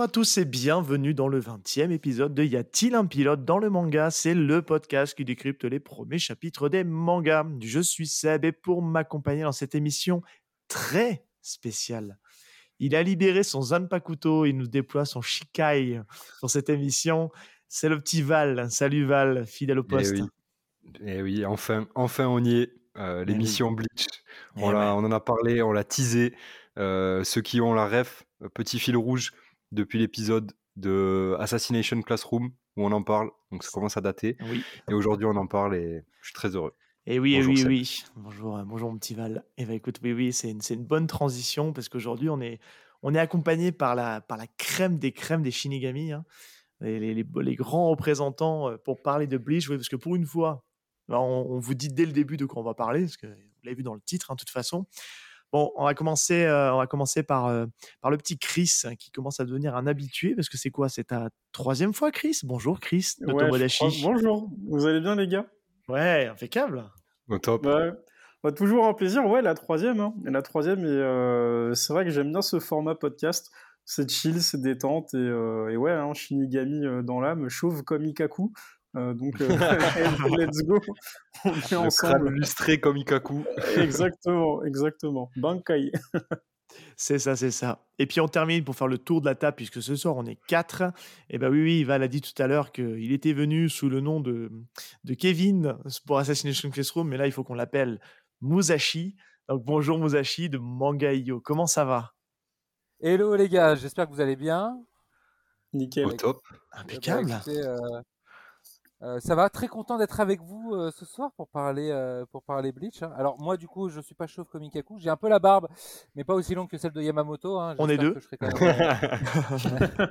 Bonjour à tous et bienvenue dans le 20e épisode de Y a-t-il un pilote dans le manga? C'est le podcast qui décrypte les premiers chapitres des mangas. Je suis Seb et pour m'accompagner dans cette émission très spéciale, il a libéré son Zanpakuto et nous déploie son Shikai dans cette émission. C'est le petit Val. Salut Val, fidèle au Eh poste. oui, eh oui, enfin, enfin on y est. Euh, Eh. L'émission Bleach, on, ouais. on en a parlé, on l'a teasé. Euh, ceux qui ont la ref, euh, petit fil rouge depuis l'épisode de Assassination Classroom où on en parle, donc ça commence à dater. Oui. Et aujourd'hui on en parle et je suis très heureux. Et oui, et oui, oui. Bonjour, euh, bonjour mon petit Val. Et bah écoute, oui, oui, c'est une, bonne transition parce qu'aujourd'hui on est, on est accompagné par la, par la crème des crèmes des Shinigami, hein, les, les- les- les grands représentants euh, pour parler de Bleach. Oui, parce que pour une fois, on, on vous dit dès le début de quoi on va parler, parce que vous l'avez vu dans le titre, hein, de toute façon. Bon, on va commencer, euh, on va commencer par, euh, par le petit Chris hein, qui commence à devenir un habitué parce que c'est quoi? C'est ta troisième fois, Chris? Bonjour, Chris, de Ouais, crois-. Bonjour, vous allez bien les gars? Ouais, impeccable. Au top. bah, bah, Toujours un plaisir, ouais, la troisième. Hein. Et La troisième, et euh, c'est vrai que j'aime bien ce format podcast. C'est chill, c'est détente, et, euh, et ouais, hein, Shinigami dans l'âme, chauve comme Ikaku. Euh, donc, euh, let's go, on est Le ensemble. lustré comme Ikaku. Exactement, exactement. Bankai. C'est ça, c'est ça. Et puis on termine pour faire le tour de la table, puisque ce soir on est quatre. Et ben oui, oui, Val a dit tout à l'heure qu'il était venu sous le nom de, de Kevin pour Assassination Classroom, mais là il faut qu'on l'appelle Musashi. Donc bonjour Musashi de Mangaio. Comment ça va? Hello les gars, j'espère que vous allez bien. Nickel. Au top. Eh ben, Impeccable. écoutez, euh, euh, ça va, très content d'être avec vous euh, ce soir pour parler euh, pour parler Bleach. hein. Alors moi du coup, je suis pas chauve comme Ikaku, j'ai un peu la barbe, mais pas aussi longue que celle de Yamamoto. hein. On est deux. que je serai quand même,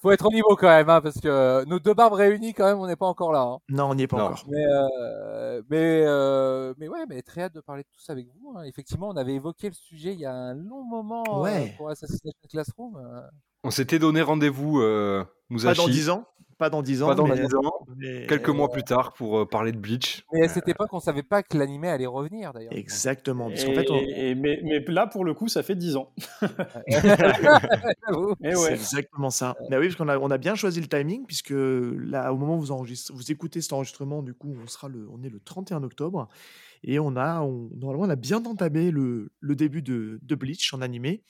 Faut être au niveau quand même, hein, parce que euh, nos deux barbes réunies quand même, on n'est pas encore là. hein. non, on n'y est pas Non. encore. Mais euh, mais euh, mais ouais, mais très hâte de parler de tout ça avec vous. hein. Effectivement, on avait évoqué le sujet il y a un long moment euh, Ouais. pour Assassination Classroom. euh. On s'était donné rendez-vous, euh, Pas dans 10 ans. Pas dans 10 ans. pas dans mais- 10 ans, mais- quelques mois plus tard pour euh, parler de Bleach. Mais à cette époque, on savait pas que l'animé allait revenir d'ailleurs. Exactement. Parce Et, qu'en fait, on- et- et- mais, mais là, pour le coup, ça fait 10 ans. C'est exactement ça. Bah oui, parce qu'on a, on a bien choisi le timing, puisque là, au moment où vous, enregistrez, vous écoutez cet enregistrement, du coup, on, sera le, on est le 31 octobre. Et on a, on, normalement, on a bien entamé le, le début de, de Bleach en animé.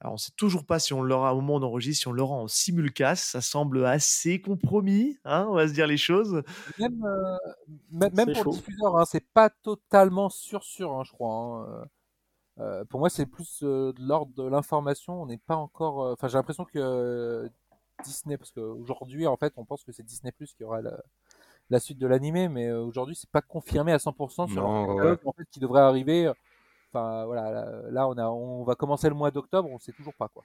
Alors, on sait toujours pas si on l'aura, au moment où on enregistre, si on l'aura en simulcast. Ça semble assez compromis, hein, on va se dire les choses. Même, euh, même, pour chaud. le diffuseur, hein, c'est pas totalement sûr sûr, hein, je crois. hein. Euh, pour moi, c'est plus euh, de l'ordre de l'information. On n'est pas encore. euh, Enfin, j'ai l'impression que euh, Disney, parce qu'aujourd'hui, en fait, on pense que c'est Disney Plus qui aura la, la suite de l'animé, mais euh, aujourd'hui, c'est pas confirmé à 100% sur Non, ouais. en fait, qui devrait arriver. Enfin, voilà, là, on a, on va commencer le mois d'octobre, on sait toujours pas quoi.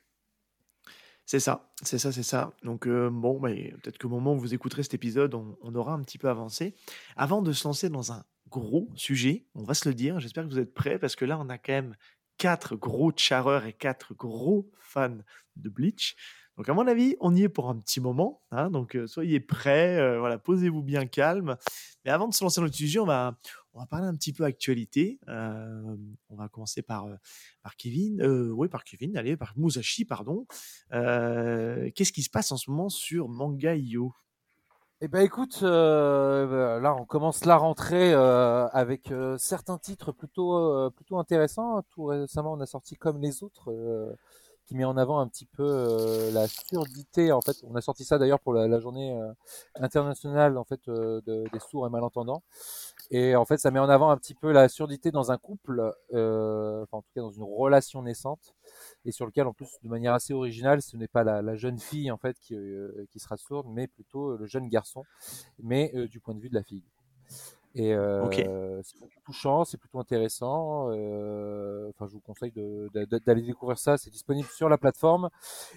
C'est ça, c'est ça, c'est ça. Donc, euh, bon, bah, peut-être qu'au moment où vous écouterez cet épisode, on, on aura un petit peu avancé. Avant de se lancer dans un gros sujet, on va se le dire, j'espère que vous êtes prêts, parce que là, on a quand même quatre gros charreurs et quatre gros fans de Bleach. Donc, à mon avis, on y est pour un petit moment. hein, donc, euh, soyez prêts, euh, voilà, posez-vous bien calme. Mais avant de se lancer dans le on va, on va parler un petit peu actualité. Euh, on va commencer par, par Kevin. Oui, par Kevin, allez, par Musashi, pardon. Qu'est-ce qui se passe en ce moment sur Manga.io Eh ben écoute, bah, là on commence la rentrée avec certains titres plutôt plutôt intéressants. Tout récemment, on a sorti comme les autres, met en avant un petit peu euh, la surdité. En fait, on a sorti ça d'ailleurs pour la, journée euh, internationale en fait euh, de- des sourds et malentendants. Et en fait, ça met en avant un petit peu la surdité dans un couple, enfin en tout cas dans une relation naissante, et sur lequel en plus de manière assez originale, ce n'est pas la, la jeune fille en fait qui, qui sera sourde, mais plutôt le jeune garçon, mais du point de vue de la fille. Et euh, c'est plutôt touchant, c'est plutôt intéressant. euh, Enfin, je vous conseille d'aller découvrir ça. C'est disponible sur la plateforme.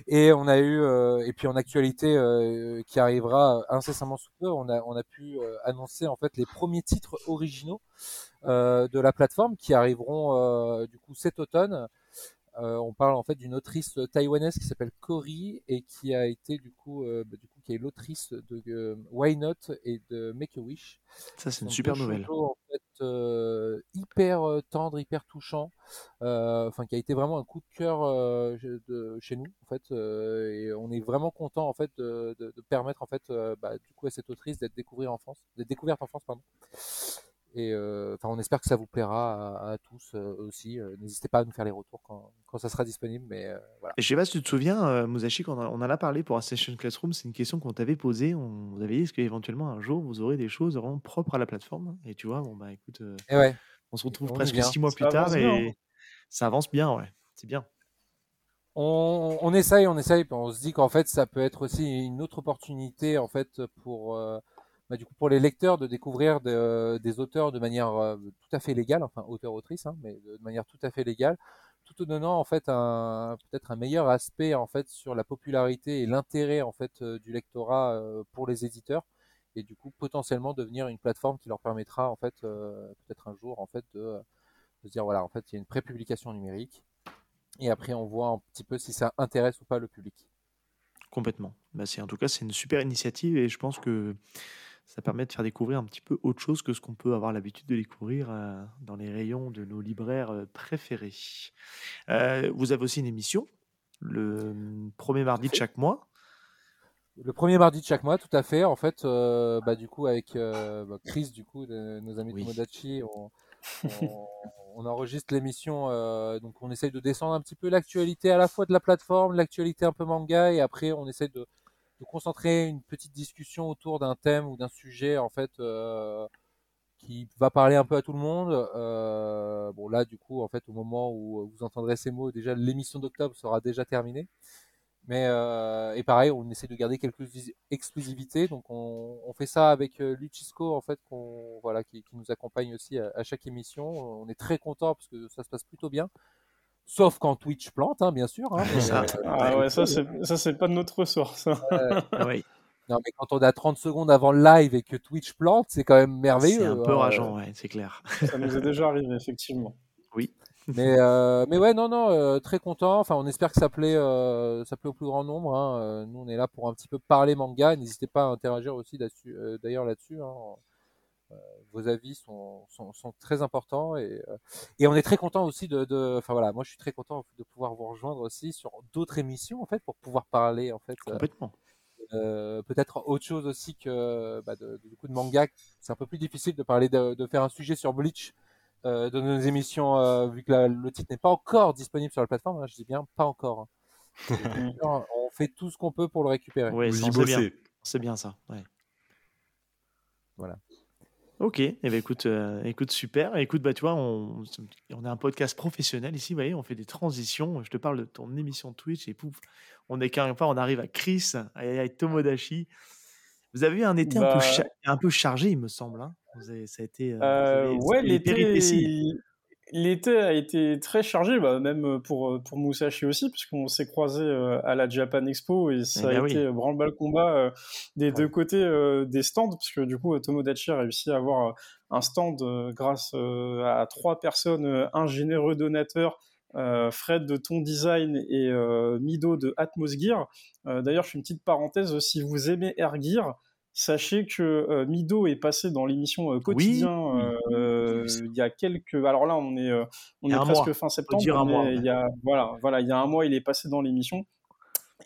Et on a eu, euh, et puis en actualité euh, qui arrivera incessamment sous peu, on a, on a pu euh, annoncer en fait les premiers titres originaux euh, de la plateforme qui arriveront euh, du coup cet automne. Euh, on parle en fait d'une autrice taïwanaise qui s'appelle Cory et qui a été du coup, euh, bah, du coup qui est l'autrice de euh, Why Not et de Make a Wish. Ça, c'est une super nouvelle. shoujo, en fait, fait hyper tendre, hyper touchant, enfin qui a été vraiment un coup de cœur de, chez nous en fait, et on est vraiment content en fait de, de, de permettre en fait bah, du coup à cette autrice d'être découverte en France, d'être découverte en France pardon. Et euh, enfin, on espère que ça vous plaira à, tous euh, aussi. Euh, n'hésitez pas à nous faire les retours quand, quand ça sera disponible. Mais voilà. Et je sais pas si tu te souviens, Musashi, quand on, en a parlé pour Session Classroom, c'est une question qu'on t'avait posée. On vous avait dit est-ce qu'éventuellement un jour vous aurez des choses vraiment propres à la plateforme? Et tu vois, bon bah écoute, et ouais. on se retrouve presque six mois plus tard et ça avance bien, ouais. C'est bien. On, on, essaye, on essaye. On se dit qu'en fait, ça peut être aussi une autre opportunité en fait pour bah, du coup pour les lecteurs de découvrir de, des auteurs de manière euh, tout à fait légale, enfin auteur-autrice, hein, mais de, manière tout à fait légale, tout en donnant en fait peut-être un meilleur aspect en fait sur la popularité et l'intérêt en fait euh, du lectorat euh, pour les éditeurs et du coup potentiellement devenir une plateforme qui leur permettra en fait peut-être un jour en fait de, de se dire voilà en fait il y a une prépublication numérique et après on voit un petit peu si ça intéresse ou pas le public. Complètement. Bah, c'est en tout cas c'est une super initiative et je pense que ça permet de faire découvrir un petit peu autre chose que ce qu'on peut avoir l'habitude de découvrir euh, dans les rayons de nos libraires euh, préférés. Euh, vous avez aussi une émission le premier mardi de chaque mois. Le premier mardi de chaque mois, tout à fait. En fait, bah, du coup, avec bah, Chris, du coup, de nos amis de Tomodachi, on, enregistre l'émission. donc, on essaye de descendre un petit peu l'actualité à la fois de la plateforme, l'actualité un peu manga, et après, on essaie de, de concentrer une petite discussion autour d'un thème ou d'un sujet en fait euh, qui va parler un peu à tout le monde. Euh, bon là du coup en fait au moment où vous entendrez ces mots déjà l'émission d'octobre sera déjà terminée. Mais euh, et pareil on essaie de garder quelques exclusivités donc on, on fait ça avec euh, Luchisco en fait voilà qui, qui, nous accompagne aussi à, à, chaque émission. On est très content parce que ça se passe plutôt bien. Sauf quand Twitch plante, hein, bien sûr. Hein, ça, euh, ah ouais, ça, c'est pas de notre ressort, ça. Ah oui. Non, mais quand on a 30 secondes avant le live et que Twitch plante, c'est quand même merveilleux. C'est un peu hein. rageant, ouais, c'est clair. Ça nous est déjà arrivé, effectivement. Oui. Mais, euh, mais ouais, non, non, euh, très content. Enfin, on espère que ça plaît, euh, ça plaît au plus grand nombre. Hein. Euh, nous, on est là pour un petit peu parler manga. N'hésitez pas à interagir aussi d'ailleurs là-dessus. Hein. Euh, vos avis sont, sont, sont, très importants et, euh, et on est très content aussi de, de, enfin voilà, moi je suis très content de pouvoir vous rejoindre aussi sur d'autres émissions en fait pour pouvoir parler en fait. Euh, Complètement. Euh, peut-être autre chose aussi que bah, de, du coup de manga. C'est un peu plus difficile de parler de, de faire un sujet sur Bleach euh, de nos émissions euh, vu que la, le titre n'est pas encore disponible sur la plateforme. Hein, je dis bien pas encore. Hein. on fait tout ce qu'on peut pour le récupérer. Oui, c'est bien. C'est bien ça. Ouais. Voilà. Ok, eh ben écoute, euh, écoute super. Écoute, bah tu vois, on, on a un podcast professionnel ici, vous voyez, on fait des transitions. Je te parle de ton émission Twitch et pouf, on est carrément pas, on arrive à Chris, à, Tomodachi. Vous avez eu un été un, peu Bah, un peu chargé, il me semble. Hein. Vous avez- ça a été, euh, euh, ouais, l'été, l'été a été très chargé, bah, même pour, pour Musashi aussi, puisqu'on s'est croisé à la Japan Expo et Eh ça a ben été oui. branle-bas le combat euh, des Ouais. deux côtés euh, des stands, parce que du coup, Tomodachi a réussi à avoir euh, un stand euh, grâce euh, à trois personnes, euh, un généreux donateur, euh, Fred de Ton Design et euh, Mido de Atmos Gear. Euh, D'ailleurs, je fais une petite parenthèse, si vous aimez Air Gear, Sachez que euh, Mido est passé dans l'émission euh, Oui, quotidien euh, il y a quelques. Alors là, on est, on est presque mois, fin septembre, dire un mois. mais il y a voilà, voilà, il y a un mois, il est passé dans l'émission.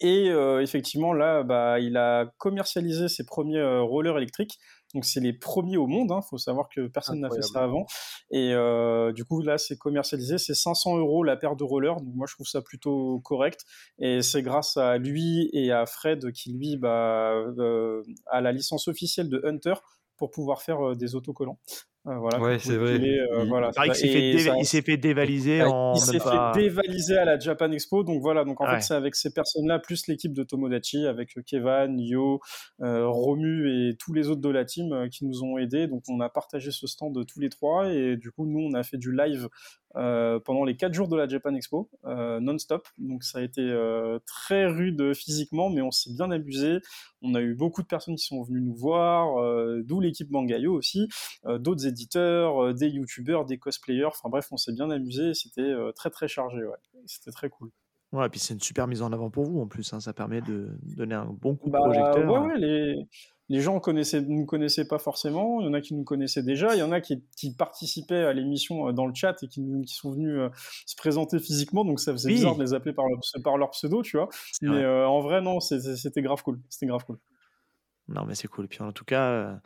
Et effectivement, là, bah, il a commercialisé ses premiers rollers électriques. Donc, c'est les premiers au monde. Il faut savoir que personne n'a fait ça avant. Et euh, du coup, là, c'est commercialisé. C'est 500 euros la paire de rollers. Donc, moi, je trouve ça plutôt correct. Et c'est grâce à lui et à Fred qui, lui, bah, euh, a la licence officielle de Hunter pour pouvoir faire euh, des autocollants. Euh, voilà, Ouais, c'est vrai. filer, euh, Il- voilà, s'est fait, déva- ça, dévaliser Ouais, en il s'est fait pas. dévaliser à la Japan Expo, donc voilà. Donc en fait, c'est avec ces personnes-là plus l'équipe de Tomodachi, avec euh, Kevan, Yo, euh, Romu et tous les autres de la team euh, qui nous ont aidés. Donc on a partagé ce stand tous les trois et du coup nous on a fait du live pendant les quatre jours de la Japan Expo euh, non-stop. Donc ça a été euh, très rude physiquement, mais on s'est bien amusé. On a eu beaucoup de personnes qui sont venues nous voir, euh, d'où l'équipe Mangayo aussi, euh, d'autres éditeurs, euh, des youtubeurs, des cosplayers. Enfin bref, on s'est bien amusé. et C'était euh, très très chargé. Ouais. C'était très cool. Ouais, et puis c'est une super mise en avant pour vous en plus. hein, Ça permet de donner un bon coup de Bah ouais, projecteur. ouais, les, les gens connaissaient, ne nous connaissaient pas forcément, il y en a qui nous connaissaient déjà, il y en a qui, qui participaient à l'émission euh, dans le chat et qui, qui sont venus euh, se présenter physiquement, donc ça faisait Oui. bizarre de les appeler par leur, par leur pseudo, tu vois. Mais vrai. euh, en vrai, non, c'était grave cool. C'était grave cool. Non, mais c'est cool. Et puis en tout cas,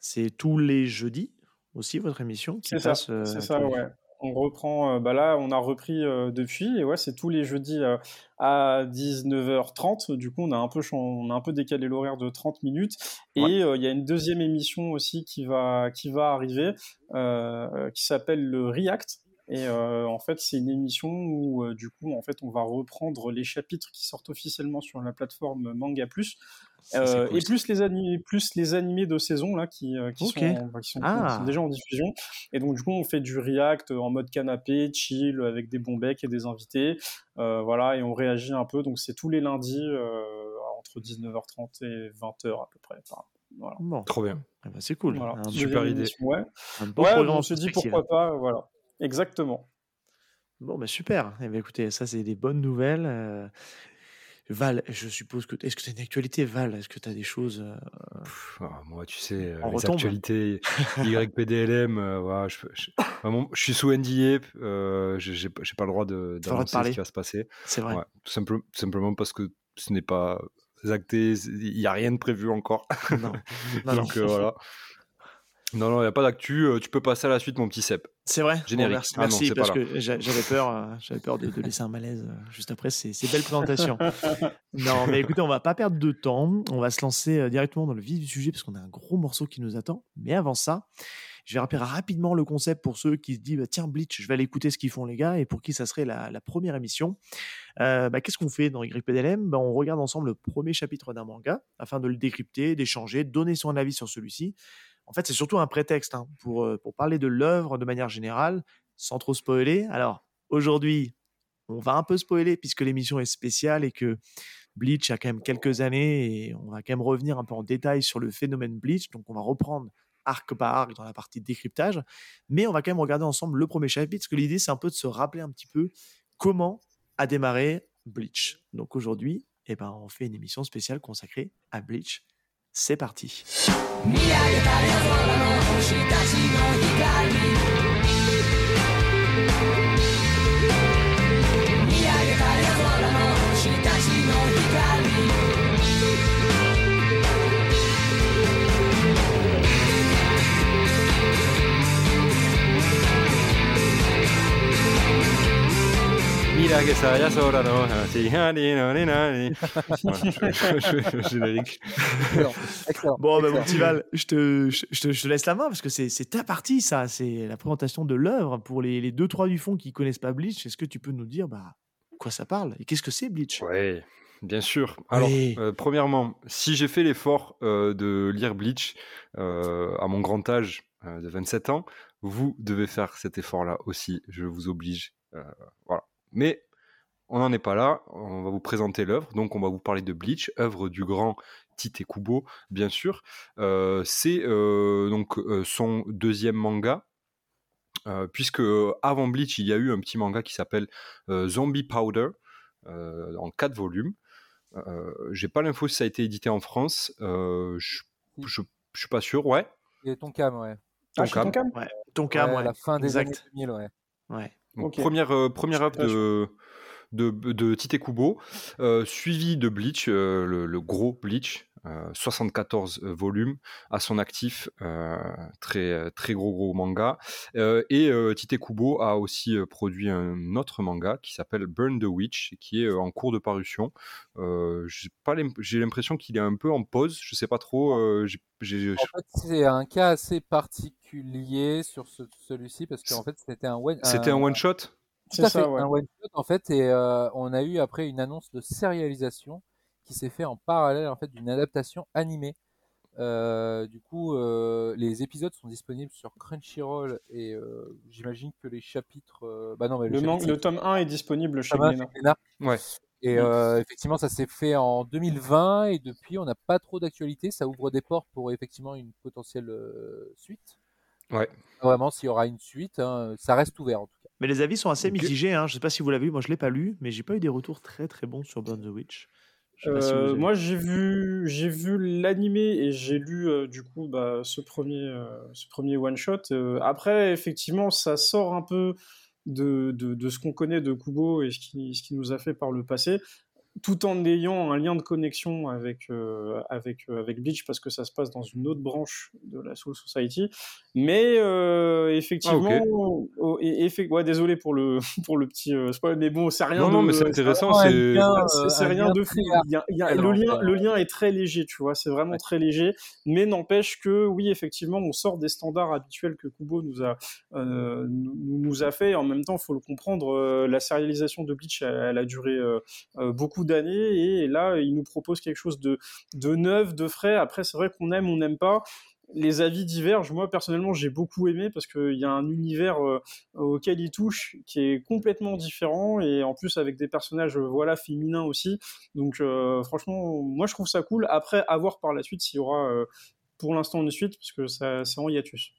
c'est tous les jeudis aussi votre émission qui C'est ça, passe. c'est ça, ouais. On reprend, euh, bah là, on a repris euh, depuis, et ouais, c'est tous les jeudis euh, à 19h30. Du coup, on a un peu, on a un peu décalé l'horaire de 30 minutes. Et Ouais. euh, il y a une deuxième émission aussi qui va, qui va arriver, qui s'appelle le React. Et en fait, c'est une émission où, du coup, en fait, on va reprendre les chapitres qui sortent officiellement sur la plateforme Manga Plus. Euh, cool, et plus les, animés, plus les animés de saison là qui, euh, qui, Ok. sont, en- enfin, qui, sont, qui Ah. sont déjà en diffusion. Et donc du coup on fait du react en mode canapé, chill, avec des bons becs et des invités. Euh, voilà, et on réagit un peu. Donc c'est tous les lundis euh, entre 19h30 et 20h à peu près. Enfin, voilà. Bon, Trop bien. Eh ben, c'est cool. Voilà. Un, Deuxième super idée. émission, Ouais, un bon ouais on se dit pourquoi pas. euh, Voilà, exactement. Bon, bah super. Eh ben, écoutez, ça, c'est des bonnes nouvelles. Euh, Val, je suppose que. Est-ce que tu as une actualité, Val? Est-ce que tu as des choses. euh, Pff, ah, moi, tu sais, euh, On les retombe. actualités YPDLM, euh, voilà, je, je- vraiment, je suis sous NDA, euh, j'ai pas le droit d'annoncer ce qui va se passer. C'est vrai. Ouais, tout, simple- tout simplement parce que ce n'est pas acté, il n'y a rien de prévu encore. Non. Non, non. Donc euh, voilà. Non, non, il n'y a pas d'actu. euh, tu peux passer à la suite, mon petit Sep. C'est vrai. Bon, Générique. merci, Ah merci parce que j'a- j'avais peur, euh, j'avais peur de, de laisser un malaise euh, juste après ces, ces belles présentations. non, mais écoutez, on va pas perdre de temps. On va se lancer directement dans le vif du sujet parce qu'on a un gros morceau qui nous attend. Mais avant ça, je vais rappeler rapidement le concept pour ceux qui se disent bah, tiens Bleach, je vais aller écouter ce qu'ils font les gars et pour qui ça serait la, la première émission. Euh, bah, Qu'est-ce qu'on fait dans YPDLM bah, On regarde ensemble le premier chapitre d'un manga afin de le décrypter, d'échanger, de donner son avis sur celui-ci. En fait, c'est surtout un prétexte hein, pour, euh, pour parler de l'œuvre de manière générale, sans trop spoiler. Alors, aujourd'hui, on va un peu spoiler puisque l'émission est spéciale et que Bleach a quand même quelques années et on va quand même revenir un peu en détail sur le phénomène Bleach. Donc, on va reprendre arc par arc dans la partie décryptage. Mais on va quand même regarder ensemble le premier chapitre parce que l'idée, c'est un peu de se rappeler un petit peu comment a démarré Bleach. Donc, aujourd'hui, eh ben, on fait une émission spéciale consacrée à Bleach. C'est parti. Je- je- je- je- générique. Excellent. Excellent. Bon, ben, mon excellent. petit Val, je te, je, je te, je te laisse la main parce que c'est c'est ta partie, ça. C'est la présentation de l'œuvre. Pour les, les deux, trois du fond qui connaissent pas Bleach, est-ce que tu peux nous dire bah, quoi ça parle et qu'est-ce que c'est Bleach? Ouais, bien sûr. Alors, Oui. euh, premièrement, si j'ai fait l'effort euh, de lire Bleach euh, à mon grand âge euh, de 27 ans, vous devez faire cet effort-là aussi. Je vous oblige. Euh, voilà. Mais on n'en est pas là. On va vous présenter l'œuvre. Donc, on va vous parler de Bleach, œuvre du grand Tite Kubo, bien sûr. Euh, C'est euh, donc euh, son deuxième manga. Euh, puisque avant Bleach, il y a eu un petit manga qui s'appelle euh, Zombie Powder euh, en quatre volumes. Euh, J'ai pas l'info si ça a été édité en France. Euh, je, je suis pas sûr. Ouais. Et ton cam, ouais. Ah, Tonkam. Tonkam Ouais, Ouais, la fin des exact. années 2000, ouais. Ouais. Donc. Première, euh, première pas de, de, de Tite Kubo, euh, suivi de Bleach, euh, le, le gros Bleach, 74 euh, volumes à son actif, euh, très, très gros gros manga. Euh, et euh, Tite Kubo a aussi euh, produit un autre manga qui s'appelle Burn the Witch, qui est euh, en cours de parution. Euh, j'ai pas l'im- J'ai l'impression qu'il est un peu en pause, je sais pas trop. euh, En fait, c'est un cas assez particulier sur ce- celui-ci parce qu'en fait, c'était un one. C'était un one shot? Tout fait, ça, ouais. un one shot en fait, et euh, on a eu après une annonce de sérialisation qui s'est fait en parallèle en fait d'une adaptation animée. Euh, du coup, euh, les épisodes sont disponibles sur Crunchyroll et euh, j'imagine que les chapitres. euh, Bah non, mais Le, man- chapitre, le tome 1 est disponible chez Glénat. Ouais. Et effectivement, ça s'est fait en 2020 et depuis, on n'a pas trop d'actualité. Ça ouvre des portes pour effectivement une potentielle euh, suite. Ouais. Vraiment, s'il y aura une suite, hein, ça reste ouvert en tout cas. Mais les avis sont assez mitigés. Hein. Je sais pas si vous l'avez vu, moi je l'ai pas lu, mais j'ai pas eu des retours très très bons sur Burn the Witch. Euh, moi, j'ai vu, j'ai vu l'animé et j'ai lu euh, du coup bah, ce premier, euh, ce premier one shot. Après, effectivement, ça sort un peu de, de, de ce qu'on connaît de Kubo et ce qui, ce qui nous a fait par le passé, tout en ayant un lien de connexion avec euh, avec euh, avec Bleach parce que ça se passe dans une autre branche de la Soul Society. Mais euh, effectivement, Ah, oh, et, effe- ouais, désolé pour le pour le petit spoil, mais bon, c'est rien Non, de non, mais c'est intéressant. C'est rien de fou. Le, en lien, fait. le lien est très léger, tu vois, c'est vraiment Ouais. très léger, mais n'empêche que, oui, effectivement, on sort des standards habituels que Kubo nous a, nous, nous a fait, et en même temps, il faut le comprendre, la sérialisation de Bleach, elle, elle a duré beaucoup d'années, et là, il nous propose quelque chose de, de neuf, de frais. Après, c'est vrai qu'on aime, on n'aime pas. Les avis divergent. Moi, personnellement, j'ai beaucoup aimé parce qu'il y a un univers euh, auquel il touche qui est complètement différent et en plus avec des personnages euh, voilà féminins aussi. Donc euh, franchement, moi je trouve ça cool. Après, à voir par la suite s'il y aura pour l'instant une suite parce que c'est en hiatus.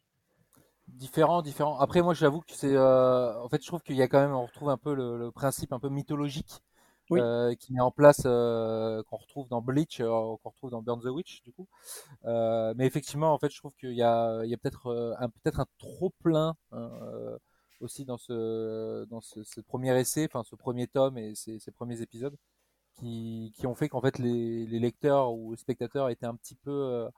Différent, différent. Après, moi, j'avoue que c'est. En fait, je trouve qu'il y a quand même, on retrouve un peu le principe un peu mythologique Oui. euh, qui met en place, euh, qu'on retrouve dans Bleach, euh, qu'on retrouve dans Burn the Witch, du coup. Euh, mais effectivement, en fait, je trouve qu'il y a, il y a peut-être euh, un, peut-être un trop plein euh, aussi dans ce, dans ce, ce premier essai, enfin ce premier tome et ces, ces premiers épisodes, qui, qui ont fait qu'en fait les, les lecteurs ou les spectateurs étaient un petit peu, euh,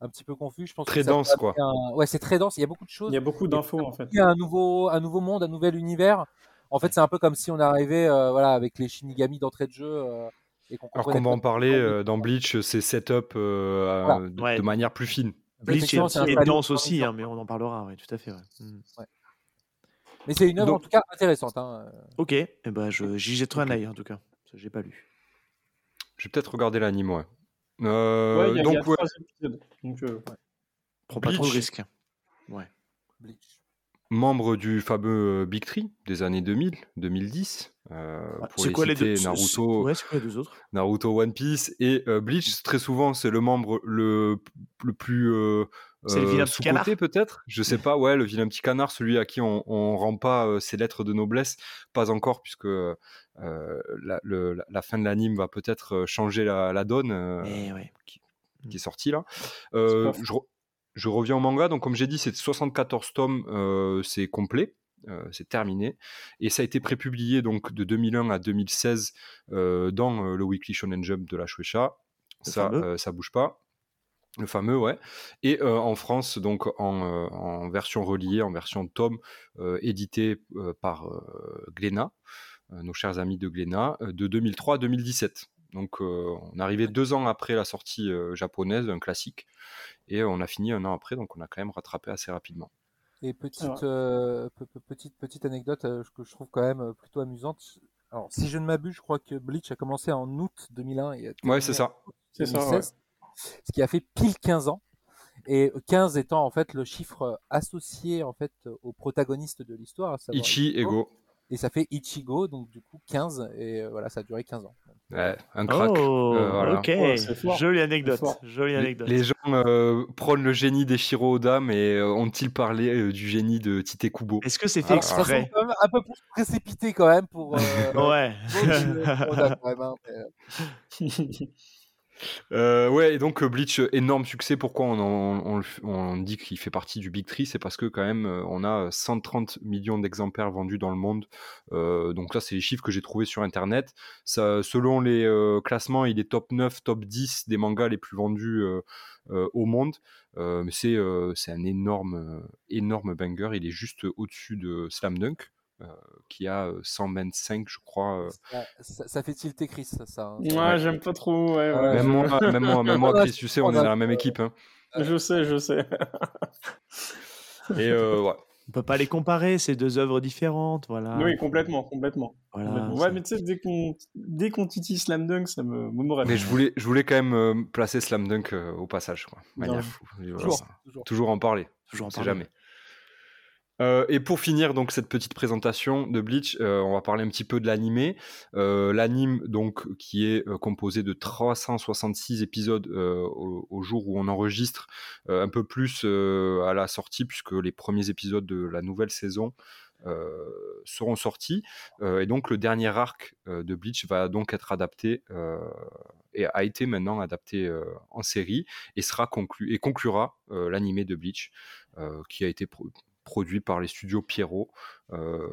un petit peu confus. Je pense Très que ça peut dense, quoi. un- Ouais, c'est très dense. Il y a beaucoup de choses Il y a beaucoup d'infos en fait. il y a un nouveau, un nouveau monde, un nouvel univers. En fait, c'est un peu comme si on arrivait, euh, voilà, avec les Shinigami d'entrée de jeu euh, et qu'on Alors qu'on va en parler euh, dans Bleach, c'est setup Voilà. de, Ouais. de manière plus fine. Bleach Effectivement, c'est est, dense aussi, hein, mais on en parlera, oui, tout à fait. ouais. Mm. Mais c'est une œuvre en tout cas intéressante. Hein. Ok, eh ben, je- j'y jetterai un œil en tout cas. que J'ai pas lu. Je vais peut-être regarder l'anime, ouais. Euh, Ouais, il y a, il y a donc, ouais, trois épisodes. Donc, euh, Prends pas trop de Bleach. risques. Ouais. Bleach. Membre du fameux euh, Big Tree des années 2000, 2010. euh, pour C'est quoi les deux Naruto, Ouais, c'est quoi les deux autres? Naruto One Piece et euh, Bleach, très souvent, c'est le membre le, le plus euh, C'est le euh, vilain petit sous-coté, peut-être? Je sais pas, ouais, le vilain petit canard, celui à qui on, on rend pas ses lettres de noblesse, pas encore, puisque la, le- la- la fin de l'anime va peut-être changer la, la donne. Eh ouais. qui est sorti là. Je, je reviens au manga, donc comme j'ai dit, c'est 74 tomes, euh, c'est complet. euh, c'est terminé et ça a été prépublié donc de 2001 à 2016 euh, dans euh, le Weekly Shonen Jump de la Shueisha. Le Ça, ça bouge pas. Le fameux, ouais. Et en France, donc en, en version reliée, en version tome, édité par Glénat, nos chers amis de Glénat, de 2003 à 2017. Donc euh, on est arrivé deux ans après la sortie euh, japonaise d'un classique, et on a fini un an après, donc on a quand même rattrapé assez rapidement. Et petite, euh, pe- pe- petite, petite anecdote euh, que je trouve quand même plutôt amusante. Alors, si je ne m'abuse, je crois que Bleach a commencé en août 2001 et a Ouais, c'est ça. c'est ça. ouais. 2016, ce qui a fait pile 15 ans. Et 15 étant en fait le chiffre associé en fait au protagoniste de l'histoire, Ichi, Ego, Et ça fait Ichigo, donc du coup 15, et euh, voilà, ça a duré 15 ans. Ouais, un crack. Oh, Euh, voilà. ok. Fort. Jolie anecdote. Jolie Les- anecdote. Les gens euh, prônent le génie d'Eshiro Oda, mais euh, ont-ils parlé euh, du génie de Tite Kubo Est-ce que c'est fait ça exprès un peu plus précipité quand même pour. Euh, Ouais. pour que- pour Oda, quand même, hein, mais, euh, ouais, et donc euh, Bleach, euh, énorme succès. Pourquoi on, dit qu'il fait partie du Big Tree C'est parce que quand même, euh, on a 130 millions d'exemplaires vendus dans le monde. Donc là, c'est les chiffres que j'ai trouvés sur Internet. Selon les classements, il est top 9, top 10 des mangas les plus vendus au monde. Mais c'est un énorme, énorme banger. Il est juste au-dessus de Slam Dunk. Euh, qui a euh, 125, je crois. euh. ça, ça- ça fait tilter Chris, ça. ça hein. Ouais, j'aime pas trop. Ouais, ouais, Ouais, Même moi, même moi, même moi, Chris, tu sais, on est dans la même équipe. hein. Je sais, je sais. Et euh, ouais. On peut pas les comparer, c'est deux œuvres différentes, voilà. Oui, complètement, complètement. Voilà, complètement. ouais, mais tu sais, dès qu'on dès qu'on titille Slam Dunk, ça me, me Mais je voulais, je voulais quand même euh, placer Slam Dunk euh, au passage, quoi. Manière Non. voilà, Toujours, toujours. Toujours en parler. Toujours en parler. jamais. Euh, et pour finir donc cette petite présentation de Bleach, euh, on va parler un petit peu de l'animé. Euh, L'anime donc qui est euh, composé de 366 épisodes au, jour où on enregistre, un peu plus à la sortie puisque les premiers épisodes de la nouvelle saison seront sortis. Et donc le dernier arc de Bleach va donc être adapté et a été maintenant adapté en série et sera conclu et conclura l'animé de Bleach qui a été produit par les studios Pierrot euh,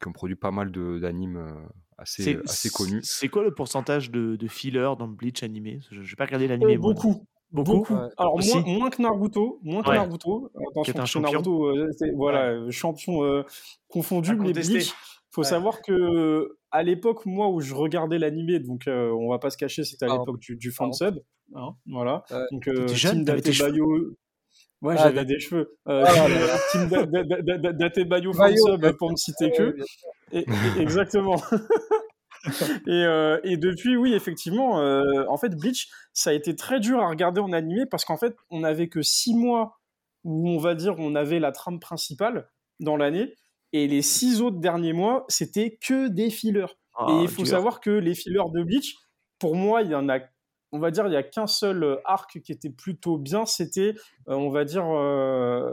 qui ont produit pas mal de- d'animes euh, assez, assez connus. c'est quoi le pourcentage de, de filler dans le Bleach animé? Je n'ai pas regardé l'animé. Euh, beaucoup. Beaucoup? Alors Aussi? moins, moins que Naruto, moins que Ouais. Naruto. Attention, Qui est un champion. Naruto, euh, voilà, champion euh, confondu, mais. Bleach. Faut Ouais. savoir que à l'époque, moi, où je regardais l'animé, donc euh, on va pas se cacher, c'était à l'époque du, du fansub, hein, voilà. Donc euh, Team t'avais Ouais, Ah, j'avais des cheveux. Euh, Ah, team- Bayo, pour ne citer Ouais, que. Et- et- exactement. et, euh, et depuis, oui, effectivement, euh, en fait, Bleach, ça a été très dur à regarder en animé parce qu'en fait, on n'avait que six mois où on va dire on avait la trame principale dans l'année, et les six autres derniers mois, c'était que des fillers. Ah, et il faut dur. savoir que les fillers de Bleach, pour moi, il y en a, on va dire, il y a qu'un seul euh, arc qui était plutôt bien, c'était, euh, on va dire, euh,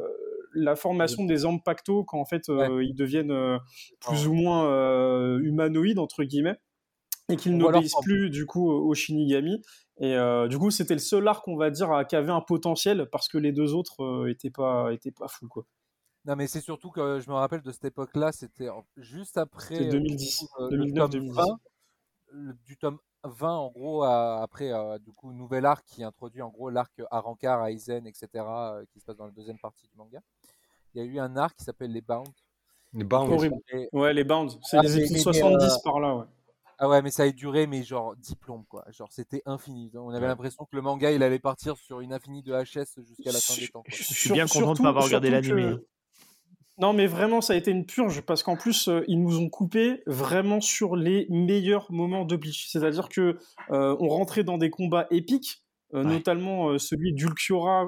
la formation des Zampacto quand en fait ils deviennent plus ou moins humanoïdes entre guillemets et qu'ils leur n'obéissent plus du coup au Shinigami. Et euh, du coup, c'était le seul arc, on va dire, qui avait un potentiel parce que les deux autres euh, étaient pas étaient pas fous quoi. Non, mais c'est surtout que je me rappelle de cette époque-là, c'était juste après C'est euh, 2010, du coup, euh, 2009, le tome 2010. 20, le- du tome 20 en gros à- après euh, du coup nouvel arc qui introduit en gros l'arc Arankar, Aizen, etc. euh, qui se passe dans la deuxième partie du manga. Il y a eu un arc qui s'appelle les Bound. Les Bound. Horrible. Et- Ouais, les Bounds, c'est Ah, les épisodes mais- mais, 70 euh, par là, ouais. Ah ouais, mais ça a duré, mais genre 10 plombes, quoi. Genre, c'était infini. On avait Ouais. l'impression que le manga, il allait partir sur une infinie de HS jusqu'à la fin des temps, quoi. Je suis bien content de pas avoir regardé l'animé. que- Non, mais vraiment, ça a été une purge parce qu'en plus, euh, ils nous ont coupé vraiment sur les meilleurs moments de Bleach. C'est-à-dire que euh, on rentrait dans des combats épiques, euh, Ouais. notamment celui d'Ulquiorra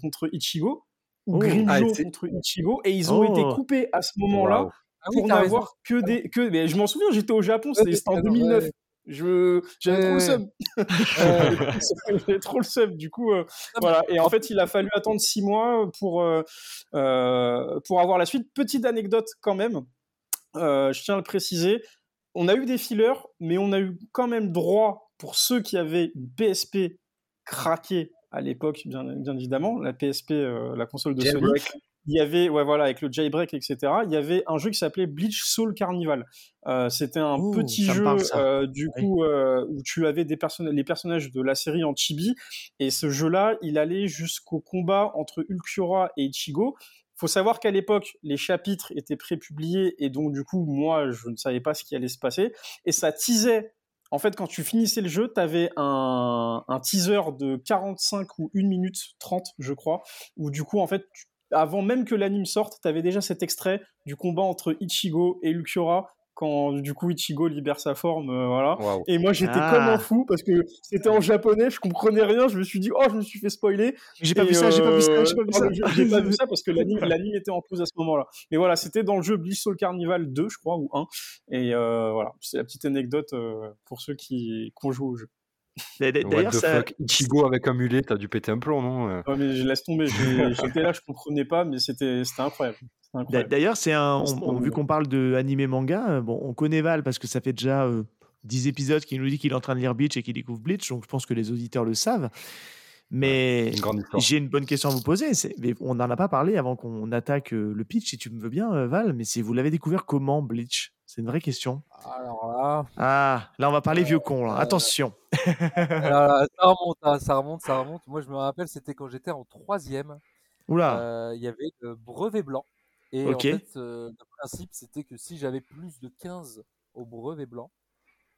contre Ichigo ou Oh. Grimmjow Ah, contre Ichigo, et ils ont Oh. été coupés à ce moment-là. Ah oui, pour n'avoir que des que. Mais je m'en souviens, j'étais au Japon, c'était en raison, 2009. ouais. Je j'avais trop le seum. J'avais trop le seum. Du coup, euh, voilà. Et en fait, il a fallu attendre six mois pour euh, euh, pour avoir la suite. Petite anecdote quand même. euh, je tiens à le préciser. On a eu des fillers, mais on a eu quand même droit pour ceux qui avaient une PSP craquée à l'époque, bien, bien évidemment, la PSP, euh, la console de Sony. Il y avait, ouais, voilà, avec le jailbreak, etc., il y avait un jeu qui s'appelait Bleach Soul Carnival. Euh, C'était un Ouh, petit jeu, parle, euh, du Oui. coup, euh, où tu avais des personnages, les personnages de la série en chibi, et ce jeu-là, il allait jusqu'au combat entre Ulquiorra et Ichigo. Faut savoir qu'à l'époque, les chapitres étaient prépubliés, et donc, du coup, moi, je ne savais pas ce qui allait se passer, et ça teasait en fait, quand tu finissais le jeu, tu avais un, un teaser de 45 ou 1 minute 30, je crois, où du coup, en fait, tu- avant même que l'anime sorte, tu avais déjà cet extrait du combat entre Ichigo et Ulquiorra, quand du coup Ichigo libère sa forme, euh, voilà. Et moi, j'étais Ah. comme un fou parce que c'était en japonais, je comprenais rien, je me suis dit, oh, je me suis fait spoiler. J'ai pas Et, vu ça, j'ai pas vu ça, euh, j'ai pas vu ça. j'ai- J'ai pas vu ça parce que l'anime était en pause à ce moment-là. Mais voilà, c'était dans le jeu Bleach Soul Carnival 2, je crois, ou 1. Et euh, voilà, c'est la petite anecdote euh, pour ceux qui, qui ont joué au jeu. D'ailleurs, ça, fuck? Ichigo avec un mulet, t'as dû péter un plomb, non euh? Ouais, mais je laisse tomber. J'étais là, je comprenais pas, mais c'était c'était incroyable. D'ailleurs, c'est un. On- on- vu bon. qu'on parle de animé manga, euh, bon, on connaît Val parce que ça fait déjà euh, 10 épisodes qu'il nous dit qu'il est en train de lire Bleach et qu'il découvre Bleach, donc je pense que les auditeurs le savent. Mais j'ai une bonne question à vous poser. mais on n'en a pas parlé avant qu'on attaque euh, le pitch, si tu me veux bien, euh, Val. Mais si vous l'avez découvert comment Bleach? C'est une vraie question. Alors là, Ah, là, on va parler vieux con. là. Euh, Attention. là, ça remonte, hein, ça remonte, ça remonte. Moi, je me rappelle, c'était quand j'étais en troisième. Oula. Euh, Il y avait le brevet blanc. Et en fait, euh, le principe, c'était que si j'avais plus de 15 au brevet blanc,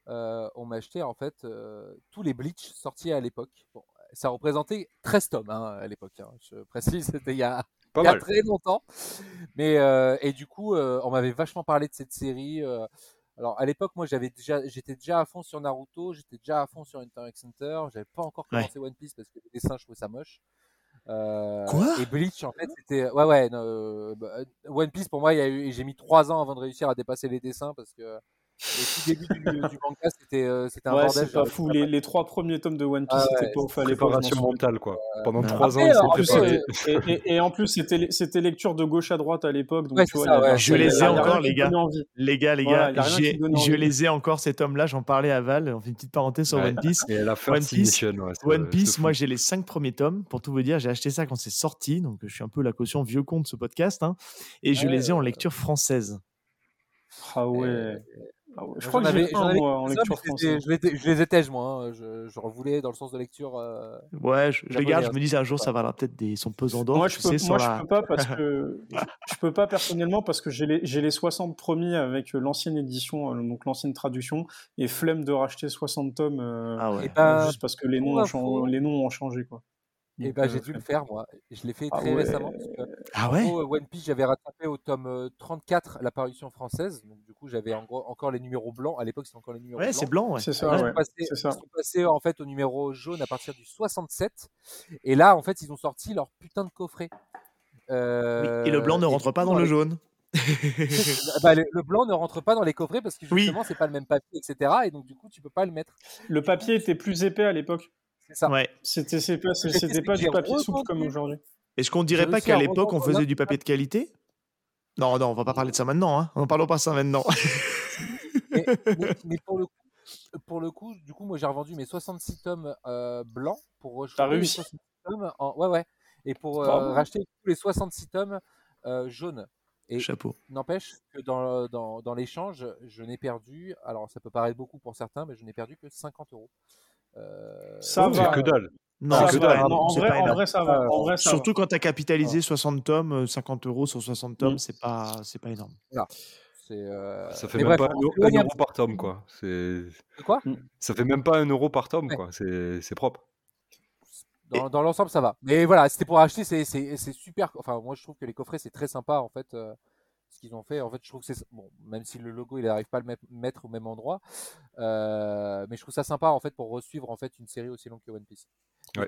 euh, on m'achetait en fait euh, tous les Bleach sortis à l'époque. Bon, ça représentait 13 tomes hein, à l'époque. hein. Je précise, c'était il y a, Pas il y a mal. très longtemps. Mais euh, et du coup, euh, on m'avait vachement parlé de cette série. euh. alors à l'époque, moi, j'avais déjà, j'étais déjà à fond sur Naruto, j'étais déjà à fond sur Hunter x Hunter. J'avais pas encore Ouais. commencé One Piece parce que les dessins, je trouvais ça moche. Euh, Quoi? Et Bleach, en fait, c'était ouais ouais. euh, bah, One Piece pour moi, il y a eu, j'ai mis trois ans avant de réussir à dépasser les dessins parce que Tout début du, du manga, c'était euh, c'était un Ouais, bordel. c'est pas fou. pas Les, trois premiers tomes de One Piece, Ah c'était ouais, pas ouf à l'époque. Préparation mentale, quoi. Pendant trois ans, préparé. euh, et, et- et en plus, c'était c'était lecture de gauche à droite à l'époque. Ouais. Je les ai encore, les gars. Les gars, les gars, y a rien qui j'ai- donne je les ai encore cet homme-là. J'en parlais à Val. On fait une petite parenthèse sur. One Piece. Et la One First Piece, moi j'ai les cinq premiers tomes. Pour tout vous dire, j'ai acheté ça quand c'est sorti, donc je suis un peu la caution vieux con de ce podcast. hein, et je les ai en lecture française. Ah ouais. Ah ouais. Je crois que j'en un, avais en lecture française. je, les, je les étège, moi. hein. Je, je revoulais dans le sens de lecture. euh, Ouais, je, je les garde. Je me dis un jour ça valera peut-être des son pesant d'or. Moi, tu je peux, sais, sur moi, je la- peux pas parce que je, peux pas personnellement parce que j'ai les, j'ai les 60 premiers avec euh, l'ancienne édition, euh, donc l'ancienne traduction, et flemme de racheter 60 tomes euh, Ah ouais. Ben, juste parce que les noms, ont, les noms ont changé quoi. Et ben, euh, j'ai dû le faire, moi. Je l'ai fait Ah très ouais. récemment. Parce que, Ah ouais? gros, One Piece, j'avais rattrapé au tome euh, 34 la parution française. Donc, du coup, j'avais en gros encore les numéros blancs. À l'époque, c'était encore les numéros Ouais, blancs. c'est blanc. Ouais. C'est Ils ça, sont ouais. passés- C'est ça. Ils sont passés en fait au numéro jaune à partir du 67. Et là, en fait, ils ont sorti leur putain de coffret. Oui, Euh, Et le blanc ne du rentre pas dans le jaune. Bah, le, le blanc ne rentre pas dans les coffrets parce que Oui. justement, c'est pas le même papier, etc. Et donc, du coup, tu peux pas le mettre. Le papier était plus épais à l'époque. C'est ça. Ouais. C'était c'est pas, c'était du papier souple comme aujourd'hui. Est-ce qu'on dirait pas qu'à l'époque on faisait du papier de qualité? Non, non, on va pas parler de ça maintenant. Hein. On parlons pas de ça maintenant. Mais, mais- mais pour le coup, pour le coup, du coup, moi j'ai revendu mes 66 tomes euh, blancs pour T'as les réussi 66 tomes en... Ouais, ouais. Et pour euh, racheter tous les 66 tomes euh, jaunes. Et Chapeau. n'empêche que dans, dans, dans l'échange, je n'ai perdu, alors ça peut paraître beaucoup pour certains, mais je n'ai perdu que 50 euros. Euh, Ça Oh, C'est va. que dalle. Non, pas, Non, en, vrai, pas en vrai, ça va. En vrai, ça Surtout quand tu as capitalisé 60 tomes, euh, 50 euros sur 60 tomes, Mm. c'est pas, c'est pas énorme. c'est, euh, Ça fait mais même bref, pas un, euro- par tome, quoi. C'est... Quoi? Ça fait même pas un euro par tome, Ouais. quoi. C'est, c'est propre. Dans, dans l'ensemble, ça va. Mais voilà, c'était pour acheter, c'est, c'est, c'est super. Enfin, moi, je trouve que les coffrets, c'est très sympa, en fait. Ce qu'ils ont fait, en fait, je trouve que c'est bon, même si le logo, il n'arrive pas à le met- mettre au même endroit, euh, mais je trouve ça sympa, en fait, pour resuivre en fait une série aussi longue que One Piece.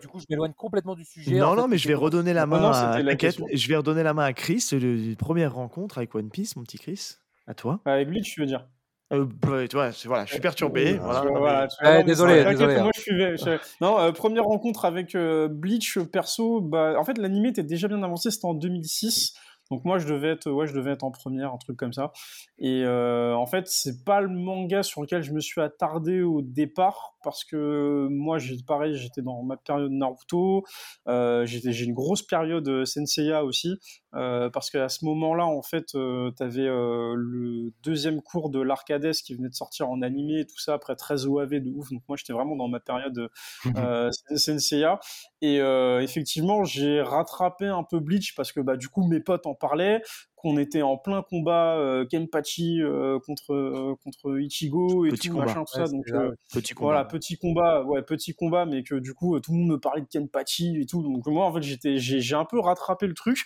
Du coup, je m'éloigne complètement du sujet. Non, en fait, non, mais je vais redonner la main non, à... c'était la je vais redonner la main à Chris, le, première rencontre avec One Piece, mon petit Chris. À toi. Avec Bleach, tu veux dire Euh, bah, tu vois, c'est- voilà, je suis perturbé. Voilà, voilà, vois, Ouais, non, désolé, désolé, Moi, hein. je suivais. je- Non, euh, première rencontre avec euh, Bleach perso. Bah, en fait, l'animé était déjà bien avancé. C'était en 2006. Donc moi, je devais être, en première, un truc comme ça. Et euh, en fait, c'est pas le manga sur lequel je me suis attardé au départ parce que moi, j'ai pareil, j'étais dans ma période Naruto. Euh, j'ai une grosse période euh, Senseiya aussi euh, parce qu'à ce moment-là, en fait, euh, t'avais euh, le deuxième cours de l'Arcades qui venait de sortir en animé et tout ça après 13 OAV de ouf. Donc moi, j'étais vraiment dans ma période Senseiya. Et effectivement, j'ai rattrapé un peu Bleach parce que bah, du coup, mes potes en parlaient, qu'on était en plein combat euh, Kenpachi euh, contre, euh, contre Ichigo et Petit tout, combat. machin, tout Ouais, ça. Donc, euh. Petit combat. voilà, petit combat, ouais, petit combat, mais que du coup, euh, tout le monde me parlait de Kenpachi et tout. Donc moi, en fait, j'étais, j'ai un peu rattrapé le truc.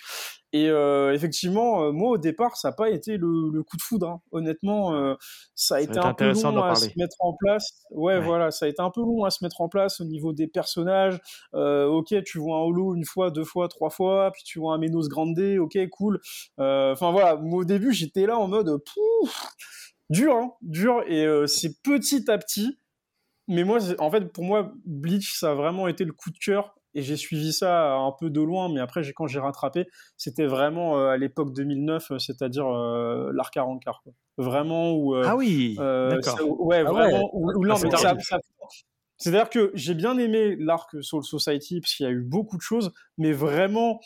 Et euh, effectivement, euh, moi, au départ, ça n'a pas été le, le coup de foudre. hein. Honnêtement, euh, ça a Ça été un peu intéressant long à se mettre en place. Ouais, Ouais. voilà, ça a été un peu long à se mettre en place au niveau des personnages. Euh, ok, tu vois un holo une fois, deux fois, trois fois, puis tu vois un Menos Grande, ok, cool. Enfin voilà, moi, au début, j'étais là en mode, pouf, dur, hein, dur. Et c'est petit à petit. Mais moi, en fait, pour moi, Bleach, ça a vraiment été le coup de cœur. Et j'ai suivi ça un peu de loin, mais après, quand j'ai rattrapé, c'était vraiment euh, à l'époque 2009, euh, c'est-à-dire euh, l'arc à Rancard, quoi. Vraiment où. euh, Ah oui, d'accord. ça- ouais, Ah vraiment. non, Ah, ça- C'est-à-dire que j'ai bien aimé l'arc Soul Society parce qu'il y a eu beaucoup de choses, mais vraiment.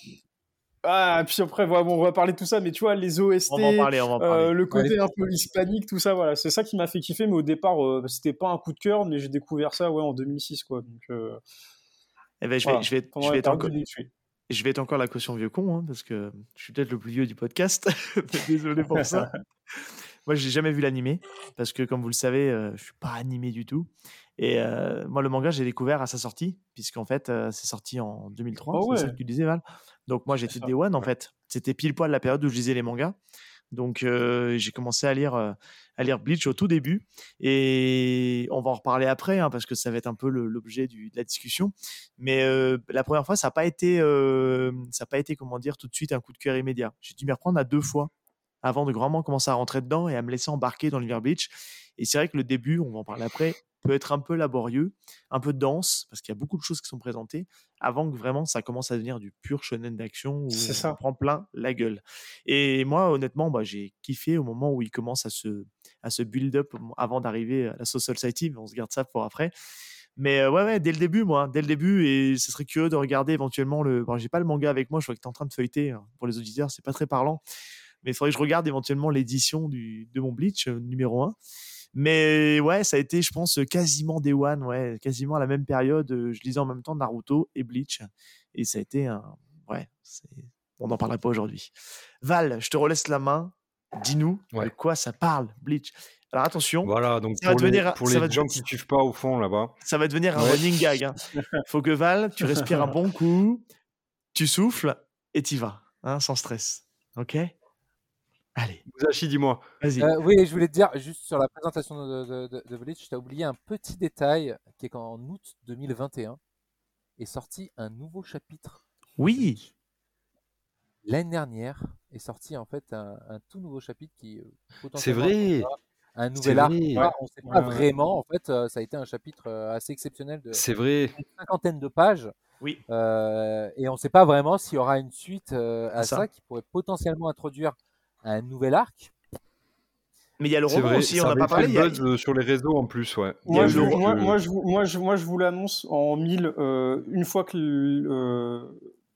Ah, puis après, voilà, bon, on va parler de tout ça, mais tu vois, les OST, On va en parler, on va en parler. euh, le côté Ouais. un peu hispanique, tout ça, voilà, c'est ça qui m'a fait kiffer, mais au départ, euh, c'était pas un coup de cœur, mais j'ai découvert ça ouais, en 2006, quoi. Donc, euh, Eh ben, je vais, voilà, je vais, je vais être encore, de Bleach, oui. je vais être encore la caution vieux con, hein, parce que je suis peut-être le plus vieux du podcast. Désolé pour ça. Moi, j'ai jamais vu l'animé, parce que comme vous le savez, euh, je suis pas animé du tout. Et euh, moi, le manga, j'ai découvert à sa sortie, puisqu'en fait, euh, c'est sorti en 2003, Ah c'est ça ouais. que tu disais, Val. Donc moi, j'étais ça, Day One, en fait. C'était pile poil la période où je lisais les mangas. Donc j'ai commencé à lire, à lire Bleach au tout début. Et on va en reparler après, hein, parce que ça va être un peu l'objet de la discussion. Mais la première fois, ça n'a pas été, pas été, comment dire, tout de suite un coup de cœur immédiat. J'ai dû m'y reprendre à deux fois avant de vraiment commencer à rentrer dedans et à me laisser embarquer dans l'univers Bleach. Et c'est vrai que le début, on va en parler après, peut être un peu laborieux, un peu dense, parce qu'il y a beaucoup de choses qui sont présentées, avant que vraiment ça commence à devenir du pur shonen d'action où on ça. prend plein la gueule. Et moi, honnêtement, bah, j'ai kiffé au moment où il commence à se, à se build up avant d'arriver à la Social Society, mais on se garde ça pour après. Mais euh, ouais, ouais, dès le début, moi, dès le début, et ce serait curieux de regarder éventuellement le. Bon, j'ai pas le manga avec moi, je vois que tu es en train de feuilleter. hein, Pour les auditeurs, c'est pas très parlant. Mais il faudrait que je regarde éventuellement l'édition du- de mon Bleach euh, numéro 1. Mais ouais, ça a été, je pense, quasiment Day One, ouais, quasiment à la même période. euh, Je lisais en même temps Naruto et Bleach. Et ça a été un. Ouais, on n'en parlera pas aujourd'hui. Val, je te relaisse la main. Dis-nous de quoi ça parle, Bleach. Alors attention, Voilà, donc Ça va pour les, devenir- pour ça les va gens qui suivent pas au fond là-bas, ça va devenir un Ouais. running gag. hein. Faut que Val, tu respires un bon coup, tu souffles et t'y vas, hein, sans stress. Ok? Allez, Musashi, dis-moi. vas-y. Euh, oui, je voulais te dire, juste sur la présentation de, de, de, de Bleach, tu as oublié un petit détail qui est qu'en août 2021 est sorti un nouveau chapitre. oui, L'année dernière est sorti en fait un, un tout nouveau chapitre qui euh, C'est vrai. un nouvel arc. vrai. On ne sait pas Ouais, vraiment. En fait, euh, ça a été un chapitre assez exceptionnel de C'est vrai. une cinquantaine de pages. oui. Euh, et on ne sait pas vraiment s'il y aura une suite euh, à Ça. ça. qui pourrait potentiellement introduire un nouvel arc. Mais il y a le roman aussi, on n'a pas parlé. il y a- buzz euh, sur les réseaux en plus, ouais. Moi, je, moi, je- moi, je, vous- moi, je, moi, je, moi, je vous l'annonce en mille. euh, une fois que le, euh,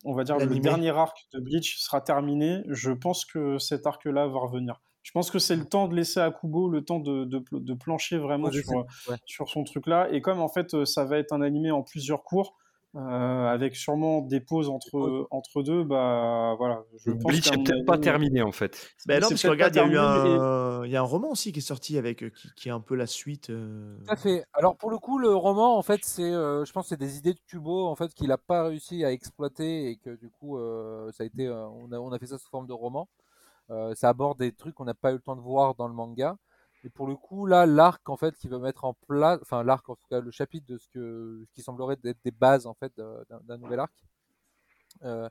on va dire le dernier arc de Bleach sera terminé, je pense que cet arc-là va revenir. Je pense que c'est le temps de laisser à Kubo le temps de, de, de plancher vraiment sur, Ouais. sur son truc-là. Et comme en fait, euh, ça va être un animé en plusieurs cours, euh, avec sûrement des pauses entre, entre deux, bah voilà. Je pense Bleach qu'à est mon peut-être pas terminé en fait. Ben non, parce que regarde, il y a eu un, il y a un roman aussi qui est sorti avec, euh, qui, qui est un peu la suite. euh, Tout à fait. Alors pour le coup, le roman, en fait, c'est, euh, je pense, que c'est des idées de Kubo, en fait, qu'il n'a pas réussi à exploiter et que du coup, euh, ça a été, euh, on a, on a fait ça sous forme de roman. Euh, ça aborde des trucs qu'on n'a pas eu le temps de voir dans le manga. Et pour le coup, là, l'arc en fait qui va mettre en place, enfin l'arc en tout cas, le chapitre de ce que, ce qui semblerait être des bases en fait d'un nouvel arc. Euh,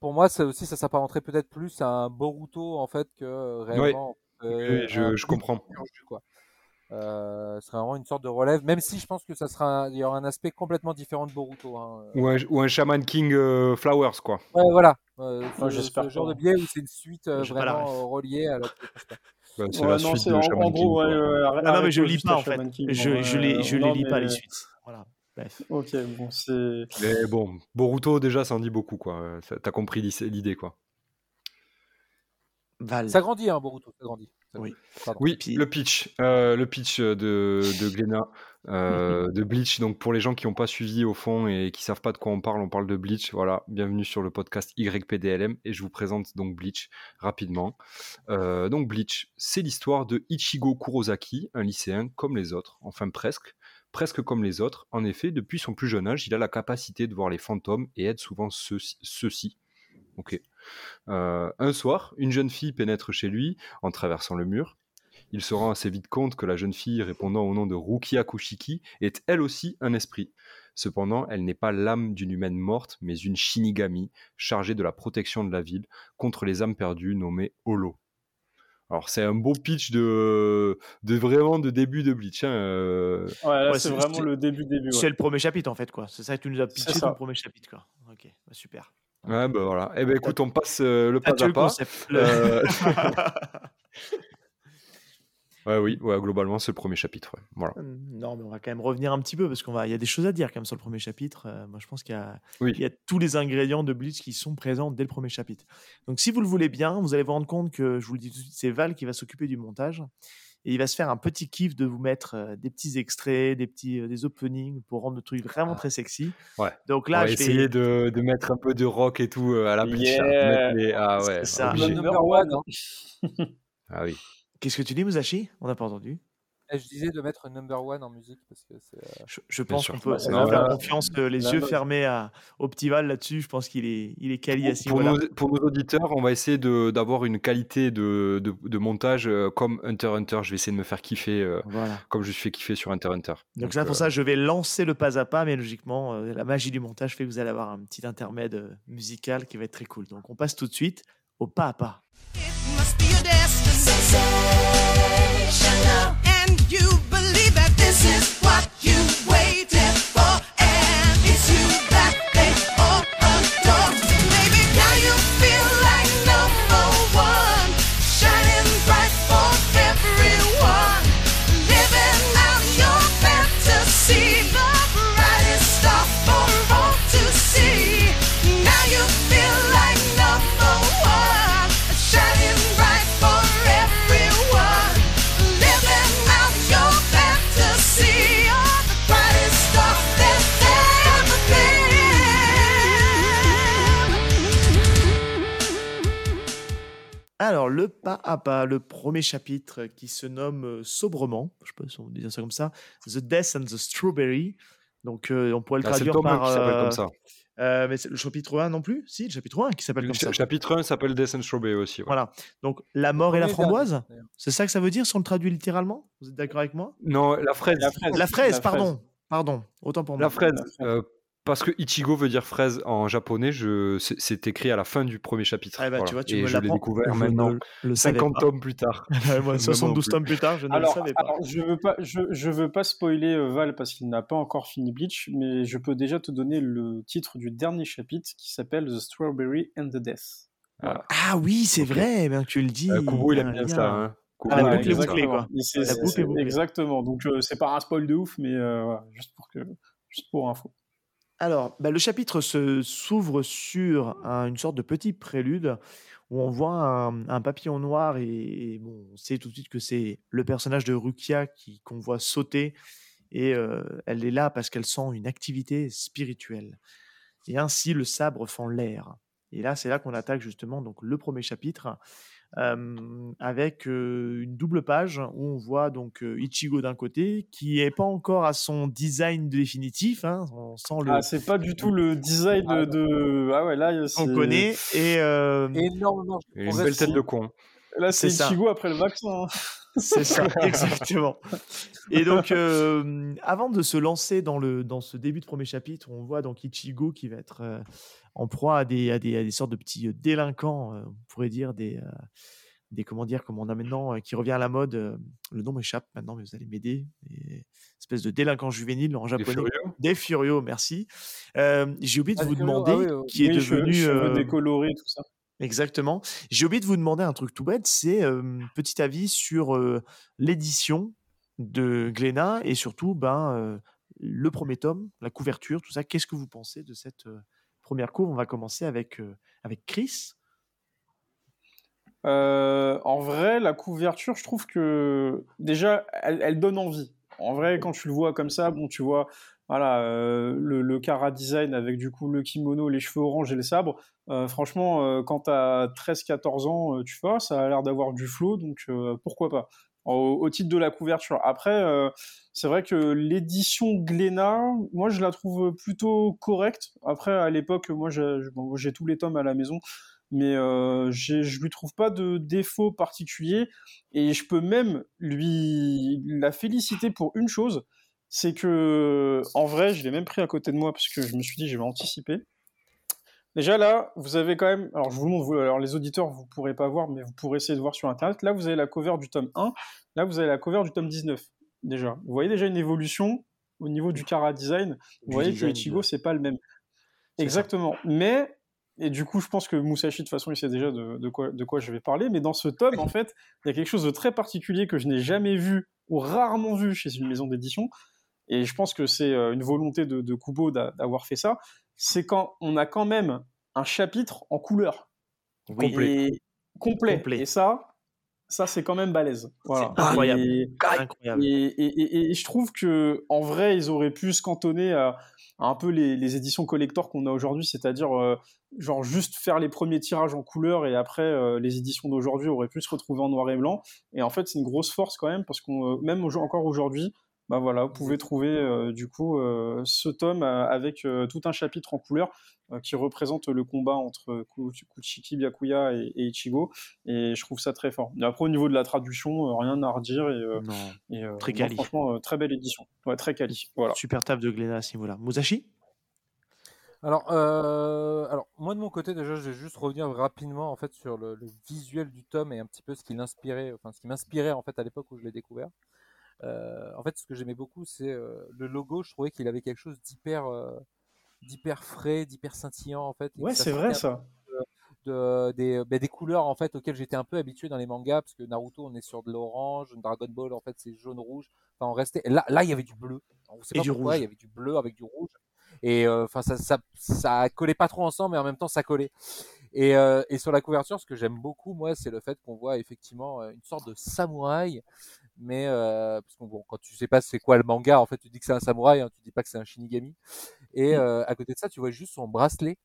pour moi, ça aussi, ça s'apparenterait peut-être plus à un Boruto en fait que euh, réellement. euh, Oui, je- comprends. quoi. Euh, ce serait vraiment une sorte de relève, même si je pense que ça sera, il y aura un aspect complètement différent de Boruto. Hein. Ou un, ou un Shaman King euh, Flowers, quoi. Ouais, voilà. Euh, Ouais, j'espère ce genre de biais où c'est une suite euh, vraiment reliée à la. Ouais, c'est Ouais, la non, suite de en, Shaman en King. gros, quoi. ouais, ouais, arrête- Non, mais je lis pas en fait. King, Je, bon, je les, je les lis pas les suites. Voilà. Bref. Ok, bon, c'est. Mais bon, Boruto, déjà, ça en dit beaucoup, quoi. T'as compris l'idée, quoi. Val. Ça grandit, hein, Boruto, ça grandit. Oui. Oui, le pitch. euh, le pitch de, de Glénat, euh, de Bleach. Donc, pour les gens qui n'ont pas suivi au fond et qui savent pas de quoi on parle, on parle de Bleach. Voilà, bienvenue sur le podcast YPDLM et je vous présente donc Bleach rapidement. Euh, donc, Bleach, c'est l'histoire de Ichigo Kurosaki, un lycéen comme les autres, enfin presque. Presque comme les autres. En effet, depuis son plus jeune âge, il a la capacité de voir les fantômes et aide souvent ceux-ci. ceux-ci. Ok. Euh, un soir, une jeune fille pénètre chez lui en traversant le mur. Il se rend assez vite compte que la jeune fille répondant au nom de Rukia Kushiki est elle aussi un esprit. Cependant, elle n'est pas l'âme d'une humaine morte, mais une Shinigami chargée de la protection de la ville contre les âmes perdues nommées Holo. Alors c'est un beau pitch de, de vraiment de début de Bleach. hein, euh. Ouais, là, Ouais, c'est vraiment le début, début. C'est le premier chapitre en fait, quoi. C'est ça que tu nous as pitché dans le premier chapitre, quoi. Ok, bah, super. Ouais, bah voilà. Eh ben écoute, on passe euh, le pas à pas. Euh, Ouais, oui, ouais, globalement c'est le premier chapitre. ouais. Voilà. Non, mais on va quand même revenir un petit peu parce qu'on va, il y a des choses à dire quand même sur le premier chapitre. Euh, moi, je pense qu'il y a, Oui. y a tous les ingrédients de Bleach qui sont présents dès le premier chapitre. Donc, si vous le voulez bien, vous allez vous rendre compte que, je vous le dis tout de suite, c'est Val qui va s'occuper du montage et il va se faire un petit kiff de vous mettre euh, des petits extraits, des petits, euh, des openings pour rendre le truc vraiment Ah. très sexy. Ouais. Donc on là, va je essayer vais, de, de mettre un peu de rock et tout euh, à la. Yeah. hein. Mettre les- Ah ouais, C'est ça. number one, hein. Ah oui. qu'est-ce que tu dis, Musashi On n'a pas entendu. Eh, Je disais de mettre number one en musique parce que c'est. euh, Je, pense qu'on peut, on peut faire là- confiance, euh, les là, yeux là- fermés à, au petit Val là-dessus. Je pense qu'il est, il est quali à ce Pour, nos, pour nos auditeurs, on va essayer d'avoir une qualité de, de, de montage euh, comme Hunter x Hunter. Je vais essayer de me faire kiffer euh, Voilà. comme je suis kiffé sur Hunter x Hunter. Donc, ça, pour euh, ça, je vais lancer le pas à pas, mais logiquement, euh, la magie du montage fait que vous allez avoir un petit intermède musical qui va être très cool. Donc, on passe tout de suite au pas à pas. It's must be you believe that this is what you waited for, and it's you Alors, le pas à pas, le premier chapitre qui se nomme euh, sobrement, je sais pas si on dit ça comme ça, The Death and the Strawberry. Donc, euh, on pourrait le Ah, le traduire tome 1 par. qui s'appelle euh, comme ça. euh, mais c'est le chapitre 1 non plus? Si, le chapitre 1 qui s'appelle Le comme cha- ça. chapitre 1 s'appelle Death and Strawberry aussi. ouais. Voilà. Donc, la mort et la framboise, c'est ça que ça veut dire si on le traduit littéralement? Vous êtes d'accord avec moi? Non, la fraise. La fraise. La fraise, La pardon. Pardon, autant pour moi. La fraise. Parce que Ichigo veut dire fraise en japonais, je... c'est écrit à la fin du premier chapitre. Ah bah, voilà. tu vois, tu Et me je l'ai l'apprends. découvert maintenant, ne le savais 50 pas. tomes plus tard. Moi, non 72 plus. tomes plus tard, je ne Alors, le savais pas. alors, je veux pas, je, je veux pas spoiler euh, Val parce qu'il n'a pas encore fini Bleach, mais je peux déjà te donner le titre du dernier chapitre qui s'appelle The Strawberry and the Death. Voilà. Ah oui, c'est Ok. vrai, bien que tu le dis. Euh, Kubo, il aime bien ça. Hein. Kubo, Ah, la boucle bouclée, quoi. Et c'est- La c'est- boucle est bouclée. Exactement. Donc euh, c'est pas un spoil de ouf, mais euh, voilà, juste pour que, juste pour info. Alors, bah, le chapitre se- s'ouvre sur un- une sorte de petit prélude où on voit un, papillon noir et, et bon, on sait tout de suite que c'est le personnage de Rukia qui qu'on voit sauter et euh, elle est là parce qu'elle sent une activité spirituelle. Et ainsi, le sabre fend l'air. Et là, c'est là qu'on attaque justement donc le premier chapitre euh, avec euh, une double page où on voit donc euh, Ichigo d'un côté qui est pas encore à son design définitif. hein, on sent le, Ah, c'est pas du tout le design de, de- ah ouais là on connaît et euh, Énormément. Une belle tête de con. là c'est ça. Ichigo après le vaccin. hein. C'est ça exactement. Et donc euh, avant de se lancer dans le dans ce début de premier chapitre, on voit donc Ichigo qui va être euh, en proie à des, à des à des sortes de petits euh, délinquants, euh, on pourrait dire des euh, des comment dire comme on a maintenant euh, qui revient à la mode. euh, le nom m'échappe maintenant, mais vous allez m'aider. Des espèces de délinquants juvéniles en Des japonais. Des furios, merci. Euh, J'ai oublié de Ah, vous furios, demander ah oui, oui. qui est cheveux- devenu cheveux euh, décolorés tout ça. Exactement. J'ai oublié de vous demander un truc tout bête, c'est euh, petit avis sur l'édition de Glénat et surtout ben, le premier tome, la couverture, tout ça. Qu'est-ce que vous pensez de cette première couve On va commencer avec, avec Chris. Euh, en vrai, la couverture, je trouve que déjà, elle, elle donne envie. En vrai, quand tu le vois comme ça, bon, tu vois, voilà, euh, le, Kara design avec du coup le kimono, les cheveux orange et le sabre. euh, franchement, euh, quand t'as 13-14 ans, tu vois, ça a l'air d'avoir du flow, donc pourquoi pas. Au, titre de la couverture. Après, c'est vrai que l'édition Glénat, moi, je la trouve plutôt correcte. Après, à l'époque, moi, j'ai tous les tomes à la maison mais euh, je lui trouve pas de défaut particulier et je peux même lui la féliciter pour une chose, c'est que en vrai, je l'ai même pris à côté de moi parce que je me suis dit je vais anticiper. Déjà là, vous avez quand même, alors je vous le montre, vous- alors les auditeurs vous pourrez pas voir, mais vous pourrez essayer de voir sur internet. Là, vous avez la cover du tome 1, là vous avez la cover du tome 19. Déjà, vous voyez déjà une évolution au niveau du Kara design. Vous Du voyez que design Ichigo de- c'est pas le même. Ça. Exactement. Mais et du coup, je pense que Musashi, de toute façon, il sait déjà de, de quoi, de quoi je vais parler. Mais dans ce tome, en fait, il y a quelque chose de très particulier que je n'ai jamais vu ou rarement vu chez une maison d'édition. Et je pense que c'est euh, une volonté de, de Kubo d'a- d'avoir fait ça. C'est quand on a quand même un chapitre en couleur. Oui. Complet. Et, complet. Complet. Et ça, ça c'est quand même balèze. Voilà. Incroyable. Et- Incroyable. et, je trouve que en vrai, ils auraient pu se cantonner à, à un peu les, les éditions collector qu'on a aujourd'hui, c'est-à-dire euh, genre juste faire les premiers tirages en couleur et après euh, les éditions d'aujourd'hui auraient pu se retrouver en noir et blanc. Et en fait, c'est une grosse force quand même parce qu'on euh, même encore aujourd'hui, bah voilà, vous pouvez trouver euh, du coup euh, ce tome euh, avec euh, tout un chapitre en couleur euh, qui représente le combat entre Ku- Kuchiki, Byakuya et, et Ichigo. Et je trouve ça très fort. Et après, au niveau de la traduction, euh, rien à redire. Et, euh, euh, Très non, quali. franchement, euh, très belle édition. Ouais, très quali. Voilà. Super taf de Glénat à ce niveau-là. Musashi? Alors, euh, alors, moi de mon côté, déjà, je vais juste revenir rapidement en fait sur le, le visuel du tome et un petit peu ce qui l'inspirait, enfin ce qui m'inspirait en fait à l'époque où je l'ai découvert. Euh, en fait, ce que j'aimais beaucoup, c'est euh, le logo. Je trouvais qu'il avait quelque chose d'hyper, euh, d'hyper frais, d'hyper scintillant en fait. Ouais, c'est vrai ça. de, des, ben, des couleurs en fait auxquelles j'étais un peu habitué dans les mangas parce que Naruto on est sur de l'orange, Dragon Ball en fait c'est jaune rouge. Enfin on restait là là il y avait du bleu. On sait Et pas du pourquoi rouge. il y avait du bleu avec du rouge et euh, enfin ça, ça ça collait pas trop ensemble mais en même temps ça collait. Et, euh, et sur la couverture ce que j'aime beaucoup moi c'est le fait qu'on voit effectivement une sorte de samouraï mais euh, parce que bon quand tu sais pas c'est quoi le manga en fait tu dis que c'est un samouraï hein, tu dis pas que c'est un shinigami et Mm. euh, à côté de ça tu vois juste son bracelet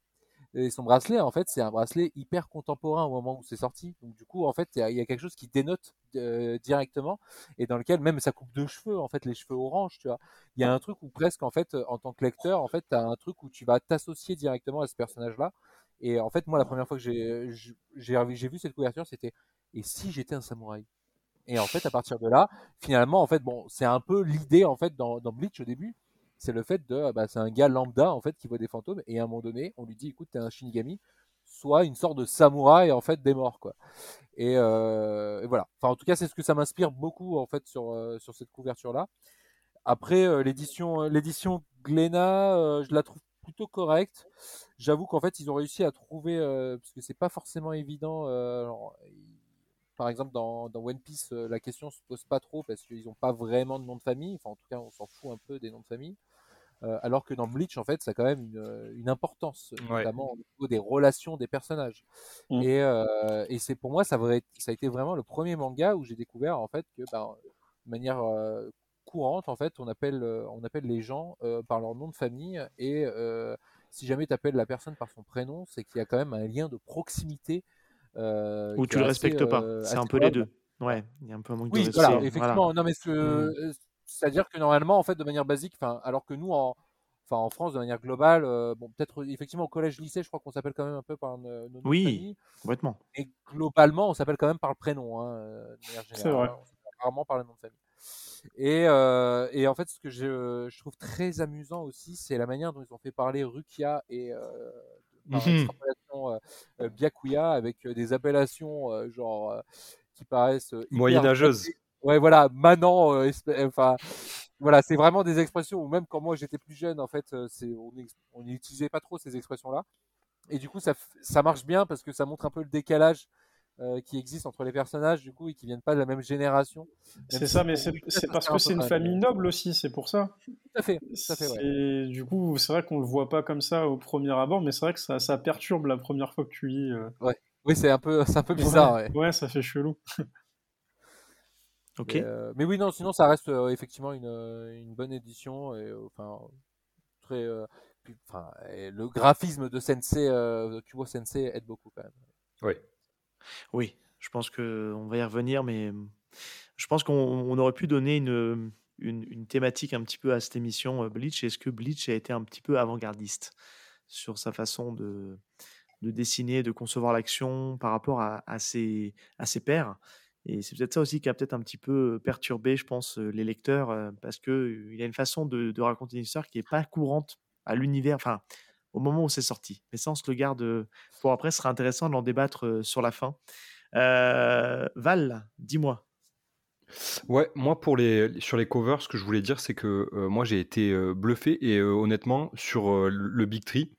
et son bracelet, en fait, c'est un bracelet hyper contemporain au moment où c'est sorti. Donc, du coup, en fait, il y, a- il y a quelque chose qui dénote euh, directement et dans lequel même sa coupe de cheveux, en fait, les cheveux orange, tu vois. Il y a un truc où presque, en fait, en tant que lecteur, en fait, tu as un truc où tu vas t'associer directement à ce personnage-là. Et en fait, moi, la première fois que j'ai vu cette couverture, c'était et si j'étais un samouraï? Et en fait, à partir de là, finalement, en fait, bon, c'est un peu l'idée en fait dans, dans Bleach au début, c'est le fait de, bah, c'est un gars lambda en fait qui voit des fantômes et à un moment donné, on lui dit, écoute, t'es un Shinigami, soit une sorte de samouraï en fait des morts quoi. Et, euh, et voilà. Enfin, en tout cas, c'est ce que ça m'inspire beaucoup en fait sur euh, sur cette couverture là. Après, euh, l'édition euh, l'édition Glénat, euh, je la trouve plutôt correcte. J'avoue qu'en fait, ils ont réussi à trouver, euh, parce que c'est pas forcément évident. alors, par exemple, dans, dans One Piece, euh, la question se pose pas trop parce qu'ils n'ont pas vraiment de nom de famille. Enfin, en tout cas, on s'en fout un peu des noms de famille. Euh, alors que dans Bleach, en fait, ça a quand même une, une importance, Ouais. notamment au niveau des relations des personnages. Mm. Et, euh, et c'est pour moi, ça, va être- ça a été vraiment le premier manga où j'ai découvert en fait que, ben, de manière euh, courante, en fait, on appelle, euh, on appelle les gens euh, par leur nom de famille. Et euh, si jamais tu appelles la personne par son prénom, c'est qu'il y a quand même un lien de proximité. Euh, Ou tu le assez, respectes pas. euh, C'est un peu les deux. Ouais, il y a un peu un manque de respect. voilà, Voilà. effectivement. Non, mais ce, Mm. euh, c'est-à-dire que normalement, en fait, de manière basique, alors que nous, en, enfin, en France, de manière globale, euh, bon, peut-être effectivement au collège-lycée, je crois qu'on s'appelle quand même un peu par nos, Oui, famille, complètement. mais globalement, on s'appelle quand même par le prénom, hein, de manière C'est vrai. hein, on s'appelle rarement par le nom de famille. Et, euh, et en fait, ce que je, je trouve très amusant aussi, c'est la manière dont ils ont fait parler Rukia et euh, par euh, euh, Byakuya avec euh, des appellations euh, genre euh, qui paraissent euh, hyper Moyenâgeuse. datées. Ouais, voilà, manant, euh, enfin, voilà, c'est vraiment des expressions où même quand moi j'étais plus jeune, en fait, c'est, on n'utilisait pas trop ces expressions-là. Et du coup, ça, ça marche bien parce que ça montre un peu le décalage euh, qui existe entre les personnages, du coup, et qui viennent pas de la même génération. C'est si ça, mais c'est parce que c'est une famille noble aussi, c'est pour ça. Tout à fait, tout à fait, ouais. Du coup, c'est vrai qu'on le voit pas comme ça au premier abord, mais c'est vrai que ça, ça perturbe la première fois que tu lis. euh. Oui, c'est un peu, c'est un peu bizarre, ouais. Ouais, ça fait chelou. Ok. Mais, euh, mais oui, non, sinon ça reste euh, effectivement une, une bonne édition et euh, enfin très, euh, puis, enfin, et le graphisme de Sensei, euh, de Kubo Sensei aide beaucoup quand même. Oui. Oui, je pense qu'on va y revenir, mais je pense qu'on on aurait pu donner une, une, thématique un petit peu à cette émission euh, Bleach. Est-ce que Bleach a été un petit peu avant-gardiste sur sa façon de, de dessiner, de concevoir l'action par rapport à, ses, à ses pairs? Et c'est peut-être ça aussi qui a peut-être un petit peu perturbé, je pense, euh, les lecteurs, euh, parce qu'il a une façon de, raconter une histoire qui n'est pas courante à l'univers, au moment où c'est sorti. Mais ça, on se le garde pour après, ce sera intéressant d'en débattre sur la fin. Val, dis-moi. Ouais, moi pour les sur les covers, ce que je voulais dire, c'est que moi j'ai été bluffé et honnêtement sur le Big Tree,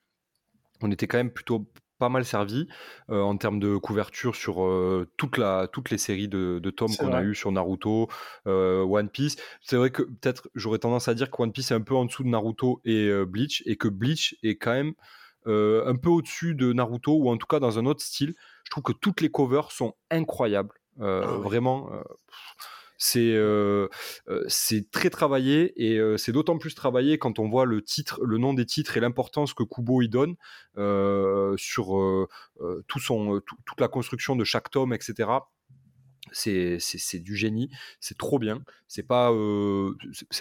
on était quand même plutôt pas mal servi euh, en termes de couverture sur euh, toute la, toutes les séries de, de tomes qu'on a eu sur Naruto, euh, One Piece. C'est vrai que peut-être j'aurais tendance à dire que One Piece est un peu en dessous de Naruto et Bleach et que Bleach est quand même un peu au-dessus de Naruto ou en tout cas dans un autre style. Je trouve que toutes les covers sont incroyables. Ah ouais. Vraiment, c'est euh, euh, c'est très travaillé et euh, c'est d'autant plus travaillé quand on voit le titre, le nom des titres et l'importance que Kubo y donne euh, sur euh, tout son, tout- toute la construction de chaque tome, etc. C'est du génie, c'est trop bien. C'est pas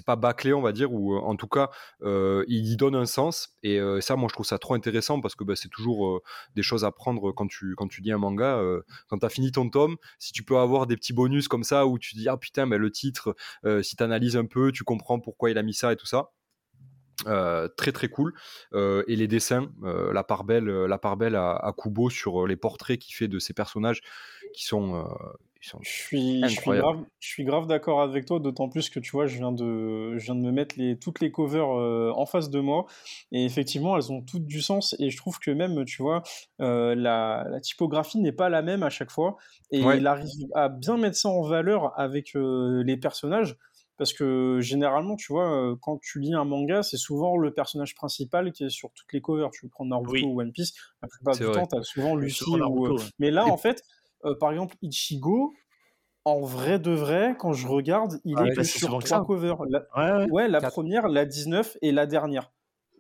pas bâclé, on va dire, ou en tout cas, il y donne un sens. Et ça, moi, je trouve ça trop intéressant parce que bah, c'est toujours des choses à prendre quand tu quand lis un manga. quand tu as fini ton tome, si tu peux avoir des petits bonus comme ça où tu dis ah putain, mais le titre, si tu analyses un peu, tu comprends pourquoi il a mis ça et tout ça. Très très cool et les dessins la part belle la part belle à, à Kubo sur les portraits qu'il fait de ces personnages qui sont, sont Je suis, je suis Incroyable. grave, je suis grave d'accord avec toi, d'autant plus que tu vois, je viens de, je viens de me mettre les, toutes les covers euh, en face de moi, et effectivement, elles ont toutes du sens, et je trouve que même, tu vois, euh, la, la typographie n'est pas la même à chaque fois, et Ouais. il arrive à bien mettre ça en valeur avec euh, les personnages, parce que généralement, tu vois, quand tu lis un manga, c'est souvent le personnage principal qui est sur toutes les covers. Tu prends Naruto Oui. ou One Piece, la plupart du vrai. temps, tu as souvent Luffy ou, ouais. mais là, Et- en fait, euh, par exemple, Ichigo, en vrai de vrai, quand je regarde, il Ah est sur trois covers. La- Ouais, la Quatre. première, la 19 et la dernière.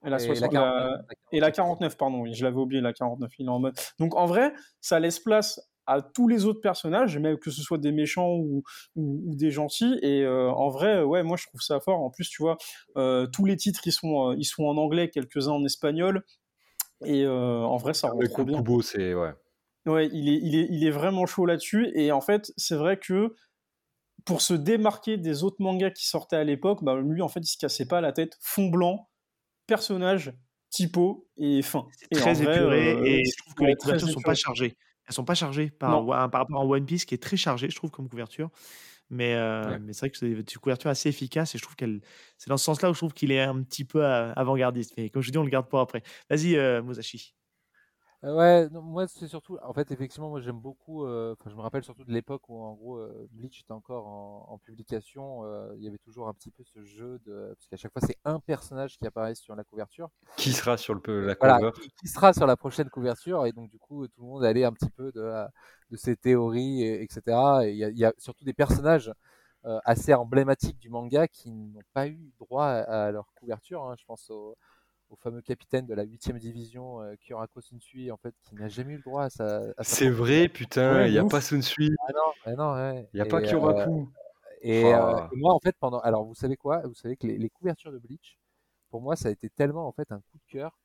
Et la, Et 60 la la- 49, et la 49, pardon, oui, je l'avais oublié, la 49, il est en mode. Donc en vrai, ça laisse place à tous les autres personnages, même que ce soit des méchants ou, ou, ou des gentils. Et euh, en vrai, ouais, moi je trouve ça fort. En plus, tu vois, euh, tous les titres, ils sont, euh, ils sont en anglais, quelques-uns en espagnol. Et en vrai, ça rend trop bien. Kubo c'est ouais Ouais, il est, il est, il est vraiment chaud là-dessus. Et en fait, c'est vrai que pour se démarquer des autres mangas qui sortaient à l'époque, bah, lui, en fait, il se cassait pas la tête. Fond blanc, personnage, typo et fin. Et très vrai, épuré euh, et je trouve que les couvertures sont pas chargées. Elles sont pas chargées par, rapport à One Piece qui est très chargé, je trouve, comme couverture. Mais, euh, Ouais. mais c'est vrai que c'est des couvertures assez efficaces et je trouve qu'elle. C'est dans ce sens-là où je trouve qu'il est un petit peu avant-gardiste. Mais comme je dis, on le garde pour après. Vas-y, euh, Musashi. Euh, Ouais, non, moi c'est surtout, en fait, effectivement, moi j'aime beaucoup, euh, enfin je me rappelle surtout de l'époque où en gros euh, Bleach était encore en, en publication, euh, il y avait toujours un petit peu ce jeu de, parce qu'à chaque fois c'est un personnage qui apparaît sur la couverture, qui sera sur le peu- la voilà, cover qui, qui sera sur la prochaine couverture, et donc du coup tout le monde allait un petit peu de, la- de ses théories, et- etc. Et il y a, il y a surtout des personnages euh, assez emblématiques du manga qui n'ont pas eu droit à, à leur couverture, hein. je pense au au fameux capitaine de la 8 division, euh, Kyorako Sunsui, en fait, qui n'a jamais eu le droit à sa. à sa c'est vrai putain Ouais, il y a pas. Sunsui Ah non, ah non, ouais. il y a Et, pas euh, Kyoraku et, euh, et moi, en fait, pendant. Alors, vous savez quoi? Vous savez que les, les couvertures de Bleach, pour moi, ça a été tellement, en fait, un coup de cœur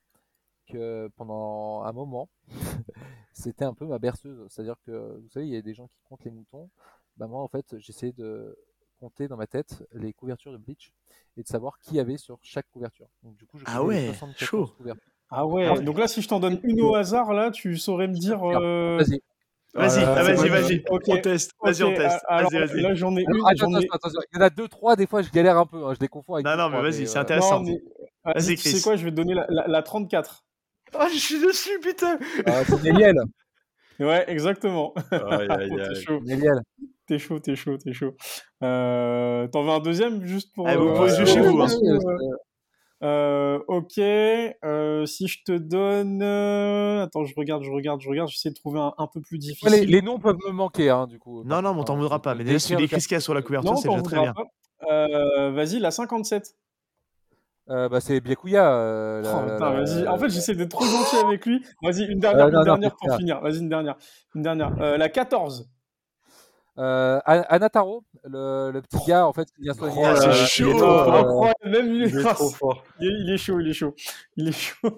que pendant un moment, c'était un peu ma berceuse. C'est-à-dire que, vous savez, il y a des gens qui comptent les moutons. Bah, moi, en fait, j'essayais de compter dans ma tête les couvertures de Bleach et de savoir qui y avait sur chaque couverture. Donc, du coup, je Ah ouais, 74 chaud. couvertures. Ah ouais, Ah ouais. donc là, si je t'en donne une au hasard, là, tu saurais me dire. euh, Vas-y. Vas-y, Euh, ah, vas-y, c'est vas-y. Ok, On teste. Vas-y, on teste. alors, Vas-y, vas-y. Là, j'en ai une. attends, ai- attention, attention. Il y en a deux, trois, des fois, je galère un peu. hein, Je les confonds avec Non, non, mais vas-y, c'est euh, intéressant. Mais. ah, Vas-y, tu sais Chris. quoi, je vais te donner la, la- la 34. Oh, je suis dessus, putain. euh, c'est Néliel. Ouais, exactement. Oh, t'es aïe. chaud, Néliel. T'es chaud, t'es chaud, t'es chaud. Euh, T'en veux un deuxième juste pour. Ah, vous euh, pouvez jouer chez vous, hein. euh, ok, euh, si je te donne, attends, je regarde, je regarde, je regarde, j'essaie de trouver un, un peu plus difficile. les, les noms peuvent me manquer, hein, du coup. Non, non, mais on t'en voudra pas. Mais déjà, si tu décris ce qu'il y a sur la couverture, c'est déjà très bien. Euh, Vas-y, la 57. Euh, bah, c'est Byakuya. Euh, Oh, la- vas-y. En fait, j'essaie d'être trop gentil avec lui. Vas-y, une dernière, Euh, non, une non, dernière pour finir. Vas-y, une dernière. Une dernière. Euh, la 14. Euh, An- Anataro, le, le petit gars en fait qui vient soigner. Oh, euh, c'est il est chaud. trop, euh, même lui. il est trop fort Il est, il est chaud, il est chaud. Il est chaud.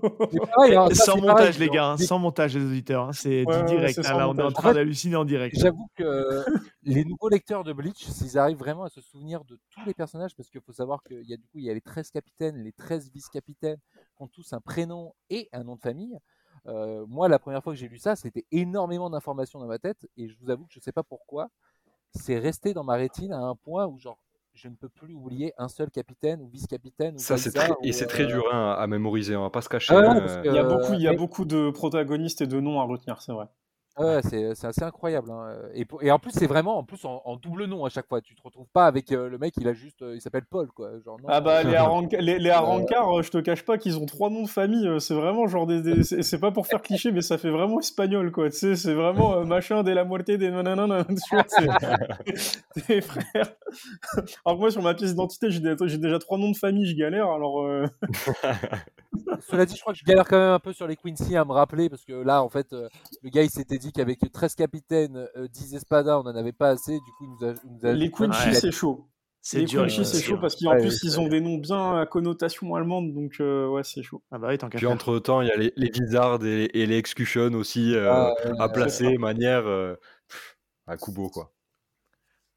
pareil, hein, ça, Sans montage, pareil, les gars. hein, Sans montage, les auditeurs. hein, C'est Ouais, direct. Là, on est en train En fait, d'halluciner en direct. J'avoue que les nouveaux lecteurs de Bleach, s'ils arrivent vraiment à se souvenir de tous les personnages, parce qu'il faut savoir qu'il y a du coup il y a les 13 capitaines, les 13 vice-capitaines, qui ont tous un prénom et un nom de famille. Euh, moi, la première fois que j'ai lu ça, c'était énormément d'informations dans ma tête, et je vous avoue que je sais pas pourquoi, c'est resté dans ma rétine à un point où genre je ne peux plus oublier un seul capitaine ou vice-capitaine. ou ça c'est très et c'est très euh, dur hein, à mémoriser on va pas se cacher Ah ouais, hein, euh, Il y a beaucoup, il y a mais- beaucoup de protagonistes et de noms à retenir, c'est vrai. Ouais, c'est c'est assez incroyable. hein. Et, pour- et en plus, c'est vraiment en plus en, en double nom à chaque fois. Tu te retrouves pas avec euh, le mec, il a juste, euh, il s'appelle Paul, quoi. Genre, non, Ah bah les, les, les Euh, Arrancars, euh, je te cache pas qu'ils ont trois noms de famille. euh, C'est vraiment genre des, des- c'est c'est pas pour faire cliché, mais ça fait vraiment espagnol quoi. Tu sais, c'est vraiment euh, machin de la muerte des nanana. Tu vois, c'est des frères. Alors que moi sur ma pièce d'identité, j'ai des- j'ai déjà trois noms de famille, je galère. Alors euh, Cela dit, je crois que je galère quand même un peu sur les Quincy à me rappeler parce que là, en fait, euh, le gars il s'était dit qu'avec 13 capitaines, euh, 10 espadas, on en avait pas assez. Du coup, il nous a, il nous a les Quincy, Ouais. c'est chaud. C'est Les dur. Quincy, euh, c'est chaud parce qu'en Ouais, plus ils ont des noms bien à connotation allemande, donc euh, ouais, c'est chaud. Ah bah oui, tant puis entre temps il y a les, les Wizards et, et les Execution aussi euh, Ah, à placer manière euh, à Kubo quoi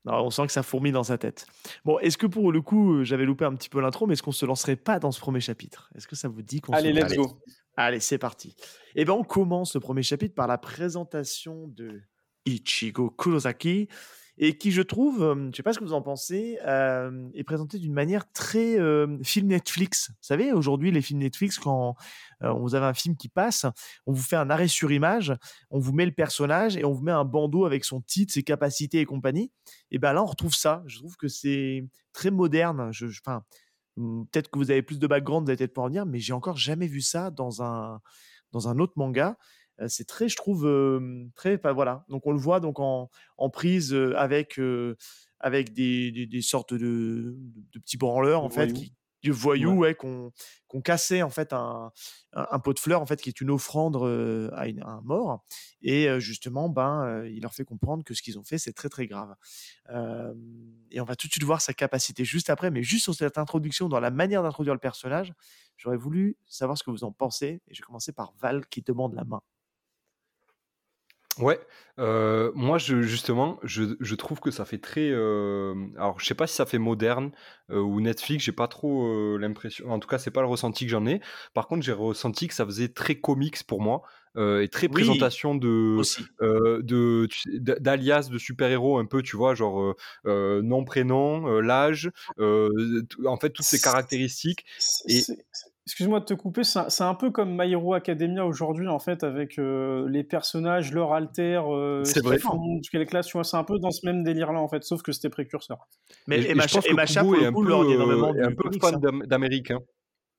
Non, on sent que ça fourmille dans sa tête. Bon, est-ce que pour le coup, euh, j'avais loupé un petit peu l'intro, mais est-ce qu'on se lancerait pas dans ce premier chapitre? Est-ce que ça vous dit qu'on se Allez, lance? let's go. Allez, c'est parti. Eh bien, on commence le premier chapitre par la présentation de Ichigo Kurosaki, et qui, je trouve, euh, je ne sais pas ce que vous en pensez, euh, est présenté d'une manière très euh, film Netflix. Vous savez, aujourd'hui, les films Netflix, quand euh, vous avez un film qui passe, on vous fait un arrêt sur image, on vous met le personnage et on vous met un bandeau avec son titre, ses capacités et compagnie. Et bien là, on retrouve ça. Je trouve que c'est très moderne. Je, peut-être que vous avez plus de background, vous allez peut-être pas en dire, mais j'ai encore jamais vu ça dans un, dans un autre manga. Euh, c'est très, je trouve, euh, très, voilà. Donc on le voit donc en, en prise euh, avec, avec des, des, des sortes de, de petits branleurs en fait, qui, voyous, Ouais. ouais, qu'on cassait en fait un, un, un pot de fleurs en fait qui est une offrande euh, à, une- à un mort. Et euh, justement ben euh, il leur fait comprendre que ce qu'ils ont fait c'est très très grave. Et on va tout de suite voir sa capacité juste après mais juste sur cette introduction dans la manière d'introduire le personnage j'aurais voulu savoir ce que vous en pensez. Et je vais commencer par Val qui demande la main Ouais, euh, moi je, justement, je, je trouve que ça fait très. euh, alors, je sais pas si ça fait moderne euh, ou Netflix, j'ai pas trop l'impression. En tout cas, c'est pas le ressenti que j'en ai. Par contre, j'ai ressenti que ça faisait très comics pour moi et très Oui. présentation de d'alias de super héros un peu, tu vois, genre nom prénom, l'âge, en fait toutes ces caractéristiques. Et- Excuse-moi de te couper, c'est un, c'est un peu comme My Hero Academia aujourd'hui, en fait, avec euh, les personnages, leur alter, euh, C'est vrai. font, quelle classe, tu vois, c'est un peu dans ce même délire-là, en fait, sauf que c'était précurseur. mais Et- et, et Macha, je pense et que Macha, Kubo pour est le un coup peu, leur dit euh, énormément est un peu fan hein.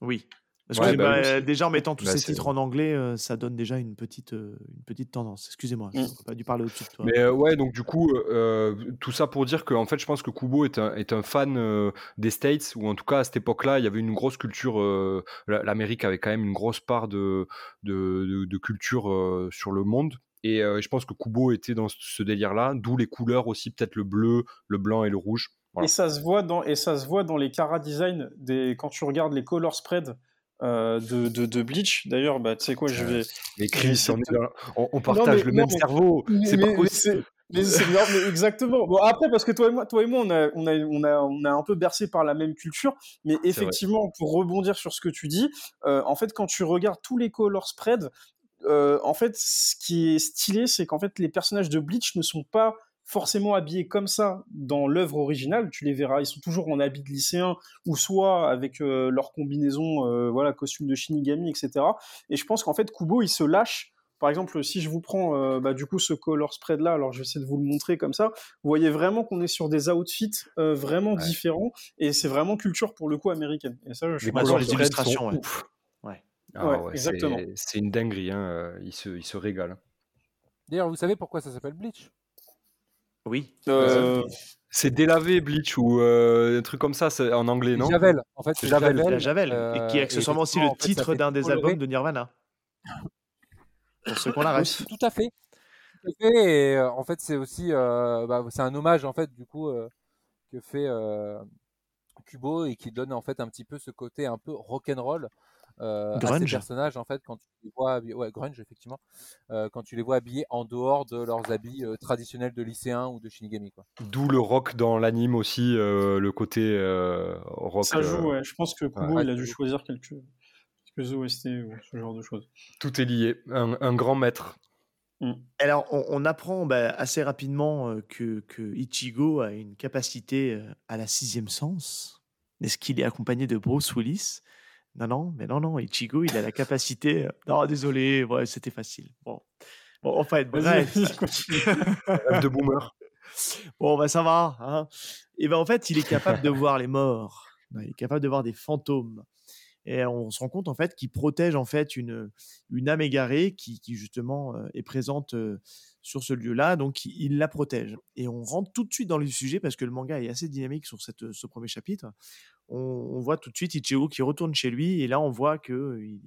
oui parce Ouais, que bah bah, déjà en mettant tous Bah, ces titres en anglais euh, ça donne déjà une petite euh, une petite tendance excusez-moi Mm. j'ai pas dû parler au-dessus de toi Mais euh, ouais, donc du coup, euh, tout ça pour dire que en fait, je pense que Kubo est un, est un fan euh, des States, ou en tout cas à cette époque-là, il y avait une grosse culture. euh, la- L'Amérique avait quand même une grosse part de, de, de- de culture euh, sur le monde. Et euh, je pense que Kubo était dans ce- délire-là, d'où les couleurs aussi, peut-être le bleu, le blanc et le rouge. Voilà. Et ça se voit dans et ça se voit dans les cara design des quand tu regardes les color spread euh, de, de, de Bleach. D'ailleurs, bah tu sais quoi, je vais. Mais Chris, on, est partage mais- le même cerveau. C'est pas possible. mais c'est- non, mais exactement. Bon après parce que toi et moi, toi et moi, on a, on a, on a, on a un peu bercé par la même culture, mais effectivement, pour rebondir sur ce que tu dis, euh, en fait, quand tu regardes tous les color spread, euh, en fait, ce qui est stylé, c'est qu'en fait, les personnages de Bleach ne sont pas forcément habillés comme ça dans l'œuvre originale. Tu les verras, ils sont toujours en habit de lycéen ou soit avec euh, leur combinaison, euh, voilà, costume de Shinigami, etc. Et je pense qu'en fait, Kubo, il se lâche. Par exemple, si je vous prends euh, bah, du coup ce color spread là, alors je vais essayer de vous le montrer comme ça, vous voyez vraiment qu'on est sur des outfits euh, vraiment Ouais. différents et c'est vraiment culture pour le coup américaine. Et ça, je Les les illustrations, sont ouais. ouf. Ouais. Ah Ouais, ouais, exactement. c'est- une dinguerie, hein. euh, il, se, il se régale. D'ailleurs, vous savez pourquoi ça s'appelle Bleach? Oui Euh, C'est délavé Bleach ou euh, un truc comme ça c'est en anglais, non? Javel. En fait, c'est Javel, Javel. la Javel euh, et qui est accessoirement aussi le titre fait d'un des albums de Nirvana pour ceux qu'on la reste Tout à fait. Tout à fait. Et euh, en fait, c'est aussi, euh, bah, c'est un hommage en fait du coup euh, que fait euh, Kubo et qui donne en fait un petit peu ce côté un peu rock'n'roll euh, à ces Grunge. personnages en fait quand tu les vois habillés, ouais grunge effectivement, euh, quand tu les vois habillés en dehors de leurs habits euh, traditionnels de lycéens ou de Shinigami quoi. D'où le rock dans l'anime aussi, euh, le côté euh, rock. ça joue, euh, ouais. Je pense que Kubo, Ouais, il a dû choisir quelques, quelques OST ou ce genre de choses. Tout est lié. Un, un grand maître. Alors, on, on apprend bah, assez rapidement que, que Ichigo a une capacité à la sixième sens. Est-ce qu'il est accompagné de Bruce Willis? Non, non, mais non, non, Ichigo, il a la capacité. euh, Non, désolé, ouais, c'était facile. Bon. bon, en fait, Vas-y, bref. de boomer. Bon, bah ça va. Hein et ben en fait, il est capable de voir les morts. Il est capable de voir des fantômes. Et on se rend compte en fait qu'il protège en fait une, une âme égarée qui, justement euh, est présente euh, sur ce lieu-là, donc il, la protège. Et on rentre tout de suite dans le sujet parce que le manga est assez dynamique sur cette, ce premier chapitre. On, voit tout de suite Ichigo qui retourne chez lui et là on voit que il,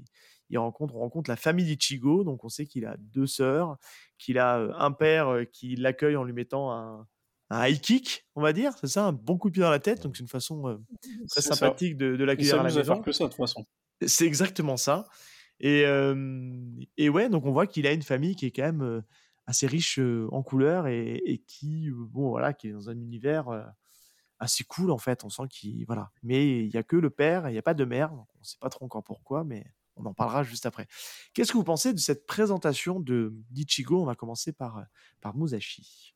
il rencontre, on rencontre la famille d'Ichigo, donc on sait qu'il a deux sœurs, qu'il a euh, un père euh, qui l'accueille en lui mettant un, un high kick, on va dire, c'est ça, un bon coup de pied dans la tête, donc c'est une façon euh, très C'est ça. sympathique de, de Il l'accueillir à la maison. faire que ça, de toute façon. C'est exactement ça. Et, euh, et ouais, donc on voit qu'il a une famille qui est quand même euh, assez riche euh, en couleurs et, et qui, bon, voilà, qui est dans un univers assez cool en fait. On sent qu'il, voilà. Mais il y a que le père, il n'y a pas de mère. donc on ne sait pas trop encore pourquoi, mais on en parlera juste après. Qu'est-ce que vous pensez de cette présentation de d'Ichigo? On va commencer par, par Musashi.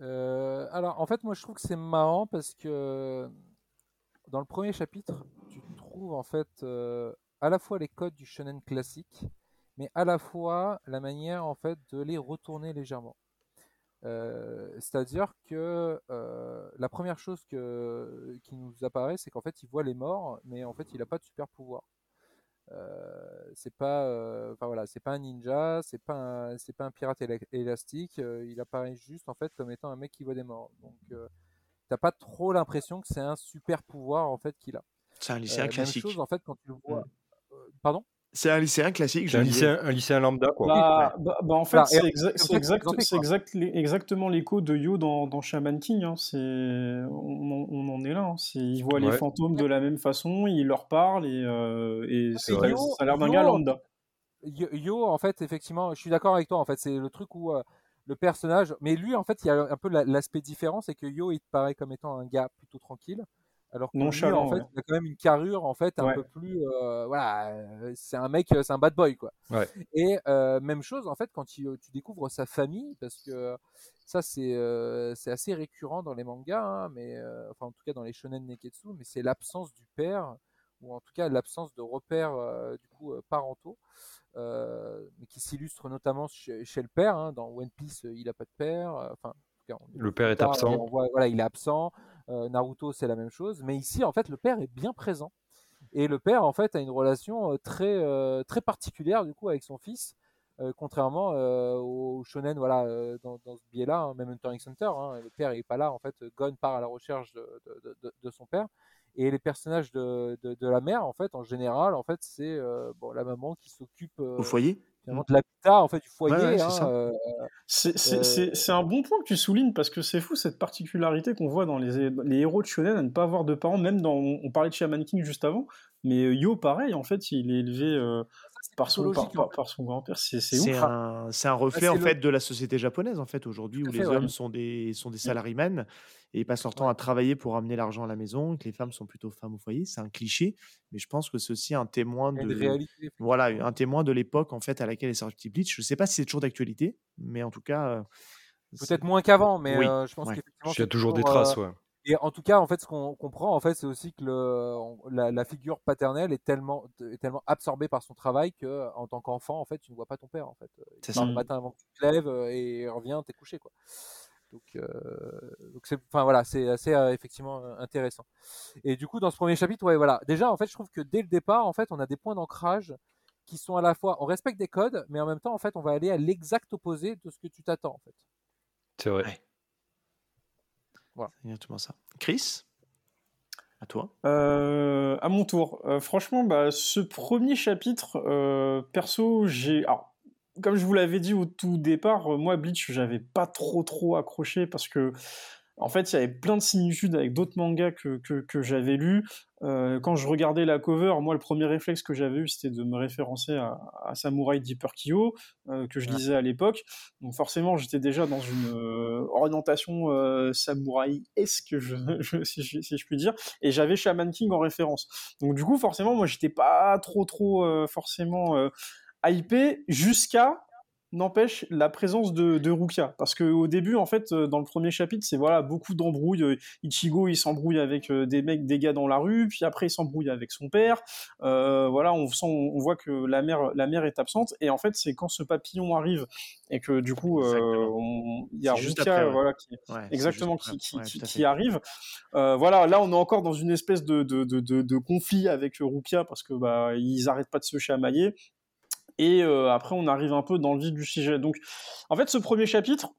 Euh, alors, en fait, moi, je trouve que c'est marrant parce que dans le premier chapitre, tu trouves en fait euh, à la fois les codes du shonen classique, mais à la fois la manière en fait de les retourner légèrement. Euh, C'est-à-dire que la première chose qui nous apparaît, c'est qu'en fait, il voit les morts, mais en fait, il n'a pas de super pouvoir. Euh, c'est pas, euh, enfin voilà, c'est pas un ninja, c'est pas un, c'est pas un pirate éla- élastique. euh, il apparaît juste en fait comme étant un mec qui voit des morts. Donc, euh, t'as pas trop l'impression que c'est un super pouvoir en fait qu'il a. C'est un Euh, lycéen même classique. chose en fait quand tu le vois. Euh, pardon? C'est un lycéen classique, je un lycéen, un lycéen lambda, quoi. Bah, bah, bah, en fait, c'est exa- exact, exact, exactement l'écho de Yo dans, dans Shaman King. hein. C'est, on, en- on en est là. hein. C'est, il voit les fantômes de la même façon, il leur parle et, euh, et ça, a l'air d'un gars lambda. Yo, Yo, en fait, effectivement, je suis d'accord avec toi. En fait, c'est le truc où euh, le personnage, mais lui, en fait, il y a un peu la- l'aspect différent, c'est que Yo, il te paraît comme étant un gars plutôt tranquille, alors que Nonchalant, en fait, ouais. il a quand même une carrure, en fait, un Ouais. peu plus, euh, voilà, euh, c'est un mec, euh, c'est un bad boy, quoi. Ouais. Et euh, même chose, en fait, quand tu, tu découvres sa famille, parce que ça, c'est euh, c'est assez récurrent dans les mangas, hein, mais enfin, en tout cas dans les shonen neketsu, mais c'est l'absence du père, ou en tout cas l'absence de repères du coup parentaux, mais qui s'illustre notamment chez, chez le père. hein. dans One Piece, il a pas de père. Enfin, en tout cas, on- Le père est tard, absent. voit- voilà, il est absent. Euh, Naruto, c'est la même chose. Mais ici, en fait, le père est bien présent. Et le père, en fait, a une relation euh, très, euh, très particulière, du coup, avec son fils. euh, contrairement euh, au shonen, voilà, euh, dans, dans ce biais-là, hein, même Hunter x Hunter, hein, le père est pas là, en fait, Gon part à la recherche de, de- de- de son père. Et les personnages de, la mère, en fait, en général, en fait, c'est bon, la maman qui s'occupe Au foyer? Finalement de l'habitat, en fait, du foyer. Ouais, ouais, c'est hein, euh, C'est, Euh, c'est- un bon point que tu soulignes parce que c'est fou cette particularité qu'on voit dans les, les héros de shonen à ne pas avoir de parents, même dans, on parlait de Shaman King juste avant, mais euh, Yo pareil en fait il est élevé euh, par son, par, son grand-père, c'est, c'est un, c'est un reflet en fait de la société japonaise en fait aujourd'hui où les ouais. hommes sont des sont des salarymen et ils passent leur temps à travailler pour amener l'argent à la maison, que les femmes sont plutôt femmes au foyer. C'est un cliché, mais je pense que c'est aussi un témoin de réalité. voilà un témoin de l'époque en fait à laquelle est sorti Bleach. Je sais pas si c'est toujours d'actualité, mais en tout cas euh, Peut-être moins qu'avant, mais Oui, euh, je pense ouais. qu'effectivement. Il y a toujours des euh, traces, ouais. Et en tout cas, en fait, ce qu'on comprend, en fait, c'est aussi que le, la, la figure paternelle est tellement, est tellement absorbée par son travail que, en tant qu'enfant, en fait, tu ne vois pas ton père, en fait. Il part le matin avant que tu te lèves euh, et revient, t'es couché, quoi. Donc, euh, donc c'est, enfin voilà, c'est assez euh, effectivement euh, intéressant. Et du coup, dans ce premier chapitre, ouais, voilà. Déjà, en fait, je trouve que dès le départ, en fait, on a des points d'ancrage qui sont à la fois, on respecte des codes, mais en même temps, en fait, on va aller à l'exact opposé de ce que tu t'attends, en fait. C'est vrai. Ouais. Voilà. c'est exactement ça. Chris, à toi. Euh, à mon tour. Euh, franchement, bah, ce premier chapitre, euh, perso, j'ai. alors, comme je vous l'avais dit au tout départ, euh, moi, Bleach, j'avais pas trop trop accroché parce que, en fait, il y avait plein de similitudes avec d'autres mangas que, que, que j'avais lus. Euh, quand je regardais la cover, moi, le premier réflexe que j'avais eu, c'était de me référencer à, à Samurai Deeper Kyo, euh, que je Ouais. lisais à l'époque. Donc, forcément, j'étais déjà dans une euh, orientation samouraï-esque, je, je- si, je, si je puis dire et j'avais Shaman King en référence. Donc du coup, forcément, moi, j'étais pas trop, trop forcément hypé jusqu'à n'empêche la présence de, de Rukia parce que au début en fait euh, dans le premier chapitre c'est voilà beaucoup d'embrouilles Euh, Ichigo il s'embrouille avec euh, des mecs des gars dans la rue puis après il s'embrouille avec son père Euh, voilà on sent on voit que la mère la mère est absente et en fait c'est quand ce papillon arrive et que du coup il y a ouais. voilà qui, Ouais, exactement qui, Ouais, arrive. Euh, voilà, là on est encore dans une espèce de, de, de, conflit avec Rukia parce que bah ils arrêtent pas de se chamailler. Et euh, après on arrive un peu dans le vif du sujet. Donc en fait ce premier chapitre,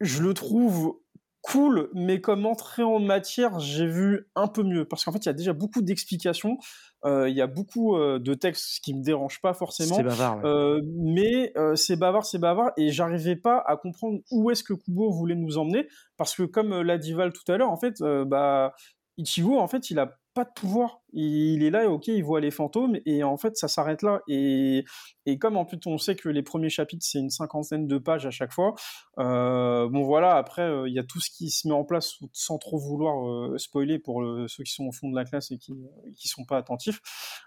je le trouve cool, mais comme entrée en matière, j'ai vu un peu mieux parce qu'en fait il y a déjà beaucoup d'explications, euh, il y a beaucoup euh, de textes ce qui me dérange pas forcément. C'est bavard. ouais. Euh, mais c'est bavard, c'est bavard, et j'arrivais pas à comprendre où est-ce que Kubo voulait nous emmener, parce que comme l'a dit Val tout à l'heure, en fait, bah, Ichigo, en fait, il a pas de pouvoir. Il est là, et ok, il voit les fantômes, et en fait, ça s'arrête là. Et, et comme en plus, on sait que les premiers chapitres, c'est une cinquantaine de pages à chaque fois, euh, bon voilà, après, euh, il y a tout ce qui se met en place sans trop vouloir euh, spoiler pour le- ceux qui sont au fond de la classe et qui qui sont pas attentifs.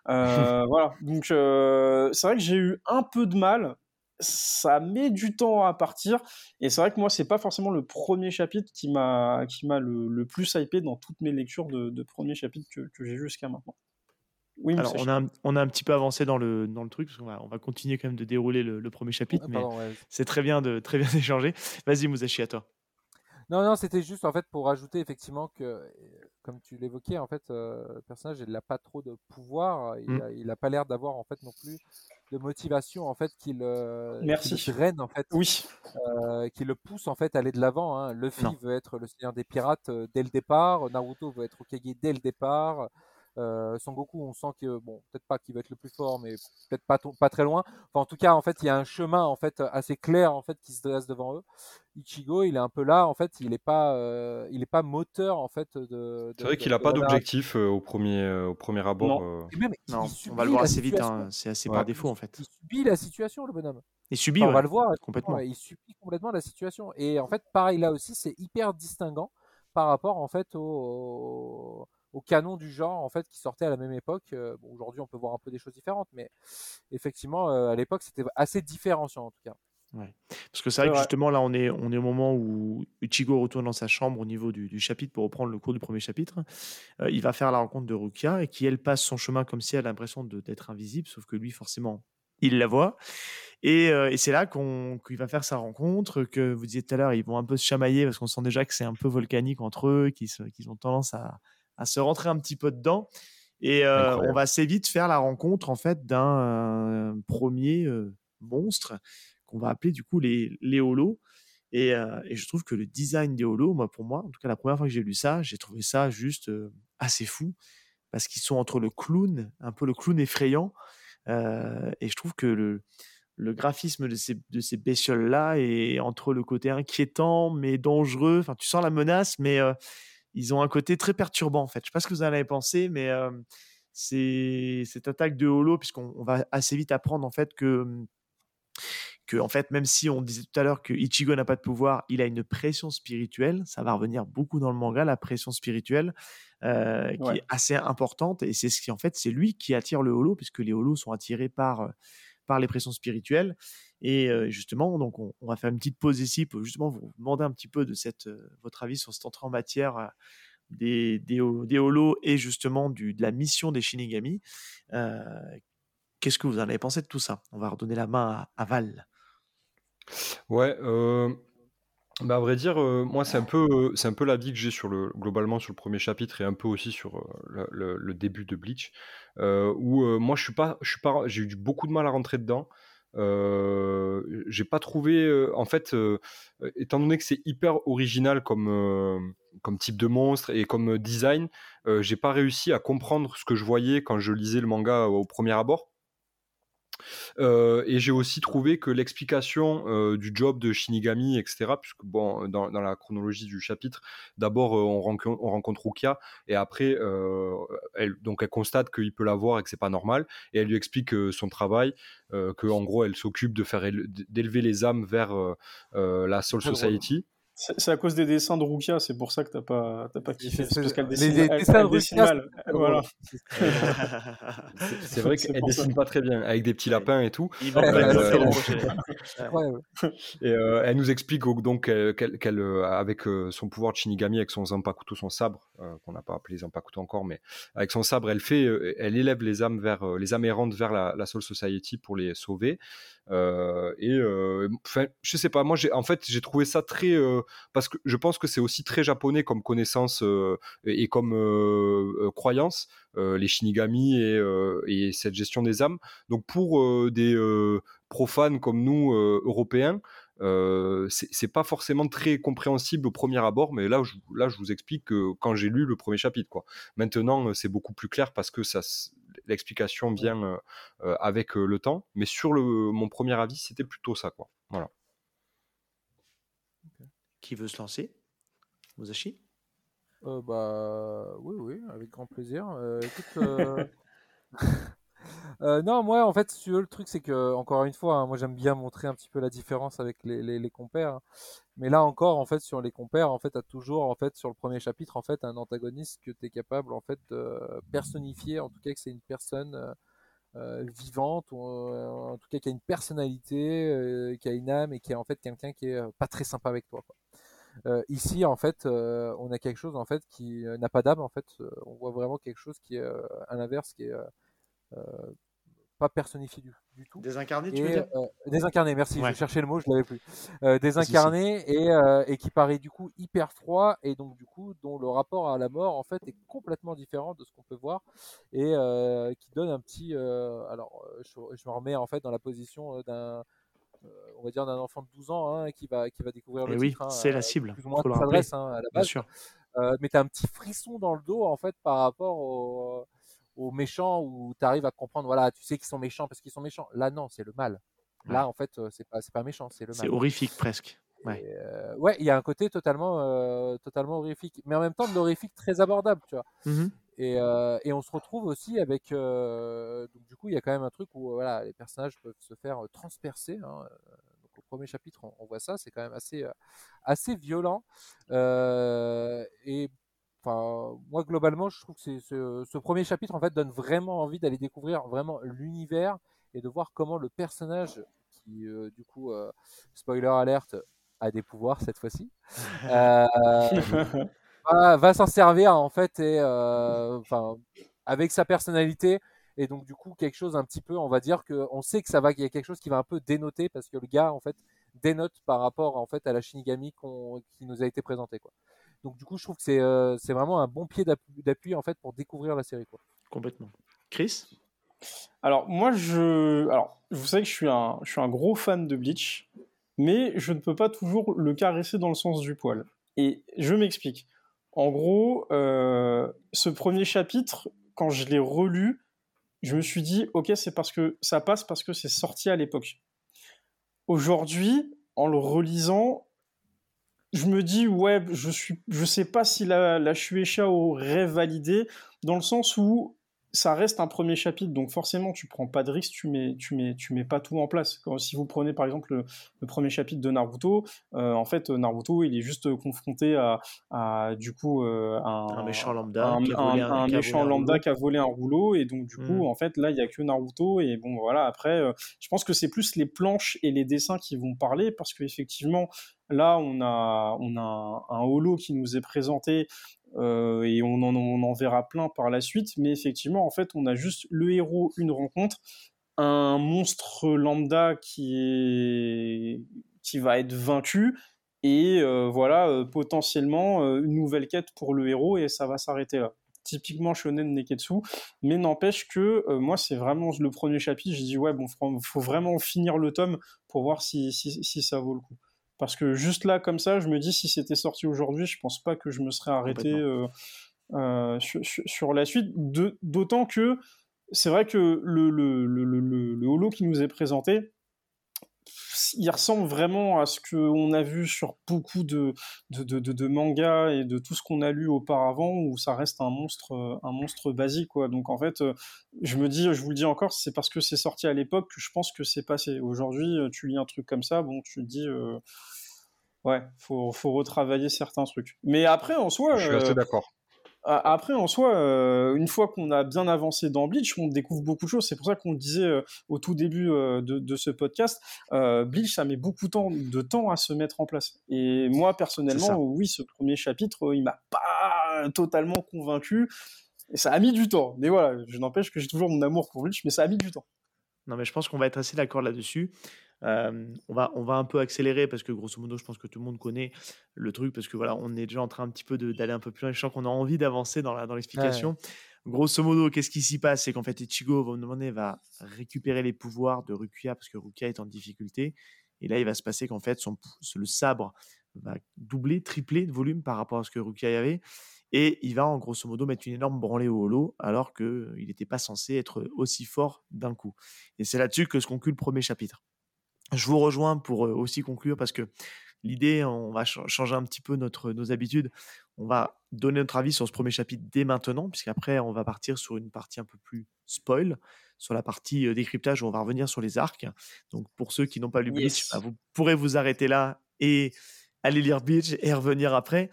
Euh, voilà, donc euh, c'est vrai que j'ai eu un peu de mal. Ça met du temps à partir, et c'est vrai que moi, c'est pas forcément le premier chapitre qui m'a qui m'a le, le plus hypé dans toutes mes lectures de, de premiers chapitres que, que j'ai jusqu'à maintenant. Oui, Alors, on a, un, on a un petit peu avancé dans le, dans le truc, parce qu'on va, on va continuer quand même de dérouler le, le premier chapitre, Ah, mais pardon, ouais. c'est très bien de très bien d'échanger. Vas-y, Musashi, à toi. Non, non, c'était juste en fait pour ajouter effectivement que, euh, comme tu l'évoquais, en fait, euh, le personnage il n'a pas trop de pouvoir, il Mm. a, il a pas l'air d'avoir en fait non plus de motivation en fait qui le, qui Merci. le draine en fait, Oui, euh, qui le pousse en fait à aller de l'avant. Hein. Luffy Non. veut être le seigneur des pirates euh, dès le départ, Naruto veut être Hokage dès le départ. Euh, Son Goku, on sent que bon, peut-être pas qu'il va être le plus fort, mais peut-être pas, pas très loin. Enfin, en tout cas, en fait, il y a un chemin en fait assez clair en fait qui se dresse devant eux. Ichigo, il est un peu là, en fait, il est pas, euh, il est pas moteur en fait de. de- C'est vrai qu'il n'a pas d'objectif euh, au, premier, euh, au premier abord. Non. euh. Et même, il- Non, il on va le voir assez vite, situation. hein, c'est assez Ouais. par défaut en fait. Il subit la situation, le bonhomme. Et subit, Enfin, on ouais, va le voir, complètement. ouais, il subit complètement la situation. Et en fait, pareil là aussi, c'est hyper distinguant par rapport en fait au, au canon du genre en fait qui sortait à la même époque. Euh, bon, aujourd'hui, on peut voir un peu des choses différentes, mais effectivement, euh, à l'époque, c'était assez différenciant en tout cas. Parce que c'est vrai que justement, là, on est, on est au moment où Ichigo retourne dans sa chambre au niveau du, du chapitre pour reprendre le cours du premier chapitre. Euh, il va faire la rencontre de Rukia et qui, elle, passe son chemin comme si elle a l'impression d'être invisible, sauf que lui, forcément, il la voit. Et, euh, et c'est là qu'on qu'il va faire sa rencontre, que vous disiez tout à l'heure, ils vont un peu se chamailler parce qu'on sent déjà que c'est un peu volcanique entre eux, qu'ils qu'ils ont tendance à, à se rentrer un petit peu dedans. Et euh, on va assez vite faire la rencontre en fait d'un euh, premier euh, monstre qu'on va appeler du coup les, les holos. Et, euh, et je trouve que le design des holos, moi pour moi, en tout cas la première fois que j'ai lu ça, j'ai trouvé ça juste assez fou parce qu'ils sont entre le clown, un peu le clown effrayant, et je trouve que le, le graphisme de ces, de ces bestioles-là est entre le côté inquiétant mais dangereux. Enfin, tu sens la menace, mais ils ont un côté très perturbant en fait. Je sais pas ce que vous en avez pensé, mais euh, c'est cette attaque de holo, puisqu'on on va assez vite apprendre en fait que que en fait, même si on disait tout à l'heure que Ichigo n'a pas de pouvoir, il a une pression spirituelle. Ça va revenir beaucoup dans le manga, la pression spirituelle, euh, qui Ouais. est assez importante. Et c'est ce qui, en fait, c'est lui qui attire le holo, puisque les holos sont attirés par, euh, par les pressions spirituelles. Et justement, donc, on, va faire une petite pause ici pour justement vous demander un petit peu de votre avis sur cette entrée en matière des, des, ho- des holos et justement de la mission des Shinigami. Qu'est-ce que vous en avez pensé de tout ça? On va redonner la main à, Val. Ouais, euh, à vrai dire, moi c'est un peu, peu l'avis que j'ai sur le globalement sur le premier chapitre et un peu aussi sur le, le- début de Bleach, où moi je suis pas, j'ai eu beaucoup de mal à rentrer dedans. J'ai pas trouvé, en fait, étant donné que c'est hyper original comme comme type de monstre et comme design, j'ai pas réussi à comprendre ce que je voyais quand je lisais le manga au premier abord. Euh, et j'ai aussi trouvé que l'explication euh, du job de Shinigami, etc., puisque bon, dans, dans la chronologie du chapitre, d'abord euh, on, rencontre, on rencontre Rukia et après elle, donc elle constate qu'il peut la voir et que c'est pas normal et elle lui explique son travail, que en gros elle s'occupe de faire éle- d'élever les âmes vers la Soul. Society. C'est à cause des dessins de Rukia, c'est pour ça que t'as pas, t'as pas kiffé. Parce qu'elle les- dessine, les elle- dessins de elle dessine Rukia, mal. c'est- Voilà. C'est- C'est vrai qu'elle ça. dessine pas très bien, avec des petits lapins et tout. Il va Ouais, pas ouais, le ouais, faire ouais. l'an prochain. Ouais, ouais. Et euh, elle nous explique donc qu'elle, qu'elle- euh, avec euh, son pouvoir de Shinigami, avec son Zanpakuto, son sabre, euh, qu'on n'a pas appelé Zanpakuto encore, mais avec son sabre, elle fait, euh, elle élève les âmes vers euh, les âmes errantes vers la, la Soul Society pour les sauver. Euh, et euh, je sais pas, moi, j'ai, en fait, j'ai trouvé ça très, euh, parce que je pense que c'est aussi très japonais comme connaissance euh, et, comme croyance, les Shinigami et, et cette gestion des âmes. Donc pour des profanes comme nous, Européens, euh, c'est pas forcément très compréhensible au premier abord, mais là, je, là, je vous explique que quand j'ai lu le premier chapitre, quoi. Maintenant, c'est beaucoup plus clair parce que ça, l'explication vient euh, euh, avec euh, le temps. Mais sur le, mon premier avis, c'était plutôt ça, quoi. Voilà. Qui veut se lancer? Musashi? Euh, bah oui, oui, avec grand plaisir. Euh, écoute, euh, euh, non, moi en fait, si tu veux, le truc c'est que encore une fois, hein, moi j'aime bien montrer un petit peu la différence avec les, les, compères. hein. Mais là encore, en fait, sur les compères, en fait, t'as toujours, en fait, sur le premier chapitre, en fait, un antagoniste que t'es capable, en fait, de personnifier, en tout cas que c'est une personne euh, euh, vivante, euh, en tout cas qui a une personnalité, euh, qui a une âme et qui est en fait quelqu'un qui est euh, pas très sympa avec toi. Euh, ici, en fait, euh, on a quelque chose en fait qui euh, n'a pas d'âme. En fait, Euh, on voit vraiment quelque chose qui est euh, à l'inverse, qui est euh, euh, pas personnifié du, du tout. Désincarné, tu veux Et dire? euh, désincarné, merci, Ouais. je cherchais le mot, je l'avais plus. Euh, désincarné et, euh, et qui paraît du coup hyper froid et donc du coup dont le rapport à la mort en fait est complètement différent de ce qu'on peut voir et euh, qui donne un petit. euh, alors, euh, je, je me remets en fait dans la position euh, d'un, euh, on va dire d'un enfant de 12 ans hein, qui va qui va découvrir Et le Eh oui, titre. hein, c'est la euh, cible, Plus ou moins le s'adresse hein, à la Bien base. sûr. Euh, mais tu as un petit frisson dans le dos en fait par rapport au- aux méchants où tu arrives à comprendre, voilà, tu sais qu'ils sont méchants parce qu'ils sont méchants. Là, non, c'est le mal. Là, en fait, euh, c'est pas, c'est pas méchant, c'est le C'est mal. horrifique presque. Ouais. Euh, ouais, il y a un côté totalement, euh, totalement horrifique, mais en même temps de l'horrifique très abordable, tu vois. Mhm. Et, euh, et on se retrouve aussi avec, donc du coup, il y a quand même un truc où voilà, les personnages peuvent se faire transpercer. hein. Donc au premier chapitre, on, on voit ça, c'est quand même assez, assez violent. Et enfin, moi globalement, je trouve que c'est, ce, ce premier chapitre en fait donne vraiment envie d'aller découvrir vraiment l'univers et de voir comment le personnage, qui euh, du coup, euh, spoiler alerte, a des pouvoirs cette fois-ci. Euh, va, va s'en servir en fait et enfin avec sa personnalité et donc du coup quelque chose un petit peu on va dire que on sait que ça va qu'il y a quelque chose qui va un peu dénoter parce que le gars en fait dénote par rapport en fait à la Shinigami qu'on- qui nous a été présentée quoi. Donc du coup je trouve que c'est euh, c'est vraiment un bon pied d'appui d'appui, en fait pour découvrir la série quoi. Complètement. Chris? Alors, moi, je. Alors, vous savez que je suis, un... je suis un gros fan de Bleach, mais je ne peux pas toujours le caresser dans le sens du poil. Et je m'explique. En gros, euh, ce premier chapitre, quand je l'ai relu, je me suis dit, ok, c'est parce que ça passe parce que c'est sorti à l'époque. Aujourd'hui, en le relisant, je me dis, ouais, je suis, je sais pas si la, la Shueisha aurait validé, dans le sens où ça reste un premier chapitre, donc forcément tu prends pas de risque, tu mets, tu mets, tu mets pas tout en place. Quand, si vous prenez par exemple le, le premier chapitre de Naruto, euh, en fait Naruto il est juste confronté à, à du coup euh, un, Un méchant lambda un, qui a volé un- un qui a méchant volé un lambda rouleau. qui a volé un rouleau et donc du coup Mm. en fait là il y a que Naruto et bon voilà après euh, je pense que c'est plus les planches et les dessins qui vont parler parce que effectivement là on a un, un holo qui nous est présenté euh, et on en, verra plein par la suite. Mais effectivement en fait on a juste le héros une rencontre un monstre lambda qui est va être vaincu et euh, voilà euh, potentiellement une nouvelle quête pour le héros et ça va s'arrêter là. Typiquement shonen neketsu. Mais n'empêche que moi c'est vraiment le premier chapitre j'ai dit ouais bon faut, vraiment finir le tome pour voir si ça vaut le coup parce que juste là comme ça je me dis si c'était sorti aujourd'hui je pense pas que je me serais arrêté euh, euh, sur, la suite. D'autant que c'est vrai que le, le, le, le, le- le holo qui nous est présenté il ressemble vraiment à ce qu'on a vu sur beaucoup de, de, de, mangas et de tout ce qu'on a lu auparavant, où ça reste un monstre, euh, un monstre basique. Quoi. Donc en fait, euh, je me dis, je vous le dis encore, c'est parce que c'est sorti à l'époque que je pense que c'est passé. Aujourd'hui, euh, tu lis un truc comme ça, bon, tu te dis, euh, ouais, faut, faut retravailler certains trucs. Mais après, en soi, Je suis assez d'accord. Après, en soi, euh, une fois qu'on a bien avancé dans Bleach, on découvre beaucoup de choses. C'est pour ça qu'on disait euh, au tout début euh, de, de ce podcast. Bleach, ça met beaucoup de temps, à se mettre en place. Et moi, personnellement, oui, ce premier chapitre, il m'a pas totalement convaincu. Et ça a mis du temps. Mais voilà, je n'empêche que j'ai toujours mon amour pour Bleach, mais ça a mis du temps. Non, mais je pense qu'on va être assez d'accord là-dessus. Euh, on, va, on va un peu accélérer parce que grosso modo, je pense que tout le monde connaît le truc parce que voilà, on est déjà en train un petit peu de- d'aller un peu plus loin. Je sens qu'on a envie d'avancer dans la- dans l'explication. Grosso modo, qu'est-ce qui s'y passe? C'est qu'en fait, Ichigo, va demander, va récupérer les pouvoirs de Rukia parce que Rukia est en difficulté. Et là, il va se passer qu'en fait, son, le sabre va doubler, tripler de volume par rapport à ce que Rukia y avait. Et il va, en grosso modo, mettre une énorme branlée au holo alors qu'il n'était pas censé être aussi fort d'un coup. Et c'est là-dessus que se conclut le premier chapitre. Je vous rejoins pour aussi conclure parce que l'idée, on va ch- changer un petit peu notre, nos habitudes. On va donner notre avis sur ce premier chapitre dès maintenant, puisqu'après, on va partir sur une partie un peu plus spoil, sur la partie décryptage où on va revenir sur les arcs. Donc, pour ceux qui n'ont pas lu Bleach, Yes. bah, vous pourrez vous arrêter là et aller lire Bleach et revenir après.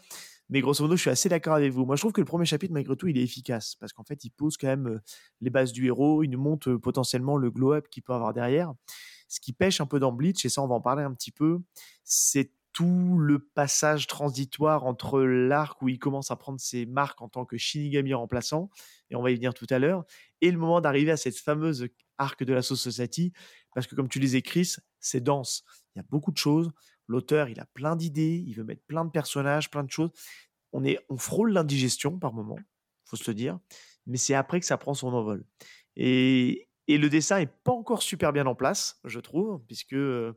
Mais grosso modo, je suis assez d'accord avec vous. Moi, je trouve que le premier chapitre, malgré tout, il est efficace parce qu'en fait, il pose quand même les bases du héros. Il nous montre potentiellement le glow-up qu'il peut avoir derrière. Ce qui pêche un peu dans Bleach, et ça, on va en parler un petit peu, c'est tout le passage transitoire entre l'arc où il commence à prendre ses marques en tant que Shinigami remplaçant, et on va y venir tout à l'heure, et le moment d'arriver à cette fameuse arc de la Soul Society, parce que comme tu les écris, c'est dense. Il y a beaucoup de choses. L'auteur, il a plein d'idées, il veut mettre plein de personnages, plein de choses. On, est, on frôle l'indigestion par moment, faut se le dire, mais c'est après que ça prend son envol. Et, et le dessin est pas encore super bien en place, je trouve, puisque euh,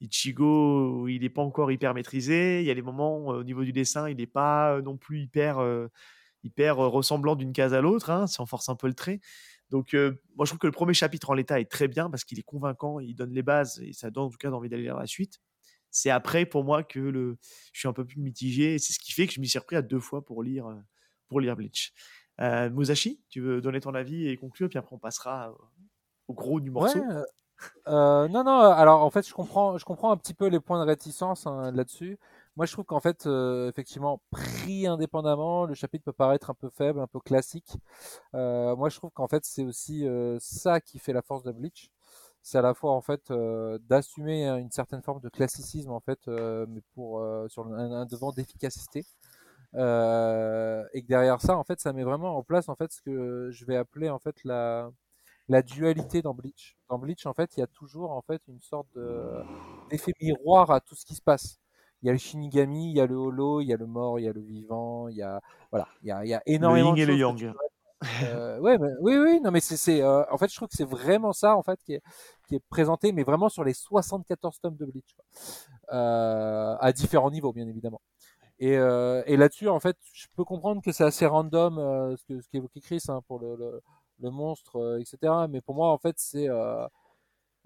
Ichigo, il n'est pas encore hyper maîtrisé. Il y a des moments euh, au niveau du dessin, il n'est pas euh, non plus hyper, hyper ressemblant d'une case à l'autre, hein, si on force un peu le trait. Donc, moi, je trouve que le premier chapitre en l'état est très bien parce qu'il est convaincant, il donne les bases et ça donne en tout cas envie d'aller lire la suite. C'est après, pour moi, que le... je suis un peu plus mitigé et c'est ce qui fait que je m'y suis repris à deux fois pour lire, pour lire Bleach. Euh, Musashi, tu veux donner ton avis et conclure, puis après on passera gros du morceau. Ouais, euh, euh, non, non, alors en fait, je comprends, je comprends un petit peu les points de réticence hein, là-dessus. Moi, je trouve qu'en fait, euh, effectivement, pris indépendamment, le chapitre peut paraître un peu faible, un peu classique. Euh, moi, je trouve qu'en fait, c'est aussi ça qui fait la force de Bleach. C'est à la fois en fait d'assumer une certaine forme de classicisme en fait, mais pour sur un, un devant d'efficacité. Et que derrière ça, en fait, ça met vraiment en place en fait ce que je vais appeler en fait la la dualité dans Bleach. Dans Bleach, en fait, il y a toujours en fait une sorte de- d'effet miroir à tout ce qui se passe. Il y a le Shinigami, il y a le Holo, il y a le mort, il y a le vivant, il y a voilà, il y a, il y a Le énormément yin de et le yang. euh, ouais, mais- oui, oui, non, mais c'est, euh, en fait, je trouve que c'est vraiment ça, en fait, qui est, qui est présenté, mais vraiment sur les 74 tomes de Bleach, quoi. Euh, à différents niveaux, bien évidemment. Et, euh, et là-dessus, en fait, je peux comprendre que c'est assez random, euh, ce que, ce qu'évoquait Chris, hein, pour le, le, le monstre, euh, etc. Mais pour moi, en fait, c'est, euh,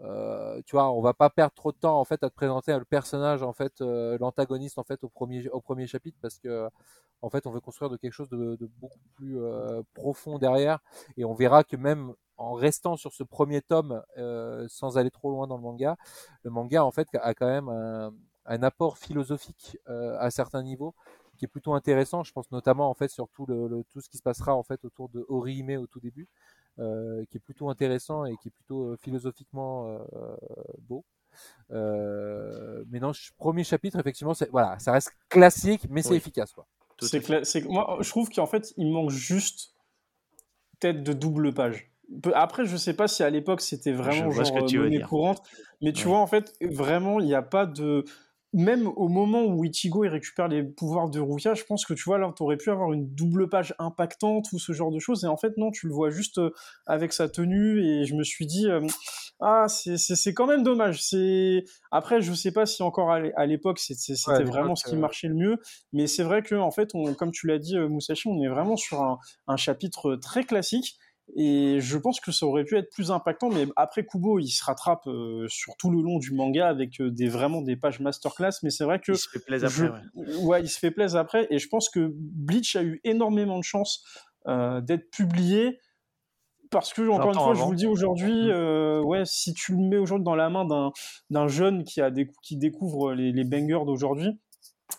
euh, tu vois, on va pas perdre trop de temps, en fait, à te présenter le personnage, en fait, l'antagoniste, en fait, au premier, au premier chapitre, parce que, en fait, on veut construire de quelque chose de, beaucoup plus profond derrière. Et on verra que même en restant sur ce premier tome, sans aller trop loin dans le manga, le manga, en fait, a quand même un, apport philosophique à certains niveaux qui est plutôt intéressant. Je pense notamment, en fait, sur tout, le, le- tout ce qui se passera, en fait, autour de Orihime au tout début, euh, qui est plutôt intéressant et qui est plutôt euh, philosophiquement euh, beau. Euh, mais non, ch- premier chapitre, effectivement, c'est, voilà, ça reste classique, mais c'est Oui. efficace, quoi. Tout à C'est cla- moi, je trouve qu'en fait, il manque juste tête de double page. Après, je sais pas si à l'époque c'était vraiment vois ce genre que tu veux monnaie dire. courante, mais tu Ouais. vois, en fait, vraiment, il n'y a pas de. Même au moment où Ichigo il récupère les pouvoirs de Rukia, je pense que tu vois, là, t'aurais pu avoir une double page impactante ou ce genre de choses, et en fait, non, tu le vois juste euh, avec sa tenue, et je me suis dit, euh, ah, c'est- c'est c'est quand même dommage. C'est Après, je sais pas si encore à l'é- à l'époque c'était vraiment ce qui euh, marchait le mieux, mais c'est vrai que, en fait, on, comme tu l'as dit, Musashi, on est vraiment sur un, un chapitre très classique. Et je pense que ça aurait pu être plus impactant, mais après Kubo, il se rattrape euh, sur tout le long du manga avec euh, des, vraiment des pages masterclass. Mais c'est vrai que Il se fait plaisir je- après. ouais. ouais, il se fait plaisir après. Et je pense que Bleach a eu énormément de chance euh, d'être publié parce que, encore une fois, je vous le dis aujourd'hui, euh, ouais, si tu le mets aujourd'hui dans la main d'un jeune qui, a décou- qui découvre les, les bangers d'aujourd'hui,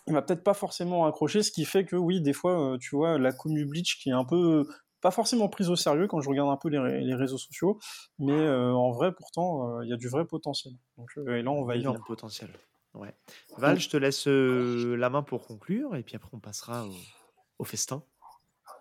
il va peut-être pas forcément accrocher, ce qui fait que oui, des fois, euh, tu vois, la commu Bleach qui est un peu pas forcément prise au sérieux quand je regarde un peu les, ré- les réseaux sociaux, mais euh, en vrai, pourtant, euh, il y a du vrai potentiel. Donc, euh, et là, on va y venir. potentiel. Ouais. Val, je te laisse euh, la main pour conclure et puis après on passera au, au festin.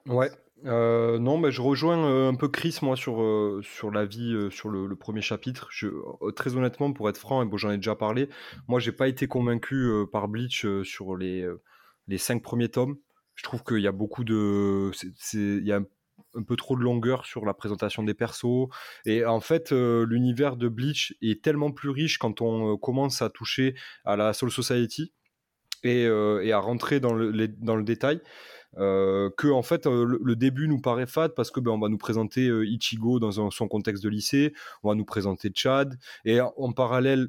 Ouais. Euh, non, mais je rejoins euh, un peu Chris, moi, sur, euh, sur la vie, euh, sur le, le premier chapitre. Je, euh, très honnêtement, pour être franc, et bon, j'en ai déjà parlé, moi, j'ai pas été convaincu euh, par Bleach euh, sur les, euh, les cinq premiers tomes. Je trouve qu'il y a beaucoup de. c'est- c'est- Il y a un, peu trop de longueur sur la présentation des persos. Et en fait, euh, l'univers de Bleach est tellement plus riche quand on euh, commence à toucher à la Soul Society et, euh, à rentrer dans le, dans le détail. Que en fait le, début nous paraît fade parce que ben, on va nous présenter Ichigo dans son contexte de lycée, on va nous présenter Chad et en parallèle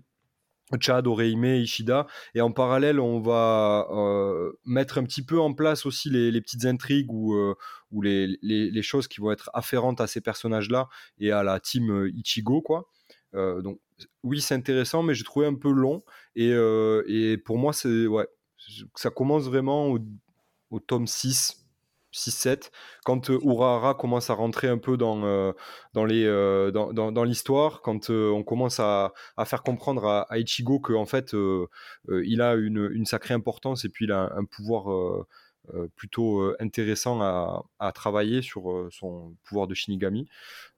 Chad, Oreime, Ishida. Et en parallèle, on va euh, mettre un petit peu en place aussi les, petites intrigues ou, euh, les, choses qui vont être afférentes à ces personnages-là et à la team euh, Ichigo, quoi. Donc, oui, c'est intéressant, mais j'ai trouvé un peu long. Et, et pour moi, c'est ouais, ça commence vraiment au, au tome 6. 6-7, quand Urahara commence à rentrer un peu dans, dans, les, dans, dans, l'histoire, quand on commence à, à faire comprendre à, à Ichigo qu'en fait, il a une, une sacrée importance et puis il a un, pouvoir plutôt intéressant à, à travailler sur son pouvoir de Shinigami.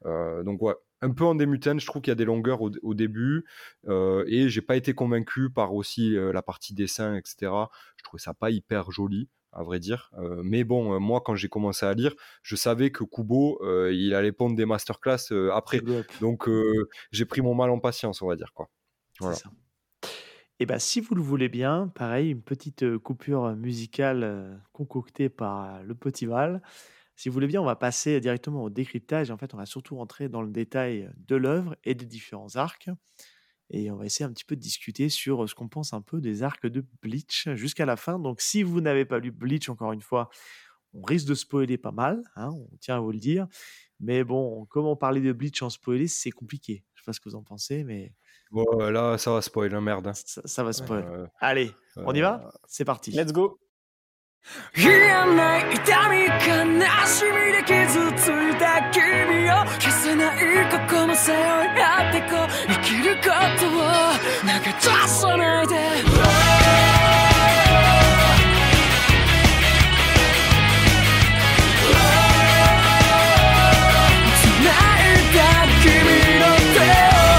Donc ouais, un peu en démutaine, je trouve qu'il y a des longueurs au, au début euh, et j'ai pas été convaincu par aussi la partie dessin, etc. Je trouvais ça pas hyper joli à vrai dire. Euh, mais bon, euh, moi, quand j'ai commencé à lire, je savais que Kubo, euh, il allait pondre des masterclass euh, après. Donc, j'ai pris mon mal en patience, on va dire. quoi. Voilà. C'est ça. Et ben, si vous le voulez bien, pareil, une petite coupure musicale concoctée par le petit Val. Si vous voulez bien, on va passer directement au décryptage. En fait, on va surtout rentrer dans le détail de l'œuvre et des différents arcs Et on va essayer un petit peu de discuter sur ce qu'on pense un peu des arcs de Bleach jusqu'à la fin. Donc, si vous n'avez pas lu Bleach, encore une fois, on risque de spoiler pas mal, hein, on tient à vous le dire. Mais bon, comment parler de Bleach en spoiler, c'est compliqué. Je sais pas ce que vous en pensez, mais Bon, euh, là, ça va spoil, hein, merde. hein. ça, ça va spoil. Euh, Allez, on y va C'est parti. Let's go 言えない痛み悲しみで傷ついた君を消せない過去も背負い合ってこう 生きることを投げ出さないで繋いだ君の手を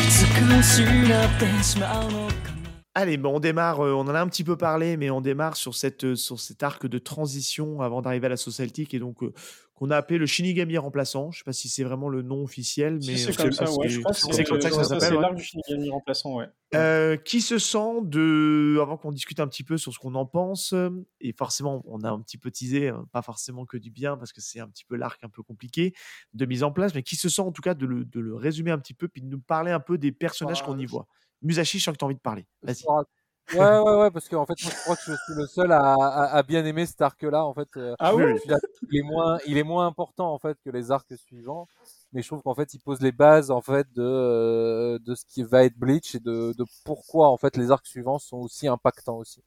いつか失ってしまうのかな Allez, bon, on démarre. euh, on en a un petit peu parlé, mais on démarre sur, cette, euh, sur cet arc de transition avant d'arriver à la Society, qui est donc euh, qu'on a appelé le Shinigami remplaçant. Je sais pas si c'est vraiment le nom officiel, Si, mais c'est comme ça, ouais. Je crois que c'est comme ça que ça s'appelle. C'est ouais. l'arc du Shinigami remplaçant, ouais. Euh, qui se sent de, avant qu'on discute un petit peu sur ce qu'on en pense, euh, et forcément on a un petit peu teasé, euh, pas forcément que du bien parce que c'est un petit peu l'arc un peu compliqué de mise en place, mais qui se sent en tout cas de le, de le résumer un petit peu, puis de nous parler un peu des personnages Bah, qu'on y voit. Musashi, je sens que tu as envie de parler. Vas-y. Ouais, ouais, ouais, parce qu'en fait, moi, je crois que je suis le seul à, à, à bien aimer cet arc-là. En fait, euh, Ah Oui, il est moins, il est moins important en fait que les arcs suivants, mais je trouve qu'en fait, il pose les bases en fait de euh, de ce qui va être Bleach et de, de pourquoi en fait les arcs suivants sont aussi impactants aussi.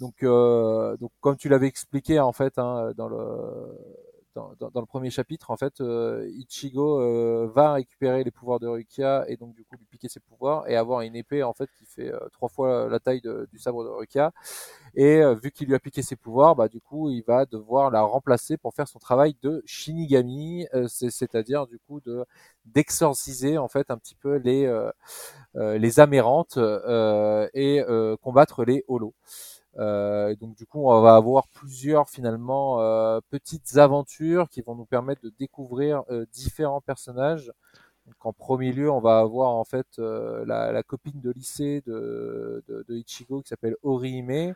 Donc, euh, donc comme tu l'avais expliqué en fait hein, dans le dans, dans, le premier chapitre, en fait, euh, Ichigo euh, va récupérer les pouvoirs de Rukia et donc du coup lui piquer ses pouvoirs et avoir une épée en fait qui fait euh, trois fois la taille du sabre de Rukia. Et euh, vu qu'il lui a piqué ses pouvoirs, bah du coup il va devoir la remplacer pour faire son travail de Shinigami, euh, c'est- c'est-à-dire du coup de d'exorciser en fait un petit peu les les amérantes et combattre les holos. Euh, et donc du coup, on va avoir plusieurs finalement euh, petites aventures qui vont nous permettre de découvrir euh, différents personnages. Donc en premier lieu, on va avoir en fait la, copine de lycée de, de, de Ichigo qui s'appelle Orihime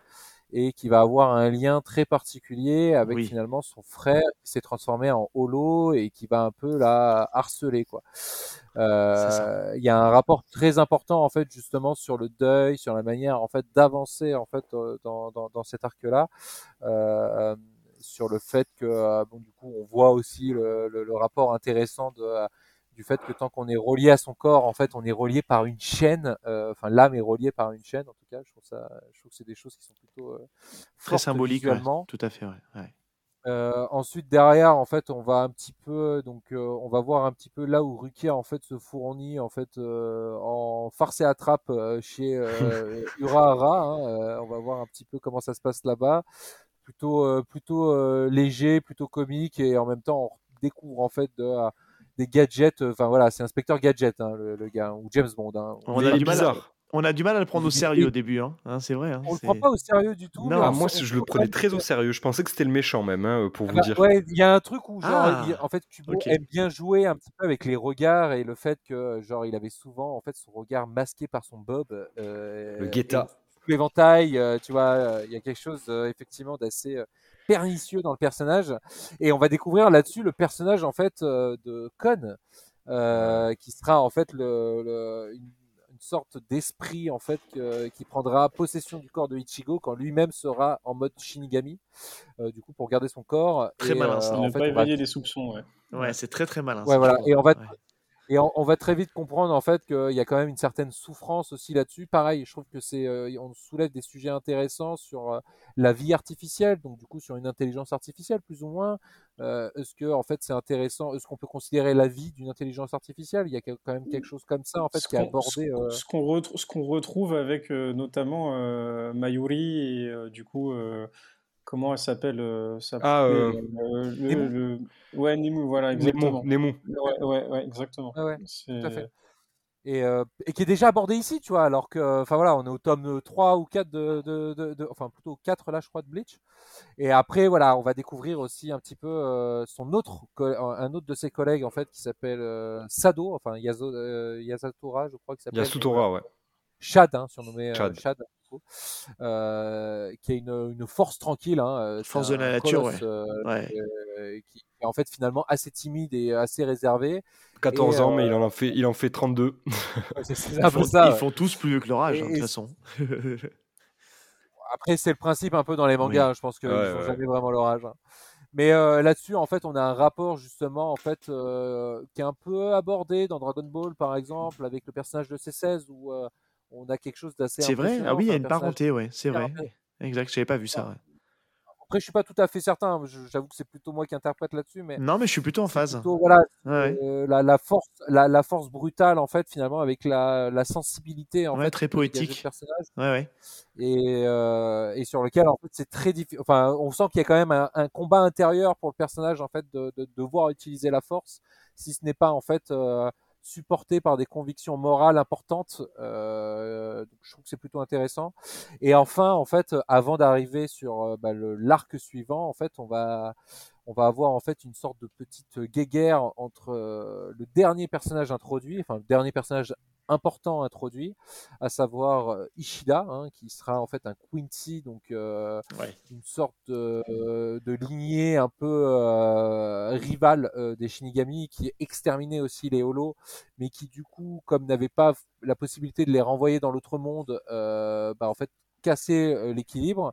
et qui va avoir un lien très particulier avec Oui. finalement son frère qui s'est transformé en holo et qui va un peu la harceler quoi. Euh. Il y a un rapport très important en fait justement sur le deuil, sur la manière en fait d'avancer en fait euh, dans, dans, dans cet arc-là, euh, sur le fait que euh, bon du coup on voit aussi le, le, le rapport intéressant de du fait que tant qu'on est relié à son corps, en fait, on est relié par une chaîne. euh, Enfin, l'âme est reliée par une chaîne. En tout cas, je trouve ça, je trouve que c'est des choses qui sont plutôt euh, Très fortes symbolique, ouais, tout à fait. Ouais. ouais. Euh, ensuite derrière en fait on va un petit peu donc euh, on va voir un petit peu là où Rukia en fait se fournit en fait euh, en farce et attrape chez Urahara hein, on va voir un petit peu comment ça se passe là-bas plutôt plutôt léger plutôt comique et en même temps on découvre en fait de, des gadgets enfin voilà c'est inspecteur gadget hein, le, le gars ou James Bond hein. On a, du mal à, bizarre. on a du mal à le prendre au sérieux au début, hein. Hein, c'est vrai. hein, on le prend pas au sérieux du tout Non, mais Ah, moi, je le prenais très au sérieux. Je pensais que c'était le méchant, même, hein, pour vous Bah, dire. ouais, il y a un truc où genre, Ah, il- en fait, Kubo aime bien jouer un petit peu avec les regards et le fait que genre il avait souvent en fait son regard masqué par son bob. Euh, Le guetta. L'éventail, euh, tu vois, euh, il y a quelque chose euh, effectivement d'assez euh, pernicieux dans le personnage et on va découvrir là-dessus le personnage en fait euh, de Kon. euh, qui sera en fait le, le- une, une sorte d'esprit en fait que- qui prendra possession du corps de Ichigo quand lui-même sera en mode Shinigami, euh, du coup pour garder son corps. Très Et, malin, euh, ça. en ne fait, pas va éveiller les soupçons, ouais. Ouais, c'est très très malin. Ouais, voilà. Et on va- Ouais. Et on, on va très vite comprendre en fait qu'il y a quand même une certaine souffrance aussi là-dessus. Pareil, je trouve que c'est, euh, on soulève des sujets intéressants sur euh, la vie artificielle, donc du coup sur une intelligence artificielle plus ou moins. Euh, est-ce que en fait c'est intéressant Est-ce qu'on peut considérer la vie d'une intelligence artificielle? Il y a quand même quelque chose comme ça en fait ce qui est abordé. ce- ce qu'on retrou- ce qu'on retrouve avec notamment Mayuri et du coup comment elle s'appelle euh, Ah, euh, euh, le, Nemo. le- ouais Nemo voilà exactement Nemo. ouais ouais, ouais, exactement ouais, tout à fait. et, euh, et qui est déjà abordé ici, tu vois, alors que, enfin voilà, on est au tome 3 ou 4 de, de, de- de- enfin plutôt 4 là, je crois, de Bleach. Et après, voilà, on va découvrir aussi un petit peu euh, son autre, un autre de ses collègues, en fait, qui s'appelle euh, Sado, enfin Yaso, euh, Yasatora, je crois qu'il s'appelle. Yasutora, ouais. Chad, hein, surnommé euh, Chad. Chad, euh, qui a une, une force tranquille. Hein, euh, Force de la nature, colosse, ouais. euh, Ouais. euh, qui est en fait finalement assez timide et assez réservé. 14 Et, ans, mais il en, a fait, il en fait 32. Ouais, c'est- c'est Ils font, peu ça. ils ouais. font tous plus vieux que leur âge, hein, de toute façon. Après, c'est le principe un peu dans les mangas. Oui. hein, Je pense qu'ils Ouais, font ouais. jamais vraiment leur âge. hein. Mais euh, là-dessus, en fait, on a un rapport justement, en fait, euh, qui est un peu abordé dans Dragon Ball, par exemple, avec le personnage de C16, où euh, on a quelque chose d'assez C'est vrai? Ah oui, il y a une parenté, ouais, c'est vrai. Exact, j'avais pas vu ça. ouais. Après, je suis pas tout à fait certain. je- J'avoue que c'est plutôt moi qui interprète là-dessus, mais Non, mais je suis plutôt en phase. plutôt voilà Ouais, euh, la, la force, la, la force brutale en fait finalement avec la, la sensibilité en Ouais, fait très poétique. personnage Ouais, ouais. et, euh, et sur lequel en fait c'est très difficile. Enfin, on sent qu'il y a quand même un, un combat intérieur pour le personnage en fait de, de devoir utiliser la force, si ce n'est pas en fait euh, supporté par des convictions morales importantes. Euh, donc je trouve que c'est plutôt intéressant. Et enfin, en fait, avant d'arriver sur euh, bah, l'arc suivant, en fait, on va on va avoir en fait une sorte de petite guéguerre entre euh, le dernier personnage introduit, enfin le dernier personnage important introduit, à savoir euh, Ishida, hein, qui sera en fait un Quincy, donc euh, Ouais. une sorte de, de lignée un peu euh, rivale euh, des Shinigami, qui exterminait aussi les Holos, mais qui du coup, comme n'avait pas la possibilité de les renvoyer dans l'autre monde, euh, bah, en fait cassait euh, l'équilibre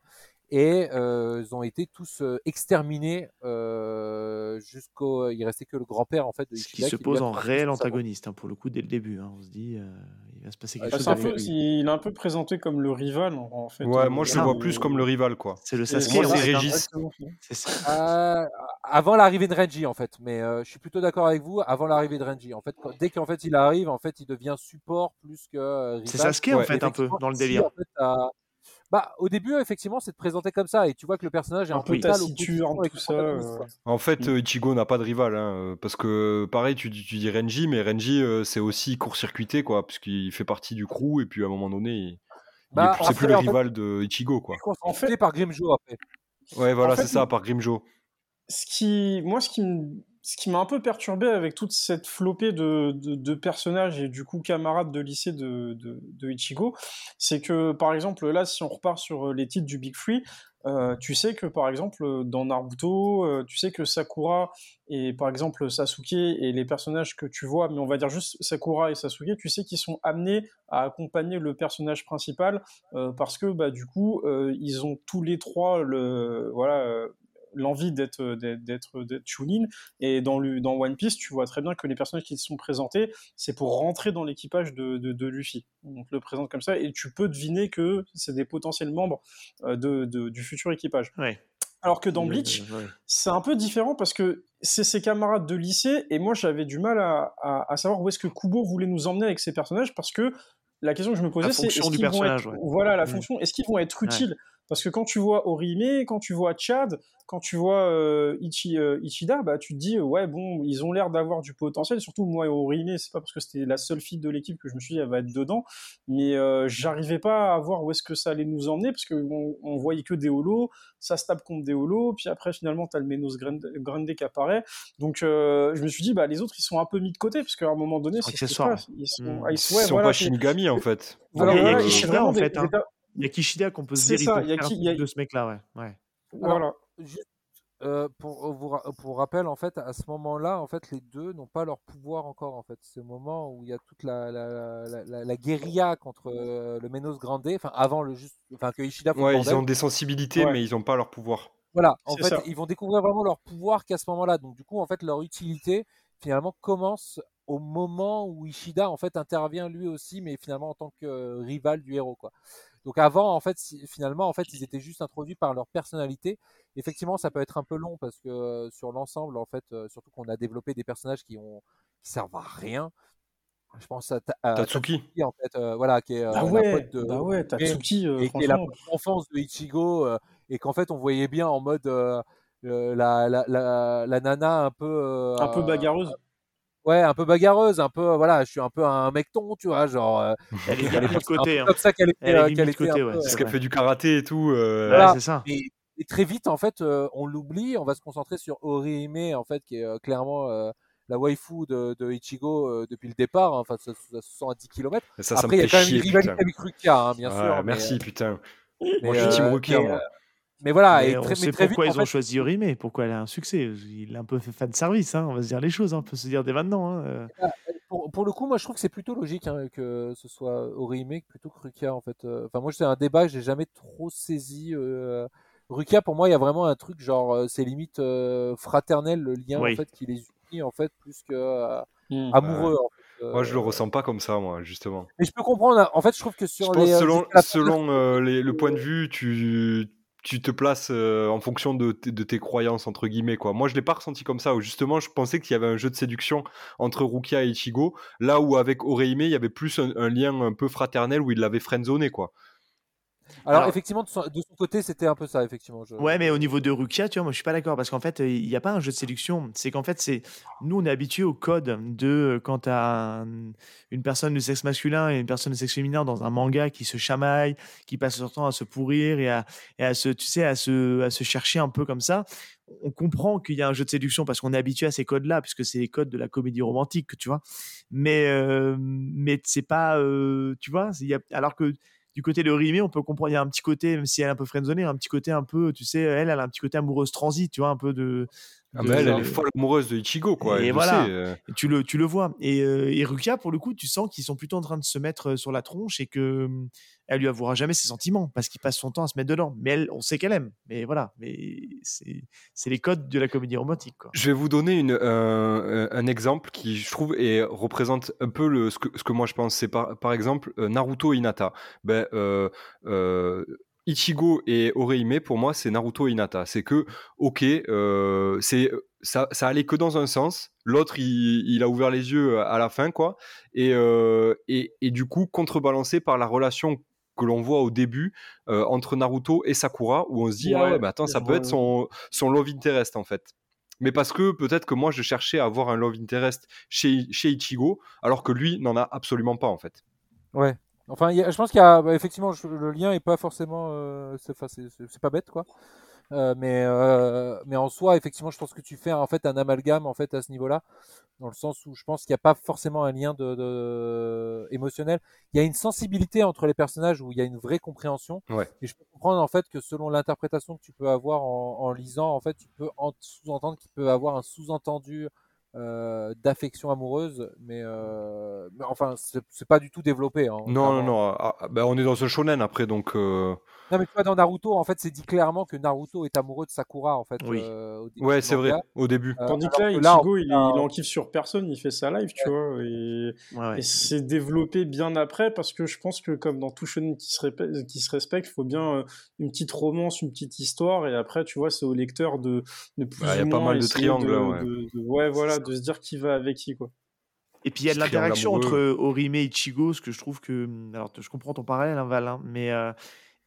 et euh, ils ont été tous euh, exterminés euh, jusqu'au. Il restait que le grand-père en fait de Ce qui se pose a en réel antagoniste, hein, pour le coup, dès le début. hein. On se dit, euh, il va se passer quelque Bah, Bah, chose un peu, il est un peu présenté comme le rival en, en fait Ouais, euh, moi je le vois plus comme le rival, quoi. C'est le Sasuke, moi, c'est hein. Régis. Euh, avant l'arrivée de Renji en fait, mais euh, je suis plutôt d'accord avec vous. Avant l'arrivée de Renji, en fait, quand- dès qu'en fait il arrive, en fait, il devient support plus que euh, rival. C'est Sasuke, en fait, un peu, dans le délire. en fait, t'as- Bah, au début, effectivement, c'est de présenter comme ça, et tu vois que le personnage est un en peu taciturne tout ça euh. En fait, Mm. euh, Ichigo n'a pas de rival, hein, euh, parce que pareil, tu, dis- tu dis Renji, mais Renji euh, c'est aussi court-circuité, quoi, puisqu'il fait partie du crew, et puis à un moment donné, il, Bah, c'est plus le fait, rival de Ichigo, quoi. En fait- par Grimjo après. Ouais, voilà, en fait, c'est ça, par Grimjo. ce qui, moi, ce qui me- ce qui m'a un peu perturbé avec toute cette flopée de, personnages et du coup camarades de lycée de, Ichigo, c'est que par exemple là, si on repart sur les titres du Big Free, euh, tu sais que par exemple dans Naruto, euh, tu sais que Sakura et par exemple Sasuke et les personnages que tu vois, mais on va dire juste Sakura et Sasuke, tu sais qu'ils sont amenés à accompagner le personnage principal euh, parce que bah du coup euh, ils ont tous les trois le voilà euh, l'envie d'être d'être d'être Chunin et dans le dans One Piece tu vois très bien que les personnages qui sont présentés c'est pour rentrer dans l'équipage de, de, de Luffy donc le présente comme ça et tu peux deviner que c'est des potentiels membres euh, de, de- du futur équipage Ouais. alors que dans Le- Bleach c'est un peu différent parce que c'est ses camarades de lycée et moi j'avais du mal à, à, à savoir où est-ce que Kubo voulait nous emmener avec ces personnages parce que la question que je me posais c'est fonction est-ce du personnage, être ouais. voilà la Mm. fonction est-ce qu'ils vont être Ouais. Parce que quand tu vois Orihime quand tu vois Chad quand tu vois euh, Ichi, euh, Ichida bah tu te dis euh, ouais bon ils ont l'air d'avoir du potentiel surtout moi Orihime c'est pas parce que c'était la seule fille de l'équipe que je me suis dit elle va être dedans mais euh, j'arrivais pas à voir où est-ce que ça allait nous emmener parce que on, voyait que des holos ça se tape contre des holos, puis après finalement t'as le Menos Grande, Grande qui apparaît. Donc euh, je me suis dit bah les autres ils sont un peu mis de côté parce qu'à un moment donné c'est accessoires. Ils sont, Mm. ah, ils Ils sont- sont voilà, pas Shinigami, en fait. voilà, Il y a voilà, et Kishida, c'est vraiment en des- fait, hein. des- y a Kishida qu'on peut se dire, il ça, il y a qui- truc il y a- de ce mec-là, ouais. ouais. Alors, voilà. juste, euh, pour, vous ra- pour rappel, en fait, à ce moment-là, en fait, les deux n'ont pas leur pouvoir encore. En fait, c'est le moment où il y a toute la, la, la, la- la guérilla contre euh, le Menos Grande, enfin avant le juste, enfin que Ishida Ouais, ils ont des sensibilités, Ouais. mais ils n'ont pas leur pouvoir. Voilà, en fait, ça. ils vont découvrir vraiment leur pouvoir qu'à ce moment-là. Donc, du coup, en fait, leur utilité finalement commence au moment où Ishida en fait intervient lui aussi, mais finalement en tant que euh, rival du héros, quoi. Donc avant, en fait, si- finalement, en fait, ils étaient juste introduits par leur personnalité. Effectivement, ça peut être un peu long parce que euh, sur l'ensemble, en fait, euh, surtout qu'on a développé des personnages qui ont qui servent à rien. Je pense à, Ta- à Tatsuki. Tatsuki, en fait, euh, voilà, qui est euh, Bah la ouais, pote de bah ouais, Tatsuki, euh, et qui est la enfance de Ichigo euh, et qu'en fait on voyait bien en mode la, la, la, la nana un peu euh, Un peu bagarreuse. Ouais un peu bagarreuse un peu euh, voilà je suis un peu un mecton tu vois genre euh, Elle est de côté. hein. comme ça qu'elle était, Elle est euh, était côté, ouais, Parce vrai. qu'elle fait du karaté et tout. euh, c'est ça. et, et très vite en fait euh, on l'oublie on va se concentrer sur Orihime en fait qui est euh, clairement euh, la waifu de, de Ichigo euh, depuis le départ hein. enfin ça, ça se sent à 10 km Ça, ça après il me y a fait quand même chier, une rivalité putain. avec Rukia hein, bien Ouais, sûr mais, merci, putain. mais, Moi, je suis euh, Team Rukia, mais, moi. euh, mais voilà Mais et on très, mais sait très pourquoi vite en ils ont fait, choisi Orime, pourquoi elle a un succès. Il a un peu fait fan service, hein, on va se dire les choses, hein, on peut se dire dès maintenant. hein, euh. pour, pour le coup, moi je trouve que c'est plutôt logique hein, que ce soit Orihime plutôt que Rukia en fait. Euh, Enfin, moi c'est un débat que j'ai jamais trop saisi. euh, Rukia, pour moi, il y a vraiment un truc genre, euh, c'est limite euh, fraternel le lien Oui. en fait qui les unit en fait plus que euh, Hmm. amoureux. en fait. Moi, je le ressens pas comme ça, moi, justement. Mais je peux comprendre. En fait, je trouve que Je sur pense les euh, selon, selon euh, les- le point de vue, tu, tu te places euh, en fonction de, tes croyances, entre guillemets. Quoi. Moi, je l'ai pas ressenti comme ça. Justement, je pensais qu'il y avait un jeu de séduction entre Rukia et Ichigo. Là où, avec Oreime, il y avait plus un, un lien un peu fraternel où il l'avait friendzoné. Quoi. Alors, Alors- effectivement, de son, de son côté, c'était un peu ça, effectivement. Je... Ouais, mais au niveau de Rukia, tu vois, moi je suis pas d'accord parce qu'en fait, il n'y a pas un jeu de séduction. C'est qu'en fait, c'est nous on est habitué au code de euh, quand tu as une personne de sexe masculin et une personne de sexe féminin dans un manga qui se chamaille, qui passe leur temps à se pourrir et à, et à se, tu sais, à se, à se chercher un peu comme ça. On comprend qu'il y a un jeu de séduction parce qu'on est habitué à ces codes-là, puisque c'est les codes de la comédie romantique, tu vois. Mais, euh, mais c'est pas, euh, tu vois, y a, alors que du côté de Rimé, on peut comprendre, il y a un petit côté, même si elle est un peu friendzonée, un petit côté un peu, tu sais, elle, elle a un petit côté amoureuse transit, tu vois, un peu de. Ah, mais elle, elle est folle amoureuse de Ichigo. Quoi. Et elle le voilà. sait, euh. tu le, tu le vois. Et, euh, et Rukia, pour le coup, tu sens qu'ils sont plutôt en train de se mettre euh, sur la tronche et que elle lui avouera jamais ses sentiments parce qu'il passe son temps à se mettre dedans. Mais elle, on sait qu'elle aime. Mais voilà. Mais c'est les codes de la comédie romantique, quoi. Je vais vous donner une, un, un exemple qui, je trouve, et représente un peu le, ce, que, ce que moi je pense. C'est par, par exemple Naruto et Hinata. Ben, euh, Ichigo et Oreime, pour moi, c'est Naruto et Hinata. C'est que, ok, euh, c'est ça, ça allait que dans un sens. L'autre, il, il a ouvert les yeux à la fin, quoi. Et, euh, et, et du coup, contrebalancé par la relation que l'on voit au début euh, entre Naruto et Sakura, où on se dit, ah Ouais, ouais, bah attends, ça peut être son, son love interest, en fait. Mais parce que peut-être que moi, je cherchais à avoir un love interest chez, chez Ichigo, alors que lui n'en a absolument pas, en fait. Ouais. Enfin, y a- je pense qu'il y a bah, effectivement je- le lien est pas forcément, euh, c'est pas bête quoi. Euh, mais euh, mais en soi, effectivement, je pense que tu fais en fait un amalgame en fait à ce niveau-là, dans le sens où je pense qu'il n'y a pas forcément un lien de, de- émotionnel. Il y a une sensibilité entre les personnages où il y a une vraie compréhension. Ouais. Et je peux comprendre en fait que selon l'interprétation que tu peux avoir en, en lisant, en fait, tu peux en- sous-entendre qu'il peut avoir un sous-entendu euh, d'affection amoureuse, mais, euh, mais enfin, c'est pas du tout développé. hein, Non, non, non. ah, bah, on est dans un shonen après, donc. euh, Non, mais tu vois, dans Naruto, en fait, c'est dit clairement que Naruto est amoureux de Sakura, en fait. Oui. euh, au début Ouais, c'est vrai, au début. Euh, Tandis que là, que là, Ichigo, il, il en kiffe sur personne, il fait sa live, tu vois. Et, Ouais, ouais. et c'est développé bien après parce que je pense que, comme dans tout shonen qui se, répè- qui se respecte, il faut bien euh, une petite romance, une petite histoire. Et après, tu vois, c'est au lecteur de, de plus Bah, y a pas mal de essayer triangles, ouais. de- de- ouais, voilà, de se dire qui va avec qui, quoi. Et puis il y a de l'interaction entre. Orime et Ichigo, ce que je trouve que. hum, Alors, je comprends ton parallèle, hein, Val, hein, mais euh,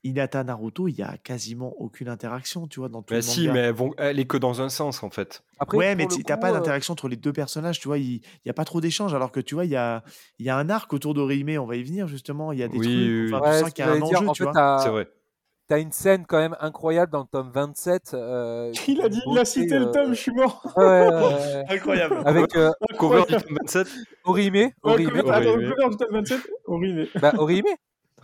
Hinata Naruto, il y a quasiment aucune interaction, tu vois, dans tout Mais le si, manga. mais elles vont- elle est que dans un sens, en fait. Après, ouais, mais t'as pas euh, d'interaction entre les deux personnages, tu vois, il n'y a pas trop d'échanges, alors que tu vois, il y a, il y a un arc autour d'Orihime, on va y venir justement, il y a des Oui, trucs, oui, enfin, ouais, tu qu'il y a un enjeu, en tu fait, vois. C'est vrai. t'as une scène quand même incroyable dans le tome 27. euh, Il a, dit, il a cité le euh, tome, je suis mort. ouais. Incroyable. Avec euh, Cover du tome 27 Orihime, Orihime, Horrible. cover du tome 27, horrible. bah, Orihime.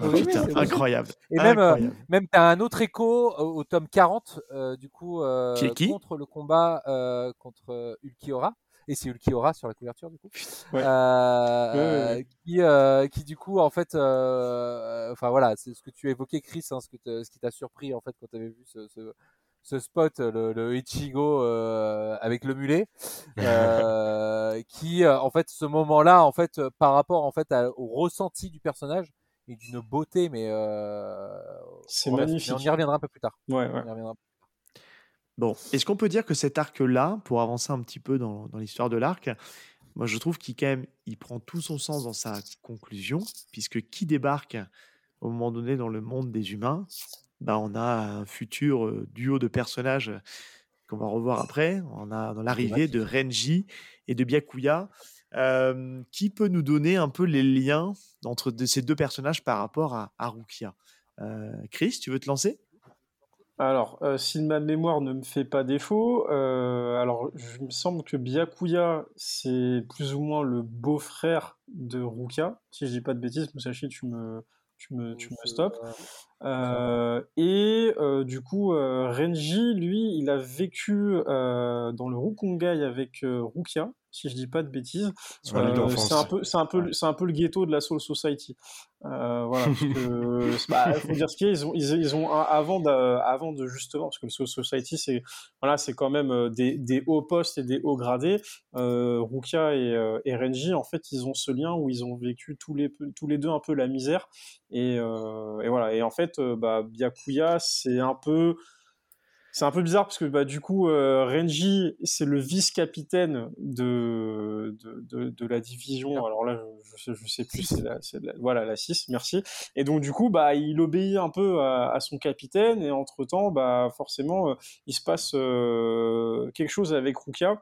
Oh, Oui, putain, incroyable. Et même, euh, même t'as un autre écho au, au tome 40, euh, du coup, euh, Qui est qui? contre le combat euh, contre euh, Ulquiorra. Et c'est Ulquiorra sur la couverture, du coup. Ouais. Euh, Ouais, ouais. Qui, euh, qui, du coup, en fait, euh, enfin voilà, c'est ce que tu évoquais, Chris, hein, ce, que ce qui t'a surpris, en fait, quand tu avais vu ce, ce, ce spot, le, le Ichigo euh, avec le mulet, euh, qui, euh, en fait, ce moment-là, en fait, par rapport, en fait, à- au ressenti du personnage, d'une beauté, mais euh, C'est magnifique. mais on y reviendra un peu plus tard. Ouais, ouais. Bon, est-ce qu'on peut dire que cet arc-là, pour avancer un petit peu dans, dans l'histoire de l'arc, moi je trouve qu'il quand même, il prend tout son sens dans sa conclusion, puisque qui débarque au moment donné dans le monde des humains, bah on a un futur euh, duo de personnages qu'on va revoir après. On a dans l'arrivée de Renji et de Byakuya. Qui peut nous donner un peu les liens entre ces deux personnages par rapport à, Rukia Euh, Chris, tu veux te lancer? Alors, euh, si ma mémoire ne me fait pas défaut, euh, alors il me semble que Byakuya, c'est plus ou moins le beau-frère de Ruka. Si je dis pas de bêtises, Musashi, tu me, tu me, tu me et du coup, Renji, lui, il a vécu dans le Rukongai avec Rukia, si je dis pas de bêtises. Euh, c'est un peu, c'est un peu, c'est un peu le ghetto de la Soul Society. Euh, voilà, parce que, bah, faut dire ce qu'il y a, ils ont, ils, ils ont un- avant de, avant de justement, parce que le Soul Society, c'est, voilà, c'est quand même euh, des, des hauts postes et des hauts gradés. Euh, Rukia et, euh, et Renji, en fait, ils ont ce lien où ils ont vécu tous les, tous les deux un peu la misère. Et, et voilà. Et en fait, bah, Byakuya, c'est un peu, c'est un peu bizarre parce que bah, du coup, euh, Renji, c'est le vice-capitaine de, de, de, de la division. Alors là, je, je, sais- je sais plus, c'est la, voilà, la 6, merci. Et donc, du coup, bah, il obéit un peu à, à son capitaine. Et entre-temps, bah, forcément, euh, il se passe euh, quelque chose avec Rukia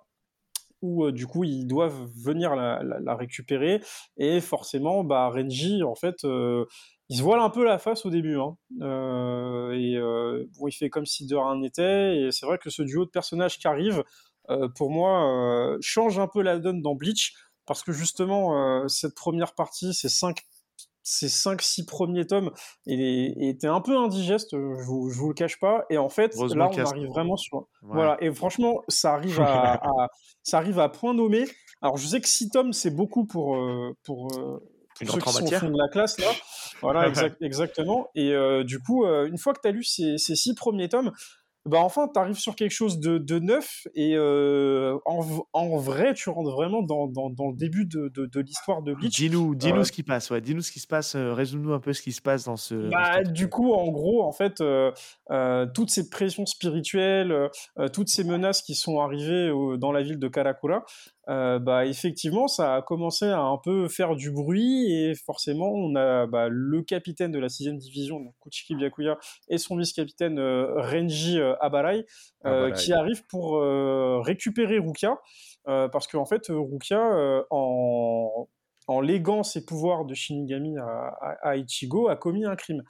où euh, du coup ils doivent venir la, la- la récupérer et forcément bah Renji en fait euh, il se voile un peu la face au début hein. Euh, et euh, bon, il fait comme si de rien n'était et c'est vrai que ce duo de personnages qui arrive euh, pour moi euh, change un peu la donne dans Bleach parce que justement euh, cette première partie ces cinq ces 5-6 premiers tomes étaient un peu indigestes, je vous, je vous le cache pas. Et en fait, là, on arrive vraiment sur, Ouais. voilà, et franchement, ça arrive à, à- ça arrive à point nommé. Alors, je sais que 6 tomes, c'est beaucoup pour, euh, pour, euh, pour ceux qui sont au fond de la classe, là. Voilà, exact- exactement. Et euh, du coup, euh, une fois que tu as lu ces, ces 6 premiers tomes, bah enfin, tu arrives sur quelque chose de, de neuf et euh, en, vrai, tu rentres vraiment dans, dans, dans le début de, de, de l'histoire de Bleach. Dis-nous, dis-nous Euh, ce qui passe, ouais. Dis-nous ce qui se passe, résume-nous un peu ce qui se passe dans ce. Bah, du coup, en gros, en fait, euh, euh, toute cette pression spirituelle, euh, euh, toutes ces menaces qui sont arrivées dans la ville de Karakura, euh, bah, effectivement, ça a commencé à un peu faire du bruit et forcément, on a bah, le capitaine de la 6 division, donc Kuchiki Byakuya, et son vice-capitaine euh, Renji euh, Abarai, euh, qui arrivent pour euh, récupérer Rukia, euh, parce qu'en fait, euh, Rukia, euh, en, en léguant ses pouvoirs de Shinigami à, à- à Ichigo, a commis un crime.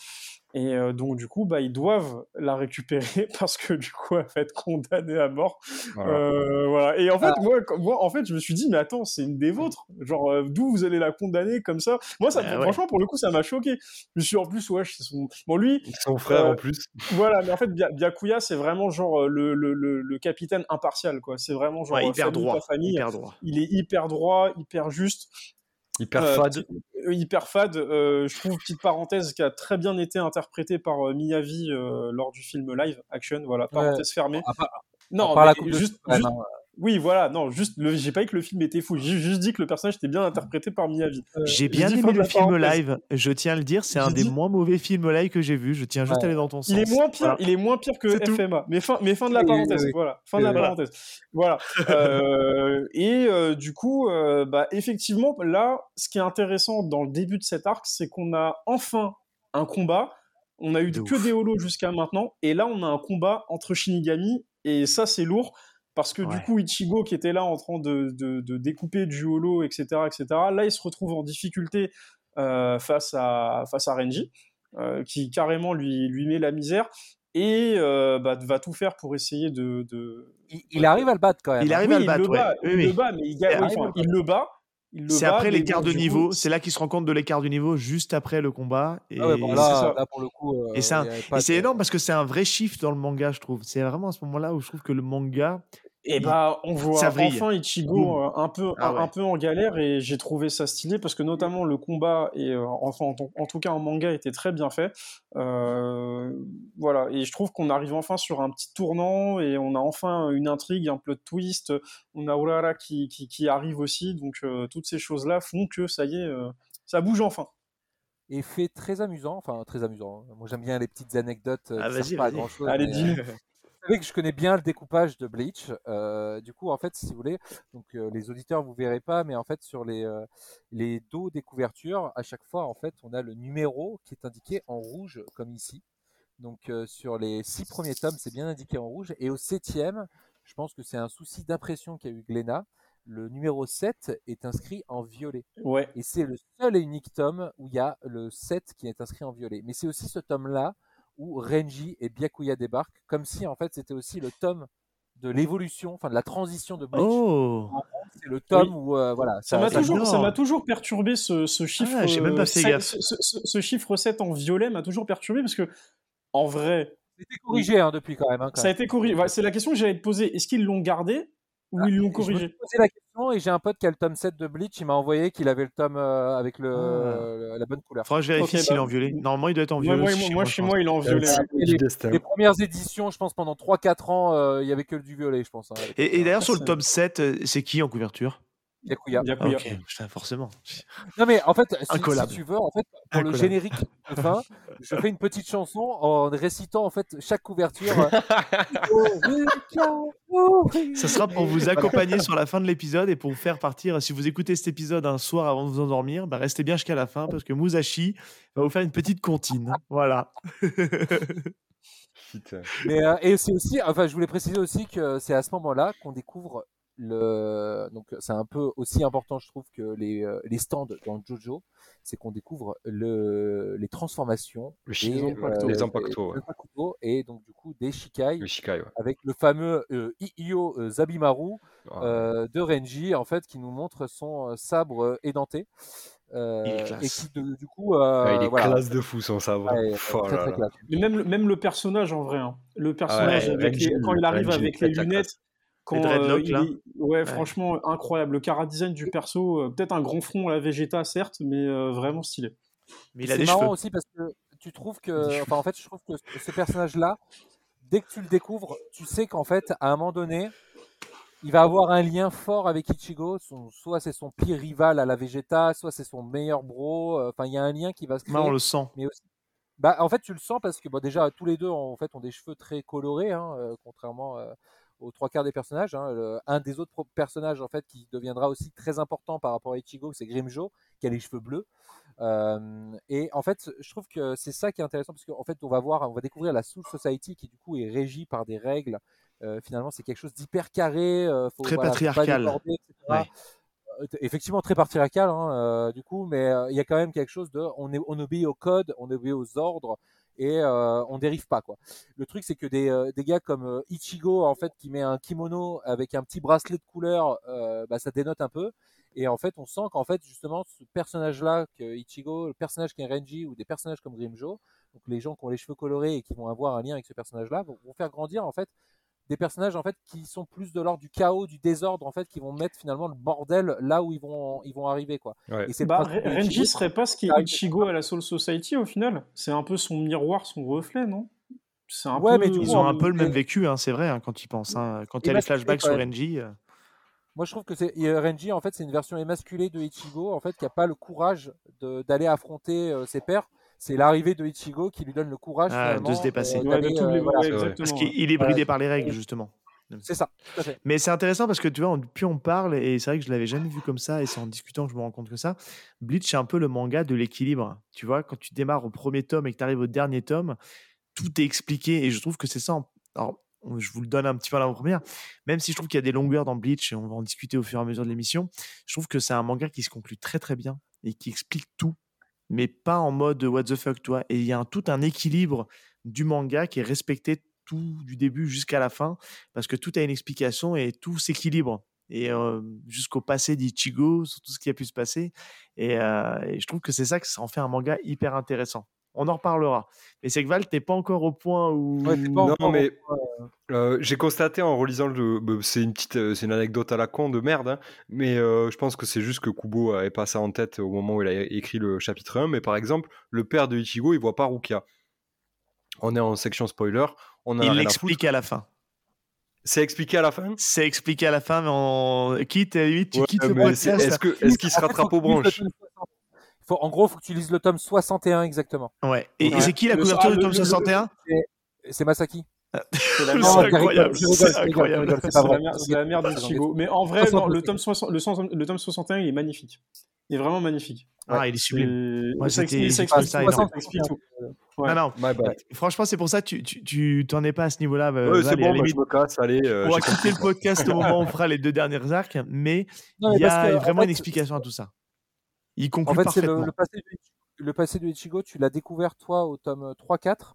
Et euh, donc, du coup, bah, ils doivent la récupérer parce que, du coup, elle va être condamnée à mort. Voilà. Euh, voilà. Et en fait, moi, quand- moi, en fait, je me suis dit, mais attends, c'est une des vôtres. Genre, euh, d'où vous allez la condamner comme ça? Moi, ça, Bah ouais. franchement, pour le coup, ça m'a choqué. Je me suis en plus, ouais, c'est son... Bon, lui, Son frère Euh, en plus. voilà, mais en fait, Bya- Byakuya, c'est vraiment genre le, le, le, le capitaine impartial, quoi. C'est vraiment genre Ouais, hyper famille, droit. pas famille. Hyper droit. Il est hyper droit, hyper juste. Hyper Euh, fade. euh, hyper fade. Euh, je trouve, petite parenthèse, qui a très bien été interprété par euh, Miyavi euh, lors du film live action. Voilà, parenthèse fermée. À part, Non, par la mais coupe de juste. Oui, voilà, non, juste, le- j'ai pas dit que le film était fou. J'ai juste dit que le personnage était bien interprété par Miyavi. J'ai bien aimé le film live, je tiens à le dire, c'est un des moins mauvais films live que j'ai vu. Je tiens juste Ouais. à aller dans ton sens. Il est moins pire, Voilà. il est moins pire que tout. FMA. Mais fin, mais fin de la Oui, oui, parenthèse. oui. Voilà, fin de la voilà. parenthèse. Voilà. Euh, et euh, du coup, euh, bah, effectivement, là, ce qui est intéressant dans le début de cet arc, c'est qu'on a enfin un combat. On a eu De que ouf. des holos jusqu'à maintenant, et là, on a un combat entre Shinigami, et ça, c'est lourd. Parce que du coup, Ichigo, qui était là en train de, de, de découper du holo, etc., etc., là, il se retrouve en difficulté euh, face, à, face à Renji, euh, qui carrément lui, lui met la misère et euh, bah, va tout faire pour essayer de. de... Il, il arrive à le battre quand même. Il arrive oui, à le il battre, le bat, ouais. il Oui, le bat, mais il, gagne- Il enfin, le il le bat, il C'est après l'écart de niveau. C'est là qu'il se rend compte de l'écart de niveau juste après le combat. Et, Ah ouais, bon, c'est là, ça. là, pour le coup. euh, et c'est il de- énorme parce que c'est un vrai shift dans le manga, je trouve. C'est vraiment à ce moment-là où je trouve que le manga. Et bah, on voit enfin Ichigo euh, un peu, Ah un, ouais. un peu en galère et j'ai trouvé ça stylé parce que notamment le combat et euh, enfin en, tout cas en manga était très bien fait. Euh, voilà et je trouve qu'on arrive enfin sur un petit tournant et on a enfin une intrigue, un plot twist. On a Urara qui, qui, qui arrive aussi donc euh, toutes ces choses là font que ça y est, euh, ça bouge enfin. Et fait très amusant, enfin très amusant. hein. Moi j'aime bien les petites anecdotes Ah, qui vas-y, servent pas à vas-y. grand chose. Allez, euh, Vous savez que je connais bien le découpage de Bleach. euh, du coup, en fait, si vous voulez, donc euh, les auditeurs vous verrez pas, mais en fait sur les euh, les dos des couvertures, à chaque fois, en fait, on a le numéro qui est indiqué en rouge comme ici. Donc sur les six premiers tomes, c'est bien indiqué en rouge, et au septième, je pense que c'est un souci d'impression qu'a eu Glénat. Le numéro 7 est inscrit en violet. Ouais. Et c'est le seul et unique tome où il y a le 7 qui est inscrit en violet. Mais c'est aussi ce tome-là où Renji et Byakuya débarquent, comme si en fait c'était aussi le tome de l'évolution, enfin de la transition de Bleach. Oh C'est le tome où euh, voilà. Ça m'a ça- toujours, ça m'a toujours perturbé ce, ce chiffre. Ah, j'ai même pas euh, fait gaffe. ce, ce- ce chiffre 7 en violet m'a toujours perturbé parce que, en vrai, C'était corrigé hein, depuis quand même. hein, quand ça a même. été corrigé. Voilà, c'est la question que j'allais te poser. Est-ce qu'ils l'ont gardé? Ou Ah, ils l'ont Je me corrigé suis posé la question et j'ai un pote qui a le tome 7 de Bleach, il m'a envoyé qu'il avait le tome euh, avec le, Ah. le- la bonne couleur. Faudra que je vérifie Ok, s'il est bah, en violet. Normalement, il doit être en Moi, violet. moi, aussi moi, chez moi, il est en violet. C'est les- premières éditions, je pense pendant 3-4 ans, euh, il y avait que du violet, je pense. hein, Et, et d'ailleurs, sur le tome 7, euh, c'est qui en couverture? Byakuya. ah, Byakuya. Ok, putain, forcément. Non mais en fait, si, si tu veux, en fait, pour le générique de fin, je fais une petite chanson en récitant en fait chaque couverture. Ça sera pour vous accompagner sur la fin de l'épisode et pour vous faire partir. Si vous écoutez cet épisode un soir avant de vous endormir, bah restez bien jusqu'à la fin parce que Musashi va vous faire une petite comptine. Voilà. Putain. Mais euh, et c'est aussi, enfin, je voulais préciser aussi que c'est à ce moment-là qu'on découvre le. Donc c'est un peu aussi important, je trouve, que les, euh, les stands dans JoJo, c'est qu'on découvre le les transformations, Le et, chi- Les ouais. des Zanpakuto et donc du coup des Shikai. Le Shikai, ouais. Avec le fameux euh, Iyo euh, Zabimaru, Ah, euh, de Renji en fait qui nous montre son euh, sabre euh, édenté euh, Il est et classe. qui de- du coup euh, ah, il est voilà. classe de fou son sabre. Ouais, Oh très, là très là. classe. Mais même, le- même le personnage en vrai. hein. Le personnage, Ouais, avec Renji, les- quand il arrive Renji, avec les lunettes. Quand, dreadlocks, il là. est- ouais, franchement, incroyable. Le cara design du perso, euh, peut-être un grand front à la Vegeta, certes, mais euh, vraiment stylé. Mais il a c'est des marrant cheveux. aussi parce que tu trouves que enfin en fait je trouve que ce- ce personnage là dès que tu le découvres tu sais qu'en fait à un moment donné il va avoir un lien fort avec Ichigo son, soit c'est son pire rival à la Vegeta soit c'est son meilleur bro euh, enfin il y a un lien qui va se créer on le sent. mais aussi bah en fait tu le sens parce que bon déjà tous les deux en fait ont des cheveux très colorés hein, euh, contrairement euh, aux trois quarts des personnages hein. Le- un des autres personnages en fait qui deviendra aussi très important par rapport à Ichigo c'est Grimjo qui a les cheveux bleus euh, et en fait je trouve que c'est ça qui est intéressant parce qu'en fait on va voir on va découvrir la Soul Society qui du coup est régie par des règles Euh, finalement c'est quelque chose d'hyper carré euh, faut, Très voilà, faut pas patriarcal. déborder, etc. Ouais. Euh, effectivement très patriarcal hein, du coup mais il y a quand même quelque chose de on, est, on obéit au code on obéit aux ordres et euh, on dérive pas quoi. Le truc c'est que des, euh, des gars comme euh, Ichigo en fait qui met un kimono avec un petit bracelet de couleur euh, bah, ça dénote un peu. Et en fait on sent qu'en fait justement ce personnage là que Ichigo le personnage qui est Renji ou des personnages comme Grimjo donc les gens qui ont les cheveux colorés et qui vont avoir un lien avec ce personnage là vont, vont faire grandir en fait des personnages en fait qui sont plus de l'ordre du chaos, du désordre en fait, qui vont mettre finalement le bordel là où ils vont ils vont arriver quoi. Ouais. Et c'est Bah, Renji serait pas ce qui est Ichigo à la Soul Society au final C'est un peu son miroir, son reflet, non? C'est un Ouais, peu... mais du coup, Ils ont un peu le même vécu, hein, c'est vrai, hein, quand ils pensent. hein. Quand il y a les flashbacks sur. Renji. euh, Moi je trouve que c'est et Renji en fait c'est une version émasculée de Ichigo en fait qui a pas le courage de- d'aller affronter euh, ses pairs. C'est l'arrivée de Ichigo qui lui donne le courage Ah, de se dépasser. euh, Ouais, de euh, voilà. ouais. Parce qu'il est bridé Ouais. par les règles, justement. C'est ça, tout à fait. Mais c'est intéressant parce que tu vois, on- plus on parle, et c'est vrai que je l'avais jamais vu comme ça, et c'est en discutant que je me rends compte que ça. Bleach, c'est un peu le manga de l'équilibre. Tu vois, quand tu démarres au premier tome et que tu arrives au dernier tome, tout est expliqué, et je trouve que c'est ça. en- Alors, je vous le donne un petit peu à la première, même si je trouve qu'il y a des longueurs dans Bleach, et on va en discuter au fur et à mesure de l'émission, je trouve que c'est un manga qui se conclut très très bien et qui explique tout, mais pas en mode what the fuck, toi. Et il y a tout un équilibre du manga qui est respecté tout du début jusqu'à la fin parce que tout a une explication et tout s'équilibre. et euh, jusqu'au passé d'Ichigo, sur tout ce qui a pu se passer. Et, euh, et je trouve que c'est ça que ça en fait un manga hyper intéressant. On en reparlera. Mais c'est que Val, t'es pas encore au point où. Ouais, t'es pas Non, mais- euh, Euh, j'ai constaté en relisant le. bah, C'est une petite, euh, c'est une anecdote à la con de merde, hein, mais euh, je pense que c'est juste que Kubo avait pas ça en tête au moment où il a écrit le chapitre 1. Mais par exemple, le père de Ichigo, il voit pas Rukia. On est en section spoiler. On en a Il à l'explique à la fin. C'est expliqué à la fin? C'est expliqué à la fin, mais on quitte, limite, tu Ouais, quittes le podcast. Est-ce qu'il se En fait, rattrape aux branches? tome 60. Faut- En gros, il faut que tu lises le tome 61 exactement. Ouais. Et, et Ouais. c'est qui la couverture du tome le- le- 61C'est Masaki. C'est C'est incroyable, c'est incroyable. c'est C'est la merde, c'est merde d'Ichigo. Mais en vrai, 60, non, le, tome 60 le, 100 le tome 61, il est magnifique. Il est vraiment magnifique. Ah, il est sublime. Moi, ça explique, tout. Ouais. Non. Franchement, c'est pour ça que tu, tu, tu t'en es pas à ce niveau-là. euh, Ouais, c'est bon, bah, je limite, me casse. Allez, euh, on va quitter le podcast au moment où on fera les deux derniers arcs, mais il y a vraiment une explication à tout ça. Il conclut En fait, c'est parfaitement. le, le passé de, le passé de Ichigo, tu l'as découvert toi au tome 3-4.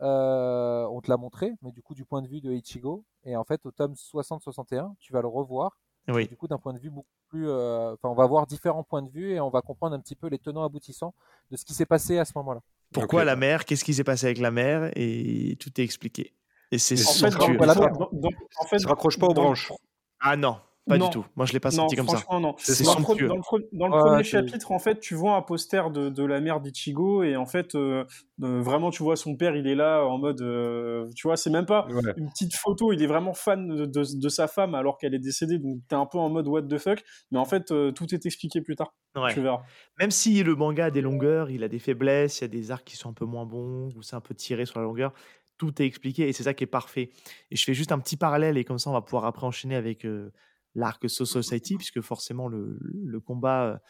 Euh, on te l'a montré, mais du coup du point de vue de Ichigo. Et en fait, au tome 60-61, tu vas le revoir. Oui. Du coup, d'un point de vue beaucoup plus, euh, enfin, on va voir différents points de vue et on va comprendre un petit peu les tenants aboutissants de ce qui s'est passé à ce moment-là. Pourquoi la mer? Qu'est-ce qui s'est passé avec la mer? Et tout est expliqué. Et c'est En fait, voilà, en fait, raccroche pas aux branches. Ah non, pas Non. du tout. Moi, je l'ai pas Non, senti comme ça. franchement, non. C'est Dans somptueux. dans le, pre- dans le Ouais, premier chapitre, en fait, tu vois un poster de, de la mère d'Ichigo et en fait, euh, euh, vraiment, tu vois son père, il est là en mode, euh, tu vois, c'est même pas Ouais. une petite photo, il est vraiment fan de, de- de sa femme alors qu'elle est décédée, donc t'es un peu en mode what the fuck, mais en fait, euh, tout est expliqué plus tard. Ouais. Tu verras. Même si le manga a des longueurs, il a des faiblesses, il y a des arcs qui sont un peu moins bons, ou c'est un peu tiré sur la longueur, tout est expliqué et c'est ça qui est parfait. Et je fais juste un petit parallèle et comme ça on va pouvoir après enchaîner avec euh, l'arc So Society, puisque forcément le, combat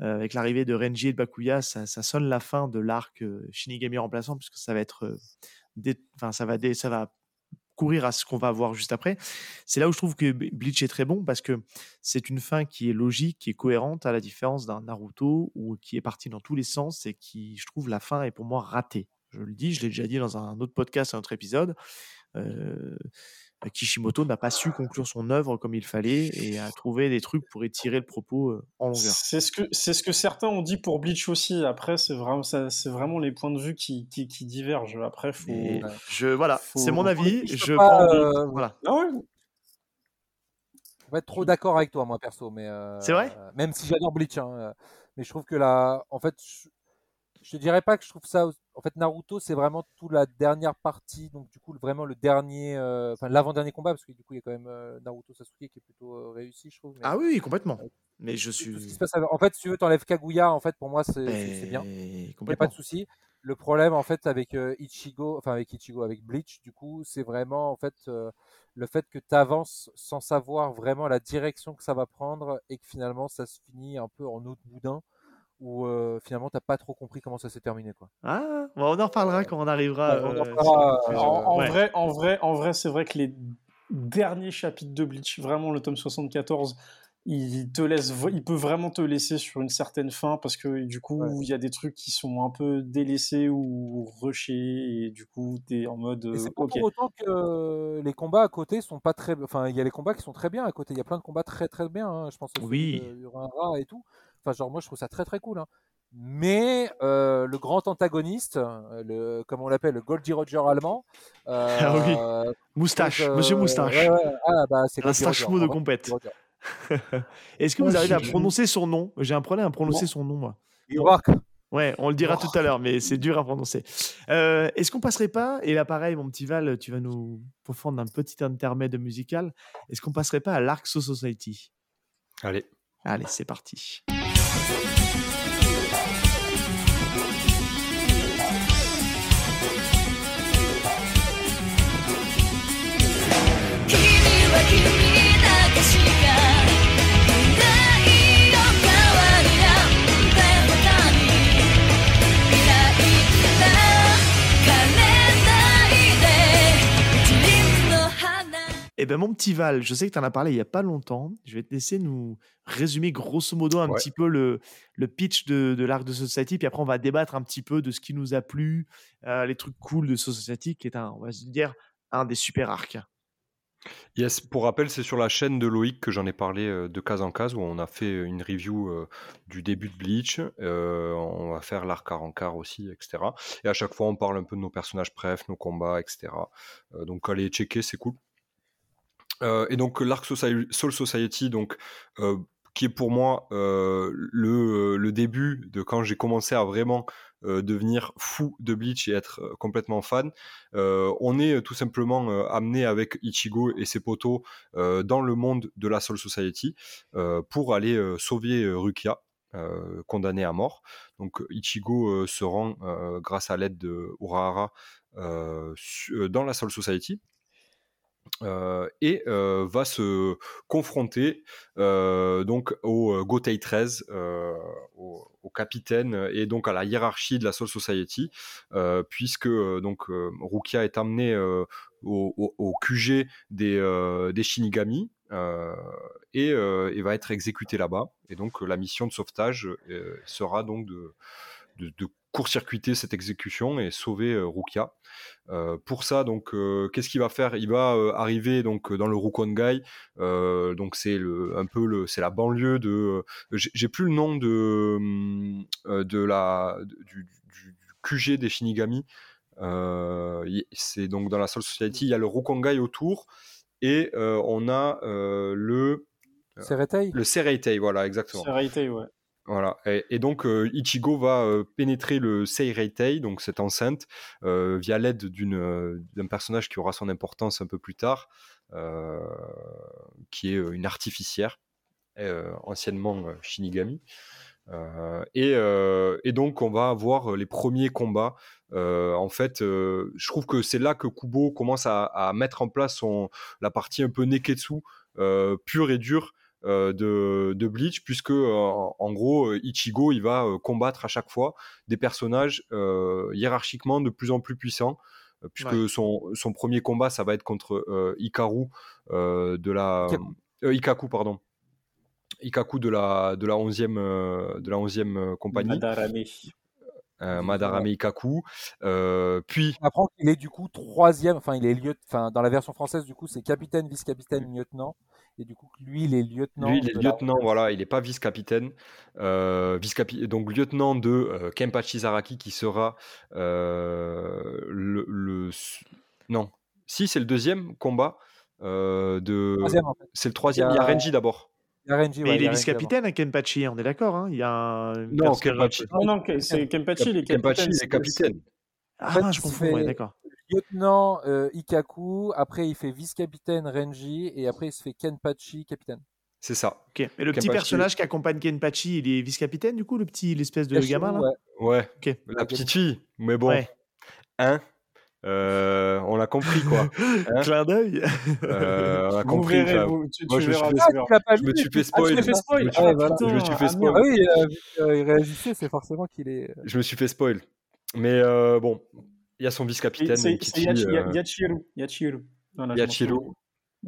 euh, avec l'arrivée de Renji et de Bakuya, ça, sonne la fin de l'arc euh, Shinigami remplaçant, puisque ça va être, euh, ça va, ça va courir à ce qu'on va voir juste après. C'est là où je trouve que Bleach est très bon parce que c'est une fin qui est logique, qui est cohérente, à la différence d'un Naruto ou qui est parti dans tous les sens et qui, je trouve, la fin est pour moi ratée. Je le dis, je l'ai déjà dit dans un autre podcast, un autre épisode. Kishimoto n'a pas su conclure son œuvre comme il fallait et a trouvé des trucs pour étirer le propos euh, en longueur. C'est ce que c'est ce que certains ont dit pour Bleach aussi. Après, c'est vraiment ça, c'est vraiment les points de vue qui, qui, qui divergent. Après, faut. Et Ouais. je, voilà, Faut- c'est mon avis. Je prends. euh, voilà. Ah ouais. Je vais être trop d'accord avec toi, moi perso, mais euh, C'est vrai? Même si j'adore Bleach, hein, euh, mais je trouve que la, en fait, je, je te dirais pas que je trouve ça. En fait, Naruto, c'est vraiment toute la dernière partie, donc du coup vraiment le dernier, euh, enfin l'avant-dernier combat, parce que du coup il y a quand même euh, Naruto Sasuke qui est plutôt euh, réussi, je trouve. mais Ah oui, complètement. Mais je tout ce qui suis. se passe avec- En fait, si tu veux, t'enlèves Kaguya, en fait, pour moi, c'est bien. Il n'y a pas de souci. Le problème, en fait, avec Ichigo, enfin avec Ichigo, avec Bleach, du coup, c'est vraiment en fait le fait que tu avances sans savoir vraiment la direction que ça va prendre et que finalement ça se finit un peu en autre boudin où euh, finalement t'as pas trop compris comment ça s'est terminé quoi. Ah, bon, on en reparlera quand on arrivera. Ouais, on en euh, reparlera, euh. En, en Ouais. vrai, en vrai, en vrai, c'est vrai que les derniers chapitres de Bleach, vraiment le tome 74, il te laisse, il peut vraiment te laisser sur une certaine fin parce que du coup, il Ouais. y a des trucs qui sont un peu délaissés ou rushés et du coup, t'es en mode, Et euh, c'est pas ok. pour autant que euh, les combats à côté sont pas très. Enfin, il y a les combats qui sont très bien à côté. Il y a plein de combats très très bien. hein. Je pense au Oui. de Urara et tout. Enfin, genre moi je trouve ça très très cool. hein. Mais euh, le grand antagoniste, euh, le, comme on l'appelle, le Goldie Roger allemand. euh, Ah oui. Moustache, euh, Monsieur Moustache. ouais, ouais, ah, bah, c'est Un de compète. Est-ce que vous arrivez à prononcer son nom? J'ai un problème à prononcer Non. son nom, moi. Irak. Ouais, on le dira Oh. tout à l'heure, mais c'est dur à prononcer. Euh, Est-ce qu'on passerait pas, et là pareil, mon petit Val, tu vas nous profondre d'un petit intermède musical, est-ce qu'on passerait pas à l'Arc So Society? Allez. Allez, c'est parti. 君 Eh ben mon petit Val, je sais que tu en as parlé il y a pas longtemps. Je vais te laisser nous résumer grosso modo un Ouais. petit peu le, le pitch de, de l'Arc de Society, puis après on va débattre un petit peu de ce qui nous a plu, euh, les trucs cool de Society, qui est un, on va se dire, un des super arcs. Yes, pour rappel, c'est sur la chaîne de Loïc que j'en ai parlé euh, de case en case, où on a fait une review euh, du début de Bleach. Euh, on va faire l'arc en quart aussi, etc. Et à chaque fois, on parle un peu de nos personnages préf, nos combats, etc. Donc allez checker, c'est cool. Euh, et donc l'arc Soul Society, donc euh, qui est pour moi euh, le, début de quand j'ai commencé à vraiment devenir fou de Bleach et être complètement fan. On est tout simplement amené avec Ichigo et ses potos dans le monde de la Soul Society pour aller sauver Rukia. condamné à mort. Donc Ichigo se rend grâce à l'aide de Urahara dans la Soul Society euh, et euh, va se confronter euh, donc au Gotei 13, euh, au, au capitaine et donc à la hiérarchie de la Soul Society, puisque donc Rukia est amené euh, au, QG des, Shinigami. et, va être exécuté là-bas. Et donc la mission de sauvetage sera donc de, de court-circuiter cette exécution et sauver euh, Rukia. Euh, pour ça, donc, euh, qu'est-ce qu'il va faire? Il va euh, arriver donc dans le Rukongai. Euh, donc c'est le, un peu le, c'est la banlieue de. j'ai j'ai plus le nom de hum, de la du, du- du QG des Shinigami. Euh, c'est donc dans la Soul Society. Il y a le Rukongai autour et euh, on a euh, le C'est Retei le Sereitei. Voilà, exactement. C'est réalité, ouais. Et, donc euh, Ichigo va euh, pénétrer le Seireitei, donc cette enceinte, euh, via l'aide d'une, d'un personnage qui aura son importance un peu plus tard, qui est une artificière, anciennement Shinigami. Et, donc on va avoir les premiers combats. En fait, je trouve que c'est là que Kubo commence à, mettre en place la partie un peu Neketsu, pure et dure, de, de Bleach, puisque euh, en, gros, euh, Ichigo, il va euh, combattre à chaque fois des personnages euh, hiérarchiquement de plus en plus puissants, euh, puisque Ouais. son, son premier combat, ça va être contre euh, Ikaru euh, de la... Ikaku. euh, Ikaku, pardon. Ikaku de la, de la 11e, euh, de la 11e euh, compagnie, Madarame. euh, Madarame Ikaku. Euh, puis, On apprend qu'il est du coup troisième, enfin il est lieu, enfin dans la version française du coup c'est capitaine, vice-capitaine, lieutenant, et du coup lui il est lieutenant. Lui, il est la- lieutenant, voilà, il n'est pas vice-capitaine. Euh, donc lieutenant de euh, Kenpachi Zaraki qui sera euh, le, le- Non, si, c'est le deuxième combat. euh, de... En. C'est le troisième, il y a, Renji d'abord. Il y a Renji, Mais ouais, il est vice-capitaine à Kenpachi, on est d'accord hein Il y a un. Non, Kenpachi. Non, non, c'est Kenpachi, il est capitaine. est capitaine. Ah, fait, je confonds, fait- ouais, d'accord. Lieutenant euh, Ikaku, après il fait vice-capitaine Renji, et après il se fait Kenpachi capitaine. C'est ça. Ok. Et le petit Kenpachi. personnage qui accompagne Kenpachi, il est vice-capitaine du coup, le petit, l'espèce de Yashiro, gamin là ouais. Ouais, Ok. la petite fille. Mais bon, Ouais. hein? Euh, on l'a compris, quoi. Hein? Clin d'œil. Euh, on a compris. verrez, vous, tu, moi, tu je verras. pas je me suis fait Ah, tu spoil. m'as fait spoil. Je me suis- Ah, voilà. putain, je me suis fait ah, spoil. Ah oui, euh, qu'il réagissait, c'est forcément qu'il est. Je me suis fait spoil. Mais euh, bon, il y a son vice-capitaine. C'est euh, Yachiru. Yachiru. Voilà, Yachiru.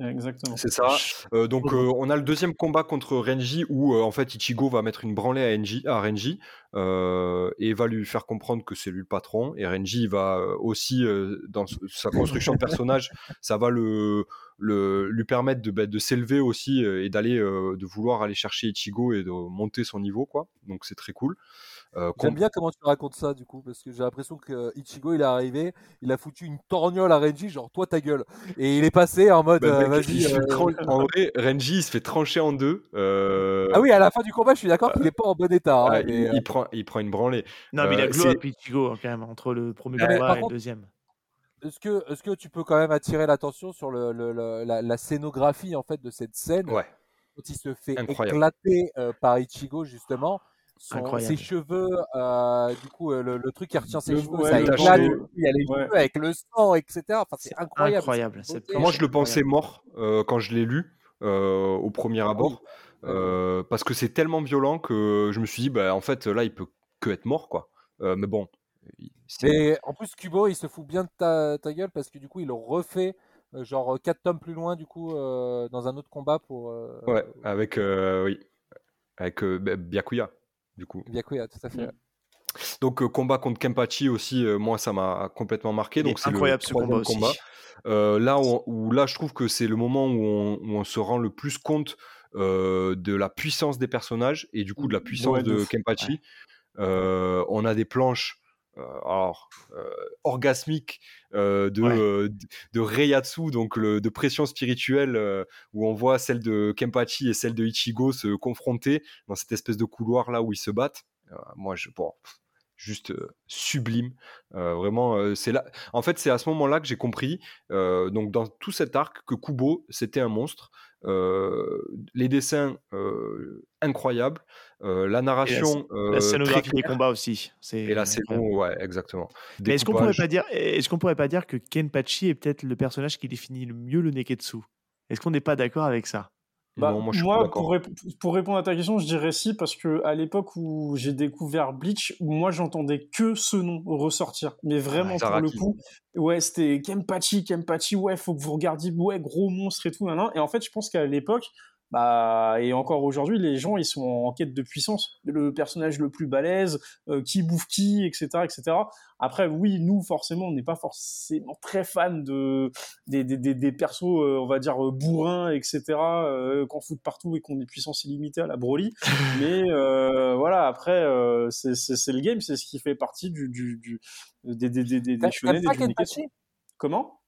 Exactement. C'est ça. Euh, donc euh, on a le deuxième combat contre Renji où euh, en fait Ichigo va mettre une branlée à, Renji, à Renji euh, et va lui faire comprendre que c'est lui le patron. Et Renji va aussi euh, dans sa construction de personnage, ça va le, le lui permettre de, bah, de s'élever aussi et d'aller euh, de vouloir aller chercher Ichigo et de monter son niveau quoi. Donc c'est très cool. Euh, J'aime bien comment tu racontes ça du coup, parce que j'ai l'impression que Ichigo il est arrivé, il a foutu une torgnole à Renji, genre toi ta gueule. Et il est passé en mode bah, euh, vas-y. euh, En vrai, Renji il se fait trancher en deux. euh, Ah oui, à la fin du combat, je suis d'accord qu'il est pas en bon état. hein, ah, mais, il, euh, il prend, il prend une branlée. Non, mais il a Euh, glow c'est- up Ichigo hein, quand même entre le premier combat et contre- le deuxième. Est-ce que, est-ce que tu peux quand même attirer l'attention sur le, le- le- la, la scénographie en fait de cette scène Ouais. quand il se fait Incroyable. éclater euh, par Ichigo justement? Son- Incroyable. ses cheveux, euh, du coup euh, le, le truc qui retient ses Le- cheveux, ouais, ça le éclate, cheveu. il y a les Ouais. cheveux avec le sang, etc. Enfin, c'est incroyable. Incroyable. beauté. Moi, je le pensais mort euh, quand je l'ai lu euh, au premier abord, euh, parce que c'est tellement violent que je me suis dit, bah, en fait, là, il peut que être mort, quoi. Euh, mais bon, Et en plus, Kubo, il se fout bien de ta, ta gueule parce que du coup, il refait genre 4 tomes plus loin, du coup, euh, dans un autre combat pour euh, ouais, avec euh, oui, avec euh, Byakuya, du coup. Byakuya, tout à fait. Donc euh, combat contre Kenpachi aussi, euh, moi, ça m'a complètement marqué. Donc c'est le incroyable ce combat aussi. euh, là où, là, je trouve que c'est le moment où on, où on se rend le plus compte euh, de la puissance des personnages et du coup de la puissance Ouais, de de. Euh, on a des planches alors, euh, orgasmiques euh, de, Ouais. euh, de Reiatsu, donc le- de pression spirituelle, euh, où on voit celle de Kenpachi et celle de Ichigo se confronter dans cette espèce de couloir là où ils se battent. Euh, moi, je, bon, juste euh, sublime. Euh, vraiment, euh, c'est là. En fait, c'est à ce moment-là que j'ai compris, euh, donc dans tout cet arc, que Kubo c'était un monstre. Euh, les dessins euh, incroyables, euh, la narration La scénographie des combats aussi. C'est et la saison, ouais, exactement. Mais est-ce qu'on pourrait pas dire, est-ce qu'on pourrait pas dire que Kenpachi est peut-être le personnage qui définit le mieux le Neketsu? Est-ce qu'on n'est pas d'accord avec ça? Bah, non, moi je pour, rép- pour répondre à ta question, je dirais si, parce que à l'époque où j'ai découvert Bleach, moi j'entendais que ce nom ressortir. Mais vraiment, pour le coup, ouais, c'était Kenpachi, Kenpachi, ouais, faut que vous regardiez, ouais, gros monstre et tout, nan, nan. Et en fait, je pense qu'à l'époque, bah, et encore aujourd'hui, les gens, ils sont en quête de puissance. Le personnage le plus balèze, euh, qui bouffe qui, etc., etc. Après, oui, nous, forcément, on n'est pas forcément très fan de, des, des, des, des persos, euh, on va dire, euh, bourrins, etc., euh, qu'on fout de partout et qu'on ait puissance illimitée à la Broly. Mais euh, voilà, après, euh, c'est le game, c'est ce qui fait partie du, du, du, des, des, des, des, des shonen Comment?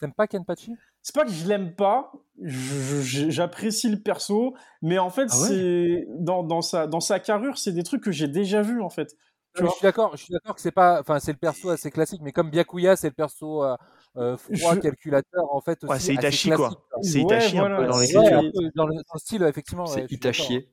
T'aimes pas Kenpachi? C'est pas que je l'aime pas, j'apprécie le perso, mais en fait, Ah ouais? c'est dans, dans, sa, dans sa carrure, c'est des trucs que j'ai déjà vus en fait. Non, je suis d'accord, je suis d'accord que c'est pas, enfin c'est le perso assez classique, mais comme Byakuya c'est le perso euh, euh, froid, Je- calculateur en fait aussi. Ouais, c'est Itachi, quoi. C'est Ouais, Itachi un voilà, peu dans peu dans, le, dans le style effectivement. C'est. Itachier.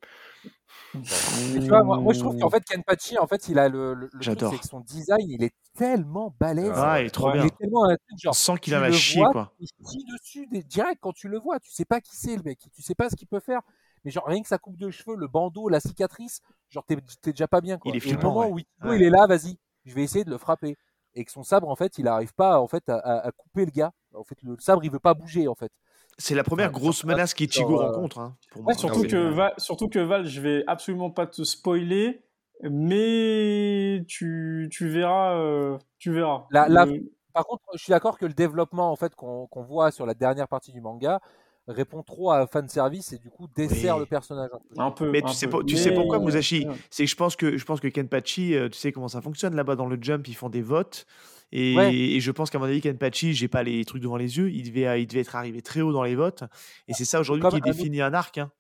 Mais tu vois, moi, moi, je trouve qu'en fait Kenpachi en fait il a le, le, le truc J'adore. c'est que son design il est tellement balèze. Ah, il est trop bien. Il est tellement un truc On genre sent qu'il a chié, vois, quoi. il chie dessus des- direct quand tu le vois. Tu sais pas qui c'est le mec, tu sais pas ce qu'il peut faire. Mais genre rien que sa coupe de cheveux, le bandeau, la cicatrice, genre t'es t'es déjà pas bien quoi. Il est Et le flippant, moment ouais. où Ichigo, Ouais. il est là, vas-y, je vais essayer de le frapper. Et que son sabre en fait, il arrive pas en fait à, à- à couper le gars. En fait, le sabre il veut pas bouger en fait. C'est la première grosse menace qu'Ichigo euh, rencontre. Hein, pour Ouais, moi. surtout, oui. que Val, surtout que Val, je vais absolument pas te spoiler, mais tu, tu verras. euh, tu verras. La- la- Le- Par contre, je suis d'accord que le développement en fait qu'on qu'on voit sur la dernière partie du manga répond trop à fan service et du coup dessert Oui. le personnage. un peu. Un peu. Mais tu un sais, peu. pas- tu sais pourquoi, Musashi. C'est que je pense que je pense que Kenpachi, euh, tu sais comment ça fonctionne là-bas dans le jump, ils font des votes. Et, Ouais. et je pense qu'à mon avis, Kenpachi, j'ai pas les trucs devant les yeux, il devait, euh, il devait être arrivé très haut dans les votes. Et c'est ça aujourd'hui qui autre- définit un arc. hein.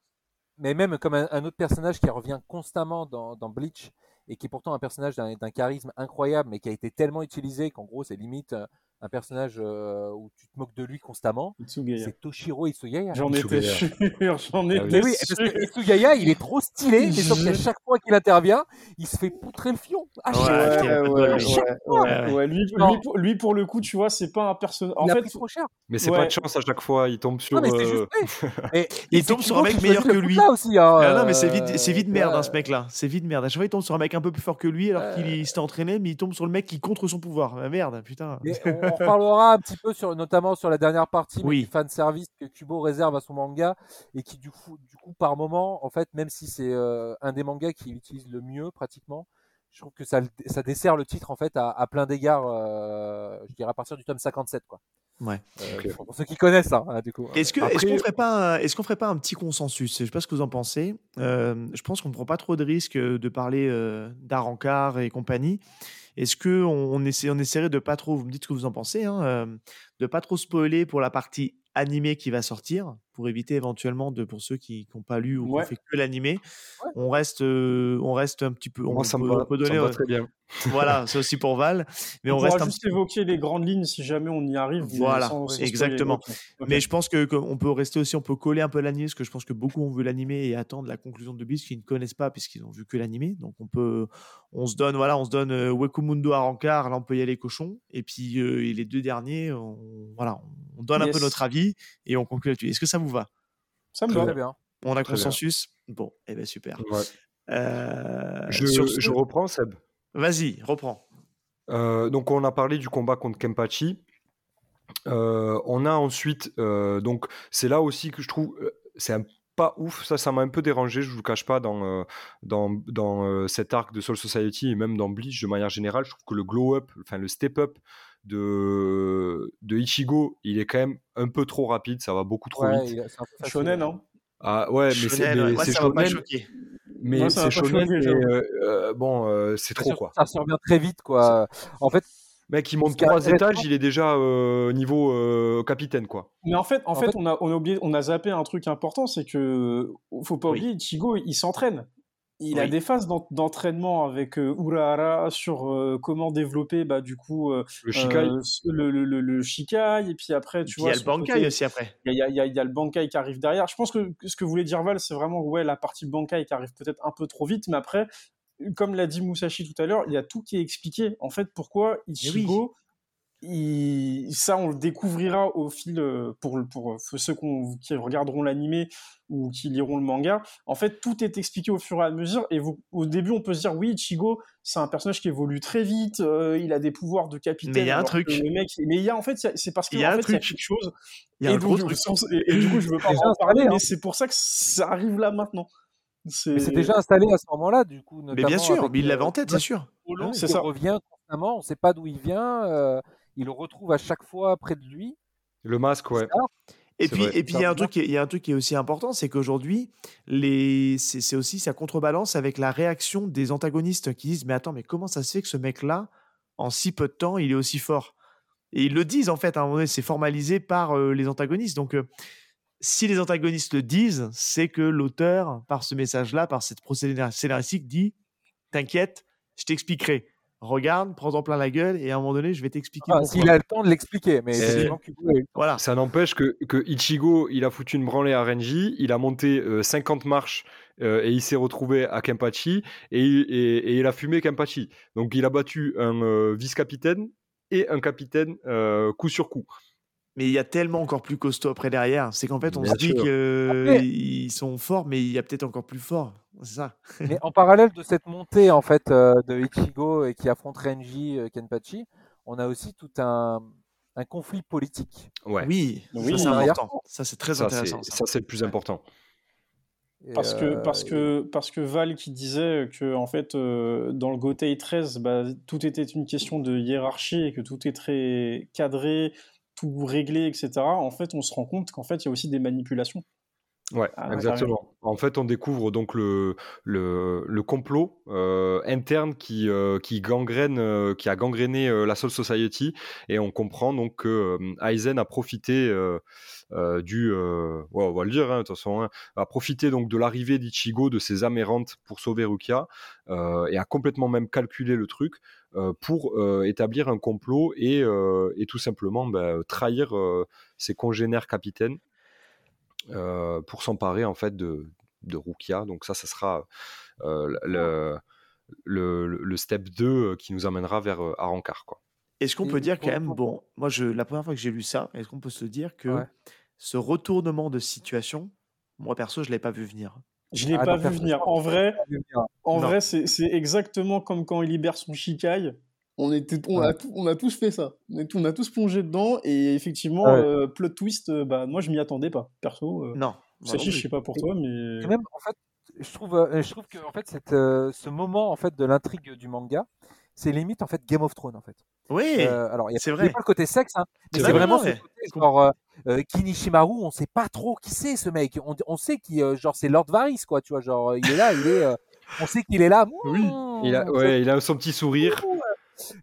mais même comme un, un autre personnage qui revient constamment dans, dans Bleach et qui est pourtant un personnage d'un d'un charisme incroyable, mais qui a été tellement utilisé qu'en gros c'est limite euh, un personnage euh, où tu te moques de lui constamment. Itsugaya. C'est Toshiro Isugaya. J'en étais Itsugaya. sûr, j'en Ah oui. étais Mais oui, parce que Isugaya, il est trop stylé, mais sauf qu'à chaque fois qu'il intervient, il se fait poutrer le fion. À chaque ouais, fois. ouais, lui. ouais, pour, lui, pour le coup, tu vois, c'est pas un personnage. En fait, pris trop cher. Mais c'est Ouais. pas de chance à chaque fois, il tombe sur. Non, mais c'est euh, juste. Et- Il tombe sur un mec meilleur que lui. aussi. hein, Ah non, mais c'est vite, c'est vite merde, hein, ce mec-là. C'est vite merde. À chaque fois, il tombe sur un mec un peu plus fort que lui, alors qu'il s'était entraîné, mais il tombe sur le mec qui contre son pouvoir. Ah, merde, putain. On, reparlera un petit peu sur, notamment sur la dernière partie, Oui. du fan service que Kubo réserve à son manga et qui du coup, du coup par moment, en fait, même si c'est euh, un des mangas qu'il utilise le mieux pratiquement, je trouve que ça, ça dessert le titre en fait à, à plein d'égards. euh, je dirais à partir du tome 57 quoi. Ouais. Euh, pour, pour ceux qui connaissent ça, hein, du coup. Est-ce qu'on ferait pas, un- est-ce qu'on ferait pas un petit consensus? Je sais pas ce que vous en pensez. Euh, je pense qu'on ne prend pas trop de risques de parler euh, et compagnie. Est-ce que on, essaie, on essaierait de pas trop, vous me dites ce que vous en pensez, hein, euh, de pas trop spoiler pour la partie animée qui va sortir, pour éviter éventuellement de pour ceux qui n'ont pas lu ou qui ont fait que l'animé, Ouais. on reste, euh, on reste un petit peu, on, Moi, ça me peut, va, on peut ça donner, me va très bien. voilà, c'est aussi pour Val, mais on, on, reste un juste petit évoquer les grandes lignes si jamais on y arrive. Voilà, exactement. Ok. Mais je pense que qu'on peut rester aussi, on peut coller un peu l'animé, parce que je pense que beaucoup ont vu l'animé et attendent la conclusion de Beast qui ne connaissent pas puisqu'ils ont vu que l'animé. Donc on peut, on se donne, voilà, on se donne euh, Wekumundo à Rancard, là on peut y aller cochon. Et puis euh, et les deux derniers, on, voilà, on donne un peu notre avis et on conclut là-dessus. Est-ce que ça vous va? Ça me Très va. Très bien. On a bien. consensus? Bon, eh ben super. Ouais. Euh, Je, sur ce- je reprends, Seb? Vas-y, reprends. Euh, donc on a parlé du combat contre Kempachi. Euh, on a ensuite, euh, donc c'est là aussi que je trouve, c'est un pas ouf. Ça, ça m'a un peu dérangé, je vous le cache pas, dans, euh, dans, dans euh, cet arc de Soul Society et même dans Bleach de manière générale. Je trouve que le glow-up, enfin le step-up de, de Ichigo, il est quand même un peu trop rapide, ça va beaucoup trop Ouais, vite. c'est un peu facile, Shonen, hein. Ah ouais, mais c'est ouais. shonen, mais c'est shonen, choqué, mais, j'avoue. euh, bon, euh, c'est trop quoi. Ça se revient très vite, quoi. En fait, Mec, il monte trois étages, il est déjà euh, niveau euh, capitaine quoi. Mais en fait, en En fait, fait- on a, on a oublié, on a zappé un truc important, c'est que faut pas Oui. oublier, Ichigo, il s'entraîne. Il a des phases d'en- d'entraînement avec euh, Urahara sur euh, comment développer, bah, du coup, euh, Le Shikai, euh, le, le, le, le Shikai, et puis après, tu puis il vois, y a le Bankai côté- aussi après. il y a, il y a- il y a le Bankai qui arrive derrière. Je pense que ce que voulait dire Val, c'est vraiment ouais, la partie Bankai qui arrive peut-être un peu trop vite, mais après, comme l'a dit Musashi tout à l'heure, il y a tout qui est expliqué. En fait, pourquoi Ichigo, il- ça, on le découvrira au fil, euh, pour, pour ceux qui regarderont l'animé ou qui liront le manga. En fait, tout est expliqué au fur et à mesure. Et vous- au début, on peut se dire, oui, Ichigo, c'est un personnage qui évolue très vite, euh, il a des pouvoirs de capitaine. Mais il y a un truc. Le mec, mais il y a, en fait, c'est parce Il qu'il y a en un fait, il y a truc. quelque chose Il y a et un donc, gros truc. et, et du coup, je veux pas en parler, hein. mais c'est pour ça que ça arrive là maintenant. C'est déjà installé à ce moment-là, du coup. Mais bien sûr, mais il euh, l'avait en tête, c'est sûr. C'est ça. revient constamment, on ne sait pas d'où il vient, euh, il le retrouve à chaque fois près de lui. le masque, ouais. Et puis, vrai. et puis il y a un truc, qui est- il y a un truc qui est aussi important, c'est qu'aujourd'hui, les, c'est c'est aussi ça contrebalance avec la réaction des antagonistes qui disent, mais attends, mais comment ça se fait que ce mec-là, en si peu de temps, il est aussi fort? Et ils le disent en fait, à un moment donné, c'est formalisé par euh, les antagonistes. Donc, euh, si les antagonistes le disent, c'est que l'auteur, par ce message-là, par cette procédé scénaristique, dit, t'inquiète, je t'expliquerai. Regarde, prends-en plein la gueule, et à un moment donné, je vais t'expliquer Ah. S'il a le temps de l'expliquer, mais. Voilà. Ça n'empêche que, que Ichigo, il a foutu une branlée à Renji, il a monté euh, 50 marches euh, et il s'est retrouvé à Kenpachi et, il- et- et il a fumé Kenpachi. Donc il a battu un euh, vice-capitaine et un capitaine euh, coup sur coup. Mais il y a tellement encore plus costaud après derrière. C'est qu'en fait, on Bien se dit qu'ils sont forts, mais il y a peut-être encore plus fort. C'est ça. Mais en parallèle de cette montée en fait euh, de Ichigo et qui affronte Renji euh, Kenpachi, on a aussi tout un, un conflit politique. Ouais. Oui, Oui. ça c'est important. Ça c'est très ça, intéressant. ça. c'est le plus important. Et, Parce que, euh, parce, que, parce que Val qui disait que en fait, euh, dans le Gotei 13, bah, tout était une question de hiérarchie et que tout est très cadré, tout réglé, etc. En fait, on se rend compte qu'en fait, il y a aussi des manipulations. Ouais, Ah, exactement. En fait, on découvre donc le, le, le complot euh, interne qui, euh, qui, gangrène, euh, qui a gangréné la Soul Society et on comprend donc que Aizen a profité du, ouais, on va le dire, hein, de toute façon, hein, a profité donc de l'arrivée d'Ichigo, de ses âmes errantes pour sauver Rukia et a complètement même calculé le truc pour euh, établir un complot et, euh, et tout simplement bah, trahir euh, ses congénères capitaines euh, pour s'emparer en fait de, de Rukia. Donc ça, ça sera euh, le, le, le step 2 qui nous amènera vers euh, Arankar. Quoi. Est-ce qu'on peut dire quand même, bon, moi je, la première fois que j'ai lu ça, est-ce qu'on peut se dire que Ouais. ce retournement de situation, moi perso, je l'ai pas vu venir. Je l'ai Ah, pas vu venir. En vrai, en Non. vrai c'est c'est exactement comme quand il libère son Shikai. On, était, on, a, Ouais. on a tous fait ça. On, est- on a tous plongé dedans et effectivement, Ouais. euh, plot twist, euh, bah, moi je m'y attendais pas, perso. euh. Non. Sachi, je sais pas pour toi, mais. Et même, en fait, je trouve, euh, je trouve que en fait, cette, euh, ce moment en fait de l'intrigue du manga, c'est limite en fait Game of Thrones en fait. Oui, Euh, alors, il y a c'est vrai. pas le côté sexe, hein, mais C'est vrai, vraiment ce côté genre euh, euh, Kinishimaru, on sait pas trop qui c'est ce mec. On, on sait qu'il, euh, genre, c'est Lord Varys quoi, tu vois, genre, il est là, il est, euh, on sait qu'il est là. Oui. Mmh, Il a, ouais, il a son petit sourire.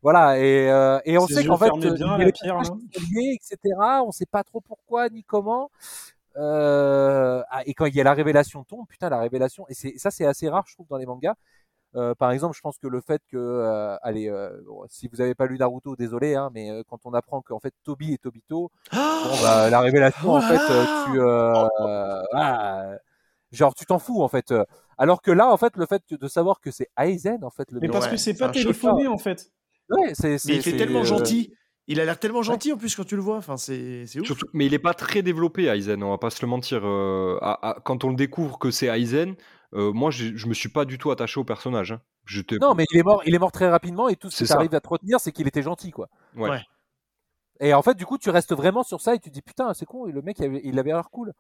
Voilà, et, euh, et on sait qu'en fait, euh, bien, il pierre, qui liés, etc. On sait pas trop pourquoi ni comment. Euh, ah, et quand il y a la révélation tombe, putain, la révélation, et c'est ça, c'est assez rare, je trouve, dans les mangas. Euh, par exemple, je pense que le fait que, euh, allez, euh, bon, si vous avez pas lu Naruto, désolé, hein, mais euh, quand on apprend qu'en fait Toby est Tobito, bon, bah, la révélation, en fait, tu, euh, ah, genre, tu t'en fous, en fait. Alors que là, en fait, le fait de savoir que c'est Aizen, en fait, le Mais parce Ouais, que c'est pas téléphoné en fait. Ouais, c'est, Mais c'est, il fait c'est, tellement euh, gentil. Il a l'air tellement gentil en plus quand tu le vois. Enfin, c'est c'est ouf. Surtout, mais il n'est pas très développé, Aizen, on va pas se le mentir. euh, à- à- quand on le découvre que c'est Aizen, euh, moi je me suis pas du tout attaché au personnage. hein. J'étais- Non, mais il est mort, il est mort très rapidement et tout ce C'est qui ça. t'arrive à te retenir, c'est qu'il était gentil, quoi. Ouais. Ouais. Et en fait, du coup, tu restes vraiment sur ça et tu te dis putain, c'est con, le mec, il avait- l'air cool.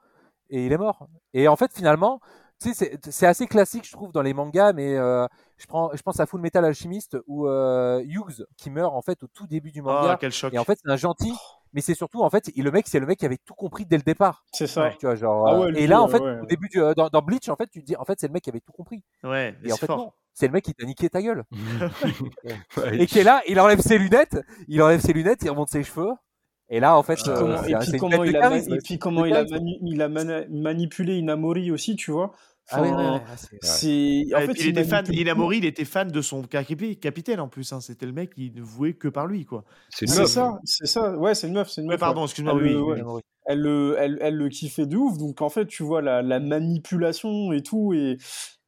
et il est mort. Et en fait, finalement, tu sais, c'est- assez classique, je trouve, dans les mangas, mais euh, je, prends, je pense à Full Metal Alchemist où euh, Hughes qui meurt en fait au tout début du Oh, manga. quel choc. Et en fait, c'est un gentil, mais c'est surtout en fait, le mec, c'est le mec qui avait tout compris dès le départ. C'est ça. Tu vois, genre, Ah euh, ouais, lui, et là, en fait, ouais. au début du, euh, dans, dans Bleach, en fait, tu te dis, en fait, c'est le mec qui avait tout compris. Ouais, Et en fait, fort. non, c'est le mec qui t'a niqué ta gueule. Et qui est là, il enlève ses lunettes, il enlève ses lunettes, il remonte ses cheveux. Et là, en fait, Puis euh, comment- c'est et puis comment bête il a, charisme. et puis comment il a, mani- il a manipulé Inamori aussi, tu vois. Ah ouais, ouais, Enfin, ouais, ouais, c'est- C'est en Ouais, fait puis il était fan, tout. Inamori, il était fan de son capi- capitaine en plus. hein. C'était le mec qui ne vouait que par lui, quoi. C'est ça, c'est ça. Ouais, c'est une meuf, c'est une Ouais, meuf. pardon, excuse-moi, Elle oui, elle, elle le kiffait de ouf. Donc en fait, tu vois la, la manipulation et tout. Et,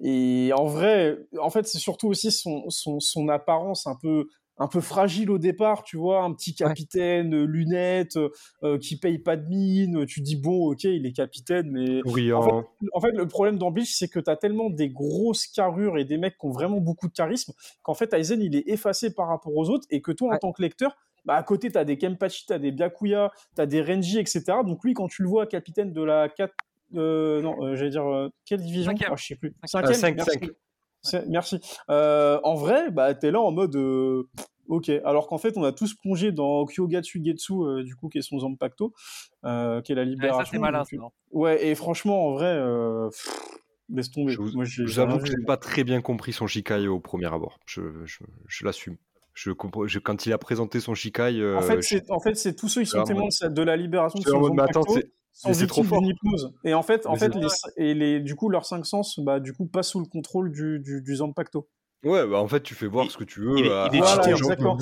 et en vrai, en fait, c'est surtout aussi son, son, son apparence un peu, un peu fragile au départ, tu vois, un petit capitaine, euh, lunettes, euh, qui paye pas de mine. Tu dis bon, ok, il est capitaine, mais Souriant. en fait, en fait, le problème Bleach, c'est que tu as tellement des grosses carrures et des mecs qui ont vraiment beaucoup de charisme qu'en fait, Aizen, il est effacé par rapport aux autres et que toi, en Ouais. tant que lecteur, bah, à côté, tu as des Kenpachi, tu as des Byakuya, tu as des Renji, etc. Donc lui, quand tu le vois capitaine de la 4... euh, non, euh, j'allais dire, euh, quelle division? Ah, Je sais plus. Cinquième. Euh, cinq, merci. cinq. Merci. Euh, en vrai, bah, tu es là en mode... euh, Ok, alors qu'en fait, on a tous plongé dans Kyogatsu Getsu, euh, du coup, qui est son Zanpakuto, euh, qui est la Ouais, libération. ça, c'est malin, donc, non Ouais, et franchement, en vrai, euh, pff, laisse tomber. Je vous, Moi, je avoue que j'ai pas très bien compris son Shikai au premier abord. Je, je, je l'assume. Je comprends- je- quand il a présenté son Shikai, euh, En fait, je- c'est en fait, c'est tous ceux qui sont témoins de, la libération de c'est en son c'est trop victimes fort. d'une hypnose. Et en fait, en Mais fait les, et les, du coup, leurs cinq sens, bah, du coup, passent sous le contrôle du, du, du Zanpakuto. Ouais, bah en fait, tu fais voir Il- ce que tu veux. il à- il est Voilà, exactement.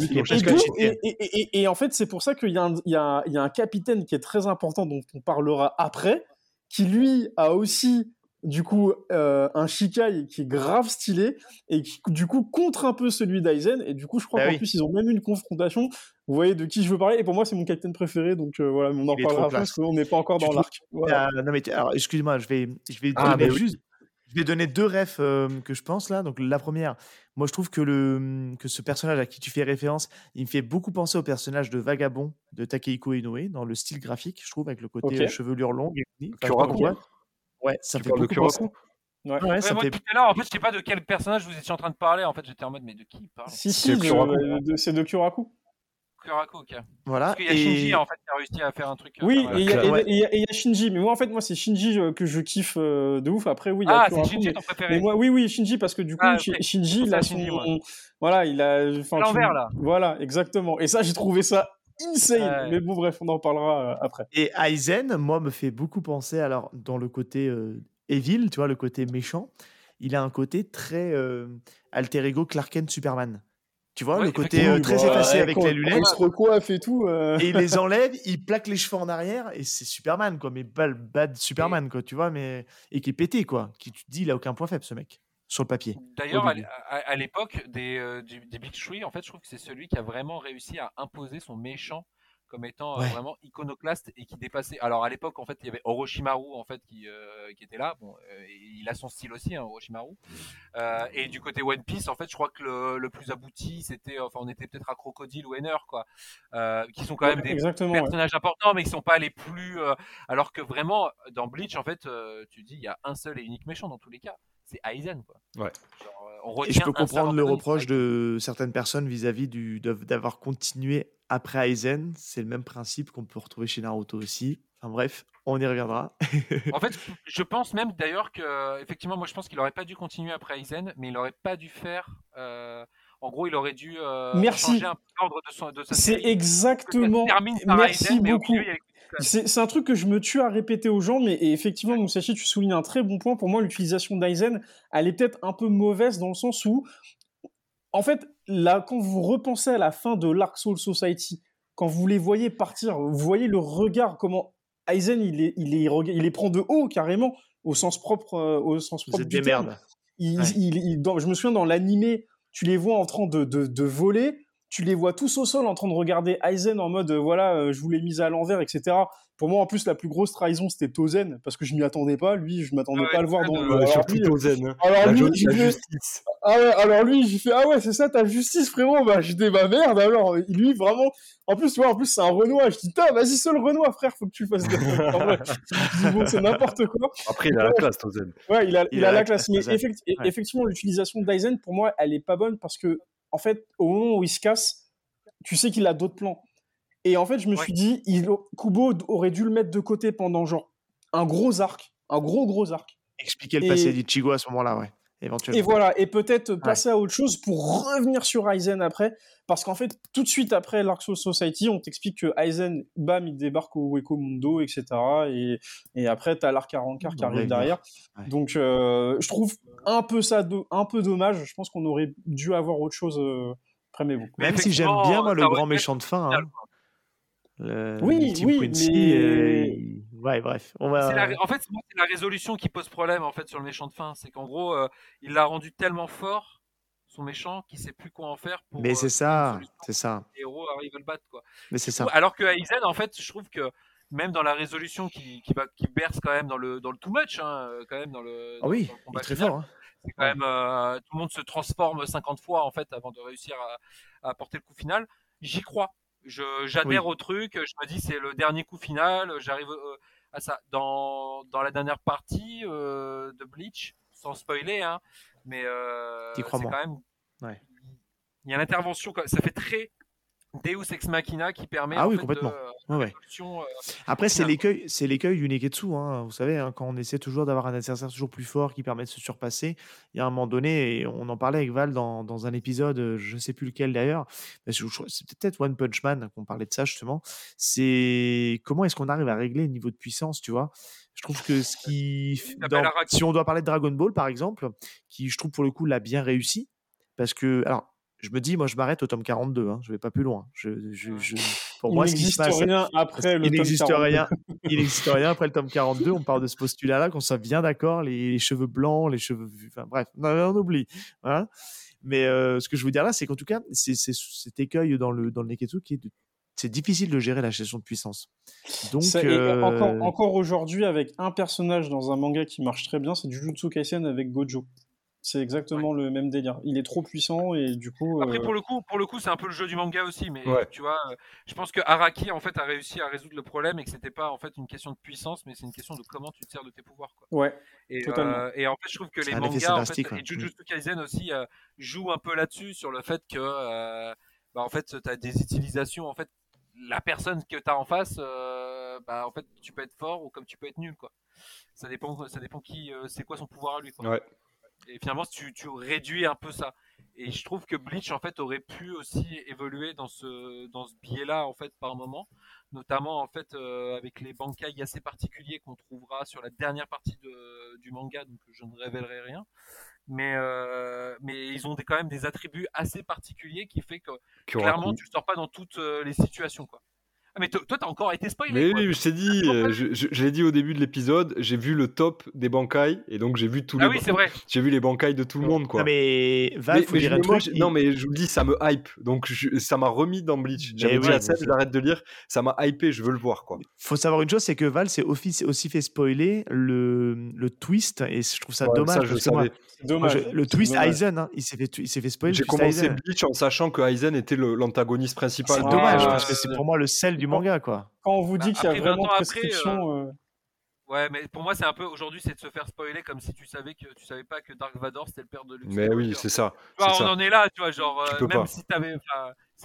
Et, et, et- en fait, c'est pour ça qu'il y, a un- il y, a un- il y a un capitaine qui est très important, dont on parlera après, qui lui a aussi, du coup, euh, un Shikai qui est grave stylé et qui, du coup, contre un peu celui d'Aizen. Et du coup, je crois Bah qu'en oui. plus, ils ont même eu une confrontation. Vous voyez de qui je veux parler. Et pour moi, c'est mon capitaine préféré. Donc euh, voilà, on en Il est parlera trop après parce qu'on n'est pas encore Tu dans l'arc. Voilà. Non, mais alors, excuse-moi, je vais, je vais Ah, donner oui. juste. Je vais donner deux refs euh, que je pense là. Donc la première, moi je trouve que le que ce personnage à qui tu fais référence, il me fait beaucoup penser au personnage de Vagabond de Takehiko Inoue dans le style graphique, je trouve, avec le côté Ok. euh, chevelure longue. et. Enfin, Ouais, ça Tu fait beaucoup penser. Ouais. Ouais, Ouais, ça moi, fait. tout à l'heure, en fait, je sais pas de quel personnage vous étiez en train de parler. En fait, j'étais en mode, mais de qui il parle? Si, C'est si, c'est de Kyoraku. Kuraku, ok. Voilà. Parce qu'il y a Shinji, Et en fait, qui a réussi à faire un truc. euh, Oui, et il y, a- Shinji. Mais moi, en fait, moi, c'est Shinji euh, que je kiffe euh, de ouf. Après, oui, il y a Ah, c'est Kyoraku, Shinji mais- ton Mais préféré. moi, oui, oui, Shinji, parce que du coup, Ah. Shinji, a Shinji. Voilà, il a. enfin, tu- l'envers, là. Voilà, exactement. Et ça, j'ai trouvé ça insane. Ouais. Mais bon, bref, on en parlera euh, après. Et Aizen, moi, me fait beaucoup penser, alors, dans le côté euh, evil, tu vois, le côté méchant, il a un côté très euh, alter ego Clark Kent Superman. Tu vois, Ouais, le côté euh, très Bah, effacé ouais, avec les lunettes. Il se recoiffe et tout. euh. Et il les enlève, il plaque les cheveux en arrière, et c'est Superman, quoi. Mais bad, bad Superman, quoi, tu vois, mais. Et qui est pété, quoi. Qui, tu te dis, il a aucun point faible, ce mec, sur le papier. D'ailleurs, à, l'époque des, euh, des Big Three, en fait, je trouve que c'est celui qui a vraiment réussi à imposer son méchant comme étant euh, vraiment iconoclaste et qui dépassait. Alors à l'époque, en fait, il y avait Orochimaru en fait qui, euh, qui était là. Bon, et il a son style aussi, hein, Orochimaru. Euh, et du côté One Piece, en fait, je crois que le, le plus abouti, c'était, enfin, on était peut-être à Crocodile ou Enner, quoi, qui sont quand même des ouais. personnages importants, mais qui sont pas les plus. alors que vraiment, dans Bleach, en fait, tu dis, il y a un seul et unique méchant dans tous les cas. C'est Aizen, quoi. Ouais. Genre, euh, Et je peux comprendre le reproche de certaines personnes vis-à-vis d'avoir continué après Aizen. C'est le même principe qu'on peut retrouver chez Naruto aussi. Enfin bref, on y reviendra. En fait, je pense même d'ailleurs que, effectivement, moi je pense qu'il aurait pas dû continuer après Aizen, mais il aurait pas dû faire. euh, en gros, il aurait dû euh, Merci. changer un peu l'ordre de, son- de sa C'est exactement. se termine par Merci Aizen, mais au beaucoup. milieu, il y a- C'est un truc que je me tue à répéter aux gens, mais et effectivement, Musashi, tu soulignes un très bon point. Pour moi, l'utilisation d'Aizen, elle est peut-être un peu mauvaise dans le sens où, en fait, là, quand vous repensez à la fin de l'Arc Soul Society, quand vous les voyez partir, vous voyez le regard, comment Aizen, il les, il les, il les prend de haut, carrément, au sens propre, euh, au sens Vous êtes du des terme. merdes. Il- Ouais. il- il- dans- je me souviens dans l'animé, tu les vois en train de, de, de voler, tu les vois tous au sol en train de regarder Aizen en mode, euh, voilà, euh, je vous l'ai mise à l'envers, etc. Pour moi, en plus, la plus grosse trahison, c'était Tozen, parce que je m'y attendais pas. Lui, je m'attendais Ah ouais, pas à le voir dans Tozen, le. euh, alors surtout lui, Tozen. hein. alors La, lui, ju- j'ai la fait- justice. ah ouais, alors lui, j'ai fait, ah ouais, c'est ça ta justice, frérot. Bah, j'étais, bah merde, alors. Lui, vraiment. En plus, tu vois, en plus, c'est un Renoir. Je dis, putain, vas-y, seul Renoir, frère, faut que tu fasses je dis, bon, c'est n'importe quoi. Après, il a la classe, Tozen. Ouais, il a, il a la classe. Mais Tozen. effecti- Ouais. effectivement, l'utilisation d'Aizen, pour moi, elle est pas bonne parce que, en fait, au moment où il se casse, tu sais qu'il a d'autres plans. Et en fait, je me Ouais. suis dit, il, Kubo aurait dû le mettre de côté pendant genre un gros arc, un gros gros arc. Expliquer le Et- passé d'Ichigo à ce moment-là, ouais. Éventuellement. Et voilà, et peut-être passer à autre chose pour revenir sur Aizen après, parce qu'en fait, tout de suite après l'Arc Soul Society, on t'explique que Aizen, bam, il débarque au Weko Mundo, etc. Et, et après, t'as l'Arc Arankar qui arrive derrière. Ouais. Donc, euh, je trouve un peu ça, do- un peu dommage. Je pense qu'on aurait dû avoir autre chose euh, après Même si j'aime bien, moi, le grand méchant de fin. hein. Le, Oui, Team oui, Quincy, mais- euh, ouais, bref. On va... C'est la- En fait, c'est la résolution qui pose problème en fait sur le méchant de fin. C'est qu'en gros, euh, il l'a rendu tellement fort, son méchant, qu'il sait plus quoi en faire pour. Mais euh, c'est ça, c'est ça. Les héros arrivent à le battre quoi. Mais c'est ça. Alors que Aizen, en fait, je trouve que même dans la résolution qui, qui, va, qui berce quand même dans le, dans le too much, hein, euh, quand même dans le, Ah oui, dans le il est combat très final, fort. hein. c'est quand même euh, tout le monde se transforme 50 fois en fait avant de réussir à, à porter le coup final. J'y crois. Je j'adhère Oui. au truc. Je me dis c'est le dernier coup final. J'arrive euh, à ça dans dans la dernière partie euh, de Bleach, sans spoiler, hein. Mais euh, c'est quand même. Ouais. Il y a l'intervention. Ça fait très Deus ex machina qui permet Ah en oui, fait, complètement. de, Ouais, ouais. euh, Après, c'est l'écueil, c'est l'écueil du Neketsu. Hein. Vous savez, hein, quand on essaie toujours d'avoir un adversaire toujours plus fort qui permet de se surpasser, il y a un moment donné, et on en parlait avec Val dans, dans un épisode, euh, je ne sais plus lequel d'ailleurs, c'est peut-être One Punch Man qu'on parlait de ça justement. C'est comment est-ce qu'on arrive à régler le niveau de puissance, tu vois? Je trouve que ce qui, dans- si on doit parler de Dragon Ball par exemple, qui je trouve pour le coup l'a bien réussi, parce que alors. Je me dis, moi, je m'arrête au tome 42. Hein, je vais pas plus loin. Je, je- je- pour Il moi, ce qui se n'existe passe, rien après le il tome n'existe 42. rien. Il n'existe rien après le tome 42. On parle de ce postulat-là, qu'on soit bien d'accord, les, les cheveux blancs, les cheveux, enfin bref, on oublie. Voilà. Mais euh, ce que je veux dire là, c'est qu'en tout cas, c'est cet écueil dans le dans le Neketsu qui est de- c'est difficile de gérer la gestion de puissance. Donc euh, encore, encore aujourd'hui, avec un personnage dans un manga qui marche très bien, c'est Jujutsu Kaisen avec Gojo. C'est exactement le même délire. Il est trop puissant et du coup. Après, euh, pour le coup, pour le coup, c'est un peu le jeu du manga aussi, mais Ouais. tu vois, euh, je pense que Araki en fait a réussi à résoudre le problème et que c'était pas en fait une question de puissance, mais c'est une question de comment tu te sers de tes pouvoirs. Quoi. Ouais. Et, Totalement. euh, et en fait, je trouve que les mangas, en fait, et Jujutsu Kaisen aussi euh, jouent un peu là-dessus sur le fait que, euh, bah, en fait, tu as des utilisations, en fait, la personne que tu as en face, euh, bah, en fait, tu peux être fort ou comme tu peux être nul, quoi. Ça dépend, ça dépend qui, euh, c'est quoi son pouvoir à lui, quoi. Ouais. Et finalement, tu, tu réduis un peu ça. Et je trouve que Bleach, en fait, aurait pu aussi évoluer dans ce, dans ce biais-là, en fait, par moment. Notamment, en fait, euh, avec les bankai assez particuliers qu'on trouvera sur la dernière partie de, du manga, donc je ne révélerai rien. Mais, euh, mais ils ont des, quand même des attributs assez particuliers qui fait que, clairement, tu sors pas dans toutes euh, les situations, quoi. Ah, mais to- toi, t'as encore été spoilé, Mais quoi. oui, je t'ai dit, euh, je, je- je l'ai dit au début de l'épisode, j'ai vu le top des bankai et donc j'ai vu tous Ah les oui, c'est vrai. j'ai vu les bankai de tout le monde quoi. non, mais Val, Mais- faut mais dire je- un moi, truc. non mais je vous le dis, ça me hype, donc je- ça m'a remis dans Bleach. J'avais dit oui, à Seb, j'arrête de lire, ça m'a hypé, je veux le voir quoi. faut savoir une chose, c'est que Val s'est aussi, fait spoiler le, le twist, et je trouve ça Ouais, dommage. ça, je parce que moi, savais. C'est moi, dommage. je- le twist. Aizen, hein, il s'est fait, il s'est fait spoiler. J'ai commencé. Bleach en sachant que Aizen était l'antagoniste principal. C'est Ah, dommage euh, parce que c'est pour moi le sel du manga, quoi. Quand on vous dit Bah, qu'il y a après, 20 vraiment après, prescription. euh, Ouais, mais pour moi, c'est un peu aujourd'hui, c'est de se faire spoiler comme si tu savais que tu savais pas que Dark Vador c'était le père de Luke. Mais oui, c'est ça. Vois, on ça. en est là, tu vois, genre, Tu euh, peux même pas. si t'avais.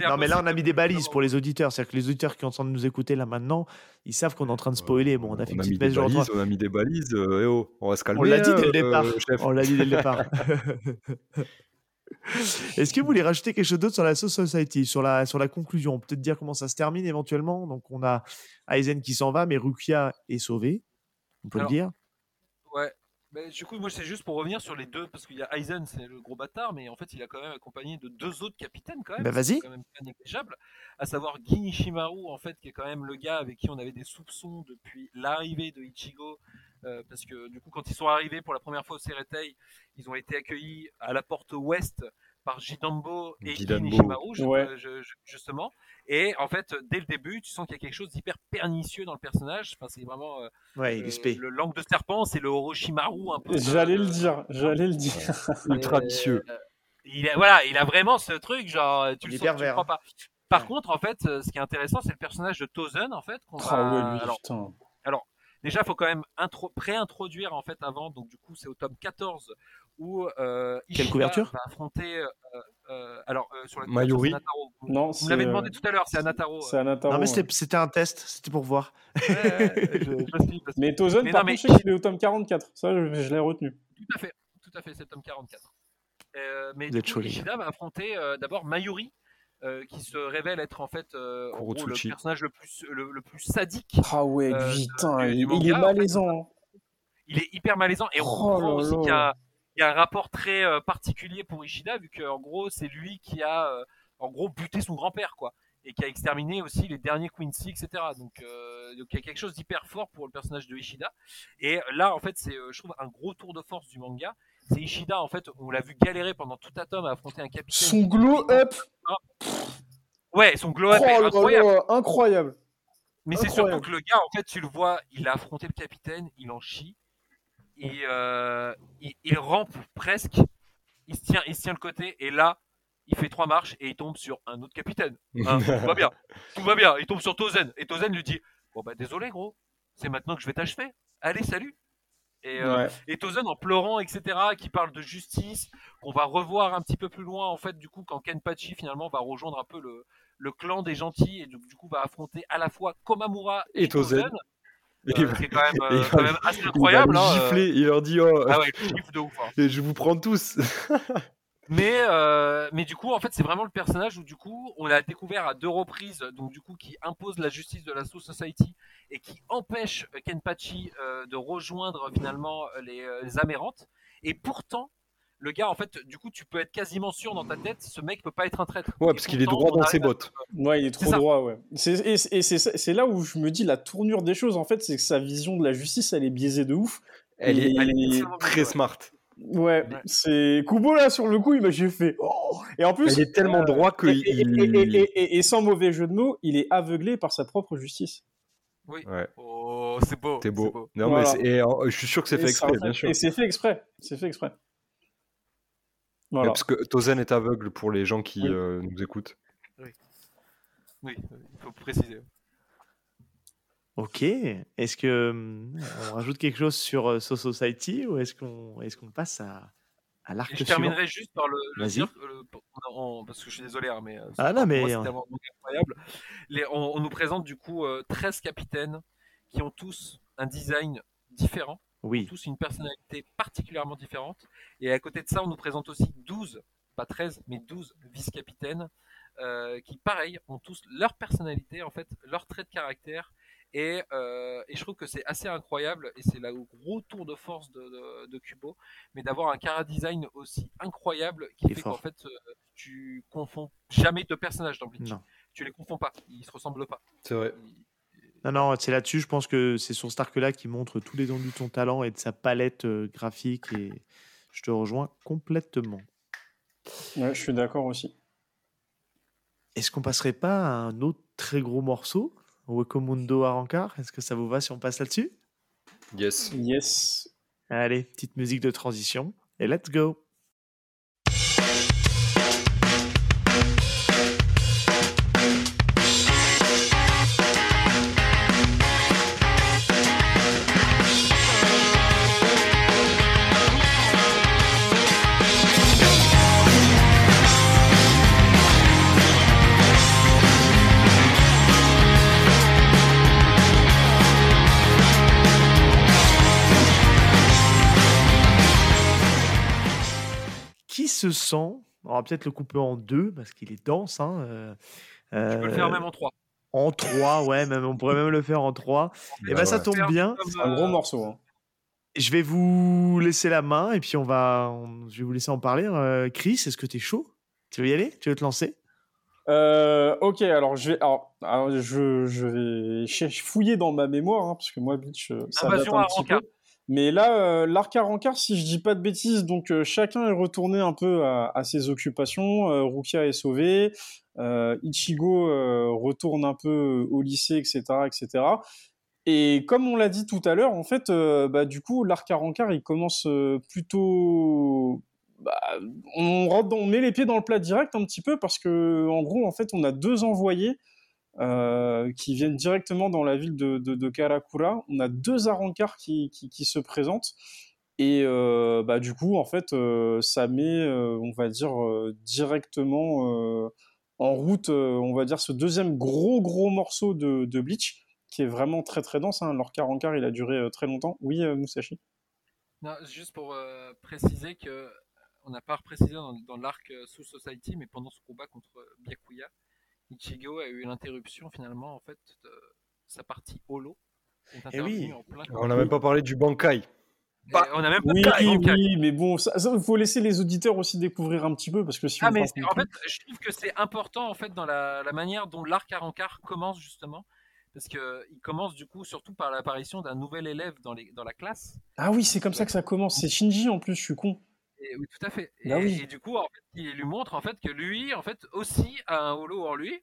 Non, mais là, on a mis des de balises pour les auditeurs. C'est-à-dire que les auditeurs qui sont en train de nous écouter là maintenant, ils savent qu'on est en train de spoiler. Bon, on a fait une On petite genre balises, on a mis des balises, euh, eh oh, on va se calmer. On l'a dit dès le euh, départ. chef. On l'a dit dès le départ. Est-ce que vous voulez rajouter quelque chose d'autre sur la Soul Society, sur la, sur la conclusion? Peut-être dire comment ça se termine éventuellement. Donc, on a Aizen qui s'en va, mais Rukia est sauvée. On peut Alors, le dire. Ouais. Mais du coup, moi, c'est juste pour revenir sur les deux, parce qu'il y a Aizen, c'est le gros bâtard, mais en fait, il a quand même accompagné de deux autres capitaines, quand même. Bah, vas-y. quand même pas négligeable. À savoir Gin Ishimaru, en fait, qui est quand même le gars avec qui on avait des soupçons depuis l'arrivée de Ichigo. Euh, parce que du coup, quand ils sont arrivés pour la première fois au Seretei, ils ont été accueillis à la porte ouest par Jidambo et Jidambo. Gin Ishimaru, je- Ouais. je- justement. Et en fait, dès le début, tu sens qu'il y a quelque chose d'hyper pernicieux dans le personnage. Enfin, c'est vraiment euh, Ouais, euh, le langue de serpent, c'est le Orochimaru un peu. J'allais le dire, j'allais le dire. Ultra vicieux. euh, Il a, voilà, il a vraiment ce truc, genre, tu Il le sens, tu le crois pas. Par Ouais. contre, en fait, euh, ce qui est intéressant, c'est le personnage de Tozen, en fait, qu'on va- Ah ouais, lui, alors, putain. Déjà, il faut quand même intro- pré-introduire en fait avant. Donc du coup, c'est au tome 14 où euh, Quelle couverture va affronter. euh, euh, alors euh, sur la Mayuri. Vous- Non, Vous l'avez demandé tout à l'heure, c'est Anataro. C'est Anataro. Non, mais ouais. c'était un test, c'était pour voir. Ouais, je- je suis- Mais Tozen, Mais par non, mais- contre, je sais qu'il est au tome 44. Ça, je, je l'ai retenu. Tout à fait, tout à fait, c'est le tome 44. Euh, mais coup, Ishida va affronter euh, d'abord Mayuri, euh, qui se révèle être en fait euh, en gros, le personnage le plus, le, le plus sadique. Ah ouais, Euh, putain, du- du il, est en fait. malaisant. hein. Il est hyper malaisant et on Oh comprend aussi qu'il y a, il y a un rapport très euh, particulier pour Ishida, vu qu'en gros, c'est lui qui a euh, en gros buté son grand-père, quoi. Et qui a exterminé aussi les derniers Quincy, etc. Donc, euh, donc il y a quelque chose d'hyper fort pour le personnage de Ishida. Et là, en fait, c'est, euh, je trouve, un gros tour de force du manga. C'est Ishida, en fait, on l'a vu galérer pendant tout un tome à affronter un capitaine. Son glow up, Ouais, son glow oh up est là incroyable. là, incroyable. Mais c'est surtout que le gars, en fait, tu le vois, il a affronté le capitaine, il en chie, et euh, il, il rampe presque, il se tient, il se tient le côté, et là, il fait trois marches et il tombe sur un autre capitaine. Hein, tout va bien, tout va bien. Il tombe sur Tozen, et Tozen lui dit, bon bah désolé gros, c'est maintenant que je vais t'achever. Allez, salut. Et, euh, Ouais. et Tozen en pleurant, etc., qui parle de justice, qu'on va revoir un petit peu plus loin, en fait, du coup, quand Kenpachi finalement va rejoindre un peu le, le clan des gentils et du, du coup va affronter à la fois Komamura et, Et Tozen. Euh, c'est quand même, et euh, quand même assez il va incroyable. hein, euh. gifler, il leur dit oh, Ah ouais, de ouf. hein. je vous prends tous. Mais, euh, mais du coup, en fait, c'est vraiment le personnage où, du coup, on l'a découvert à deux reprises, donc du coup, qui impose la justice de la Soul Society et qui empêche Kenpachi euh, de rejoindre finalement euh, les, euh, les Amérantes. Et pourtant, le gars, en fait, du coup, tu peux être quasiment sûr dans ta tête, ce mec peut pas être un traître. Ouais, Et parce qu'il est droit dans ses à- bottes. Ouais, il est trop droit, ouais. C'est- Et, c'est là où je me dis la tournure des choses, en fait, c'est que sa vision de la justice, elle est biaisée de ouf. Elle est, elle très smart. Ouais, Ouais. c'est Kubo là sur le coup, il m'a j'ai fait. Oh et en plus, Elle est tellement droit que et, et- il- et- et- et- et- et sans mauvais jeu de mots, il est aveuglé par sa propre justice. Oui. Ouais. Oh, c'est beau. C'est beau. Non, Voilà. mais et, euh, je suis sûr que c'est fait exprès, en bien sûr. Et c'est fait exprès. C'est fait exprès. Voilà. Parce que Tozen est aveugle pour les gens qui Oui. euh, nous écoutent. Oui, il faut préciser. Ok. Est-ce que hum, on rajoute quelque chose sur euh, So Society ou est-ce qu'on est-ce qu'on passe à, à l'arc je terminerai juste par le, le euh, en- parce que je suis désolé, hein, mais euh, Ah non, mais, moi, euh, tellement incroyable. Les- on, on nous présente du coup euh, 13 capitaines qui ont tous un design différent, Oui. tous une personnalité particulièrement différente. Et à côté de ça, on nous présente aussi 12, pas 13, mais 12 vice-capitaines euh, qui, pareil, ont tous leur personnalité, en fait, leur trait de caractère. Et, euh, et je trouve que c'est assez incroyable, et c'est le gros tour de force de, de, de Kubo, mais d'avoir un cara design aussi incroyable qui fait fort. qu'en fait, euh, tu confonds jamais deux personnages dans Bleach. Non. Tu les confonds pas, ils se ressemblent pas. C'est vrai. Ils- Non, non, c'est là-dessus. Je pense que c'est sur cet arc-là qui montre tout l'étendue de son talent et de sa palette euh, graphique. Et je te rejoins complètement. Ouais, je suis d'accord aussi. Est-ce qu'on passerait pas à un autre très gros morceau? Wakomundo Arankar Est-ce que ça vous va si on passe là-dessus? Yes. Yes. Allez, petite musique de transition et let's go Se sent On va peut-être le couper en deux parce qu'il est dense. Hein, euh, Tu peux le faire euh, même en trois. En trois, ouais, même, on pourrait même le faire en trois. Et bah ben ça ouais. tombe bien. C'est un euh, gros morceau. hein. Je vais vous laisser la main et puis on va, on- je vais vous laisser en parler. Euh, Chris, est-ce que tu es chaud? Tu veux y aller? Tu veux te lancer? Euh, ok, alors je vais, alors, alors, je, je vais fouiller dans ma mémoire, hein, parce que moi, euh, ça date un petit peu. Mais là, euh, l'arc à rencard, si je dis pas de bêtises, donc euh, chacun est retourné un peu à, ses occupations. Euh, Rukia est sauvé, Ichigo retourne un peu au lycée, etc., etc. Et comme on l'a dit tout à l'heure, en fait, bah, du coup, l'arc à il commence plutôt. bah, on, on met les pieds dans le plat direct un petit peu parce que, en gros, en fait, on a deux envoyés euh, qui viennent directement dans la ville de, de, Karakura. On a deux arancars qui, se présentent. Et euh, bah, du coup, en fait, euh, ça met, on va dire, directement en route, on va dire, ce deuxième gros, gros morceau de, Bleach, qui est vraiment très, très dense. Hein. Leur arancard, il a duré très longtemps. Oui, Musashi? Non, juste pour préciser que on n'a pas précisé dans, l'arc Soul Society, mais pendant ce combat contre Byakuya, Ichigo a eu l'interruption finalement en fait de sa partie holo. est Eh oui. intervenue en plein On n'a même pas parlé du Bankai. Et on a même pas Oui, parlé de oui, Bankai. mais bon, il faut laisser les auditeurs aussi découvrir un petit peu, parce que si Ah mais en fait, je trouve que c'est important en fait dans la, la manière dont l'arc à rencard commence justement, parce que il commence du coup surtout par l'apparition d'un nouvel élève dans, les, dans la classe. Ah oui, c'est comme ça que ça commence. C'est Shinji en plus, je suis con. Et, oui, tout à fait. Et, Bah oui. et du coup, en fait, il lui montre en fait que lui, en fait, aussi a un holo en lui.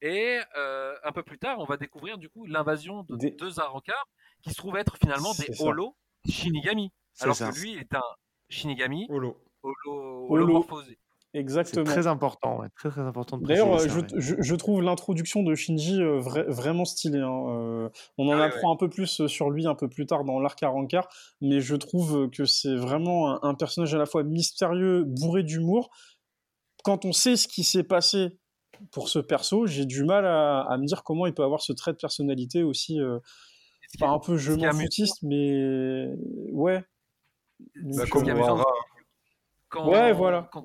Et euh, un peu plus tard, on va découvrir du coup l'invasion de Des- deux Arankars qui se trouvent être finalement des holos Shinigami. Alors ça. que lui est un Shinigami Holo. holo, Holo. C'est Exactement. très important, ouais, très très important D'ailleurs, euh, je, ouais. je- je trouve l'introduction de Shinji euh, vra- vraiment stylée. hein. Euh, on en Ah ouais, apprend un peu plus sur lui un peu plus tard dans l'arc à rencard, mais je trouve que c'est vraiment un, un personnage à la fois mystérieux, bourré d'humour. Quand on sait ce qui s'est passé pour ce perso, j'ai du mal à, à me dire comment il peut avoir ce trait de personnalité aussi, euh, pas un peu je m'en foutiste, mais ouais. Bah, Donc, comme amusant, Ohara. quand, Ouais, voilà. Quand,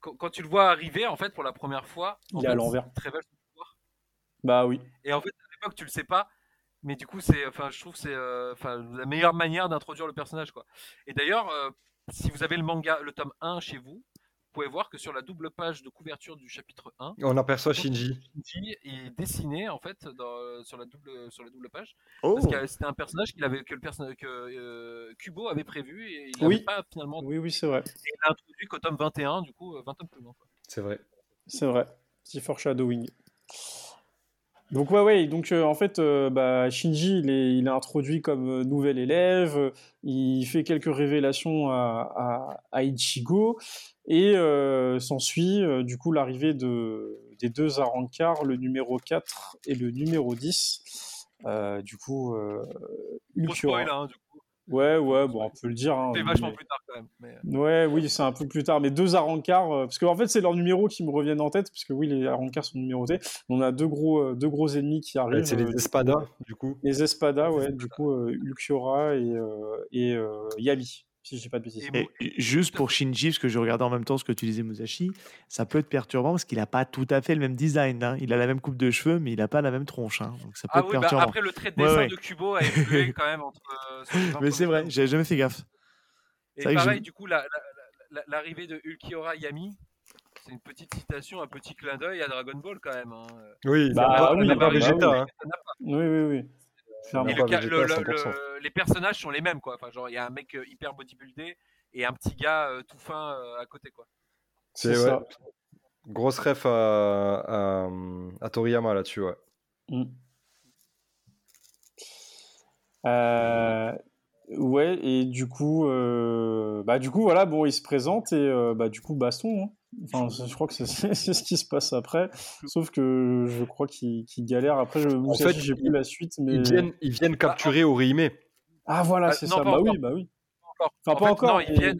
quand- quand tu le vois arriver en fait pour la première fois, Il est à l'envers. révèle son pouvoir. bah oui. Et en fait, à l'époque, tu le sais pas. Mais du coup, c'est, enfin, je trouve que c'est, euh, enfin, la meilleure manière d'introduire le personnage, quoi. Et d'ailleurs, euh, si vous avez le manga, le tome 1 chez vous, vous pouvez voir que sur la double page de couverture du chapitre 1, On aperçoit Shinji. Shinji est dessiné en fait dans- sur la double sur la double page Oh, parce que c'était un personnage qu'il avait que le personnage que euh, Kubo avait prévu et il Oui. pas finalement Oui, oui, c'est vrai. et il l'a introduit qu'au tome 21 du coup euh, 20 tomes plus loin. C'est vrai. C'est vrai. Petit foreshadowing. Donc ouais, ouais. Donc euh, en fait, euh, bah, Shinji, il est, il est introduit comme euh, nouvel élève. euh, Il fait quelques révélations à, à, à Ichigo et s'ensuit du coup l'arrivée de des deux Arankars, le numéro 4 et le numéro 10. Euh, du coup, Ulquiorra. hein. Ouais, ouais, bon, on peut le dire. hein, C'est vachement mais- plus tard quand même. Mais... Ouais, oui, c'est un peu plus tard, mais deux Arankars, euh, parce qu'en fait, c'est leurs numéros qui me reviennent en tête, parce que oui, les Arankars sont numérotés. On a deux gros, euh, deux gros ennemis qui arrivent. C'est les euh, Espada, du coup. les Espada, Les ouais, Espada. du coup, euh, Ulquiorra et, euh, et euh, Yami, si je dis pas de bêtises. Et- Et juste pour Shinji, parce que je regardais en même temps ce que tu disais, Musashi, ça peut être perturbant parce qu'il n'a pas tout à fait le même design. hein. Il a la même coupe de cheveux, mais il n'a pas la même tronche. hein. Donc ça peut Ah être oui, bah, perturbant. après le trait de dessin ouais. de Kubo a évolué quand même entre. euh, sur les 20 mais c'est vrai, j'avais jamais fait gaffe. Et pareil, je- du coup, la- la- la- l'arrivée de Ulquiorra Yami, c'est une petite citation, un petit clin d'œil à Dragon Ball quand même. hein. Oui, Bah, pas, oui, pas Vegeta. hein. Oui, oui, oui. Clairement. Et pas le ca- Vegeta, le- le- 100%. le- les personnages sont les mêmes, quoi. Enfin, genre, il y a un mec euh, hyper bodybuildé et un petit gars euh, tout fin euh, à côté, quoi. C'est ouais. Grosse ref à, à, à Toriyama là-dessus, ouais. Mm. Euh, ouais, et du coup, euh, bah, du coup, voilà, bon, il se présente et euh, bah, du coup, baston. hein. Enfin, je crois que c'est ce qui se passe après. Sauf que je crois qu'il qu'il galère. Après, je, En fait, j'ai plus la suite, mais. Ils viennent, ils viennent capturer Orihime. Ah, voilà, Ah, c'est ça. Bah encore. oui, bah oui. Encore. Enfin, En pas fait, encore, Non, ils viennent,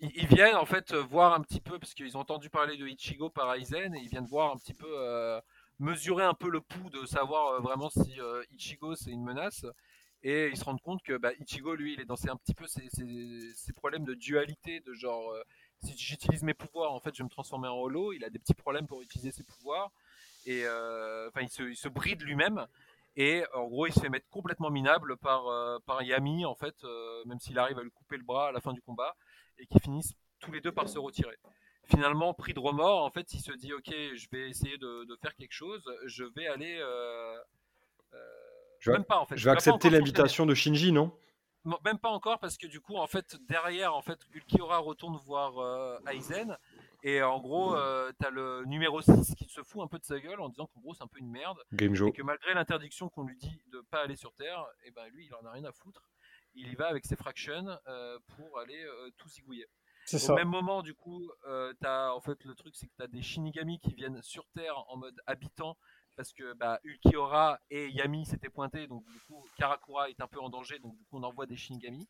ils, ils viennent en fait voir un petit peu parce qu'ils ont entendu parler de Ichigo par Aizen et ils viennent voir un petit peu euh, mesurer un peu le pouls de savoir euh, vraiment si euh, Ichigo c'est une menace et ils se rendent compte que bah, Ichigo lui il est dans ses, un petit peu ces, ces- ces problèmes de dualité de genre euh, si j'utilise mes pouvoirs en fait je vais me transformer en holo il a des petits problèmes pour utiliser ses pouvoirs et euh, enfin il, se, il se bride lui-même et en gros il se fait mettre complètement minable par, euh, par Yami en fait euh, même s'il arrive à lui couper le bras à la fin du combat et qui finissent tous les deux par se retirer. Finalement pris de remords en fait il se dit ok je vais essayer de, de faire quelque chose je vais aller euh, euh, Je vais- même pas en fait. Je vais accepter l'invitation de Shinji, Non, même pas encore parce que du coup en fait derrière en fait Ulquiorra retourne voir euh, Aizen et en gros euh, t'as le numéro 6 qui se fout un peu de sa gueule en disant qu'en gros c'est un peu une merde Grimmjo. et que malgré l'interdiction qu'on lui dit de pas aller sur Terre et ben lui il en a rien à foutre il y va avec ses fractions euh, pour aller euh, tout zigouiller C'est au ça. même moment du coup euh, t'as en fait le truc c'est que t'as des Shinigami qui viennent sur Terre en mode habitant parce que bah, Ulquiorra et Yami s'étaient pointés, donc du coup Karakura est un peu en danger, donc du coup on envoie des Shinigami.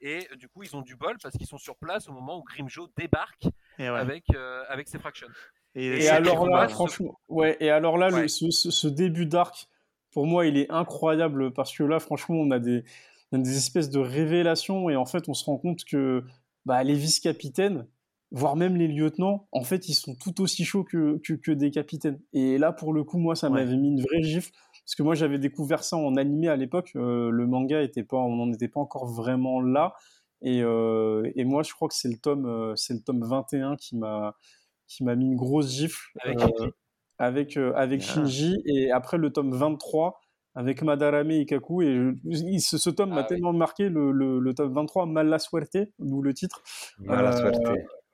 Et euh, du coup ils ont du bol parce qu'ils sont sur place au moment où Grimjo débarque Et ouais. avec, euh, avec ses fractions. Et, alors là, combat, franchement, ouais, et alors là, Ouais. ce, ce- ce début d'arc, pour moi, il est incroyable parce que là, franchement, on a des, on a des espèces de révélations et en fait, on se rend compte que bah, les vice-capitaines, voire même les lieutenants, en fait, ils sont tout aussi chauds que, que, que des capitaines. Et là, pour le coup, moi, ça Ouais. m'avait mis une vraie gifle parce que moi, j'avais découvert ça en animé à l'époque. euh, le manga était pas, on n'en était pas encore vraiment là. Et, euh, et moi, je crois que c'est le tome, euh, c'est le tome 21 qui m'a, qui m'a mis une grosse gifle Avec Shinji. avec. Shinji et après le tome 23 avec Madarame et Ikaku et je- ce, ce tome Ah m'a oui. tellement marqué le, le, le tome 23 Mala Suerte d'où le titre Mala suerte.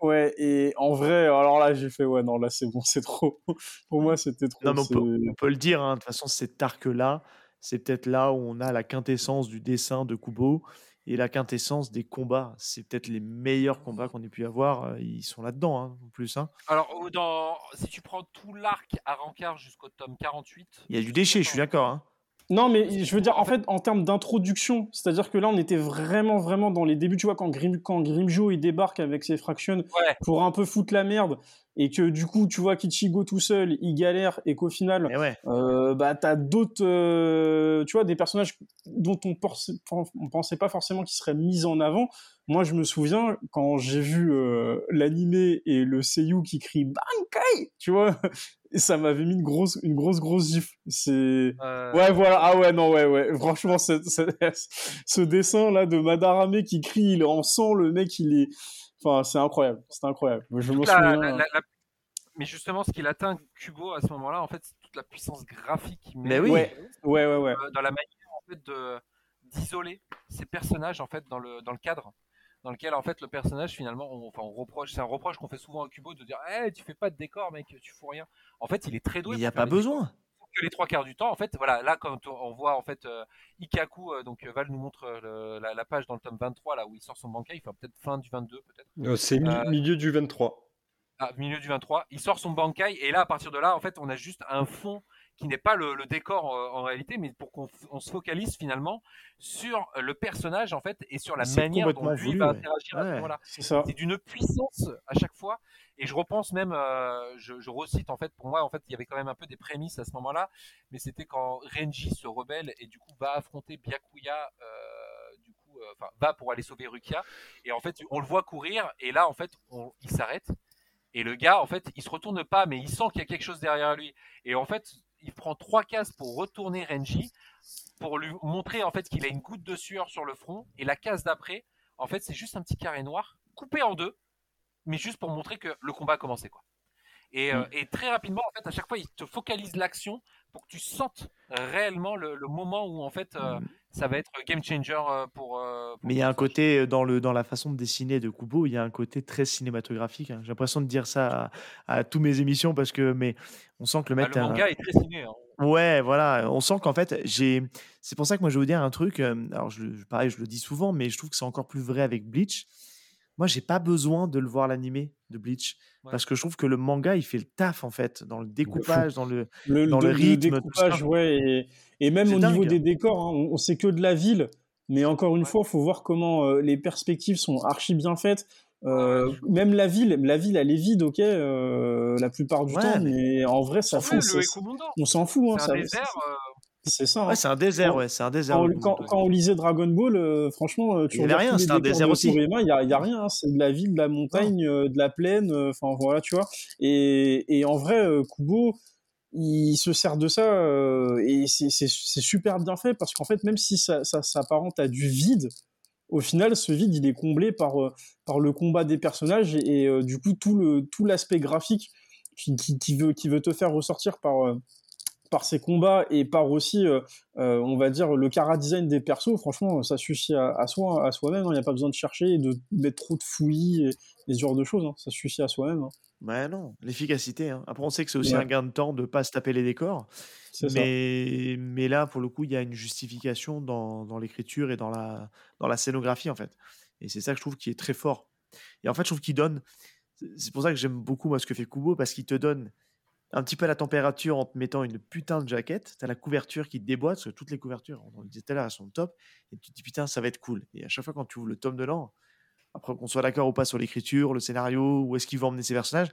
Ouais et en vrai alors là j'ai fait ouais non là c'est bon c'est trop pour moi c'était trop Non, mais on peut, on peut le dire, hein, de toute façon, cet arc-là, c'est peut-être là où on a la quintessence du dessin de Kubo et la quintessence des combats. C'est peut-être les meilleurs combats qu'on ait pu avoir. euh, Ils sont là-dedans, hein, en plus. hein. Alors dans, si tu prends tout l'arc à Rancard jusqu'au tome 48, Il y a du déchet, je suis d'accord. hein. Non, mais je veux dire, en fait, en termes d'introduction, c'est-à-dire que là, on était vraiment, vraiment dans les débuts. Tu vois, quand, Grim, quand Grimjo il débarque avec ses fractions Ouais. pour un peu foutre la merde, et que du coup, tu vois Kichigo tout seul, il galère, et qu'au final, Mais ouais, euh, bah, t'as d'autres, euh, tu vois, des personnages dont on, pense, on pensait pas forcément qu'ils seraient mis en avant. Moi, je me souviens quand j'ai vu euh, l'animé et le seiyuu qui crie Bankai, tu vois, et ça m'avait mis une grosse, une grosse, grosse gifle. C'est euh, Ouais, voilà. Ah ouais, non, ouais, ouais. Franchement, ce dessin là de Madarame qui crie, il est en sang, le mec, il est. Enfin, c'est incroyable. C'est incroyable. Je m'en toute la- souviens. la- la- la- Mais justement, ce qu'il atteint Kubo à ce moment-là, en fait, c'est toute la puissance graphique qu'il met Mais oui. Ouais, ouais, ouais, ouais. euh, dans la manière en fait de d'isoler ces personnages en fait dans le dans le cadre dans lequel en fait le personnage finalement on, enfin on reproche c'est un reproche qu'on fait souvent à Kubo de dire eh tu fais pas de décor mec tu fous rien en fait il est très doué mais il n'y a pas besoin. Que les trois quarts du temps en fait voilà là quand on, voit en fait euh, Ikaku euh, donc euh, Val nous montre le- la, la page dans le tome 23 là où il sort son bankai enfin peut-être fin du 22 peut-être c'est mi- milieu du 23. à milieu du 23, il sort son Bankai et là à partir de là en fait on a juste un fond qui n'est pas le, le décor euh, en réalité mais pour qu'on on se focalise finalement sur le personnage en fait et sur la manière dont lui voulu, va ouais. interagir à ce Ouais. moment-là. C'est ça. C'est d'une puissance à chaque fois et je repense même euh, je, je recite en fait pour moi en fait il y avait quand même un peu des prémices à ce moment-là mais c'était quand Renji se rebelle et du coup va affronter Byakuya euh, du coup euh, enfin va pour aller sauver Rukia et en fait on le voit courir et là en fait on- il s'arrête et le gars, en fait, il se retourne pas, mais il sent qu'il y a quelque chose derrière lui. Et en fait, il prend trois cases pour retourner Renji, pour lui montrer en fait qu'il a une goutte de sueur sur le front. Et la case d'après, en fait, c'est juste un petit carré noir coupé en deux, mais juste pour montrer que le combat a commencé, quoi. Et, euh, et très rapidement, en fait, à chaque fois, il te focalise l'action pour que tu sentes réellement le, le moment où en fait, euh, ça va être game changer euh, pour. euh, pour Mais il y a un côté, dans, le, dans la façon de dessiner de Kubo, il y a un côté très cinématographique. hein. J'ai l'impression de dire ça à, à tous mes émissions parce que mais on sent que le Ah, mec. le un- manga est très ciné. hein. Ouais, voilà. On sent qu'en fait, j'ai. C'est pour ça que moi, je vais vous dire un truc. Alors, je, pareil, je le dis souvent, mais je trouve que c'est encore plus vrai avec Bleach. Moi, j'ai pas besoin de le voir l'animé de Bleach Ouais. parce que je trouve que le manga, il fait le taf en fait dans le découpage, dans le. Le, Dans de- le rythme, découpage, ouais. Et, et même au niveau des décors, hein, on, on sait que de la ville. Mais encore une Ouais. fois, faut voir comment euh, les perspectives sont archi bien faites. Euh, je- même la ville, la ville, elle est vide, ok, euh, la plupart du temps, mais- mais en vrai, ça fout. On s'en fout, hein, ça- désert. C'est ça. hein. Ouais, c'est un désert, Quand- ouais, c'est un désert. quand, on lisait Dragon Ball, euh, franchement, euh, tu Il y avait rien, c'était un désert aussi. Il y y a rien, hein, c'est de la ville, de la montagne, euh, de la plaine, euh, enfin voilà, tu vois. Et, et en vrai, Kubo, il se sert de ça et c'est c'est- c'est super bien fait parce qu'en fait, même si ça, ça s'apparente à du vide, au final, ce vide, il est comblé par, par le combat des personnages et, et, du coup, tout le tout l'aspect graphique qui, qui, qui veut, qui veut te faire ressortir par, par ses combats et par aussi, euh, euh, on va dire, le cara design des persos, franchement, ça suffit à, à soi, à soi-même. Il n'y a pas besoin de chercher et de mettre trop de fouillis et, et ce genre de choses. hein. Ça suffit à soi-même. hein. Ouais, non, l'efficacité. hein. Après, on sait que c'est aussi Ouais. un gain de temps de pas se taper les décors. Ça. Mais, mais là, pour le coup, il y a une justification dans, dans l'écriture et dans la, dans la scénographie, en fait. Et c'est ça que je trouve qui est très fort. Et en fait, je trouve qu'il donne. c'est- C'est pour ça que j'aime beaucoup moi ce que fait Kubo, parce qu'il te donne un petit peu la température en te mettant une putain de jaquette. Tu as la couverture qui te déboîte, parce que toutes les couvertures, on le disait tout à l'heure, elles sont top. Et tu te dis putain, ça va être cool. Et à chaque fois, quand tu ouvres le tome de l'an, après qu'on soit d'accord ou pas sur l'écriture, le scénario, où est-ce qu'il va emmener ses personnages,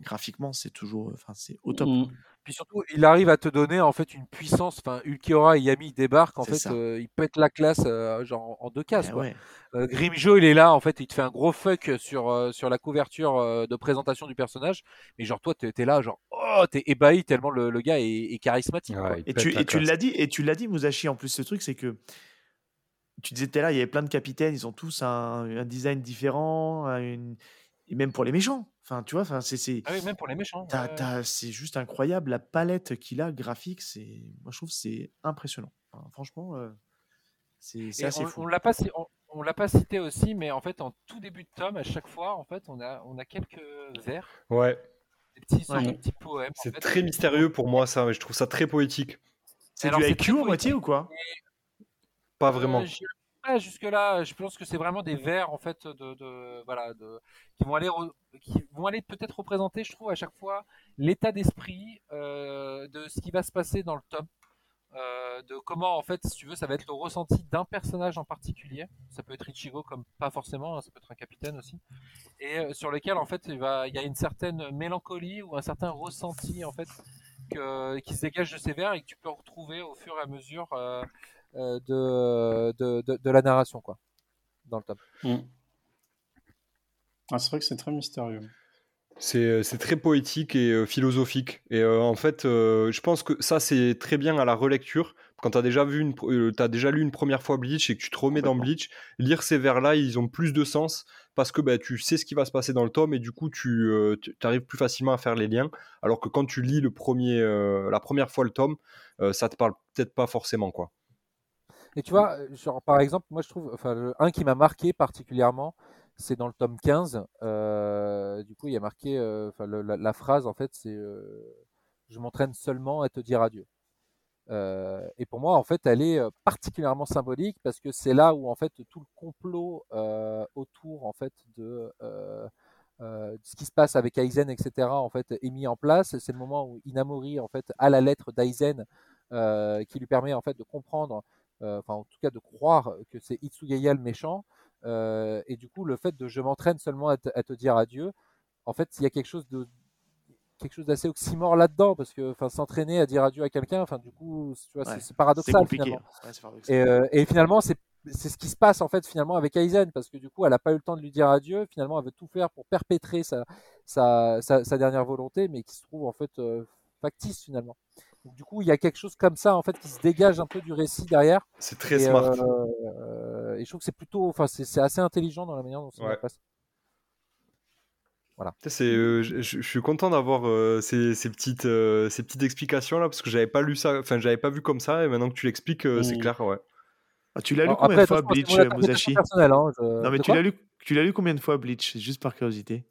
graphiquement, c'est toujours. Enfin, c'est au top. Mm. Puis surtout, il arrive à te donner en fait une puissance. Enfin, Ulquiorra et Yami débarquent. En fait, euh, il pète la classe euh, genre en deux cases. Eh ouais. Euh, Grimjo, il est là. En fait, il te fait un gros fuck sur euh, sur la couverture euh, de présentation du personnage. Mais genre toi, t'es t'es là, genre oh, t'es ébahi tellement le, le gars est, est charismatique. Ouais, quoi. il Et tu, la et tu l'as dit, et tu l'as dit, Musashi, en plus, ce truc, c'est que tu disais tout à l'heure, il y avait plein de capitaines, ils ont tous un, un design différent, une- et même pour les méchants. Enfin, tu vois, enfin, c'est, c'est, Ah oui, même pour les méchants. ouais, c'est juste incroyable la palette qu'il a graphique. C'est, moi, je trouve que c'est impressionnant. Enfin, franchement, euh, c'est, assez on, fou. on l'a pas, on, on l'a pas cité aussi, mais en fait, en tout début de tome, à chaque fois, en fait, on a, on a quelques vers, Ouais, des petits, sortes Ouais. de petits poèmes. en c'est fait. très mystérieux pour moi ça, mais je trouve ça très poétique. C'est Alors, du c'est IQ à moitié ou quoi? Pas Euh, vraiment. J'irai pas jusque là. Je pense que c'est vraiment des vers en fait de, de voilà de qui vont aller qui vont aller peut-être représenter, je trouve, à chaque fois l'état d'esprit euh, de ce qui va se passer dans le tome. Euh, de comment en fait si tu veux ça va être le ressenti d'un personnage en particulier ça peut être Ichigo comme pas forcément hein, ça peut être un capitaine aussi et euh, sur lequel en fait il y a une certaine mélancolie ou un certain ressenti en fait que, qui se dégage de ces vers et que tu peux retrouver au fur et à mesure euh, euh, de, de, de, de la narration quoi dans le tome. Mm. Ah, c'est vrai que c'est très mystérieux. C'est c'est très poétique et euh, philosophique. Et euh, en fait, euh, je pense que ça, c'est très bien à la relecture. Quand tu as, déjà vu une pr- euh, t'as déjà lu une première fois Bleach et que tu te remets dans. Bleach, lire ces vers-là, ils ont plus de sens parce que bah, tu sais ce qui va se passer dans le tome et du coup, tu arrives plus facilement à faire les liens. Alors que quand tu lis le premier, euh, la première fois le tome, euh, ça te parle peut-être pas forcément. quoi. Et tu vois, genre, par exemple, moi je trouve, enfin, un qui m'a marqué particulièrement, c'est dans le tome 15. euh, du coup, il y a marqué, euh, le- la, la phrase en fait, c'est euh, Je m'entraîne seulement à te dire adieu. Euh, et pour moi, en fait, elle est euh, particulièrement symbolique parce que c'est là où en fait tout le complot euh, autour en fait de euh, euh, ce qui se passe avec Aizen, etc. en fait est mis en place. C'est le moment où Inamori en fait a la lettre d'Aizen euh, qui lui permet en fait de comprendre, euh, enfin en tout cas de croire que c'est Itsugaya le méchant. Euh, et du coup, le fait de je m'entraîne seulement à te, à te dire adieu, en fait, il y a quelque chose de quelque chose d'assez oxymore là-dedans parce que enfin s'entraîner à dire adieu à quelqu'un enfin du coup tu vois Ouais, c'est- paradoxal finalement. Ouais, paradoxal. et, euh, et finalement, c'est c'est ce qui se passe en fait finalement avec Aizen parce que du coup, elle n'a pas eu le temps de lui dire adieu. Finalement, elle veut tout faire pour perpétrer sa, sa, sa, sa dernière volonté, mais qui se trouve en fait euh, factice finalement. Donc, du coup, il y a quelque chose comme ça en fait qui se dégage un peu du récit derrière. C'est très et, smart. euh, euh, et je trouve que c'est plutôt, enfin, c'est c'est assez intelligent dans la manière dont ça Ouais. passe. C'est, euh, je, suis content d'avoir euh, ces, ces petites, euh, ces petites explications là parce que j'avais pas lu ça, enfin j'avais pas vu comme ça et maintenant que tu l'expliques, euh, c'est Mm. clair, ouais. Ah, tu l'as lu Alors, combien de fois, Bleach, Musashi hein, je- Non, mais tu l'as lu, tu l'as lu combien de fois, Bleach Juste par curiosité.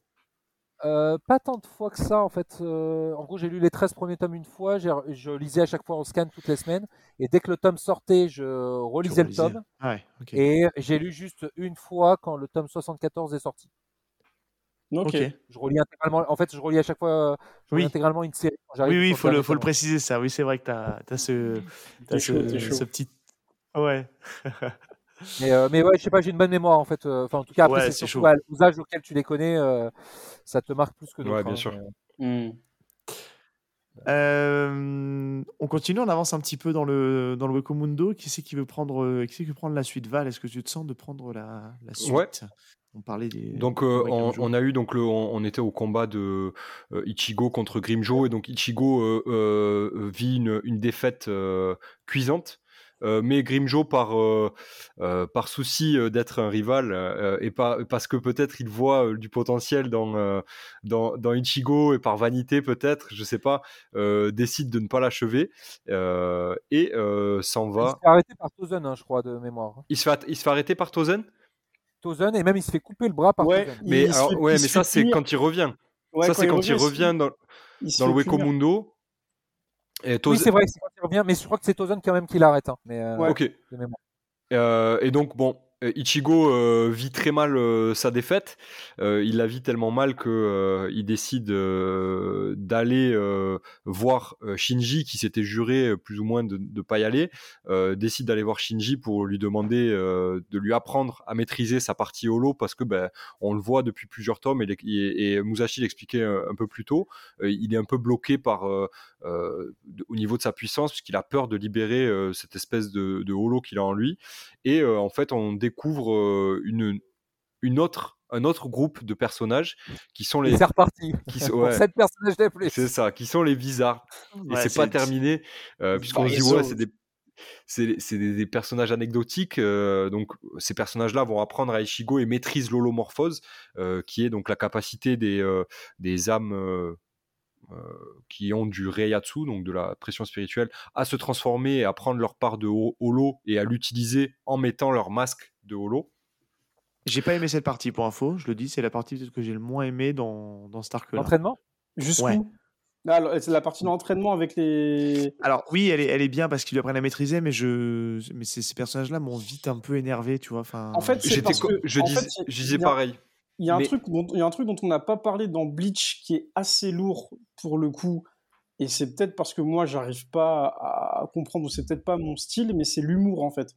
Euh, pas tant de fois que ça en fait. Euh, en gros, j'ai lu les 13 premiers tomes une fois, j'ai- je lisais à chaque fois en scan toutes les semaines, et dès que le tome sortait, je relisais le tome, Ah ouais, ok. et j'ai lu juste une fois quand le tome 74 est sorti. Ok. Ok. Je relis intégralement, en fait, je relis à chaque fois, je relis Oui. intégralement une série. quand Oui, oui, il faut le, faut préciser ça. Oui, c'est vrai que tu as, ce, chaud, chaud. ce petit. Ouais. Mais, euh, mais ouais, je sais pas, j'ai une bonne mémoire en fait. euh, Enfin, en tout cas, après, Ouais, c'est surtout à l'usage auquel tu les connais, euh, ça te marque plus que d'autres. Ouais, bien hein, sûr. mais- Mm. Euh, on continue, on avance un petit peu dans le, dans le Wekomundo. Qui c'est qui veut prendre, qui c'est qui prendre la suite? Val, est-ce que tu te sens de prendre la, la suite? Ouais. On parlait des. Donc euh, on, a eu donc le, on, on était au combat de euh, Ichigo contre Grimjo et donc Ichigo euh, euh, vit une, une défaite euh, cuisante euh, mais Grimjo par euh, euh, par souci d'être un rival euh, et pas parce que peut-être il voit euh, du potentiel dans euh, dans dans Ichigo et par vanité peut-être, je sais pas, euh, décide de ne pas l'achever euh, et euh, s'en Il va. se fait arrêter par Tozen, hein, je crois, de mémoire. Il se fait il se fait arrêter par Tozen, Tozen, et même il se fait couper le bras par Ouais, Tozen. il- mais se alors fait- ouais, il mais ça c'est quand il revient. Ouais, ça c'est quand il revient dans il dans le fait Et Oui, c'est vrai, c'est quand il revient, mais je crois que c'est Tozen quand même qui l'arrête. Hein, mais, euh, Ouais. Ok. Euh, et donc bon, Ichigo euh, vit très mal euh, sa défaite. Euh, il la vit tellement mal que euh, il décide euh, d'aller euh, voir euh, Shinji, qui s'était juré euh, plus ou moins de ne pas y aller. Euh, décide d'aller voir Shinji pour lui demander euh, de lui apprendre à maîtriser sa partie holo parce que ben on le voit depuis plusieurs tomes et, Musashi l'expliquait un, peu plus tôt. euh, il est un peu bloqué par euh, euh, au niveau de sa puissance puisqu'il a peur de libérer euh, cette espèce de, de holo qu'il a en lui. Et euh, en fait, on découvre euh, une, une autre, un autre groupe de personnages qui sont les. Et c'est reparti. Qui sont, ouais, sept personnages c'est ça, qui sont les bizarres. Et Ouais, c'est pas terminé, euh, puisqu'on se dit, ouais, c'est des. C'est c'est des, des personnages anecdotiques, euh, donc ces personnages-là vont apprendre à Ichigo et maîtrisent l'holomorphose, euh, qui est donc la capacité des, euh, des âmes qui ont du Reiatsu, donc de la pression spirituelle, à se transformer et à prendre leur part de ho- holo et à l'utiliser en mettant leur masque de holo. J'ai pas aimé cette partie pour info, je le dis, c'est la partie peut-être que j'ai le moins aimé dans, dans cet arc-là. L'entraînement? Jusqu'où? Ouais. Ah, alors, C'est la partie de l'entraînement avec les. Alors oui, elle est, elle est bien parce qu'ils lui apprennent à maîtriser, mais je, mais ces, ces personnages-là m'ont vite un peu énervé, tu vois. Enfin, En fait, c'est J'étais que, je, en dis- fait, je disais pareil. Il y, a un Mais- truc dont, il y a un truc dont on n'a pas parlé dans Bleach qui est assez lourd pour le coup, et c'est peut-être parce que moi j'arrive pas à comprendre, ou c'est peut-être pas mon style, mais c'est l'humour en fait.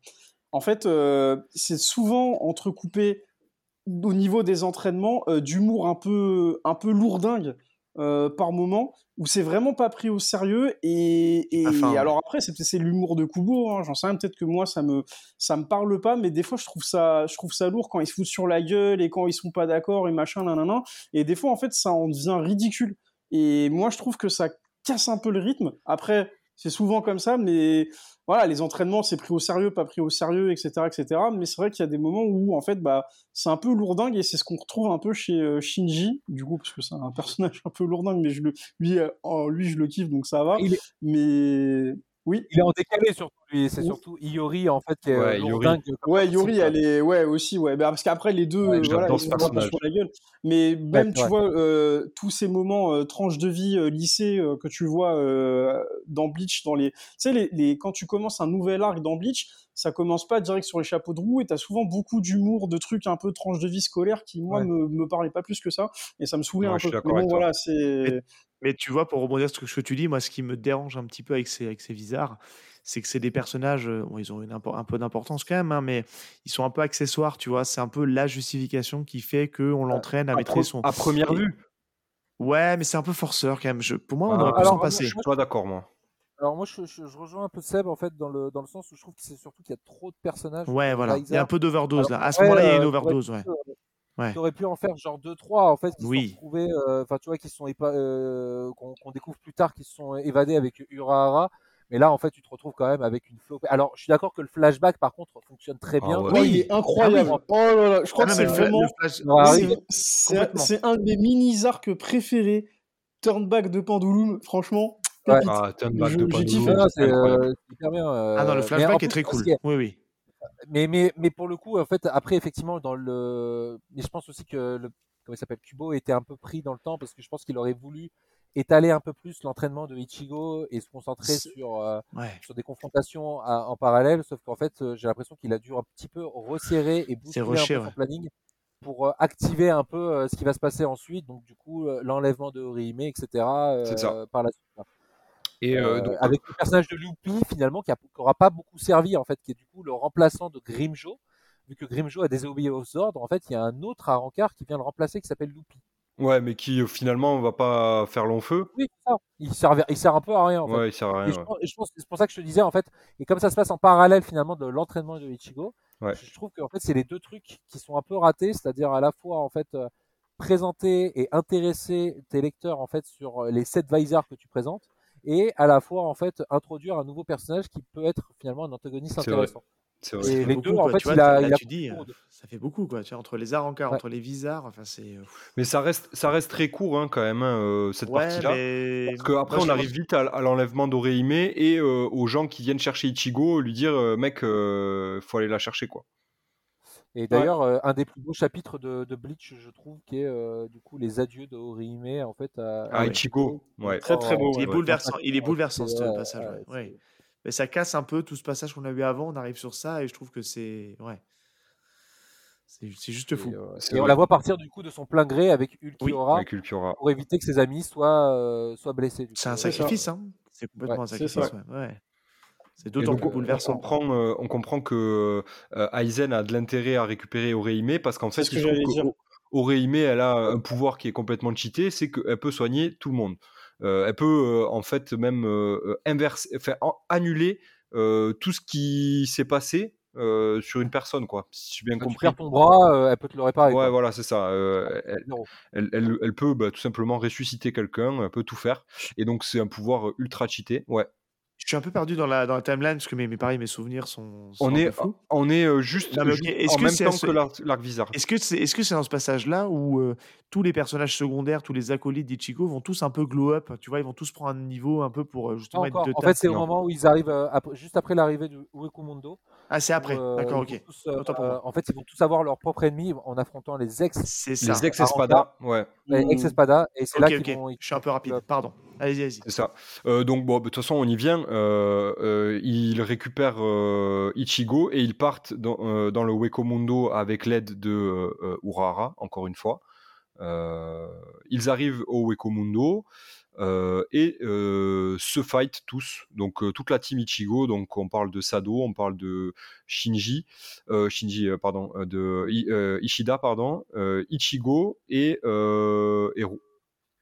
En fait, euh, c'est souvent entrecoupé au niveau des entraînements euh, d'humour un peu, un peu lourdingue euh, par moment, où c'est vraiment pas pris au sérieux. Et, et Enfin, alors après, c'est c'est l'humour de Kubo, hein, j'en sais rien, peut-être que moi ça me, ça me parle pas, mais des fois je trouve ça, je trouve ça lourd quand ils se foutent sur la gueule et quand ils sont pas d'accord et machin, nanana. Et des fois en fait ça en devient ridicule. Et moi je trouve que ça casse un peu le rythme. Après, c'est souvent comme ça, mais voilà, les entraînements c'est pris au sérieux, pas pris au sérieux, etc., etc. Mais c'est vrai qu'il y a des moments où en fait bah c'est un peu lourdingue et c'est ce qu'on retrouve un peu chez euh, Shinji, du coup parce que c'est un personnage un peu lourdingue, mais je le, lui, euh, lui je le kiffe donc ça va. Il est, Mais oui, il est en décalé surtout. lui. C'est Oui. surtout Iori en fait qui est Ouais, euh, Iori. lourdingue comme Ouais, Yori, quoi. elle est, ouais, aussi, ouais. Bah, parce qu'après, les deux, Ouais, euh, voilà, ils se sur la gueule. Mais même, tu vois, euh, tous ces moments euh, tranches de vie euh, lycée euh, que tu vois euh, dans Bleach, dans les, tu sais, les, les, quand tu commences un nouvel arc dans Bleach, ça commence pas direct sur les chapeaux de roue et t'as souvent beaucoup d'humour, de trucs un peu tranches de vie scolaire qui, moi, Ouais. me, me parlaient pas plus que ça et ça me saoulait Ouais, un peu. d'accord Mais bon, voilà, c'est. Mais tu vois, pour rebondir sur ce que tu dis, moi, ce qui me dérange un petit peu avec ces, avec ces Vizards, c'est que c'est des personnages, euh, bon, ils ont une un peu d'importance quand même, hein, mais ils sont un peu accessoires, tu vois. C'est un peu la justification qui fait qu'on l'entraîne à À, maîtriser pre- son. à première vue. Ouais, mais c'est un peu forceur quand même. Je, pour moi, on Ah, aurait pu s'en passer. Je suis pas d'accord, moi. Alors moi je, je- je rejoins un peu Seb en fait dans le, dans le sens où je trouve que c'est surtout qu'il y a trop de personnages. Ouais, voilà. Il y a un peu d'overdose là. À ce ouais, moment-là, il y a une euh, overdose, ouais. Ouais. Tu aurais pu en faire genre 2-3 en fait qui Oui. se sont euh, enfin tu vois, qui sont euh, qu'on découvre plus tard, qui se sont évadés avec Urahara. Mais là en fait tu te retrouves quand même avec une flopée. Alors je suis d'accord que le flashback par contre fonctionne très Ah bien. Ouais, Oui. il est incroyable. Ah oui. Oh là là, je crois Ah que c'est vraiment. C'est- oui. c'est Complètement. c'est un des mini-arcs préférés. Turnback de Pendulum, franchement. Ouais. Ah, turn back Je- de Pandulum. Ah, c'est incroyable. euh, c'est hyper bien. euh, Ah non, le flashback plus, est très cool. Oui, oui. Mais, mais, mais pour le coup, en fait, après, effectivement, dans le. Mais je pense aussi que le. Comment il s'appelle Kubo était un peu pris dans le temps parce que je pense qu'il aurait voulu étaler un peu plus l'entraînement de Ichigo et se concentrer sur, euh, Ouais. sur des confrontations à- en parallèle. Sauf qu'en fait, euh, j'ai l'impression qu'il a dû un petit peu resserrer et bousculer un peu son planning pour euh, activer un peu euh, ce qui va se passer ensuite. Donc, du coup, l'enlèvement de Orihime, etc. euh, par la suite. Et euh, Euh, donc, avec le personnage de Lupi finalement qui n'aura pas beaucoup servi en fait, qui est du coup le remplaçant de Grimjo. Vu que Grimjo a désobéi aux ordres, en fait, il y a un autre à Rancard qui vient le remplacer qui s'appelle Lupi. ouais, mais qui euh, finalement va pas faire long feu. Oui, ça. Il sert, il sert un peu à rien en fait. Ouais, il sert à Et rien. je, ouais. pense- et je pense c'est pour ça que je te disais en fait, et comme ça se passe en parallèle finalement de l'entraînement de Ichigo, Ouais. je trouve que en fait c'est les deux trucs qui sont un peu ratés, c'est-à-dire à la fois en fait présenter et intéresser tes lecteurs en fait sur les sept Visors que tu présentes, et à la fois en fait introduire un nouveau personnage qui peut être finalement un antagoniste vrai. intéressant. Et vrai. Fait les beaucoup, deux, en fait, tu vois, il a- là, il a tu dis, beaucoup euh, de- ça fait beaucoup, quoi. Tu vois, entre les arancars, Ouais. entre les visards, enfin, c'est. euh, Mais ça reste, ça reste très court hein, quand même, hein, euh, cette Ouais, partie-là. mais. Parce qu'après, moi, on arrive vite à, à l'enlèvement d'Orihime et euh, aux gens qui viennent chercher Ichigo, lui dire euh, mec, euh, faut aller la chercher quoi. Et d'ailleurs, euh, un des plus beaux chapitres de, de Bleach, je trouve, qui est euh, du coup les adieux de Orihime en fait à, Ah. Ichigo, ouais. Très très beau. Il est ouais. bouleversant, il est Ouais, bouleversant ce passage. ouais, Mais ça casse un peu tout ce passage qu'on a eu avant. On arrive sur ça et je trouve que c'est. Ouais. C'est juste Et, fou. euh, et on la voit partir du coup de son plein gré avec Ulquiorra Avec Ulquiorra. pour éviter que ses amis soient, euh, soient blessés. C'est un sacrifice, hein. C'est complètement Ouais, un sacrifice. ça. ouais, ouais. C'est d'autant plus on- bouleversant. On comprend, euh, on comprend que euh, Aizen a de l'intérêt à récupérer Orihime parce qu'en fait, ce que il trouve j'allais que dire. O- Orihime, elle a un pouvoir qui est complètement cheaté, c'est qu'elle peut soigner tout le monde. Euh, elle peut euh, en fait même euh, inverser, enfin, en- annuler euh, tout ce qui s'est passé euh, sur une personne, quoi. Si j'ai bien Quand tu compris. perds ton bras, euh, elle peut te le réparer. Ouais, quoi. voilà, c'est ça. Euh, elle, elle, elle- elle peut bah, tout simplement ressusciter quelqu'un, elle peut tout faire. Et donc, c'est un pouvoir ultra cheaté. Ouais. Je suis un peu perdu dans la, dans la timeline parce que mes, mes, pareil, mes souvenirs sont, sont On est, on est euh, juste, Non, est-ce en que même c'est temps ce- que l'arc Vizard. Est-ce que c'est est -ce c'est dans ce passage-là où euh, tous les personnages secondaires, tous les acolytes d'Ichigo vont tous un peu glow up Tu vois, ils vont tous prendre un niveau un peu pour euh, justement être de En fait, c'est au moment où ils arrivent, euh, après- juste après l'arrivée du Uekomundo. Ah, c'est après. euh, D'accord, ok. tous, euh, en fait, ils vont tous avoir leur propre ennemi en affrontant les ex, ça. Les ex-espada, ouais. les ex Espada, et c'est Ok, là qu'ils vont. Je suis un peu rapide. Pardon. Allez-y, allez-y. C'est ça. Euh, donc, bon, de toute façon, on y vient. Euh, euh, ils récupèrent euh, Ichigo et ils partent dans, le Wekomundo avec l'aide de Urahara, encore une fois. Ils arrivent au Wekomundo euh, et se fight tous. Donc, toute la team Ichigo. Donc, on parle de Sado, on parle de Shinji, Shinji, pardon, de Ishida, pardon, Ichigo et, euh, et Ru-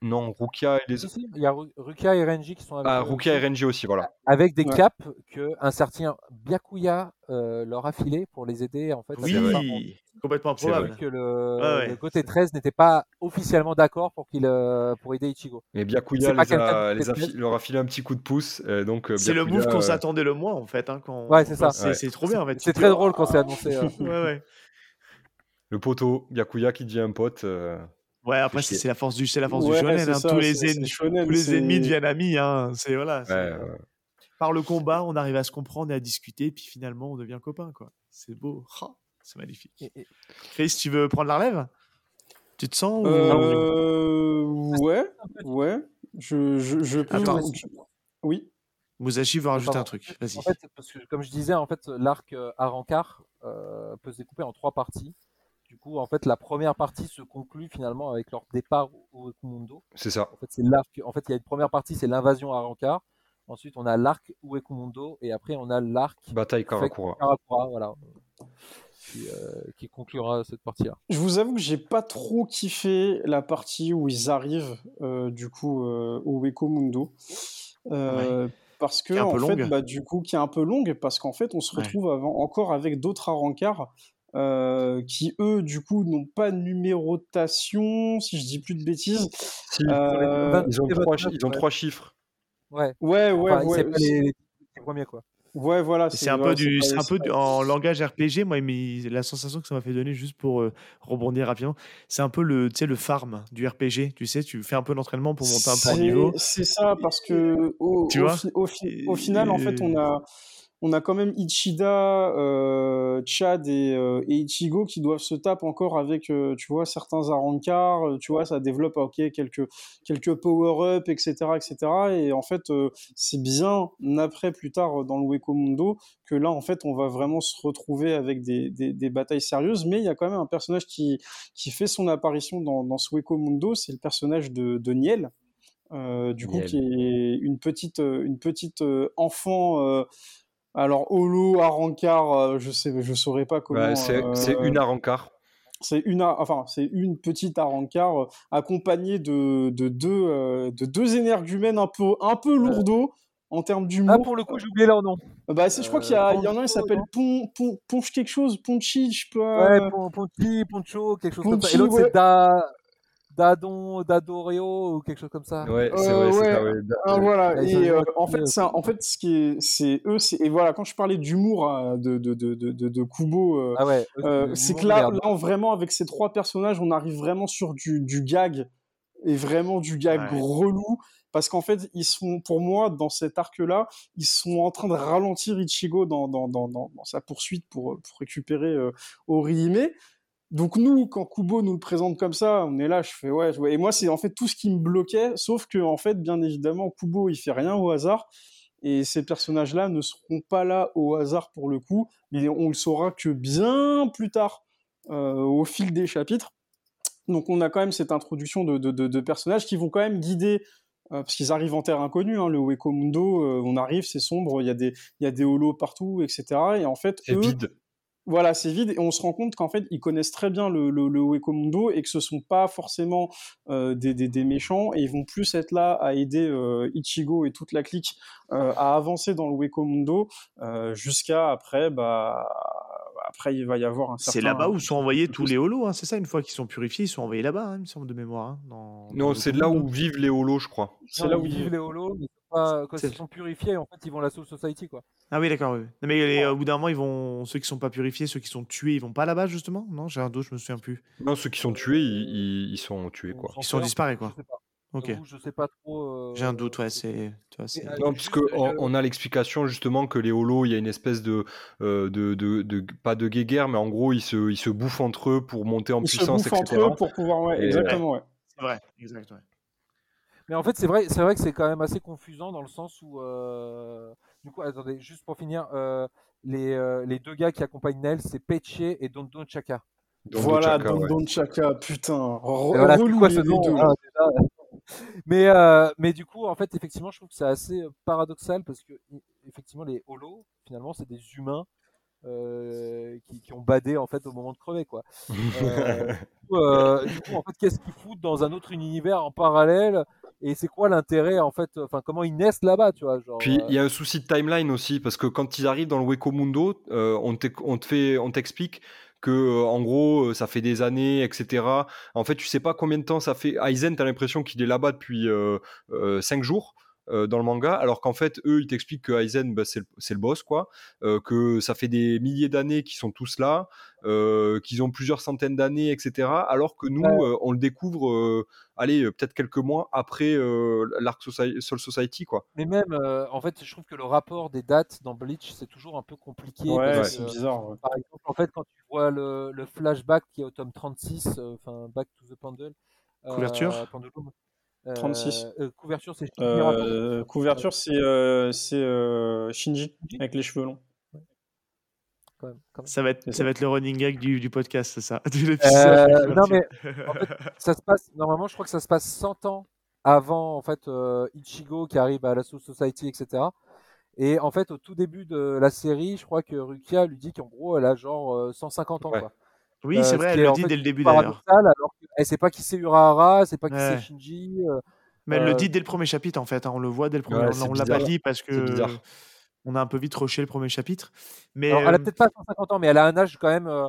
non, Rukia et les si, Il y a Ru- Rukia et Renji qui sont avec ah, eux Rukia et Renji aussi, voilà. avec des Ouais. caps que un certain Byakuya euh, leur a filé pour les aider en fait. Oui, complètement C'est vrai. probable. que le, ouais. le côté 13 n'était pas officiellement d'accord pour qu'il euh, pour aider Ichigo. Et Byakuya les a, de les a peut-être fi- leur a filé un petit coup de pouce. et donc, euh, C'est le move qu'on euh, s'attendait le moins en fait. Hein, quand... Ouais, c'est ça. C'est Ouais. trop bien en fait. C'est très drôle quand c'est annoncé. euh. Ouais, ouais. Le poteau, Byakuya qui devient un pote. Ouais, après, c'est la force du, c'est la force Ouais, du shonen. hein. ça, tous les, shonen, tous les ennemis deviennent amis. Hein. C'est voilà. c'est, ouais, ouais. Par le combat, on arrive à se comprendre et à discuter, puis finalement, on devient copains. quoi. C'est beau. C'est magnifique. Chris, tu veux prendre la relève? Tu te sens ou- Euh, ouais, ouais. Je, je, je peux. Attends. je- Oui. Musashi veut rajouter Pardon. un truc. Vas-y. En fait, parce que comme je disais, en fait, l'arc euh, Arrancar euh, peut se découper en trois parties. Du coup, en fait, la première partie se conclut finalement avec leur départ au Ekumundo. C'est ça. En fait, c'est l'arc. En fait, il y a une première partie, c'est l'invasion Arrancar. Ensuite, on a l'arc Uekomundo et après, on a l'arc Bataille Karakura. Karakura, voilà, qui, euh, qui conclura cette partie-là. Je vous avoue que j'ai pas trop kiffé la partie où ils arrivent euh, du coup euh, au. Euh, Parce que en fait, bah, du coup, qui est un peu longue, parce qu'en fait, on se Ouais. retrouve avant- encore avec d'autres Arancars euh, qui, eux, du coup, n'ont pas de numérotation, si je dis plus de bêtises. Si, Euh, ils ont, et trois, 29, chi- ils ont ouais. trois chiffres. Ouais. Ouais, ouais, Enfin, ouais. c'est pas les, premiers quoi. Ouais, voilà. C'est un ouais, peu du, c'est un peu du- en langage RPG. Moi, mais la sensation que ça m'a fait donner, juste pour euh, rebondir rapidement, c'est un peu le, tu sais, le farm du RPG. Tu sais, tu fais un peu d'entraînement pour monter un peu en C'est- niveau. C'est ça, parce que au, Tu au vois fi- au fi- au final, en fait, on a, on a quand même Ichida, euh, Chad et, euh, et Ichigo qui doivent se taper encore avec, euh, tu vois, certains Arankars, euh, tu vois, ça développe, ok, quelques, quelques power-up, etc., etc. Et en fait, c'est bien après, plus tard, dans le Weko Mundo, que là, en fait, on va vraiment se retrouver avec des, des, des batailles sérieuses. Mais il y a quand même un personnage qui, qui fait son apparition dans, dans ce Weko Mundo, c'est le personnage de, de Niel. Du coup, Niel. qui est une petite, une petite enfant. Alors, Holo, Arankar, euh, je sais, je saurais pas comment. Ouais, c'est euh, c'est une Arankar. c'est une, enfin, c'est une petite Arankar euh, accompagnée de, de deux, de deux énergumènes un peu, un peu lourdeaux en termes Ah, d'humour. pour le coup, j'ai oublié leur nom. bah, c'est, je crois qu'il y, a- il y en a un qui s'appelle Pon, Pon, Ponche quelque chose, Ponchi, je peux. Ouais, euh, Pon- Ponti, Poncho, quelque chose comme ça. Ponchi, Et l'autre, ouais. c'est Da. Dadon, Dadoreo ou quelque chose comme ça. Ouais, c'est Euh, vrai, c'est ouais. ça, ouais. Ah, voilà. Et euh, en fait, c'est un- en fait, ce qui est, c'est eux, c'est et voilà. Quand je parlais d'humour euh, de de de de Kubo, euh, Ah ouais. euh, c'est que là, là, vraiment, avec ces trois personnages, on arrive vraiment sur du du gag et vraiment du gag Ouais. relou. Parce qu'en fait, ils sont, pour moi, dans cet arc-là, ils sont en train de ralentir Ichigo dans, dans, dans, dans, dans sa poursuite pour, pour récupérer euh, Orihime. Donc nous, quand Kubo nous le présente comme ça, on est là, je fais ouais, ouais. Et moi, c'est en fait tout ce qui me bloquait, sauf que en fait, bien évidemment, Kubo, il fait rien au hasard. Et ces personnages-là ne seront pas là au hasard pour le coup, mais on le saura que bien plus tard, euh, au fil des chapitres. Donc on a quand même cette introduction de, de, de, de personnages qui vont quand même guider, euh, parce qu'ils arrivent en terre inconnue, hein, le Weko Mundo, euh, on arrive, c'est sombre, il y, a des, il y a des holos partout, etc. Et en fait, C'est eux, vide. Voilà, c'est vide et on se rend compte qu'en fait, ils connaissent très bien le, le, le Weko Mundo et que ce sont pas forcément euh, des, des, des méchants et ils vont plus être là à aider euh, Ichigo et toute la clique euh, à avancer dans le Weko Mundo euh, jusqu'à après, bah, après il va y avoir un certain. C'est là-bas où sont envoyés tous les holos, hein, c'est ça, une fois qu'ils sont purifiés, ils sont envoyés là-bas, hein, il me semble de mémoire. hein, dans- dans Non, c'est là où vivent les holos, je crois. C'est là où ils vivent les holos, mais pas- quand ils sont purifiés, en fait, ils vont à la Soul Society, quoi. Ah oui, d'accord. oui. Non, mais les- au bout d'un moment, ils vont... ceux qui sont pas purifiés, ceux qui sont tués, ils vont pas là-bas, justement? Non, j'ai un doute, je me souviens plus. Non, ceux qui sont tués, ils, ils- ils sont tués, quoi. Ils sont disparus, je quoi. sais pas. Ok. J'avoue, Je sais pas trop. J'ai un euh, doute, ouais, c'est. Euh, Non, qu'on euh, on a l'explication justement que les holos, il y a une espèce de, euh, de, de, de- pas de guéguerre, mais en gros, ils se, ils se bouffent entre eux pour monter en ils se puissance, bouffent etc. entre eux pour pouvoir, ouais, Et- exactement, ouais. C'est vrai, exact, ouais. Mais en fait, c'est vrai, c'est vrai que c'est quand même assez confusant dans le sens où, euh, du coup, attendez, juste pour finir, euh, les, euh, les deux gars qui accompagnent Nel, c'est Peche et Don Don Chaka. Don voilà, Chaka, Don ouais. Don Chaka, putain, re- voilà, quoi les ce les nom deux. hein, déjà mais, euh, mais du coup, en fait, effectivement, je trouve que c'est assez paradoxal parce que, effectivement, les holos, finalement, c'est des humains euh, qui, qui ont badé en fait au moment de crever, quoi. Euh, du, coup, euh, du coup, en fait, qu'est-ce qu'ils foutent dans un autre univers en parallèle? Et c'est quoi l'intérêt, en fait Enfin, comment ils naissent là-bas, tu vois genre, Puis euh, il y a un souci de timeline aussi, parce que quand ils arrivent dans le Weko Mundo, euh, on te fait, on t'explique que euh, en gros euh, ça fait des années, etc. En fait, tu sais pas combien de temps ça fait. Aizen, t'as l'impression qu'il est là-bas depuis 5 jours. Euh, dans le manga, alors qu'en fait, eux, ils t'expliquent que Aizen, bah, c'est le, boss, quoi, euh, que ça fait des milliers d'années qu'ils sont tous là, euh, qu'ils ont plusieurs centaines d'années, etc. Alors que nous, euh, on le découvre, euh, allez, peut-être quelques mois après euh, l'arc Soci- Soul Society, quoi. Mais même, euh, en fait, je trouve que le rapport des dates dans Bleach, c'est toujours un peu compliqué. Ouais, c'est bizarre. ouais. Par exemple, en fait, quand tu vois le, le flashback qui est au tome 36, euh, enfin, Back to the Pendule. euh, Couverture? Euh, 36. euh, couverture, c'est Shinji Rapo. Euh, couverture, c'est euh, c'est, Shinji avec les cheveux longs. quand même, quand même. Ça va être, C'est ça ça. va être le running gag du, du podcast, c'est ça Euh, non, mais en fait, ça se passe, normalement, je crois que ça se passe 100 ans avant, en fait, euh, Ichigo qui arrive à la Soul Society, etc. Et en fait, au tout début de la série, je crois que Rukia lui dit qu'en gros, elle a genre euh, 150 ans, Ouais. quoi. Oui, Euh, c'est ce vrai, elle est, le dit fait dès le début d'ailleurs. alors qu'elle sait pas qui c'est Urahara, c'est pas qui Ouais. c'est Shinji. euh, Mais elle le euh, dit dès le premier chapitre en fait, hein, on le voit dès le premier. Ouais, on l'a pas dit parce que on a un peu vite rushé le premier chapitre. Mais alors, elle a euh, peut-être pas 150 ans, mais elle a un âge quand même euh,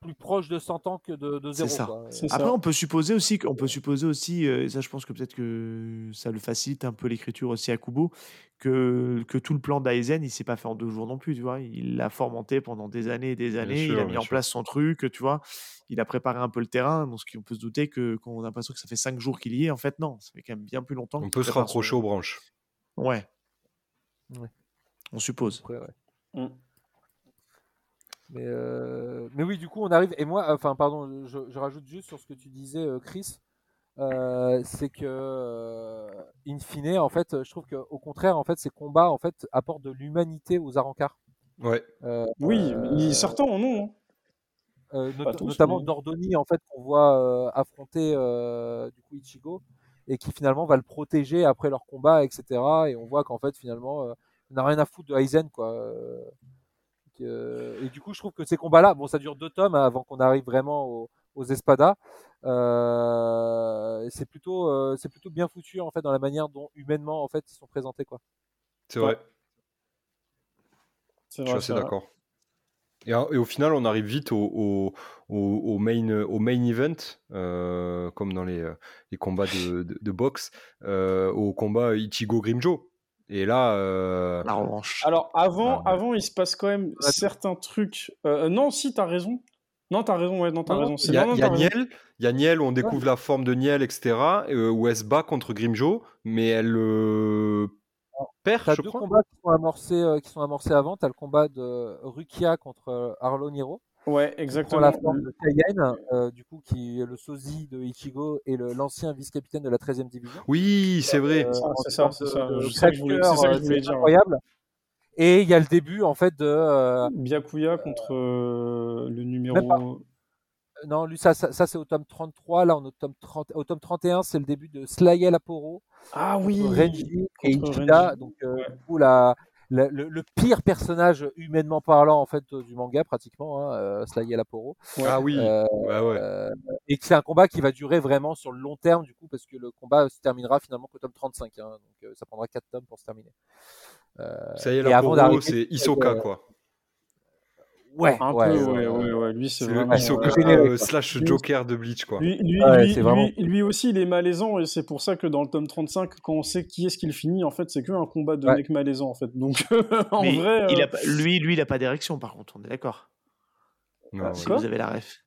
plus proche de 100 ans que de, de C'est zéro. ça. quoi. C'est Après, ça. on peut supposer aussi, qu'on peut supposer aussi, euh, et ça, je pense que peut-être que ça le facilite un peu l'écriture aussi à Kubo, que, que tout le plan d'Aizen, il s'est pas fait en deux jours non plus, tu vois. Il l'a fomenté pendant des années et des Bien années. il sûr, a mis en sûr. place son truc, tu vois. Il a préparé un peu le terrain, donc on peut se douter que qu'on a l'impression que ça fait cinq jours qu'il y est. En fait, non, ça fait quand même bien plus longtemps. On peut se son- aux branches. Ouais. Ouais. On suppose. Après, ouais. Mm. Mais, euh, mais oui, du coup, on arrive. Et moi, enfin, pardon, je, je rajoute juste sur ce que tu disais, euh, Chris. euh, c'est que, euh, in fine, en fait, je trouve qu'au contraire, en fait, ces combats, en fait, apportent de l'humanité aux Arancars. Ouais. Euh, Oui, euh, mais certains en ont. hein. euh, not- tous, notamment mais- Dordoni, en fait, qu'on voit euh, affronter euh, du coup Ichigo, et qui finalement va le protéger après leur combat, etc. Et on voit qu'en fait, finalement, euh, on n'a rien à foutre de Aizen, quoi. Que- et du coup, je trouve que ces combats-là, bon, ça dure deux tomes hein, avant qu'on arrive vraiment aux, aux espadas. Euh, c'est plutôt, euh, c'est plutôt bien foutu en fait dans la manière dont humainement en fait ils sont présentés, quoi. C'est vrai. C'est Je suis vrai, assez d'accord. Et, et au final, on arrive vite au, au, au, au main, au main event, euh, comme dans les, les combats de, de, de boxe, euh, au combat Ichigo Grimjo. Et là, euh, La revanche. Alors avant, Ah, ouais. avant, il se passe quand même Ouais. certains trucs. Euh, non, si, t'as raison. Non, t'as raison, ouais, non, t'as raison. il C'est y a, non, y a. Niel, il y a Niel où on découvre la forme de Niel, etc. euh, où elle se bat contre Grimjo, mais elle euh, perd, T'as je deux crois. combats qui sont amorcés, euh, qui sont amorcés avant. T'as le combat de Rukia contre Arlo Niro. Ouais, exactement. la forme de Kaien, euh, du coup, qui est le sosie de Ichigo et l'ancien vice-capitaine de la 13e division. Oui, c'est vrai. Euh, Ça, c'est ça, c'est ça. que je voulais- c'est ça que je euh, voulais c'est dire. incroyable. Et il y a le début, en fait, de. euh, Byakuya contre euh, le Même numéro. non, lui, ça, ça, ça, c'est au tome 33. Là, on est au tome, 30, au tome 31, c'est le début de Slayel Aporo Ah oui Renji et contre Ichida. Renji. Donc, euh, Ouais. du coup, la, la- le, le pire personnage humainement parlant, en fait, euh, du manga, pratiquement, hein, euh, Slayel Aporo. Ouais. Ah oui, Euh, ouais, ouais. Euh, et que c'est un combat qui va durer vraiment sur le long terme, du coup, parce que le combat se terminera finalement qu'au tome 35. hein, donc, euh, ça prendra 4 tomes pour se terminer. Euh, Ça y est, et la avant Poro, d'arriver, c'est Isoka, quoi. Ouais, Un ouais, peu, euh, ouais, ouais, ouais. Lui, c'est C'est le vraiment. Isoka euh, euh, quoi. slash Lui- Joker de Bleach, quoi. Lui, lui, Ouais, lui, c'est vraiment- lui- lui aussi, il est malaisant et c'est pour ça que dans le tome 35, quand on sait qui est-ce qu'il finit, en fait, c'est que un combat de Ouais. mec malaisant, en fait. Donc, en Mais vrai. il euh, a pas- lui, lui, il a pas d'érection, par contre, on est d'accord. Non, Ah, ouais. Si vous avez la ref.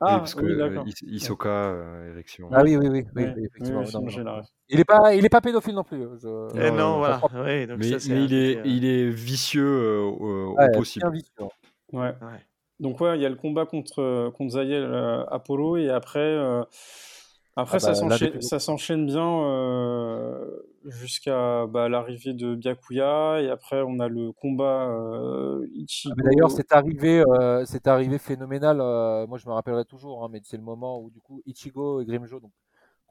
Oui, Ah, parce que oui, euh, Isoka, euh, érection. Ah oui, oui, oui, oui, Ouais, oui, effectivement. oui, non, non, non. Il est pas, il est pas pédophile non plus. euh, Je... Non, voilà. Ouais, donc Mais, ça, mais il, est, euh, il est vicieux euh, au, au Ouais, possible. bien vicieux. Ouais. ouais. Donc ouais, il y a le combat contre euh, contre Zayel euh, Apollo et après euh, après Ah ça bah, ça s'enchaîne bien euh, jusqu'à bah, l'arrivée de Byakuya et après on a le combat euh, Ah, Ichigo. mais D'ailleurs, c'est arrivé, euh, c'est arrivé phénoménal. euh, moi, je me rappellerai toujours, hein, mais c'est le moment où du coup Ichigo et Grimjo, donc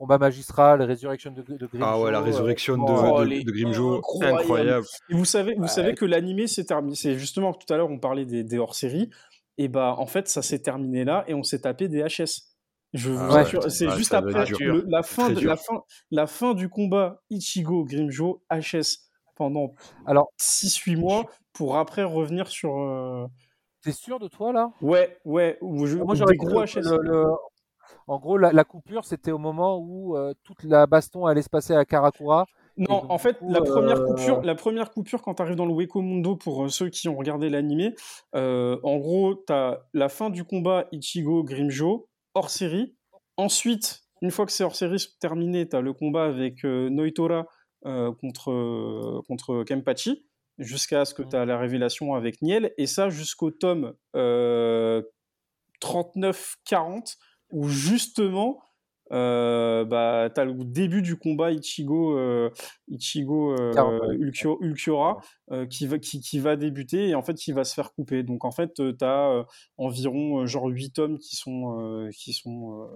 combat magistral, résurrection de, de Grimjo. Ah ouais, la euh, résurrection de, Oh, Grimjo, incroyable. incroyable. Et vous savez vous Ouais. savez que l'animé s'est terminé. C'est justement tout à l'heure on parlait des, des hors-séries et bah en fait ça s'est terminé là et on s'est tapé des HS. Je vous Ah ouais. c'est Ah, juste après le- la fin de, la fin la fin du combat Ichigo Grimjo HS pendant Alors, 6-8 mois pour après revenir sur. euh, t'es sûr de toi là? Ouais, ouais, je... Moi, j'aurais gros HS. le- le- En gros, la, la coupure, c'était au moment où euh, toute la baston allait se passer à Karakura. Non, donc, en fait, coup, la première euh, coupure, la première coupure quand tu arrives dans le Weko Mundo pour euh, ceux qui ont regardé l'animé, en gros, tu as la fin du combat Ichigo Grimjo hors série. Ensuite, une fois que c'est hors série terminé, tu as le combat avec Noitora contre, contre Kenpachi, jusqu'à ce que Mhm. tu as la révélation avec Niel, et ça jusqu'au tome euh, 39-40, où justement, euh, bah, tu as le début du combat Ichigo, euh, Ichigo euh, Ulquiorra euh, qui, va, qui, qui va débuter et en fait qui va se faire couper. Donc en fait, tu as environ euh, genre 8 tomes qui sont, euh, qui sont, euh,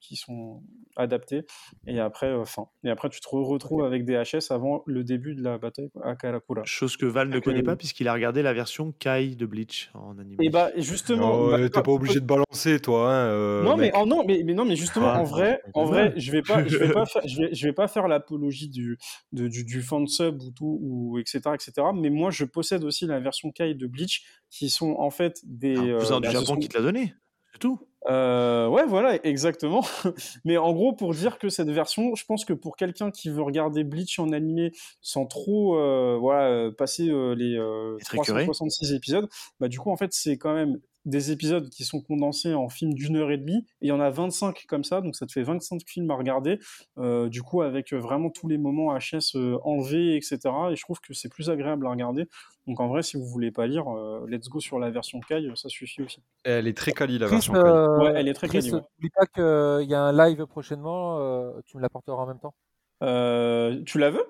qui sont adaptés et après, euh, fin. Et après, tu te re- retrouves avec des HS avant le début de la bataille à Karakura. Chose que Val ne connaît euh, pas puisqu'il a regardé la version Kai de Bleach en animé. Et bah justement, Non, bah, euh, t'es pas obligé de balancer, toi. Hein, euh, non mais oh, non mais mais non mais justement Ah, en vrai en vrai je vais pas je vais pas faire je vais, je vais pas faire l'apologie du, du du fan sub ou tout ou etc etc mais moi je possède aussi la version Kai de Bleach qui sont en fait des un euh, bah, du ce Japon sont- qui te l'a donné. C'est tout. euh, ouais, voilà, exactement. Mais en gros, pour dire que cette version, je pense que pour quelqu'un qui veut regarder Bleach en animé sans trop euh, voilà, euh, passer euh, les euh, Être écœuré. 366 épisodes, bah du coup, en fait, c'est quand même des épisodes qui sont condensés en films d'une heure et demie. Et il y en a 25 comme ça, donc ça te fait 25 films à regarder. euh, du coup, avec euh, vraiment tous les moments HS euh, enlevés, etc. Et je trouve que c'est plus agréable à regarder. Donc en vrai, si vous voulez pas lire, euh, let's go sur la version Kai, ça suffit aussi. Elle est très quali, la Chris, version Kai. Ouais, elle est très Chris, quali, ouais. n'oublie pas qu'il y a un live prochainement. euh, tu me l'apporteras en même temps Euh, tu la veux?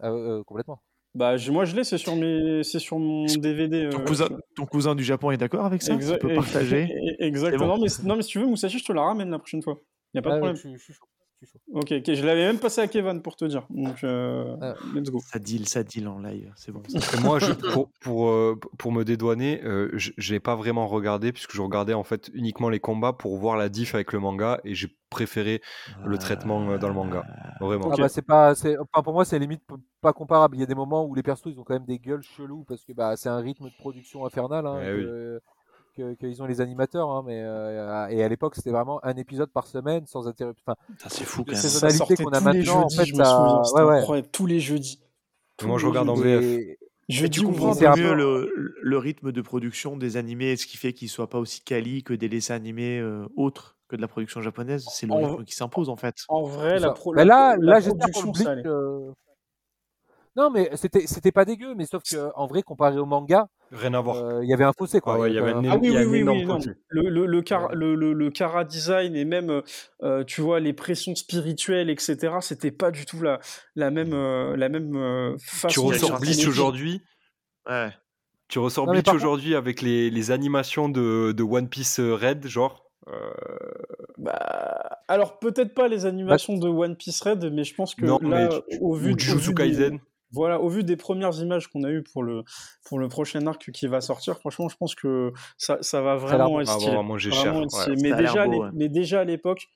Ah, euh, Complètement. Bah, je- moi je l'ai, c'est sur mes, c'est sur mon DVD. Ton euh, cousin, ton cousin du Japon est d'accord avec ça? Exa- Tu peux partager? Exactement. bon. Mais, non, mais si tu veux, Moussachi, je te la ramène la prochaine fois. Y a pas de problème. je, suis- je suis chaud. je suis chaud. Ok, ok. Je l'avais même passé à Kevin pour te dire. Donc, euh, Ah. let's go. Ça deal, ça deal en live. C'est bon. ça. Et moi, je, pour, pour, euh, pour me dédouaner, euh, l'ai pas vraiment regardé puisque je regardais en fait uniquement les combats pour voir la diff avec le manga et j'ai préféré le traitement euh, dans le manga. Vraiment. Ok. Ah bah c'est pas, c'est, enfin, pour moi c'est limite pas comparable. Il y a des moments où les persos ils ont quand même des gueules cheloues parce que bah c'est un rythme de production infernal hein, Eh oui. Que- qu'ils ont les animateurs. hein, mais euh, et à l'époque c'était vraiment un épisode par semaine sans interruption. Enfin, Ça, c'est fou Ça saisonnalité qu'on a tous les maintenant, en jeudis, fait, je me ça- souviens, ouais, ouais. incroyable, tous les jeudis. Tous Moi, je regarde en. VF. et- Jeudi tu comprends mieux peu- le, le rythme de production des animés, ce qui fait qu'ils soient pas aussi quali que des dessins animés euh, autres que de la production japonaise. C'est le En- rythme qui s'impose en fait. En vrai, la, pro- Mais la- là, la là j'espère pour production, le ça Bleach. allait. euh, Non, mais c'était c'était pas dégueu, mais sauf que en vrai, comparé au manga, Rien à voir. euh, il y avait un fossé quoi. Ah ouais, il y avait quand un même Ah oui, oui, oui, oui, non. Le, le, le, car, Ouais. le, le, le Kara design et même, euh, tu vois, les pressions spirituelles, etc., c'était pas du tout la, la même, euh, la même euh, Tu façon de ressors. Bleach aujourd'hui? Ouais. Tu ressors Non, Bleach contre- aujourd'hui avec les, les animations de, de One Piece euh, Red, genre? euh, Bah, alors, peut-être pas les animations de One Piece Red, mais je pense que non, là, mais au vu, ou Jujutsu des- Kaisen. Voilà, au vu des premières images qu'on a eues pour le, pour le prochain arc qui va sortir, franchement, je pense que ça, ça va vraiment être stylé. Vraiment cher. être ouais. stylé. Mais, déjà, beau, ouais. mais déjà à l'époque,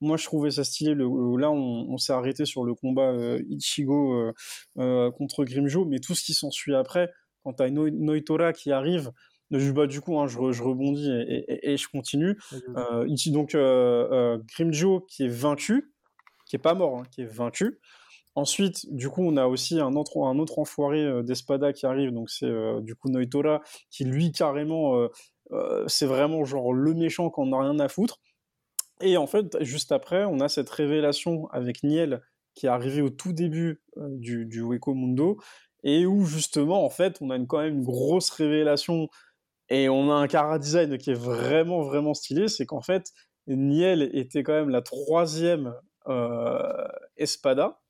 moi je trouvais ça stylé. Le, le- là, on, on s'est arrêté sur le combat euh, Ichigo euh, euh, contre Grimjo, mais tout ce qui s'ensuit après, quand t'as No- Noitora qui arrive, bah, du coup, hein, je, re- je rebondis et, et- et je continue. Euh, donc, euh, euh, Grimjo qui est vaincu, qui est pas mort, hein, qui est vaincu. Ensuite, du coup, on a aussi un autre, un autre enfoiré euh, d'Espada qui arrive, donc c'est euh, du coup Noitora, qui lui, carrément, euh, c'est vraiment genre le méchant qu'on n'a rien à foutre. Et en fait, juste après, on a cette révélation avec Niel qui est arrivée au tout début du, du Weko Mundo, et où justement, en fait, on a une, quand même une grosse révélation, et on a un cara design qui est vraiment, vraiment stylé, c'est qu'en fait, Niel était quand même la troisième Espada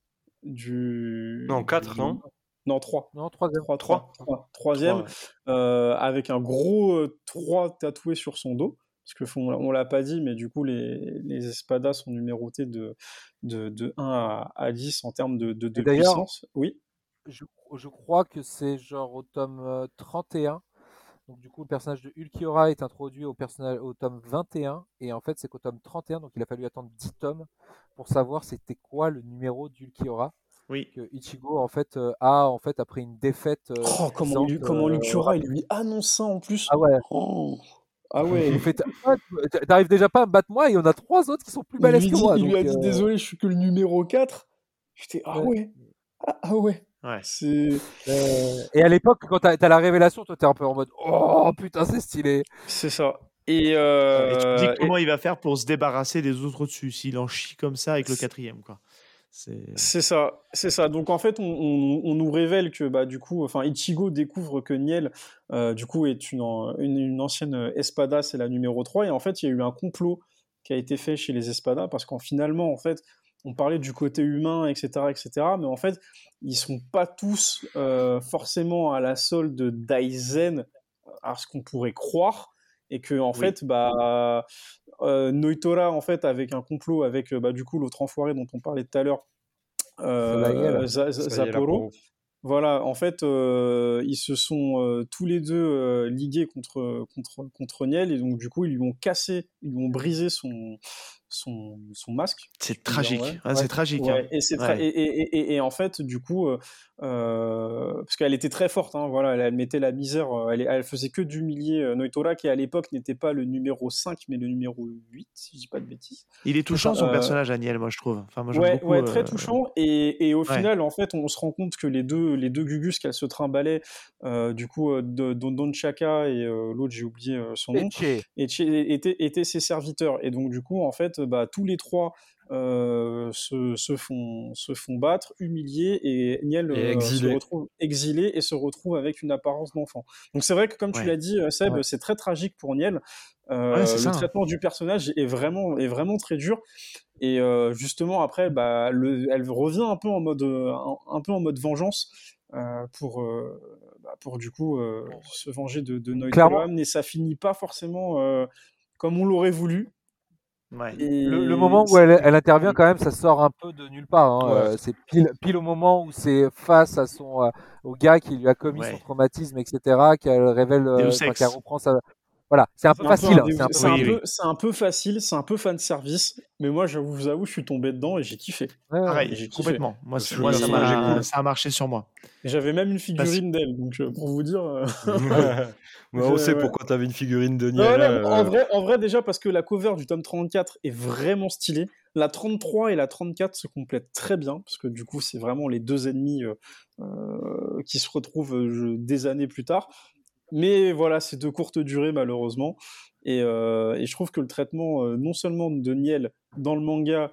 du... Non, quatre, du- non Non, trois. Non, troisième. Trois, trois, trois. Troisième, euh, avec un gros euh, 3 tatoué sur son dos. Parce que faut- on l'a pas dit, mais du coup, les, les espadas sont numérotés de, de, de 1 à, à 10 en termes de, puissance. Oui. Je, je crois que c'est genre au tome euh, 31. Donc du coup, le personnage de Ulquiorra est introduit au, personnage, au tome 21. Et en fait, c'est qu'au tome 31, donc il a fallu attendre 10 tomes pour savoir c'était quoi le numéro d'Ulquiorra. Oui. Que Ichigo, en fait, euh, a, en fait, après une défaite... euh, Oh, comment, lui, comment euh, il lui annonce ça en plus. Ah ouais. Oh. Ah Il ouais. T'arrives déjà pas à me battre moi et on a trois autres qui sont plus Il balèzes que moi. il lui a dit euh, désolé, je suis que le numéro 4. J'étais ah Ouais. ouais. Ah, ah ouais. Ouais. Euh, Et à l'époque, quand t'as as la révélation, toi t'es un peu en mode Oh putain, c'est stylé. c'est ça. Et, Et tu euh, te dis et- comment il va faire pour se débarrasser des autres au-dessus s'il en chie comme ça avec le quatrième quoi. C'est ça, c'est ça. Donc en fait, on, on- on nous révèle que bah du coup, enfin Ichigo découvre que Niel, euh, du coup, est une, an- une, une ancienne Espada, c'est la numéro 3 et en fait, il y a eu un complot qui a été fait chez les Espadas parce qu'en finalement, en fait, on parlait du côté humain, etc., etc., mais en fait, ils sont pas tous euh, forcément à la solde de Daizen, à ce qu'on pourrait croire, et que en Oui. fait, bah euh, Noitora, en fait, avec un complot avec euh, bah, du coup l'autre enfoiré dont on parlait tout à l'heure, euh, Sapporo. Voilà, en fait, euh, ils se sont euh, tous les deux euh, ligués contre, contre, contre Niel, et donc du coup, ils lui ont cassé, ils lui ont brisé son, son, son masque. c'est tragique. ouais. hein, c'est tragique. Ouais, hein. et, c'est tra- Ouais. et, et, et, en fait, du coup, euh, euh, parce qu'elle était très forte, hein, voilà, elle, elle mettait la misère, euh, elle, elle faisait que d'humilier euh, Noitora, qui à l'époque n'était pas le numéro 5, mais le numéro 8, si je dis pas de bêtises. Il est touchant son Euh, personnage Aniel, moi je trouve. Enfin, moi, Ouais, beaucoup, ouais, très euh, touchant. Et, et au ouais. final, en fait, on se rend compte que les deux, les deux Gugus qu'elle se trimballait, euh, du coup, euh, de, Don Don Chaka et euh, l'autre, j'ai oublié euh, son nom, étaient ses serviteurs. Et donc, du coup, en fait, bah, tous les trois euh, se, se, font, se font battre, humiliés, et Niel Et euh, exilés. se retrouve exilé et se retrouve avec une apparence d'enfant. Donc, c'est vrai que, comme tu l'as dit, euh, Seb, Ouais. c'est très tragique pour Niel. Euh, Ouais, le ça. traitement du personnage est vraiment, est vraiment très dur. Et euh, justement, après, bah, le, elle revient un peu en mode, euh, un, un peu en mode vengeance euh, pour, euh, bah, pour du coup euh, se venger de, de Clairement. mais ça finit pas forcément euh, comme on l'aurait voulu. Ouais. Et Le, le moment où elle, elle intervient, quand même, ça sort un peu de nulle part. hein. Ouais. Euh, c'est pile, pile au moment où c'est face à son, euh, au gars qui lui a commis Ouais. son traumatisme, etc., qu'elle révèle, euh, qu'elle reprend sa. Voilà, c'est un peu facile. hein, c'est un un Oui, peu- oui. c'est un peu facile, c'est un peu fan service, mais moi je vous avoue, je suis tombé dedans et j'ai kiffé. Ouais. Pareil, j'ai kiffé. complètement. Moi, ça, cool. ça a marché sur moi. J'avais même une figurine d'elle, donc euh, pour vous dire. euh, on Je- sait ouais. pourquoi t'avais une figurine de Niel. euh, en, vrai, en vrai, déjà parce que la cover du tome 34 est vraiment stylée. La 33 et la 34 se complètent très bien, parce que du coup, c'est vraiment les deux ennemis euh, euh, qui se retrouvent euh, des années plus tard. Mais voilà, c'est de courte durée, malheureusement. Et, euh, et je trouve que le traitement, euh, non seulement de Niel dans le manga,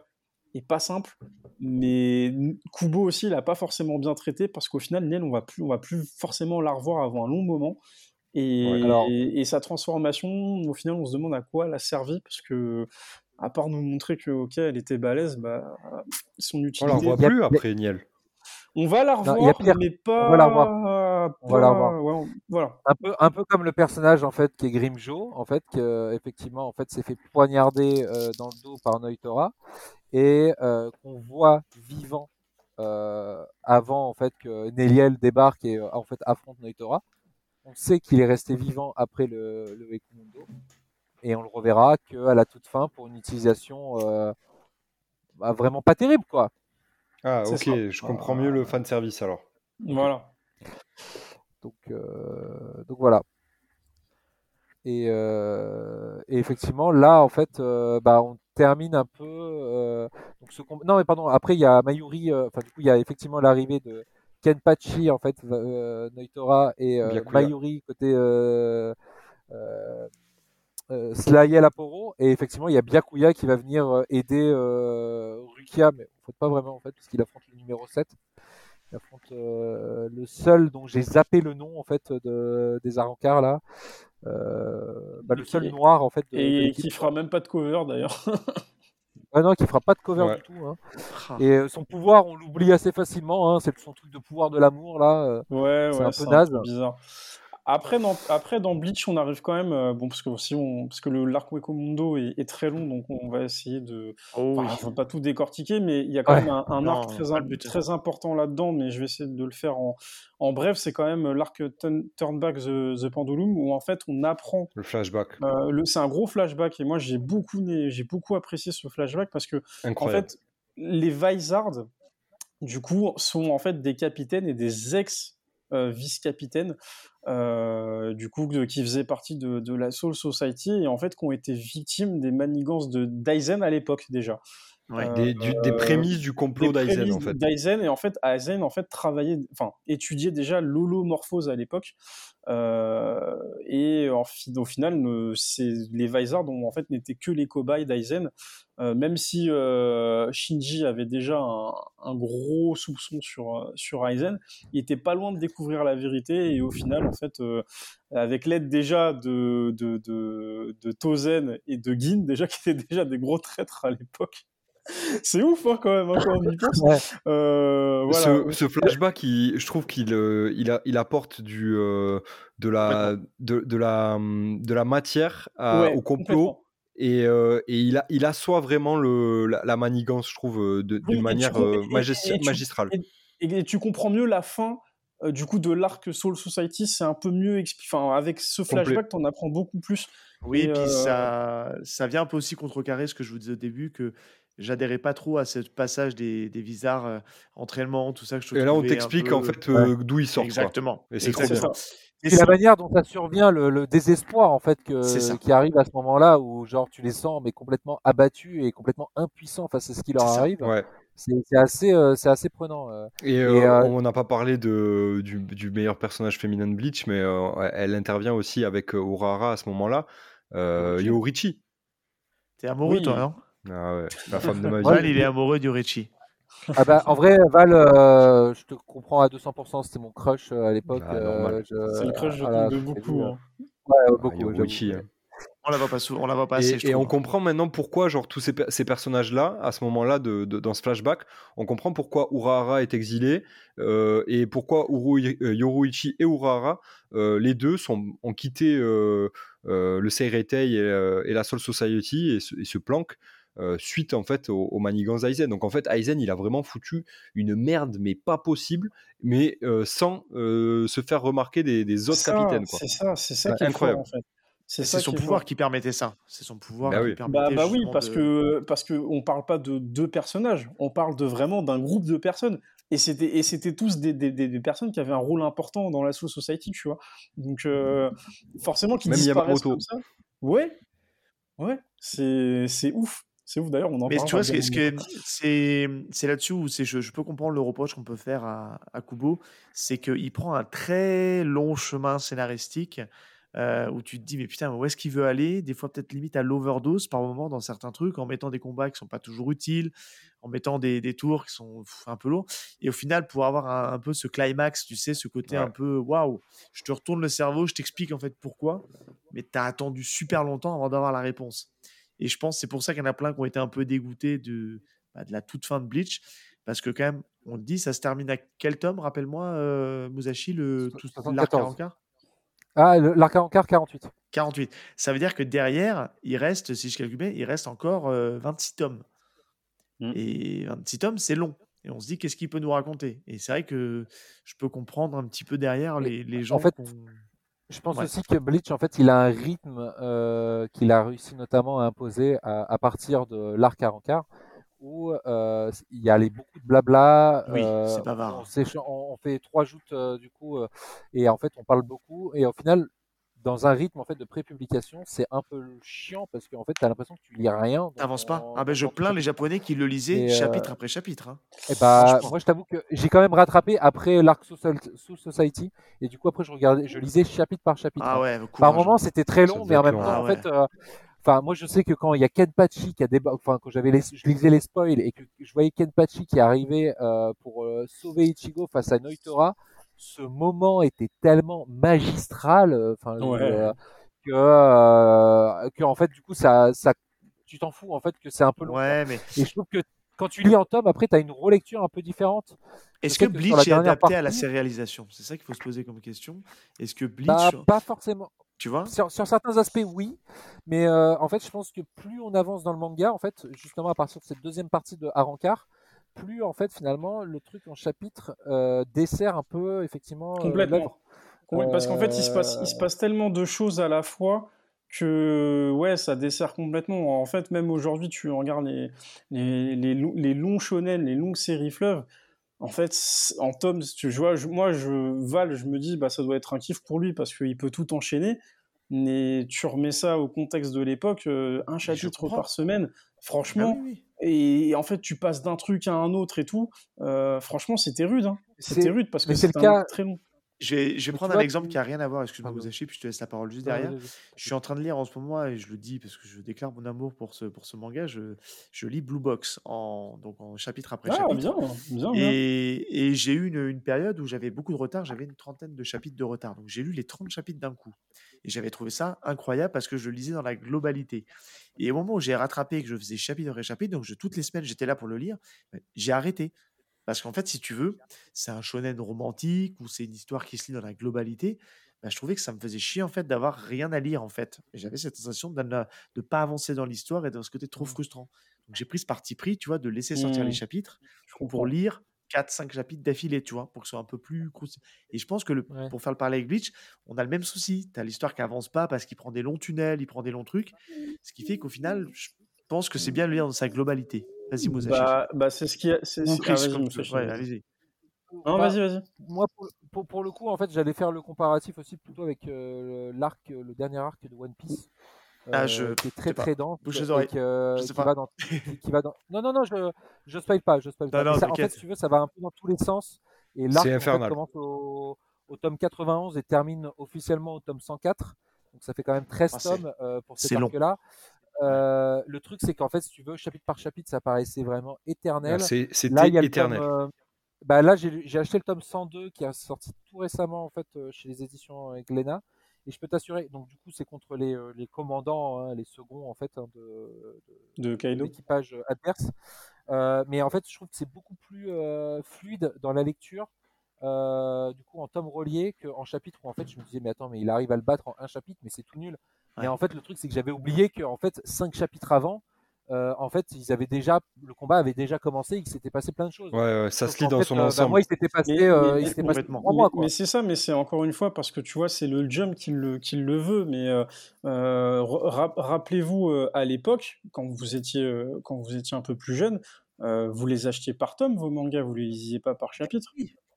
est pas simple, mais Kubo aussi l'a pas forcément bien traité, parce qu'au final, Niel, on va plus, on va plus forcément la revoir avant un long moment. Et, Ouais. Alors- et, et sa transformation, au final, on se demande à quoi elle a servi, parce que, à part nous montrer que, ok, elle était balèze, bah, son On la utilité. revoit plus après Niel. On va la Non, revoir, pire. mais pas. On va la revoir. On va la pas- revoir. ouais, on- voilà. un peu un peu comme le personnage en fait qui est Grimjo en fait qui euh, effectivement en fait s'est fait poignarder euh, dans le dos par Noitora et euh, qu'on voit vivant euh, avant en fait que Neliel débarque et euh, en fait affronte Noitora on sait qu'il est resté vivant après le, le et on le reverra qu'à la toute fin pour une utilisation euh, bah, vraiment pas terrible quoi Ah, ok, ça. je comprends mieux le fan service alors. Voilà. Donc, euh, donc voilà. Et, euh, et effectivement, là, en fait, euh, bah, on termine un peu. euh, donc ce non, mais pardon. Après, il y a Mayuri. euh, Enfin, du coup, il y a effectivement l'arrivée de Kenpachi, en fait, euh, Noitora et euh. Mayuri côté euh, Slayel Aporo. Et effectivement, il y a Byakuya qui va venir euh, aider euh, Rukia, mais en fait, pas vraiment, en fait, puisqu'il affronte le numéro 7. Il affronte euh, le seul dont j'ai zappé le nom en fait de, des Arancars là. Euh, bah, le seul noir en fait de, Et qui fera même pas de cover d'ailleurs. Ah non, qui fera pas de cover Ouais. du tout. hein. Ah. Et euh, son pouvoir, on l'oublie assez facilement. Hein. C'est son truc de pouvoir de l'amour là. euh. Ouais, C'est ouais, un peu naze. bizarre. Après dans, après, dans Bleach, on arrive quand même. euh, bon, parce que, aussi on, parce que le l'arc Wekomundo est, est très long, donc on va essayer de. Oh oui. Enfin, faut pas tout décortiquer, mais il y a quand Ouais. même un, un Non, arc très, but. très important là-dedans, mais je vais essayer de le faire en, en bref. C'est quand même l'arc Turn, Turn Back the, the Pendulum, où en fait on apprend. Le flashback. euh, le- c'est un gros flashback, et moi j'ai beaucoup, j'ai beaucoup apprécié ce flashback parce que en fait, les Vizards, du coup, sont en fait des capitaines et des ex-vice-capitaines, euh, du coup, qui faisaient partie de, de la Soul Society et en fait, qui ont été victimes des manigances de Daizen à l'époque déjà. Ouais. Euh, Des, du- des prémices du complot d'Aizen en fait. d'Aizen, et en fait, Aizen en fait travaillait, enfin étudiait déjà l'holomorphose à l'époque, euh, et en au final, ne- les Vizards ont en fait n'étaient que les cobayes d'Aizen, euh, même si euh, Shinji avait déjà un, un gros soupçon sur euh, sur Aizen, il était pas loin de découvrir la vérité, et au final, en fait, euh, avec l'aide déjà de de, de de Tozen et de Gin, déjà qui étaient déjà des gros traîtres à l'époque. C'est ouf hein, quand même, hein, quand on y pense. Ouais. Euh, voilà. Ce, ce flashback, il- je trouve qu'il euh, il, a- il apporte du, euh, de, la, de, de, la, hum, de la matière à- Ouais, au complot et, euh, et il, a, il assoit vraiment le, la, la manigance, je trouve, Oui, d'une manière tu com- et- magistri- et tu- magistrale. Et, et tu comprends mieux la fin euh, du coup de l'arc Soul Society, c'est un peu mieux expli- Enfin, avec ce flashback, t'en apprends beaucoup plus. Oui, Et, et puis euh, ça, ça vient un peu aussi contrecarrer ce que je vous disais au début, que j'adhérais pas trop à ce passage des, des visards euh, entraînement, tout ça que je Et là, on t'explique peu- en fait euh, d'où il sort. quoi. Exactement. Et c'est trop bien. Et la c'est- manière dont ça survient, le, le désespoir en fait que, C'est qui arrive à ce moment-là, où genre tu les sens mais complètement abattus et complètement impuissants face à ce qui leur C'est arrive, Ouais. c'est c'est assez, euh, c'est assez prenant. euh. Et, euh, euh, on n'a pas parlé de, du, du meilleur personnage féminin de Bleach, mais euh, elle intervient aussi avec Urara à ce moment-là, euh. Yoruichi. T'es amoureux, Oui. toi, non? Ah ouais, la femme de ma vie. Val, il est amoureux du Richie. Ah bah, en vrai, Val, euh, je te comprends à 200%, c'était mon crush euh, à l'époque. Ah, normal. je- C'est le crush je voilà, de l'ai beaucoup. euh, hein. Ouais, Ah, beaucoup. Hein. On la voit pas souvent, on la voit pas assez, Et, je et on comprend maintenant pourquoi, genre, tous ces, pe- ces personnages-là, à ce moment-là, de, de- dans ce flashback, on comprend pourquoi Urahara est exilé euh, et pourquoi Uru- euh, Yoruichi et Urahara, euh, les deux, sont, ont quitté euh, euh, le Seireitei et, euh, et la Soul Society et se, et se planquent euh, suite, en fait, au, au manigance d'Aizen. Donc, en fait, Aizen, il a vraiment foutu une merde, mais pas possible, mais euh, sans euh, se faire remarquer des, des autres Ça, capitaines. C'est ça, c'est ça Ouais, qui est incroyable. fort en fait. C'est son pouvoir qui permettait ça. C'est son pouvoir Bah qui oui. Bah, permettait bah oui, parce de- que parce que on parle pas de deux personnages, on parle de vraiment d'un groupe de personnes. Et c'était et c'était tous des, des, des, des personnes qui avaient un rôle important dans la Soul Society, tu vois. Donc euh, forcément qu'ils disparaissent Yamamoto. comme ça. Ouais, ouais, c'est c'est ouf, c'est ouf. D'ailleurs, on en Mais tu vois, ce que- c'est c'est là-dessus où c'est- je, je peux comprendre le reproche qu'on peut faire à, à Kubo, c'est qu'il prend un très long chemin scénaristique euh, où tu te dis, mais putain, où est-ce qu'il veut aller? Des fois, peut-être limite à l'overdose par moment dans certains trucs, en mettant des combats qui sont pas toujours utiles, en mettant des, des tours qui sont pff, un peu lourds. Et au final, pour avoir un, un peu ce climax, tu sais, ce côté Ouais. un peu waouh, je te retourne le cerveau, je t'explique en fait pourquoi, mais tu as attendu super longtemps avant d'avoir la réponse. Et je pense que c'est pour ça qu'il y en a plein qui ont été un peu dégoûtés de, bah, de la toute fin de Bleach. Parce que, quand même, on le dit, ça se termine à quel tome Rappelle-moi, euh, Musashi, l'arc 74. 44 Ah, l'arc en quart, 48. 48. Ça veut dire que derrière, il reste, si je calcule bien, il reste encore euh, 26 tomes. Mm. Et 26 tomes, c'est long. Et on se dit, qu'est-ce qu'il peut nous raconter? Et c'est vrai que je peux comprendre un petit peu derrière les, les gens. En fait, Je pense Ouais. aussi que Bleach, en fait, il a un rythme euh, qu'il a réussi notamment à imposer à, à partir de l'arc à quart, où euh, il y a les, beaucoup de blabla. Oui, euh, c'est bavard. On, s'écha- on- on fait trois joutes euh, du coup, euh, et en fait, on parle beaucoup. Et au final, dans un rythme en fait de pré-publication, c'est un peu chiant parce qu'en fait, tu as l'impression que tu lis rien. T'avances pas Ah ben je plains les. Japonais qui le lisaient Et, euh, chapitre après chapitre. hein. Et bah, Franchement. moi, je t'avoue que j'ai quand même rattrapé après l'arc Soul Society, et du coup, après, je regardais, je lisais chapitre par chapitre. Ah hein. ouais, Par courage. moment, c'était très long, mais en même long. temps, Ah en ouais. fait, euh, enfin, moi, je sais que quand il y a Kenpachi qui a déba... enfin, quand j'avais les... je lisais les spoils et que je voyais Kenpachi qui arrivait euh, pour euh, sauver Ichigo face à Noitora, ce moment était tellement magistral, euh, enfin, Ouais. euh, que, euh, que en fait, du coup, ça, ça, tu t'en fous en fait que c'est un peu long. Ouais, mais Et je trouve que quand tu lis en tome, après, tu as une relecture un peu différente. est-ce que que Bleach est adapté à la sérialisation? C'est ça qu'il faut se poser comme question. Est-ce que Bleach, Bah, pas forcément. tu vois? Sur, sur certains aspects, oui, mais euh, en fait, je pense que plus on avance dans le manga, en fait, justement à partir de cette deuxième partie de Arankar, plus en fait finalement le truc en chapitre euh, dessert un peu effectivement euh, Complètement. l'œuvre. Ouais, parce qu'en fait, il se, passe, Euh, il se passe tellement de choses à la fois que ouais, ça dessert complètement. En fait, même aujourd'hui, tu regardes les, les, les, lo- les longs shonen, les longues séries fleuves. En fait, en tome, tu vois, je- moi, je, Val, je me dis, bah, ça doit être un kiff pour lui parce qu'il peut tout enchaîner. Mais tu remets ça au contexte de l'époque, euh, un chapitre par semaine, Ah franchement, oui, oui. et en fait, tu passes d'un truc à un autre et tout. euh, franchement, c'était rude. Hein. C'était rude parce que mais c'est le c'était un cas- très long. Je vais, je prendre vois, un exemple tu- qui a rien à voir, excuse-moi Pardon. Musashi, puis je te laisse la parole juste derrière. Je suis en train de lire en ce moment et je le dis parce que je déclare mon amour pour ce, pour ce manga. Je, je lis Blue Box en, donc en chapitre après Ah, chapitre. bien, bien, bien. Et, et j'ai eu une, une période où j'avais beaucoup de retard, j'avais une trentaine de chapitres de retard. Donc j'ai lu les 30 chapitres d'un coup. Et j'avais trouvé ça incroyable parce que je le lisais dans la globalité. Et au moment où j'ai rattrapé et que je faisais chapitre après chapitre, donc je- toutes les semaines j'étais là pour le lire, ben, j'ai arrêté. Parce qu'en fait, si tu veux, c'est un shonen romantique ou c'est une histoire qui se lit dans la globalité. ben, je trouvais que ça me faisait chier en fait d'avoir rien à lire en fait. J'avais cette sensation de ne pas avancer dans l'histoire et dans ce côté trop frustrant. Donc j'ai pris ce parti pris, tu vois, de laisser sortir les Mmh. chapitres pour lire 4-5 chapitres d'affilée, tu vois, pour que ce soit un peu plus. Et je pense que le, Ouais. pour faire le parler avec Bleach, on a le même souci. Tu as l'histoire qui avance pas parce qu'il prend des longs tunnels, il prend des longs trucs. Ce qui fait qu'au final, je pense que c'est bien de le lire dans sa globalité. Vas-y, Musashi. Bah, bah c'est ce qui a. c'est- ah, vas-y. Ouais, allez-y. Non, Bah, vas-y, vas-y. Moi, pour, pour, pour le coup, en fait, j'allais faire le comparatif aussi plutôt avec euh, l'arc, le dernier arc de One Piece, Ah, euh, je qui est très très dense, Bouche les oreilles. que- Je sais qui pas. va dans, qui, qui va dans. Non, non, non, je je spoil pas, je spoil Non, pas. non, ça, en fait, si tu veux, ça va un peu dans tous les sens. Et l'arc C'est en fait, commence au, au tome 91 et termine officiellement au tome 104. Donc ça fait quand même 13 Ah, tomes euh, pour cet c'est long. arc-là. Euh, le truc, c'est qu'en fait, si tu veux, chapitre par chapitre, ça paraissait vraiment éternel. C'est- Là, C'était il y a le tome, éternel. euh, bah là, j'ai acheté le tome 102 qui est sorti tout récemment en fait euh, chez les éditions Glénat. Et je peux t'assurer, donc du coup, c'est contre les, les commandants, hein, les seconds en fait hein, de, de- De l'équipage adverse. Euh, mais en fait, je trouve que c'est beaucoup plus euh, fluide dans la lecture. euh, du coup, en tome relié qu'en chapitre où en fait, je me disais, mais attends, mais il arrive à le battre en un chapitre, mais c'est tout nul. Ouais. Mais en fait, le truc, c'est que j'avais oublié que en fait, cinq chapitres avant, euh, en fait, ils avaient déjà, le combat avait déjà commencé, il s'était passé plein de choses. Ouais, ouais, ça se lit dans fait, son euh, bah, ensemble. moi, il s'était passé, Mais- euh, mais- il s'était passé complètement. trois Mais, mois, quoi. mais c'est ça, mais c'est encore une fois parce que tu vois, c'est le jump qui le, qui le veut. Mais ra- rappelez-vous à l'époque, quand vous étiez quand vous étiez un peu plus jeune, euh, vous les achetiez par tome vos mangas, vous les lisiez pas par chapitre.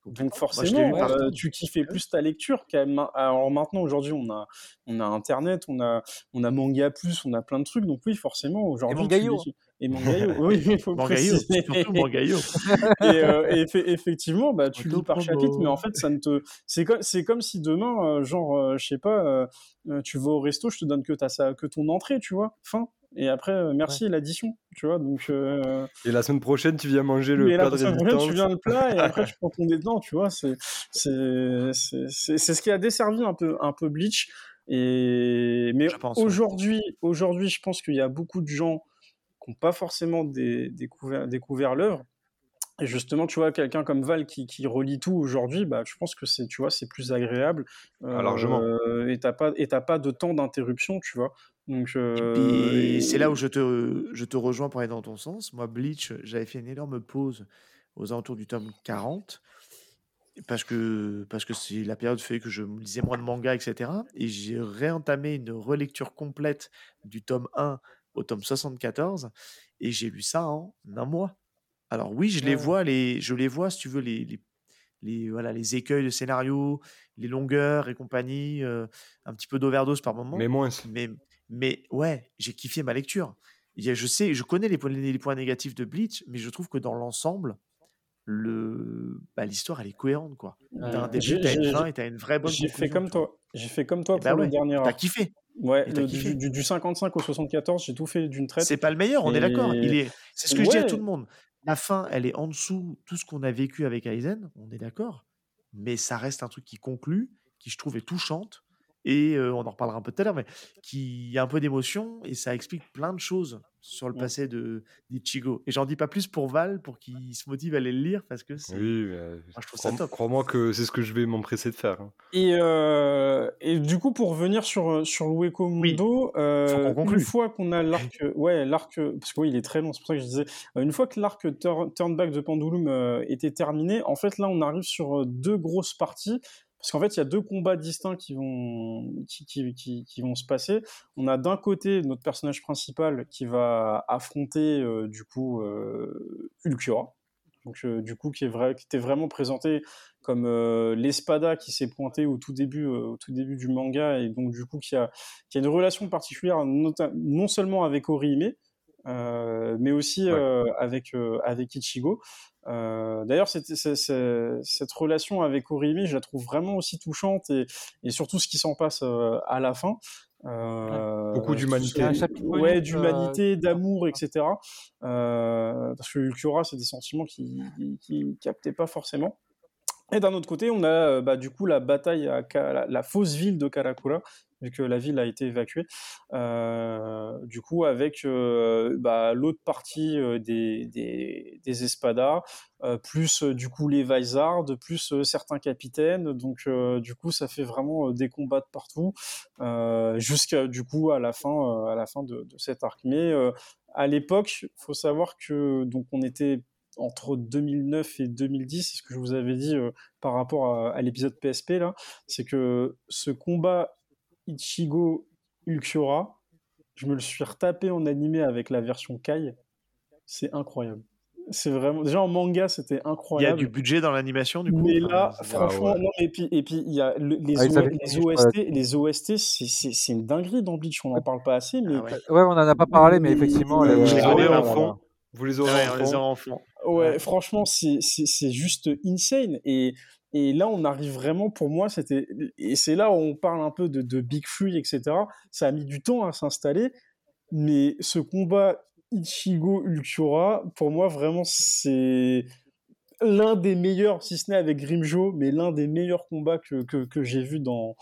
Donc forcément, euh, tu kiffais plus ta lecture. Alors maintenant, aujourd'hui, on a on a Internet, on a on a Manga Plus, on a plein de trucs. Donc oui, forcément, aujourd'hui, Mangayo, et Mangayo, oui, il faut Mangayo, préciser. surtout Mangayo. et, euh, et effe- effectivement, bah, tu lis par chapitre, mais en fait, ça ne te. C'est comme, c'est comme si demain, euh, genre, euh, je sais pas, euh, tu vas au resto, je te donne que, ta, que ton entrée, tu vois, fin. Et après, euh, merci l'addition, tu vois. Donc, euh, Et la semaine prochaine, tu viens manger le là, plat de la semaine prochaine, tu viens le plat et après, tu prends ton détente, tu vois. C'est, ce qui a desservi un peu, un peu Bleach. Et, mais ouais. aujourd'hui, aujourd'hui, je pense qu'il y a beaucoup de gens n'ont pas forcément des- découvert, découvert l'œuvre. Et justement, tu vois, quelqu'un comme Val qui, qui relit tout aujourd'hui, bah, je pense que c'est, tu vois, c'est plus agréable. Ah, largement. Euh, et t'as pas, et t'as pas de temps d'interruption, tu vois. Donc, euh, Et et- c'est là où je te, je te rejoins pour aller dans ton sens. Moi, Bleach, j'avais fait une énorme pause aux alentours du tome 40 parce que parce que c'est la période fait que je lisais moins de manga, etc. Et j'ai réentamé une relecture complète du tome 1 au tome 74 et j'ai lu ça en un mois. Alors oui, je les Ouais. vois, les, je les vois, si tu veux, les, les, les- voilà, les écueils de scénario, les longueurs et compagnie, euh, un petit peu d'overdose par moment. Mais moins. Mais, mais ouais, j'ai kiffé ma lecture. Je sais, je connais les points, les points négatifs de Bleach, mais je trouve que dans l'ensemble, le, bah, l'histoire elle est cohérente quoi. T'as un début, t'as une j'ai- fin et t'as une vraie bonne J'ai fait comme toi. J'ai fait comme toi Et pour bah le ouais, dernier t'as kiffé. Ouais, le- du, du- du 55 au 74, j'ai tout fait d'une traite. C'est pas le meilleur, on est d'accord. Il est, c'est ce que je dis à tout le monde. La fin, elle est en dessous tout ce qu'on a vécu avec Aizen, on est d'accord. Mais ça reste un truc qui conclut, qui je trouve est touchante et euh, on en reparlera un peu tout à l'heure, mais qui a un peu d'émotion et ça explique plein de choses sur le Mm. passé de d'Ichigo. Et j'en dis pas plus pour Val, pour qu'il se motive à aller le lire parce que c'est, Oui, mais, moi, je trouve ça crois- top. crois-moi que c'est ce que je vais m'empresser de faire. hein. Et, euh, et du coup, pour revenir sur, sur Lueco Oui, Mundo, euh, une fois qu'on a l'arc, ouais, l'arc, parce que oui, il est très long, c'est pour ça que je disais, euh, une fois que l'arc Tur- Turn Back de Pendulum euh, était terminé, en fait, là, on arrive sur euh, deux grosses parties. Parce qu'en fait, il y a deux combats distincts qui vont, qui, qui, vont se passer. On a d'un côté notre personnage principal qui va affronter, euh, du coup, euh, Ulquiorra. Donc, euh, du coup, qui, est vrai, qui était vraiment présenté comme l'espada qui s'est pointé au tout début, au tout début du manga, et donc du coup qui a, qui a une relation particulière, nota- non seulement avec Orihime, mais aussi Ouais. euh, avec euh, avec Ichigo. Euh, D'ailleurs, cette, relation avec Orihime, je la trouve vraiment aussi touchante et, et surtout ce qui s'en passe euh, à la fin. Euh, Beaucoup d'humanité. Ouais, euh, d'humanité, d'amour, etc. Euh, parce que Ulquiorra, c'est des sentiments qui, qui, qui captaient pas forcément. Et d'un autre côté, on a euh, bah, du coup la bataille à Ka- la, la fausse ville de Karakura, vu que la ville a été évacuée. Euh, du coup, avec euh, bah, l'autre partie euh, des, des, des Espadas, plus du coup les Vizards, plus certains capitaines. Donc, du coup, ça fait vraiment des combats de partout, jusqu'à du coup à la fin, à la fin de, de cet arc. Mais à l'époque, faut savoir que donc on était entre 2009 et 2010, c'est ce que je vous avais dit par rapport à, à l'épisode PSP là, c'est que ce combat Ichigo Ulquiorra, je me le suis retapé en animé avec la version Kai, c'est incroyable. C'est vraiment déjà en manga c'était Il y a incroyable. du budget dans l'animation du coup. Mais là, franchement, ouais. non, et puis, et puis il y a le- les, Ah, O- OST, crois, les OST, c'est- une dinguerie dans Bleach, on n'en parle pas assez, mais Ah ouais. Ouais, on en a pas parlé, mais effectivement, les- Je les Ah connais ouais, en voilà. fond. Vous les aurez Ouais, en fond. Ouais, Ouais. franchement, c'est c'est- c'est juste insane. Et, et là, on arrive vraiment, pour moi, c'était. Et c'est là où on parle un peu de, de Big Free, etc. Ça a mis du temps à s'installer. Mais ce combat Ichigo-Ulquiorra, pour moi, vraiment, c'est l'un des meilleurs, si ce n'est avec Grimjo, mais l'un des meilleurs combats que, que, que j'ai vu dans,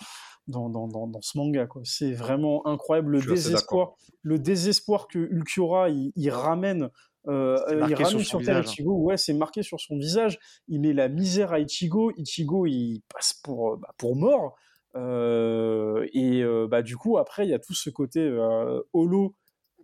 dans, dans, dans, ce manga. quoi. C'est vraiment incroyable le désespoir, le désespoir que Ulquiorra il, il ramène. Euh, euh, il ramène sur terre visage. Ichigo, ouais, c'est marqué sur son visage. Il met la misère à Ichigo. Ichigo, il passe pour, euh, bah, pour mort. Euh, et euh, bah, du coup, après, il y a tout ce côté euh, holo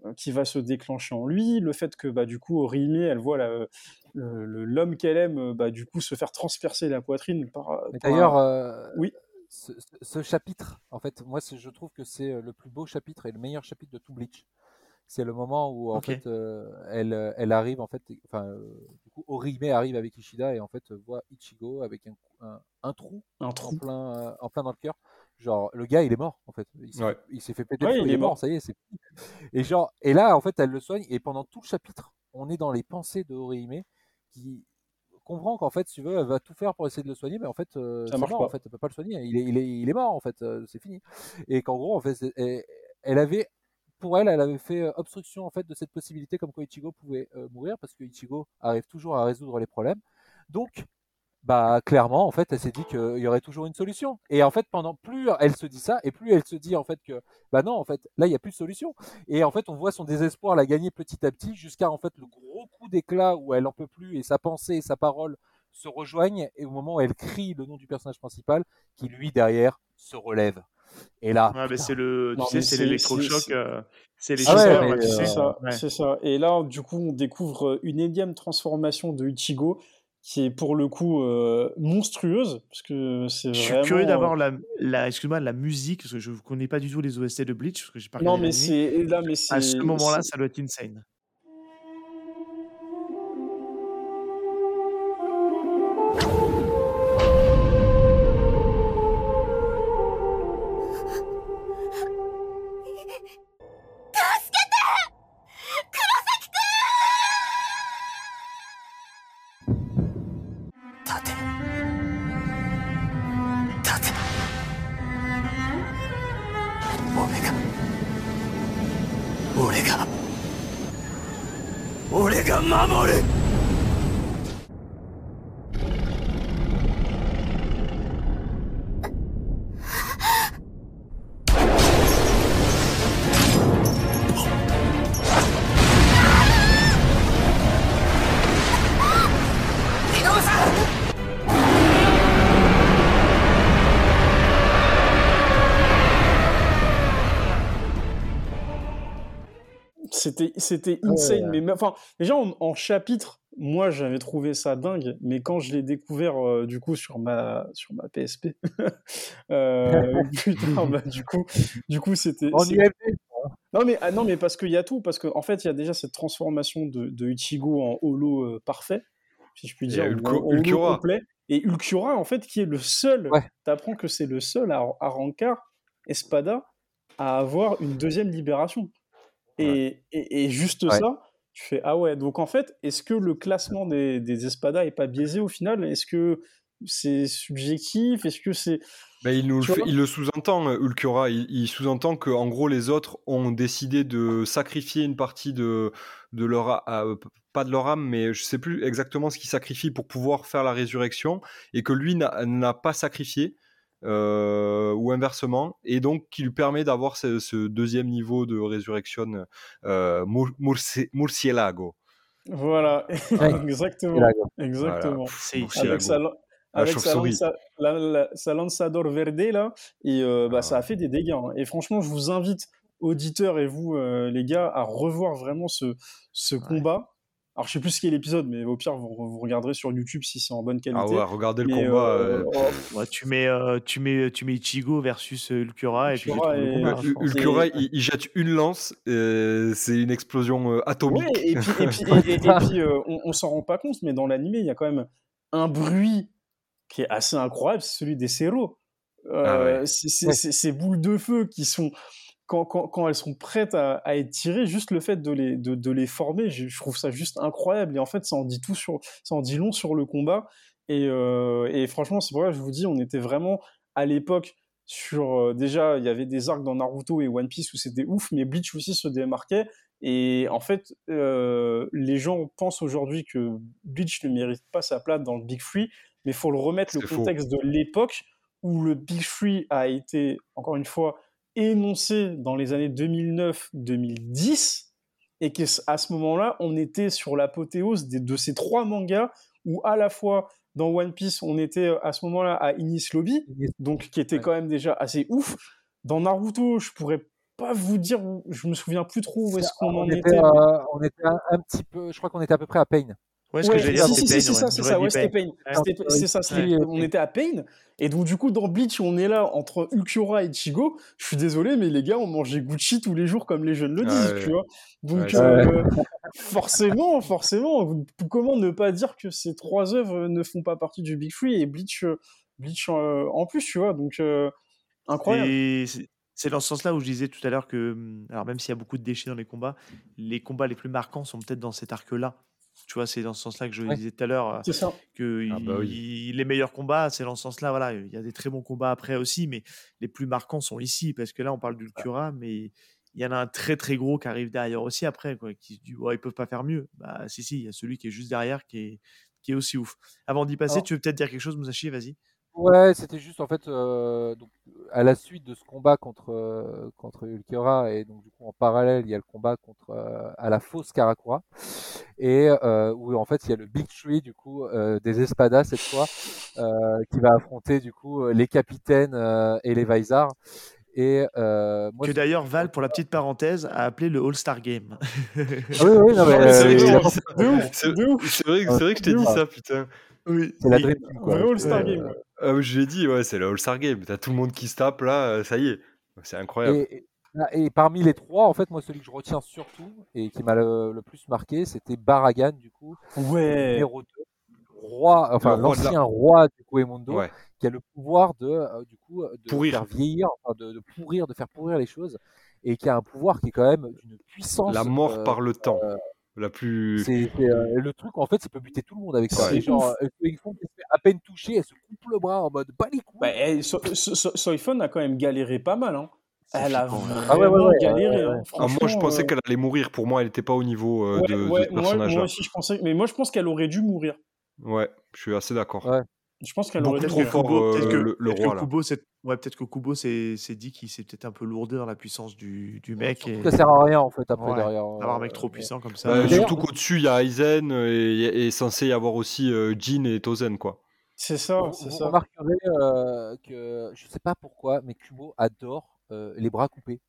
euh, qui va se déclencher en lui, le fait que bah, du coup Orihime, elle voit la- l'homme qu'elle aime bah, du coup se faire transpercer la poitrine par. Mais par D'ailleurs, euh, Oui. ce, chapitre, en fait, moi, je trouve que c'est le plus beau chapitre et le meilleur chapitre de tout Bleach. C'est le moment où, en fait, euh, elle, euh, elle arrive, en fait, enfin, euh, du coup, Orihime arrive avec Ishida et en fait voit Ichigo avec un, un, un trou un en trou. plein, euh, en plein dans le cœur. Genre, le gars, il est mort, en fait. Il s'est Ouais. fait, péter Ouais, il il, est mort, mort. ça y est, c'est. Et genre, et là, en fait, elle le soigne et pendant tout le chapitre, on est dans les pensées de Orihime qui comprend qu'en fait, si tu veux, elle va tout faire pour essayer de le soigner, mais en fait, euh, Ça marche mort, pas. en fait, elle peut pas le soigner. Il est, il est, il est mort, en fait, c'est fini. Et qu'en gros, en fait, elle avait, pour elle, elle avait fait euh, obstruction en fait de cette possibilité, comme quoi Ichigo pouvait euh, mourir, parce que Ichigo arrive toujours à résoudre les problèmes. Donc, bah clairement, en fait, elle s'est dit qu'il y aurait toujours une solution. Et en fait, pendant plus elle se dit ça, et plus elle se dit en fait que, bah non, en fait, là, il n'y a plus de solution. Et en fait, on voit son désespoir la gagner petit à petit, jusqu'à en fait le gros coup d'éclat où elle en peut plus et sa pensée et sa parole se rejoignent, et au moment où elle crie le nom du personnage principal, qui lui derrière se relève. Et là, Ouais, mais putain, c'est le, tu Non, sais, c'est l'électrochoc. c'est- euh, les Ah ouais, euh. C'est ça, Ouais. c'est ça. Et là, du coup, on découvre une énième transformation de Ichigo qui est pour le coup euh, monstrueuse, parce que c'est Je suis vraiment. curieux euh, d'avoir la, la, excuse-moi, la musique, parce que je ne connais pas du tout les OST de Bleach, parce que j'ai pas Non, regardé mais c'est là, mais À ce moment-là, ça doit être insane. C'était, c'était ouais. insane. Mais enfin, déjà en, en chapitre, moi j'avais trouvé ça dingue, mais quand je l'ai découvert euh, du coup sur ma sur ma PSP, euh, putain, bah, du coup, du coup c'était. UMD, Non mais ah, non mais parce qu'il y a tout, parce qu'en en fait il y a déjà cette transformation de, de Ichigo en holo euh, parfait, si je puis dire, ou Ulco- en holo Ulquiorra. complet, et Ulquiorra en fait qui est le seul. Ouais. T'apprends que c'est le seul à, à Rancard Espada à avoir une deuxième libération. Et, et, et juste Ouais. ça, tu fais ah ouais. Donc en fait, est-ce que le classement des, des Espadas est pas biaisé au final? Est-ce que c'est subjectif? Est-ce que c'est Ben, il, nous le Tu fait- vois il le sous-entend, euh, Ulquiorra. Il, il sous-entend que en gros les autres ont décidé de sacrifier une partie de, de leur a- euh, pas de leur âme, mais je sais plus exactement ce qu'ils sacrifient pour pouvoir faire la résurrection, et que lui n'a pas sacrifié. Euh, ou inversement, et donc qui lui permet d'avoir ce, ce deuxième niveau de résurrection euh, mur- murci- murciélago. voilà exactement, avec sa, avec sa, chauve-souris. lanza- la- la- sa lanzador verde là, et euh, bah, Ah ça a fait des dégâts. hein. Et franchement, je vous invite, auditeurs et vous, euh, les gars, à revoir vraiment ce, ce combat. Alors, je sais plus ce qu'est l'épisode, mais au pire, vous, vous regarderez sur YouTube si c'est en bonne qualité. Ah ouais, regardez le Mais, combat. euh, euh, oh, Ouais, tu, mets, euh, tu, mets, tu mets Ichigo versus euh, Ulquiorra, et puis et- combat, Et- il, il jette une lance, c'est une explosion atomique. Ouais, et puis, et puis, et- et- et puis, euh, on, on s'en rend pas compte, mais dans l'animé, il y a quand même un bruit qui est assez incroyable, c'est celui des cerros. Euh, Ah ouais. c'est- c'est- Ouais. c'est- Ces boules de feu qui sont, quand, quand, quand elles sont prêtes à, à être tirées, juste le fait de les, de, de les former, je, je trouve ça juste incroyable. Et en fait, ça en dit tout sur, ça en dit long sur le combat. Et, euh, et franchement, c'est pour ça que je vous dis, on était vraiment à l'époque sur euh, déjà il y avait des arcs dans Naruto et One Piece où c'était ouf mais Bleach aussi se démarquait et en fait euh, les gens pensent aujourd'hui que Bleach ne mérite pas sa place dans le Big Free mais il faut le remettre le faux. contexte de l'époque où le Big Free a été encore une fois énoncé dans les années 2009-2010 et qu'à ce moment-là on était sur l'apothéose de ces trois mangas où à la fois dans One Piece on était à ce moment-là à Inis Lobby donc qui était quand même déjà assez ouf. Dans Naruto, je pourrais pas vous dire, je me souviens plus trop où est-ce qu'on en était. était, euh, on était un, un petit peu, je crois qu'on était à peu près à Pain. Ouais, ce Ouais, que j'allais si, dire, si, c'est si, Pain, c'est ça, c'est ça, C'est ça, c'était- Ouais. on était à Pain. Et donc, du coup, dans Bleach, on est là entre Ulquiorra et Chigo. Je suis désolé, mais les gars, on mangeait Gucci tous les jours, comme les jeunes le Ah disent, ouais. tu vois. Donc, Ouais, euh, forcément, forcément, comment ne pas dire que ces trois œuvres ne font pas partie du Big Free et Bleach, euh, Bleach euh, en plus, tu vois. Donc, euh, incroyable. Et c'est c'est dans ce sens-là où je disais tout à l'heure que, hum, alors même s'il y a beaucoup de déchets dans les combats, les combats les plus marquants sont peut-être dans cet arc-là. Tu vois, c'est dans ce sens-là que je Ouais. disais tout à l'heure euh, C'est ça. que Ah bah oui. il- les meilleurs combats, c'est dans ce sens-là. Voilà, il y a des très bons combats après aussi, mais les plus marquants sont ici parce que là, on parle d'Ulcura, mais il y en a un très très gros qui arrive derrière aussi après, quoi, qui se dit, ouais, ils peuvent pas faire mieux. Bah, si, si, il y a celui qui est juste derrière qui est, qui est aussi ouf. Avant d'y passer, Alors- tu veux peut-être dire quelque chose, Musashi, vas-y. Ouais, c'était juste en fait euh, donc à la suite de ce combat contre euh, contre Ulquiorra et donc du coup en parallèle il y a le combat contre euh, à la fausse Karakura et euh, où en fait il y a le Big Tree du coup euh, des Espadas cette fois euh, qui va affronter du coup les capitaines euh, et les Vaisar et euh, moi Que d'ailleurs, Val, pour la petite parenthèse, a appelé le All-Star Game. Ah oui oui non mais c'est vrai que je t'ai dit ça, putain. Oui. c'est la Dream Team quoi. All-Star Euh, Game. Ah, je l'ai dit, ouais, c'est le All-Star Game. T'as tout le monde qui se tape là, euh, ça y est. C'est incroyable. Et, et- et parmi les trois, en fait, moi, celui que je retiens surtout et qui m'a le, le plus marqué, c'était Baragan, du coup, Ouais. numéro 2, roi, enfin, Le roi de la- l'ancien roi du Kuemondo, Ouais. qui a le pouvoir de, euh, du coup, de Pourrir. faire vieillir, enfin, de, de pourrir, de faire pourrir les choses, et qui a un pouvoir qui est quand même d'une puissance. La mort euh, par le temps. euh, La plus. c'est c'est, euh, le truc, en fait, il peut buter tout le monde avec ça. Ouais. Genre, euh, font qu'elle se fait à peine toucher, elle se coupe le bras en mode pas les couilles. Bah, So- So- So- Soifon a quand même galéré pas mal. Hein. Elle a vraiment Ah ouais, ouais, ouais, galéré. ouais, hein. ouais. Ah, moi, je pensais euh, qu'elle allait mourir. Pour moi, elle n'était pas au niveau euh, ouais, de, de ce moi, personnage-là. moi aussi, je pensais. Mais moi, je pense qu'elle aurait dû mourir. Ouais, je suis assez d'accord. Ouais. Je pense qu'elle aurait trop fort. Kubo, peut-être euh, que, le- le roi. Kubo, c'est- ouais, peut-être que Kubo s'est dit qu'il s'est peut-être un peu lourdé dans la puissance du, du mec. Et... Ça sert à rien, en fait, après, Ouais, derrière. Avoir un mec euh, trop puissant comme ça. Ouais. D'ailleurs- surtout qu'au-dessus, il y a Aizen euh, et, et censé y avoir aussi euh, Jin et Tozen, quoi. C'est ça, Vous, c'est vous ça. remarquerez euh, que je sais pas pourquoi, mais Kubo adore euh, les bras coupés.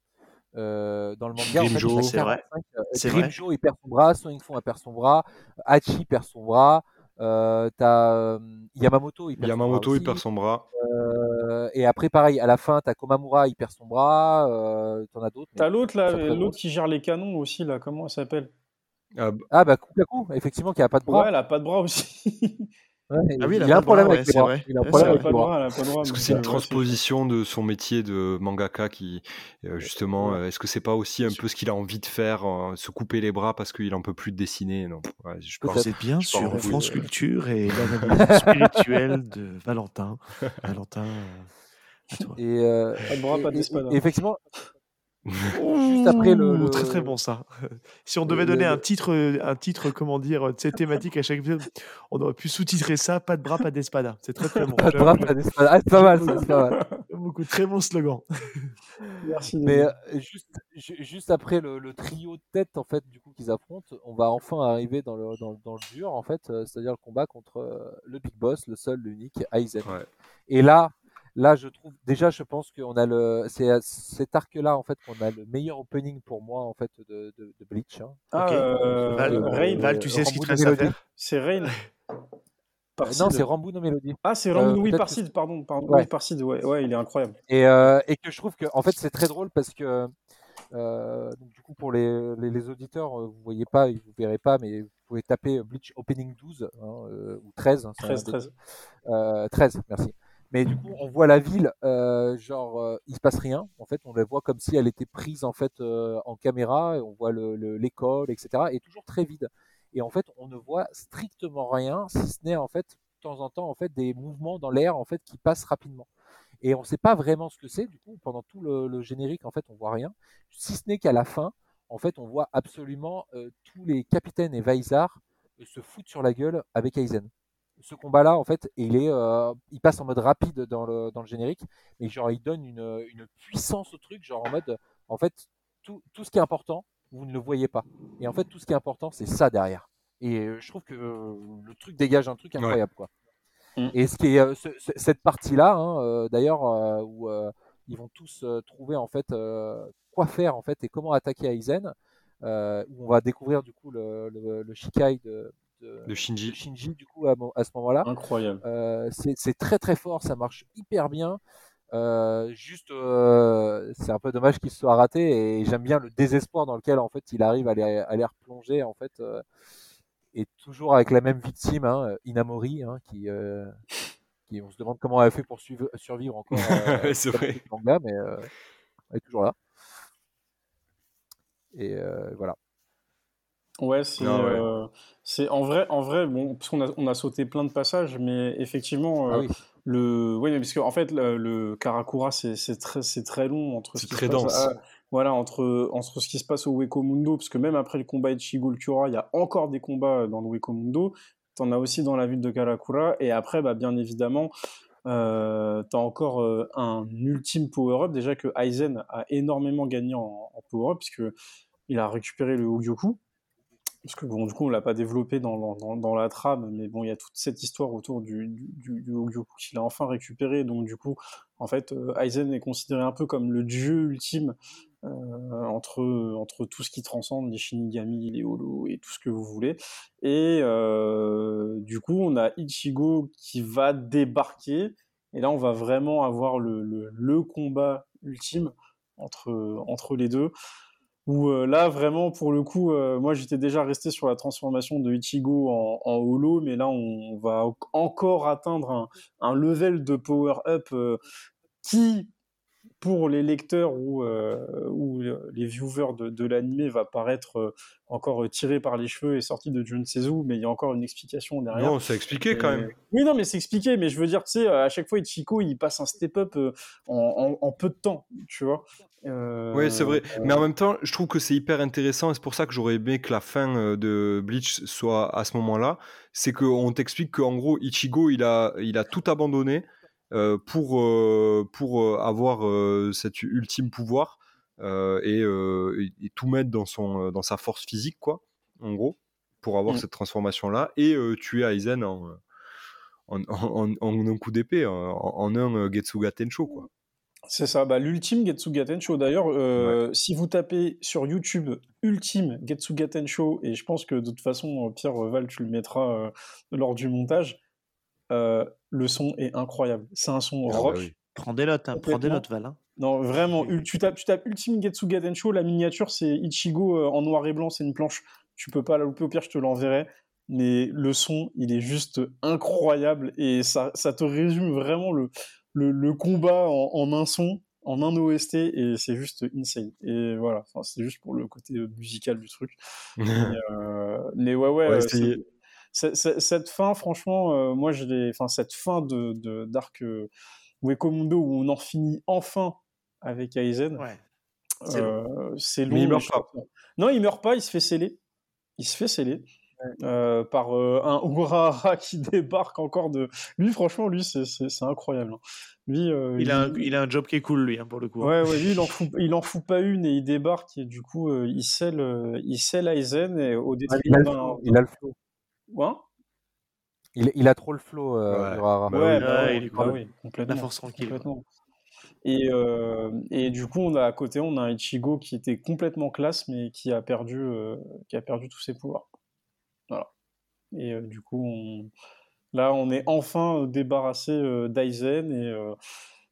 Euh, dans le manga, en fait, C'est vrai. 45, euh, C'est vrai. Grimjo, il perd son bras, Fu, il perd son bras, Hachi perd son bras, euh, t'as euh, Yamamoto, il perd Yamamoto, son il bras perd aussi. son bras. Euh, et après, pareil, à la fin, t'as Komamura, il perd son bras, euh, t'en as d'autres. T'as l'autre là, l'autre qui gère les canons aussi là. Comment elle s'appelle? Ah, Ah bah Kukaku, effectivement, qui a pas de bras. Ouais, elle a pas de bras aussi. Ouais, Ah oui, il a un problème avec les. Il a un problème avec pas les. Est-ce que c'est une euh, transposition de son métier de mangaka qui, euh, justement, euh, est-ce que c'est pas aussi un peu ce qu'il a envie de faire, euh, se couper les bras parce qu'il en peut plus de dessiner? Non, ouais, je pense. C'est bien je sur. France Culture et l'analyse spirituelle de Valentin. Valentin, euh, à toi. Et, euh, et- et effectivement, juste après le, le- Très très bon ça. Si on le- devait donner le- un titre, euh, un titre, comment dire, de cette thématique à chaque épisode, on aurait pu sous-titrer ça, pas de bras, pas d'espada. C'est très très bon. pas de bras, pas d'espadon. Ah, c'est pas mal, ça, c'est pas mal. beaucoup, très bon slogan. Merci. Mais euh, juste, ju- juste après le, le trio de tête en fait du coup qu'ils affrontent, on va enfin arriver dans le, dans, le- dans le dur en fait, euh, c'est-à-dire le combat contre euh, le big boss, le seul, l'unique, Aizen. Ouais. Et là, là je trouve déjà je pense qu'on a le, c'est à cet arc-là en fait qu'on a le meilleur opening pour moi en fait de, de, de Bleach. hein. Ah, ok. euh, Val, Rain, Val, tu sais ce qu'il te Rambo reste à faire c'est Rain. Euh, Parsid. non, c'est Rambo no Melody. Ah, c'est Euh, Ramon, oui, peut-être Parsid, pardon, pardon. Ouais. Oui, Parsid, ouais, ouais, il est incroyable. Et, euh, et que je trouve que en fait c'est très drôle parce que euh, donc, du coup pour les, les, les auditeurs euh, vous voyez pas vous verrez pas mais vous pouvez taper Bleach Opening 12 hein, euh, ou 13 hein, c'est 13, un des- 13. euh, 13 merci mais du coup on voit la ville euh, genre euh, il se passe rien. En fait on la voit comme si elle était prise en fait euh, en caméra. Et on voit le- le- l'école etc et toujours très vide. Et en fait on ne voit strictement rien si ce n'est en fait de temps en temps en fait des mouvements dans l'air en fait qui passent rapidement. Et on ne sait pas vraiment ce que c'est. Du coup, pendant tout le, le générique, en fait, on voit rien, si ce n'est qu'à la fin, en fait, on voit absolument euh, tous les capitaines et Vaisar se foutent sur la gueule avec Aizen. Ce combat-là, en fait, il est, euh, il passe en mode rapide dans le dans le générique, mais genre il donne une, une puissance au truc, genre en mode, en fait, tout, tout ce qui est important, vous ne le voyez pas. Et en fait, tout ce qui est important, c'est ça derrière. Et euh, je trouve que euh, le truc dégage un truc incroyable, quoi. Mm. Et ce qui est euh, ce- ce- cette partie-là, hein, euh, d'ailleurs, euh, où euh, ils vont tous euh, trouver en fait euh, quoi faire en fait et comment attaquer Aizen. Euh, où on va découvrir du coup le, le, le Shikai de, de, De Shinji. de Shinji du coup à, à ce moment-là. Incroyable. Euh, c'est c'est très très fort, ça marche hyper bien. Euh, juste, euh, c'est un peu dommage qu'il se soit raté et j'aime bien le désespoir dans lequel en fait il arrive à les, à les replonger en fait euh, et toujours avec la même victime, hein, Inamori, hein, qui, euh, qui on se demande comment elle a fait pour suivre- survivre encore. euh, c'est vrai. manga, mais euh, elle est toujours là. Et euh, voilà. Ouais, c'est ouais. euh, c'est en vrai, en vrai, bon, parce qu'on a, on a sauté plein de passages, mais effectivement, Ah euh, oui. le, oui, parce qu'en fait, le, le Karakura, c'est c'est très, c'est très long entre ce C'est très se passe, dense. à- voilà, entre, entre ce qui se passe au Wekomundo, parce que même après le combat Ichigo Ultura, il y a encore des combats dans le Wekomundo. T'en as aussi dans la ville de Karakura, et après, bah, bien évidemment, euh, t'as encore euh, un ultime power-up. Déjà que Aizen a énormément gagné en, en power-up, puisque il a récupéré le Hogyoku. Parce que bon, du coup, on l'a pas développé dans, la trame, mais bon, il y a toute cette histoire autour du, du, Hogyoku qu'il a enfin récupéré. Donc, du coup, en fait, euh, Aizen est considéré un peu comme le dieu ultime euh, entre, tout ce qui transcende, les Shinigami, les Holo et tout ce que vous voulez. Et euh, du coup, on a Ichigo qui va débarquer. Et là, on va vraiment avoir le, combat ultime entre les deux. Où euh, là, vraiment, pour le coup, euh, moi j'étais déjà resté sur la transformation de Ichigo en, holo, mais là, on va encore atteindre un, un level de power-up euh, qui, pour les lecteurs ou, euh, ou euh, les viewers de, de l'anime, va paraître euh, encore tiré par les cheveux et sorti de Junsetsu, mais il y a encore une explication derrière. Non, c'est expliqué quand même. Oui, non, mais c'est expliqué, mais je veux dire, tu sais, à chaque fois, Ichiko, il passe un step-up en, en- en peu de temps, tu vois. Euh, Oui, c'est vrai. Mais en même temps, je trouve que c'est hyper intéressant et c'est pour ça que j'aurais aimé que la fin de Bleach soit à ce moment-là. C'est qu'on t'explique qu'en gros, Ichigo, il a, il a tout abandonné pour, euh, pour euh, avoir euh, cet ultime pouvoir euh, et, euh, tout mettre dans, son, euh, dans sa force physique, quoi, en gros, pour avoir Mm. cette transformation-là et euh, tuer Aizen en, en, en, en- en un coup d'épée, en, un euh, Getsuga Tensho, quoi. C'est ça, bah, l'ultime Getsuga Tensho. D'ailleurs, euh, si vous tapez sur YouTube Ultime Getsuga Tensho, et je pense que de toute façon, Pierre Val, tu le mettras euh, lors du montage, euh, le son est incroyable. C'est un son Ah bah rock. oui. Prends des notes, hein, prends des notes, Val. hein. Non, vraiment, tu tapes, tu tapes Ultime Getsuga Tensho, la miniature, c'est Ichigo euh, en noir et blanc, c'est une planche. Tu peux pas la louper, au pire, je te l'enverrai. Mais le son, il est juste incroyable et ça, ça te résume vraiment le, le, le combat en, en un son, en un OST et c'est juste insane. Et voilà, c'est juste pour le côté euh, musical du truc. Mais, euh, mais ouais, ouais, Ouais, cette fin, franchement, euh, moi, je l'ai, enfin, cette fin de, de d'arc euh, Wekomundo où on en finit enfin avec Aizen, Ouais. C'est long. euh, c'est long. Mais il mais meurt pas. Non, il meurt pas, il se fait sceller. Il se fait sceller. euh, par euh, un Urahara qui débarque encore de. Lui, franchement, lui, c'est c'est- c'est incroyable. hein. Lui, euh, Il a, un, il- a un job qui est cool, lui, hein, pour le coup. hein. Ouais, ouais, lui, il en fout, il en fout pas une et il débarque et du coup, euh, il scelle, euh, il scelle Aizen et au Ouais, détriment il, a le il a le flow. Ouais, Il, il a trop le flow, euh, Ouais. Bah ouais, bah Ouais, il est bah oui, complètement. La force tranquille. complètement. Et, euh, et du coup, on a à côté, on a un Ichigo qui était complètement classe, mais qui a perdu, euh, qui a perdu tous ses pouvoirs. Voilà. Et euh, du coup, on... là, on est enfin débarrassé euh, d'Aizen et, euh,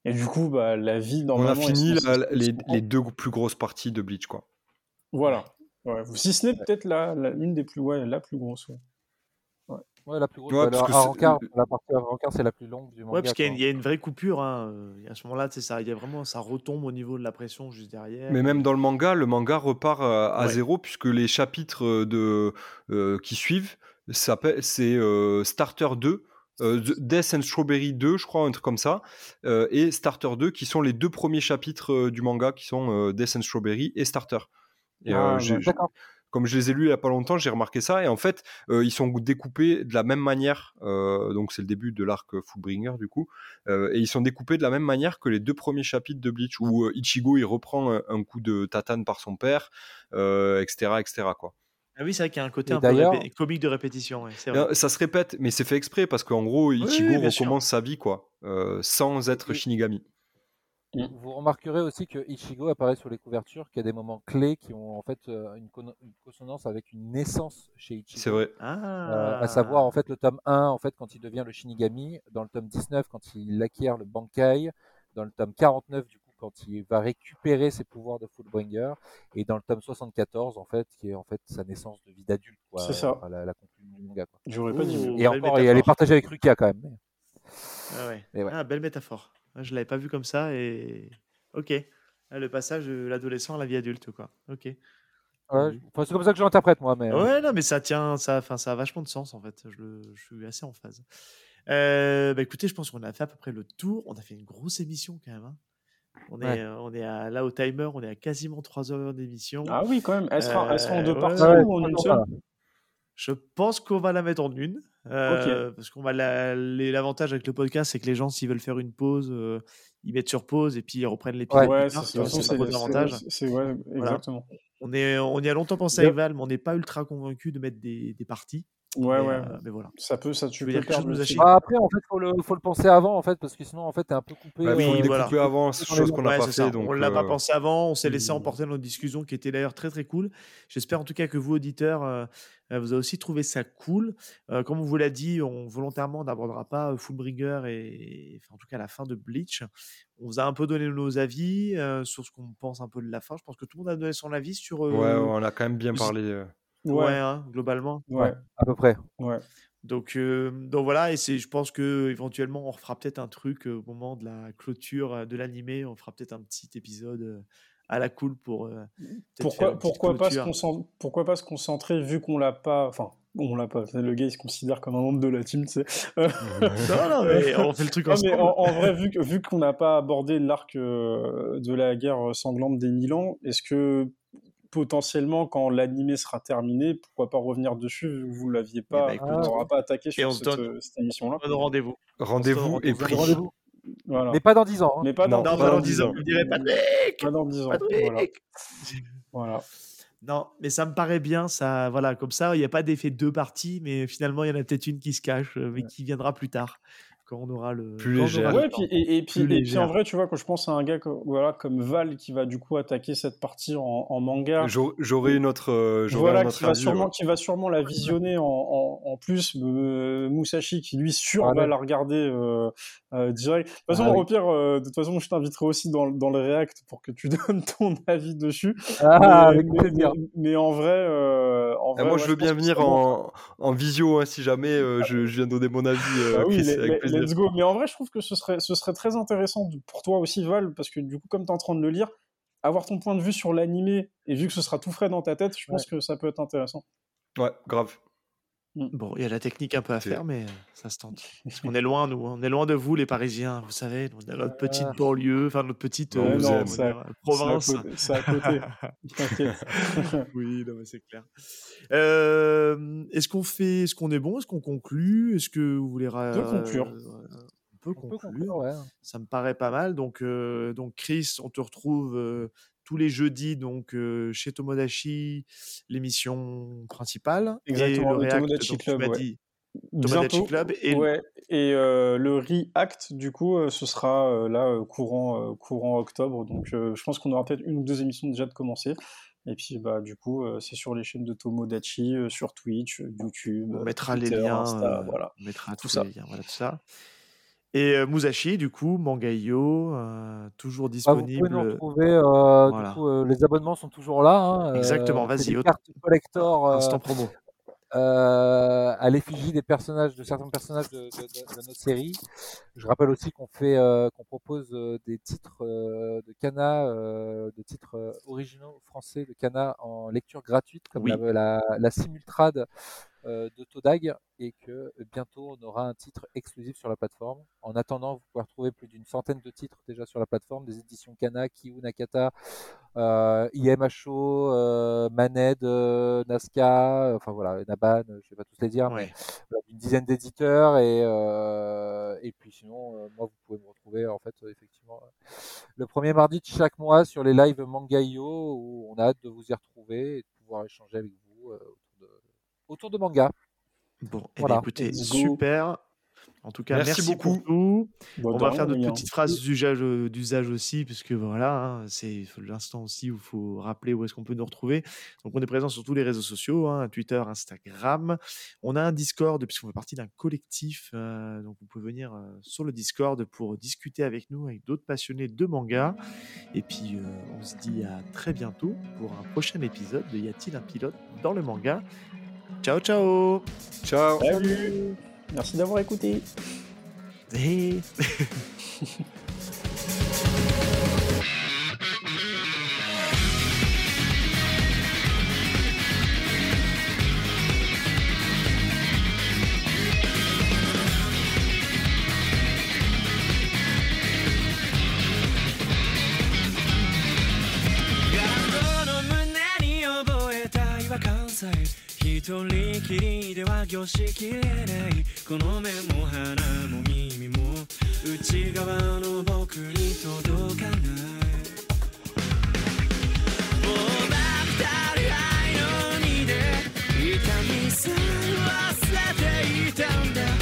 et du coup, bah, la vie On normalement. a est fini la- les, les deux plus grosses parties de Bleach, quoi. Voilà. Ouais. Si ce n'est peut-être la, la- une des plus, ouais, la plus grosse. ouais. Ouais, la plus grosse. Ouais, parce alors, que c'est- Arankar, la partie Arankar, c'est la plus longue du manga. Ouais, parce qu'il y, a une- quoi. il y a une vraie coupure. Hein. À ce moment-là, c'est ça. Il y a vraiment, ça retombe au niveau de la pression juste derrière. Mais même dans le manga, le manga repart euh, à Ouais. zéro puisque les chapitres euh, de, euh, qui suivent, c'est euh, Starter 2, euh, The- Death and Strawberry 2, je crois, un truc comme ça, euh, et Starter 2, qui sont les deux premiers chapitres euh, du manga, qui sont euh, Death and Strawberry et Starter. Et, euh, Ah, comme je les ai lus il n'y a pas longtemps, j'ai remarqué ça. Et en fait, euh, ils sont découpés de la même manière. euh, donc, c'est le début de l'arc Fullbringer, du coup. Euh, et ils sont découpés de la même manière que les deux premiers chapitres de Bleach, où euh, Ichigo il reprend un, un coup de tatane par son père, euh, etc., etc. Quoi. Ah oui, c'est vrai qu'il y a un côté Et un peu comique de répétition. ouais, c'est Et, vrai. ça se répète, mais c'est fait exprès parce qu'en gros, Ichigo oui, sûr. recommence sa vie, quoi, euh, sans être Et- Shinigami. Mm. Vous remarquerez aussi que Ichigo apparaît sur les couvertures, qu'il y a des moments clés qui ont en fait euh, une, con- une consonance avec une naissance chez Ichigo. C'est vrai. Ah. Euh, à savoir en fait le tome 1 en fait quand il devient le Shinigami, dans le tome 19 quand il acquiert le Bankai, dans le tome 49 du coup quand il va récupérer ses pouvoirs de Fullbringer et dans le tome 74 en fait qui est en fait sa naissance de vie d'adulte quoi, C'est ça. Enfin, la, la conclusion du manga quoi. J'aurais pas dit. Et encore et elle est partagée avec Rukia quand même. mais- Ah ouais. Ah, belle métaphore. Je l'avais pas vu comme ça et ok. Ah, le passage de l'adolescent à la vie adulte quoi. Ok. Ouais, c'est comme ça que je l'interprète moi mais euh, Ouais, non, mais ça tient, ça, enfin, ça a vachement de sens en fait. Je, suis assez en phase. Euh, bah, écoutez, je pense qu'on a fait à peu près le tour. On a fait une grosse émission quand même. hein. On est, Ouais. euh, on est à, là au timer, on est à quasiment 3 heures d'émission. Ah oui, quand même. Elle sera, elle sera en deux ouais, parties ouais, ou en une seule. Je pense qu'on va la mettre en une. Euh, Parce qu'on va la- les- l'avantage avec le podcast, c'est que les gens, s'ils veulent faire une pause, euh, ils mettent sur pause et puis ils reprennent l'épisode. Ouais, plus c'est c'est c'est c'est- ouais, exactement. On, est, on y a longtemps pensé Yep. avec Val, mais on n'est pas ultra convaincu de mettre des, des parties. Ouais, mais, ouais. euh, mais voilà. Ça peut, ça, tu peux dire perdre chose. Bah, après en fait faut le, faut le penser avant en fait parce que sinon en fait t'es un peu coupé. Bah, oui, euh, le voilà. découper avant, chose qu'on n'a Ouais, pas c'est fait. Donc, on l'a pas euh, pensé avant, on s'est laissé Hmm. emporter dans notre discussion qui était d'ailleurs très très cool. J'espère en tout cas que vous, auditeurs, euh, vous avez aussi trouvé ça cool. Euh, comme on vous l'a dit, on volontairement n'abordera pas Fullbringer et, enfin, en tout cas la fin de Bleach. On vous a un peu donné nos avis euh, sur ce qu'on pense un peu de la fin. Je pense que tout le monde a donné son avis sur. euh, Ouais, on a quand même bien parlé. Ouais, Ouais, hein, globalement. ouais, à peu près. ouais. Donc, euh, donc voilà, et c'est, je pense que éventuellement on refera peut-être un truc euh, au moment de la clôture euh, de l'animé, on fera peut-être un petit épisode euh, à la cool pour euh, Pourquoi, pourquoi, pas se pourquoi pas se concentrer vu qu'on l'a pas. Enfin, on l'a pas. Le gars il se considère comme un membre de la team, tu sais. Non, non, mais on fait le truc Non, mais ensemble. en, en vrai, vu que- vu qu'on n'a pas abordé l'arc euh, de la guerre sanglante des mille ans, est-ce que potentiellement, quand l'animé sera terminé, pourquoi pas revenir dessus vu que vous l'aviez pas, bah, écoute, on n'aura pas attaqué et on sur se cette, donne- euh, cette émission-là rendez-vous. Rendez-vous et Rendez-vous. prix. Voilà. Mais pas dans 10 ans. hein. Mais pas dans, Non, pas pas dans dans 10 10 ans. Je dirais pas pas dans 10 ans. Voilà. voilà. Non, mais ça me paraît bien, ça, voilà, comme ça, il n'y a pas d'effet deux parties, mais finalement, il y en a peut-être une qui se cache, euh, mais qui viendra plus tard, quand on aura le. Plus Ouais, puis, et, et puis, Plus et puis en vrai, tu vois, quand je pense à un gars comme, voilà, comme Val qui va du coup attaquer cette partie en, en manga, J'aurais j'aurais une autre. euh, voilà, qui va, avis, sûrement, ouais. qui va sûrement la visionner en, en, en plus. euh, Musashi qui lui sûr Ah va ouais. la regarder euh, euh, direct. De toute façon, Ah oui. au pire, euh, de toute façon, je t'inviterai aussi dans, dans le React pour que tu donnes ton avis dessus. Ah, mais, avec mais- plaisir. mais- mais en vrai, euh, en Ah, vrai, moi, ouais, je veux bien venir en, en visio hein, si jamais euh, je, je viens donner mon avis. oui, Chris, les- avec les- plaisir. Let's go. Mais en vrai, je trouve que ce serait, ce serait très intéressant de- pour toi aussi, Val, parce que du coup, comme tu es en train de le lire, avoir ton point de vue sur l'animé, et vu que ce sera tout frais dans ta tête, je pense que ça peut être intéressant. Ouais, grave. Bon, il y a la technique un peu à faire, mais euh, ça se tente. Parce qu'on est loin, nous. hein. On est loin de vous, les Parisiens. Vous savez, on a notre petite Ah. banlieue, enfin notre petite euh, aime. euh, province. C'est à côté. T'inquiète. oui, non, mais c'est clair. Euh, est-ce qu'on fait, est-ce qu'on est bon, est-ce qu'on conclut, est-ce que vous voulez ra- peut conclure. euh, on peut On peut conclure. conclure, ouais. Ça me paraît pas mal. Donc, euh, donc Chris, on te retrouve euh, tous les jeudis donc euh, chez Tomodachi, l'émission principale Exactement, et le React. Tomodachi donc, Club, m'as ouais. dit Tomodachi Bientôt. Club et ouais. Et euh, le React, du coup, euh, ce sera là courant, courant octobre. Donc, je pense qu'on aura peut-être une ou deux émissions déjà de commencer. Et puis, bah, du coup, c'est sur les chaînes de Tomodachi, sur Twitch, YouTube, on mettra les liens. Insta, voilà. On mettra Tout tous ça. les liens, voilà tout ça. Et euh, Musashi, du coup, Mangayo, euh, toujours Bah, vous pouvez disponible. nous retrouver. euh, Voilà. Du coup, euh, les abonnements sont toujours là. hein, Exactement, euh, fait vas-y, des autre- collector euh, Instant promo. euh, à l'effigie des personnages, de certains personnages de, de, de- de nos séries. Je rappelle aussi qu'on fait, euh, qu'on propose des titres euh, de Kana, euh, de titres originaux français de Kana en lecture gratuite, comme Oui. la, la, la simultrade de Todag, et que euh, bientôt on aura un titre exclusif sur la plateforme. En attendant, vous pouvez retrouver plus d'une centaine de titres déjà sur la plateforme, des éditions Kana, Kiyu Nakata, euh, IMHO, euh, Maned, euh, Nazca, euh, enfin voilà, Naban, euh, je vais pas tous les dire, mais voilà, une dizaine d'éditeurs et euh, et puis sinon euh, moi vous pouvez me retrouver en fait euh, effectivement euh, le premier mardi de chaque mois sur les lives Mangayo où on a hâte de vous y retrouver et de pouvoir échanger avec vous euh, autour de manga. Bon, eh Voilà. bien, écoutez, Let's go. super. En tout cas, Merci merci, beaucoup. Bah, On va faire notre gars. petite phrase d'usage, euh, d'usage aussi, parce que voilà, hein, c'est l'instant aussi où il faut rappeler où est-ce qu'on peut nous retrouver. Donc, on est présent sur tous les réseaux sociaux, hein, Twitter, Instagram. On a un Discord, puisqu'on fait partie d'un collectif. euh, donc, vous pouvez venir euh, sur le Discord pour discuter avec nous, avec d'autres passionnés de manga. Et puis, euh, on se dit à très bientôt pour un prochain épisode de Y a-t-il un pilote dans le manga? Ciao, ciao Ciao. Salut Merci d'avoir écouté. Hey. ガ一人きりでは凝しきれないこの目も鼻も耳も。内側の僕に届かない。もうばったり愛の海で痛みさえ忘れていたんだ。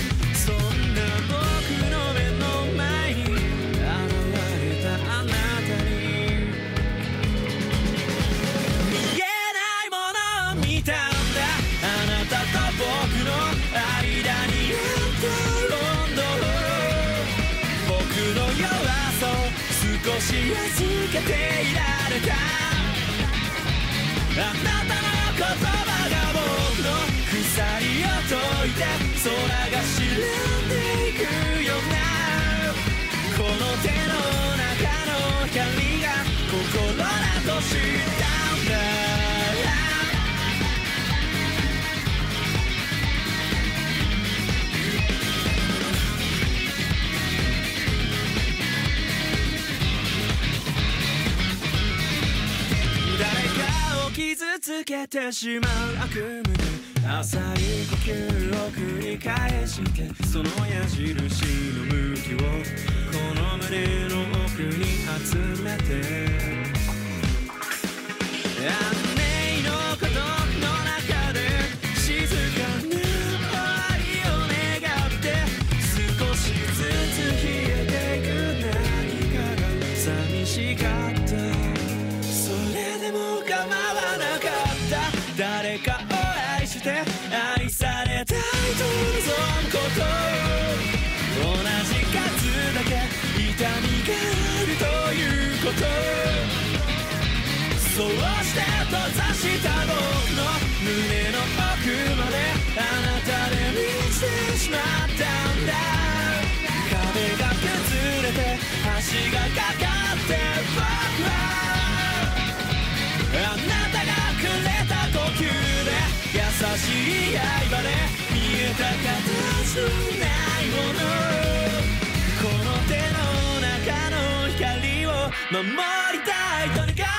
ていられた。あなたの言葉が僕の鎖を解いて空が白んつけてしまう悪夢で浅い呼吸を繰り返してその矢印の向きをこの胸の奥に集めて閉ざした僕の胸の奥まであなたで満ちてしまったんだ。壁が崩れて橋がかかって僕は。あなたがくれた呼吸で優しい刃で見えた形のないもの。この手の中の光を守りたい。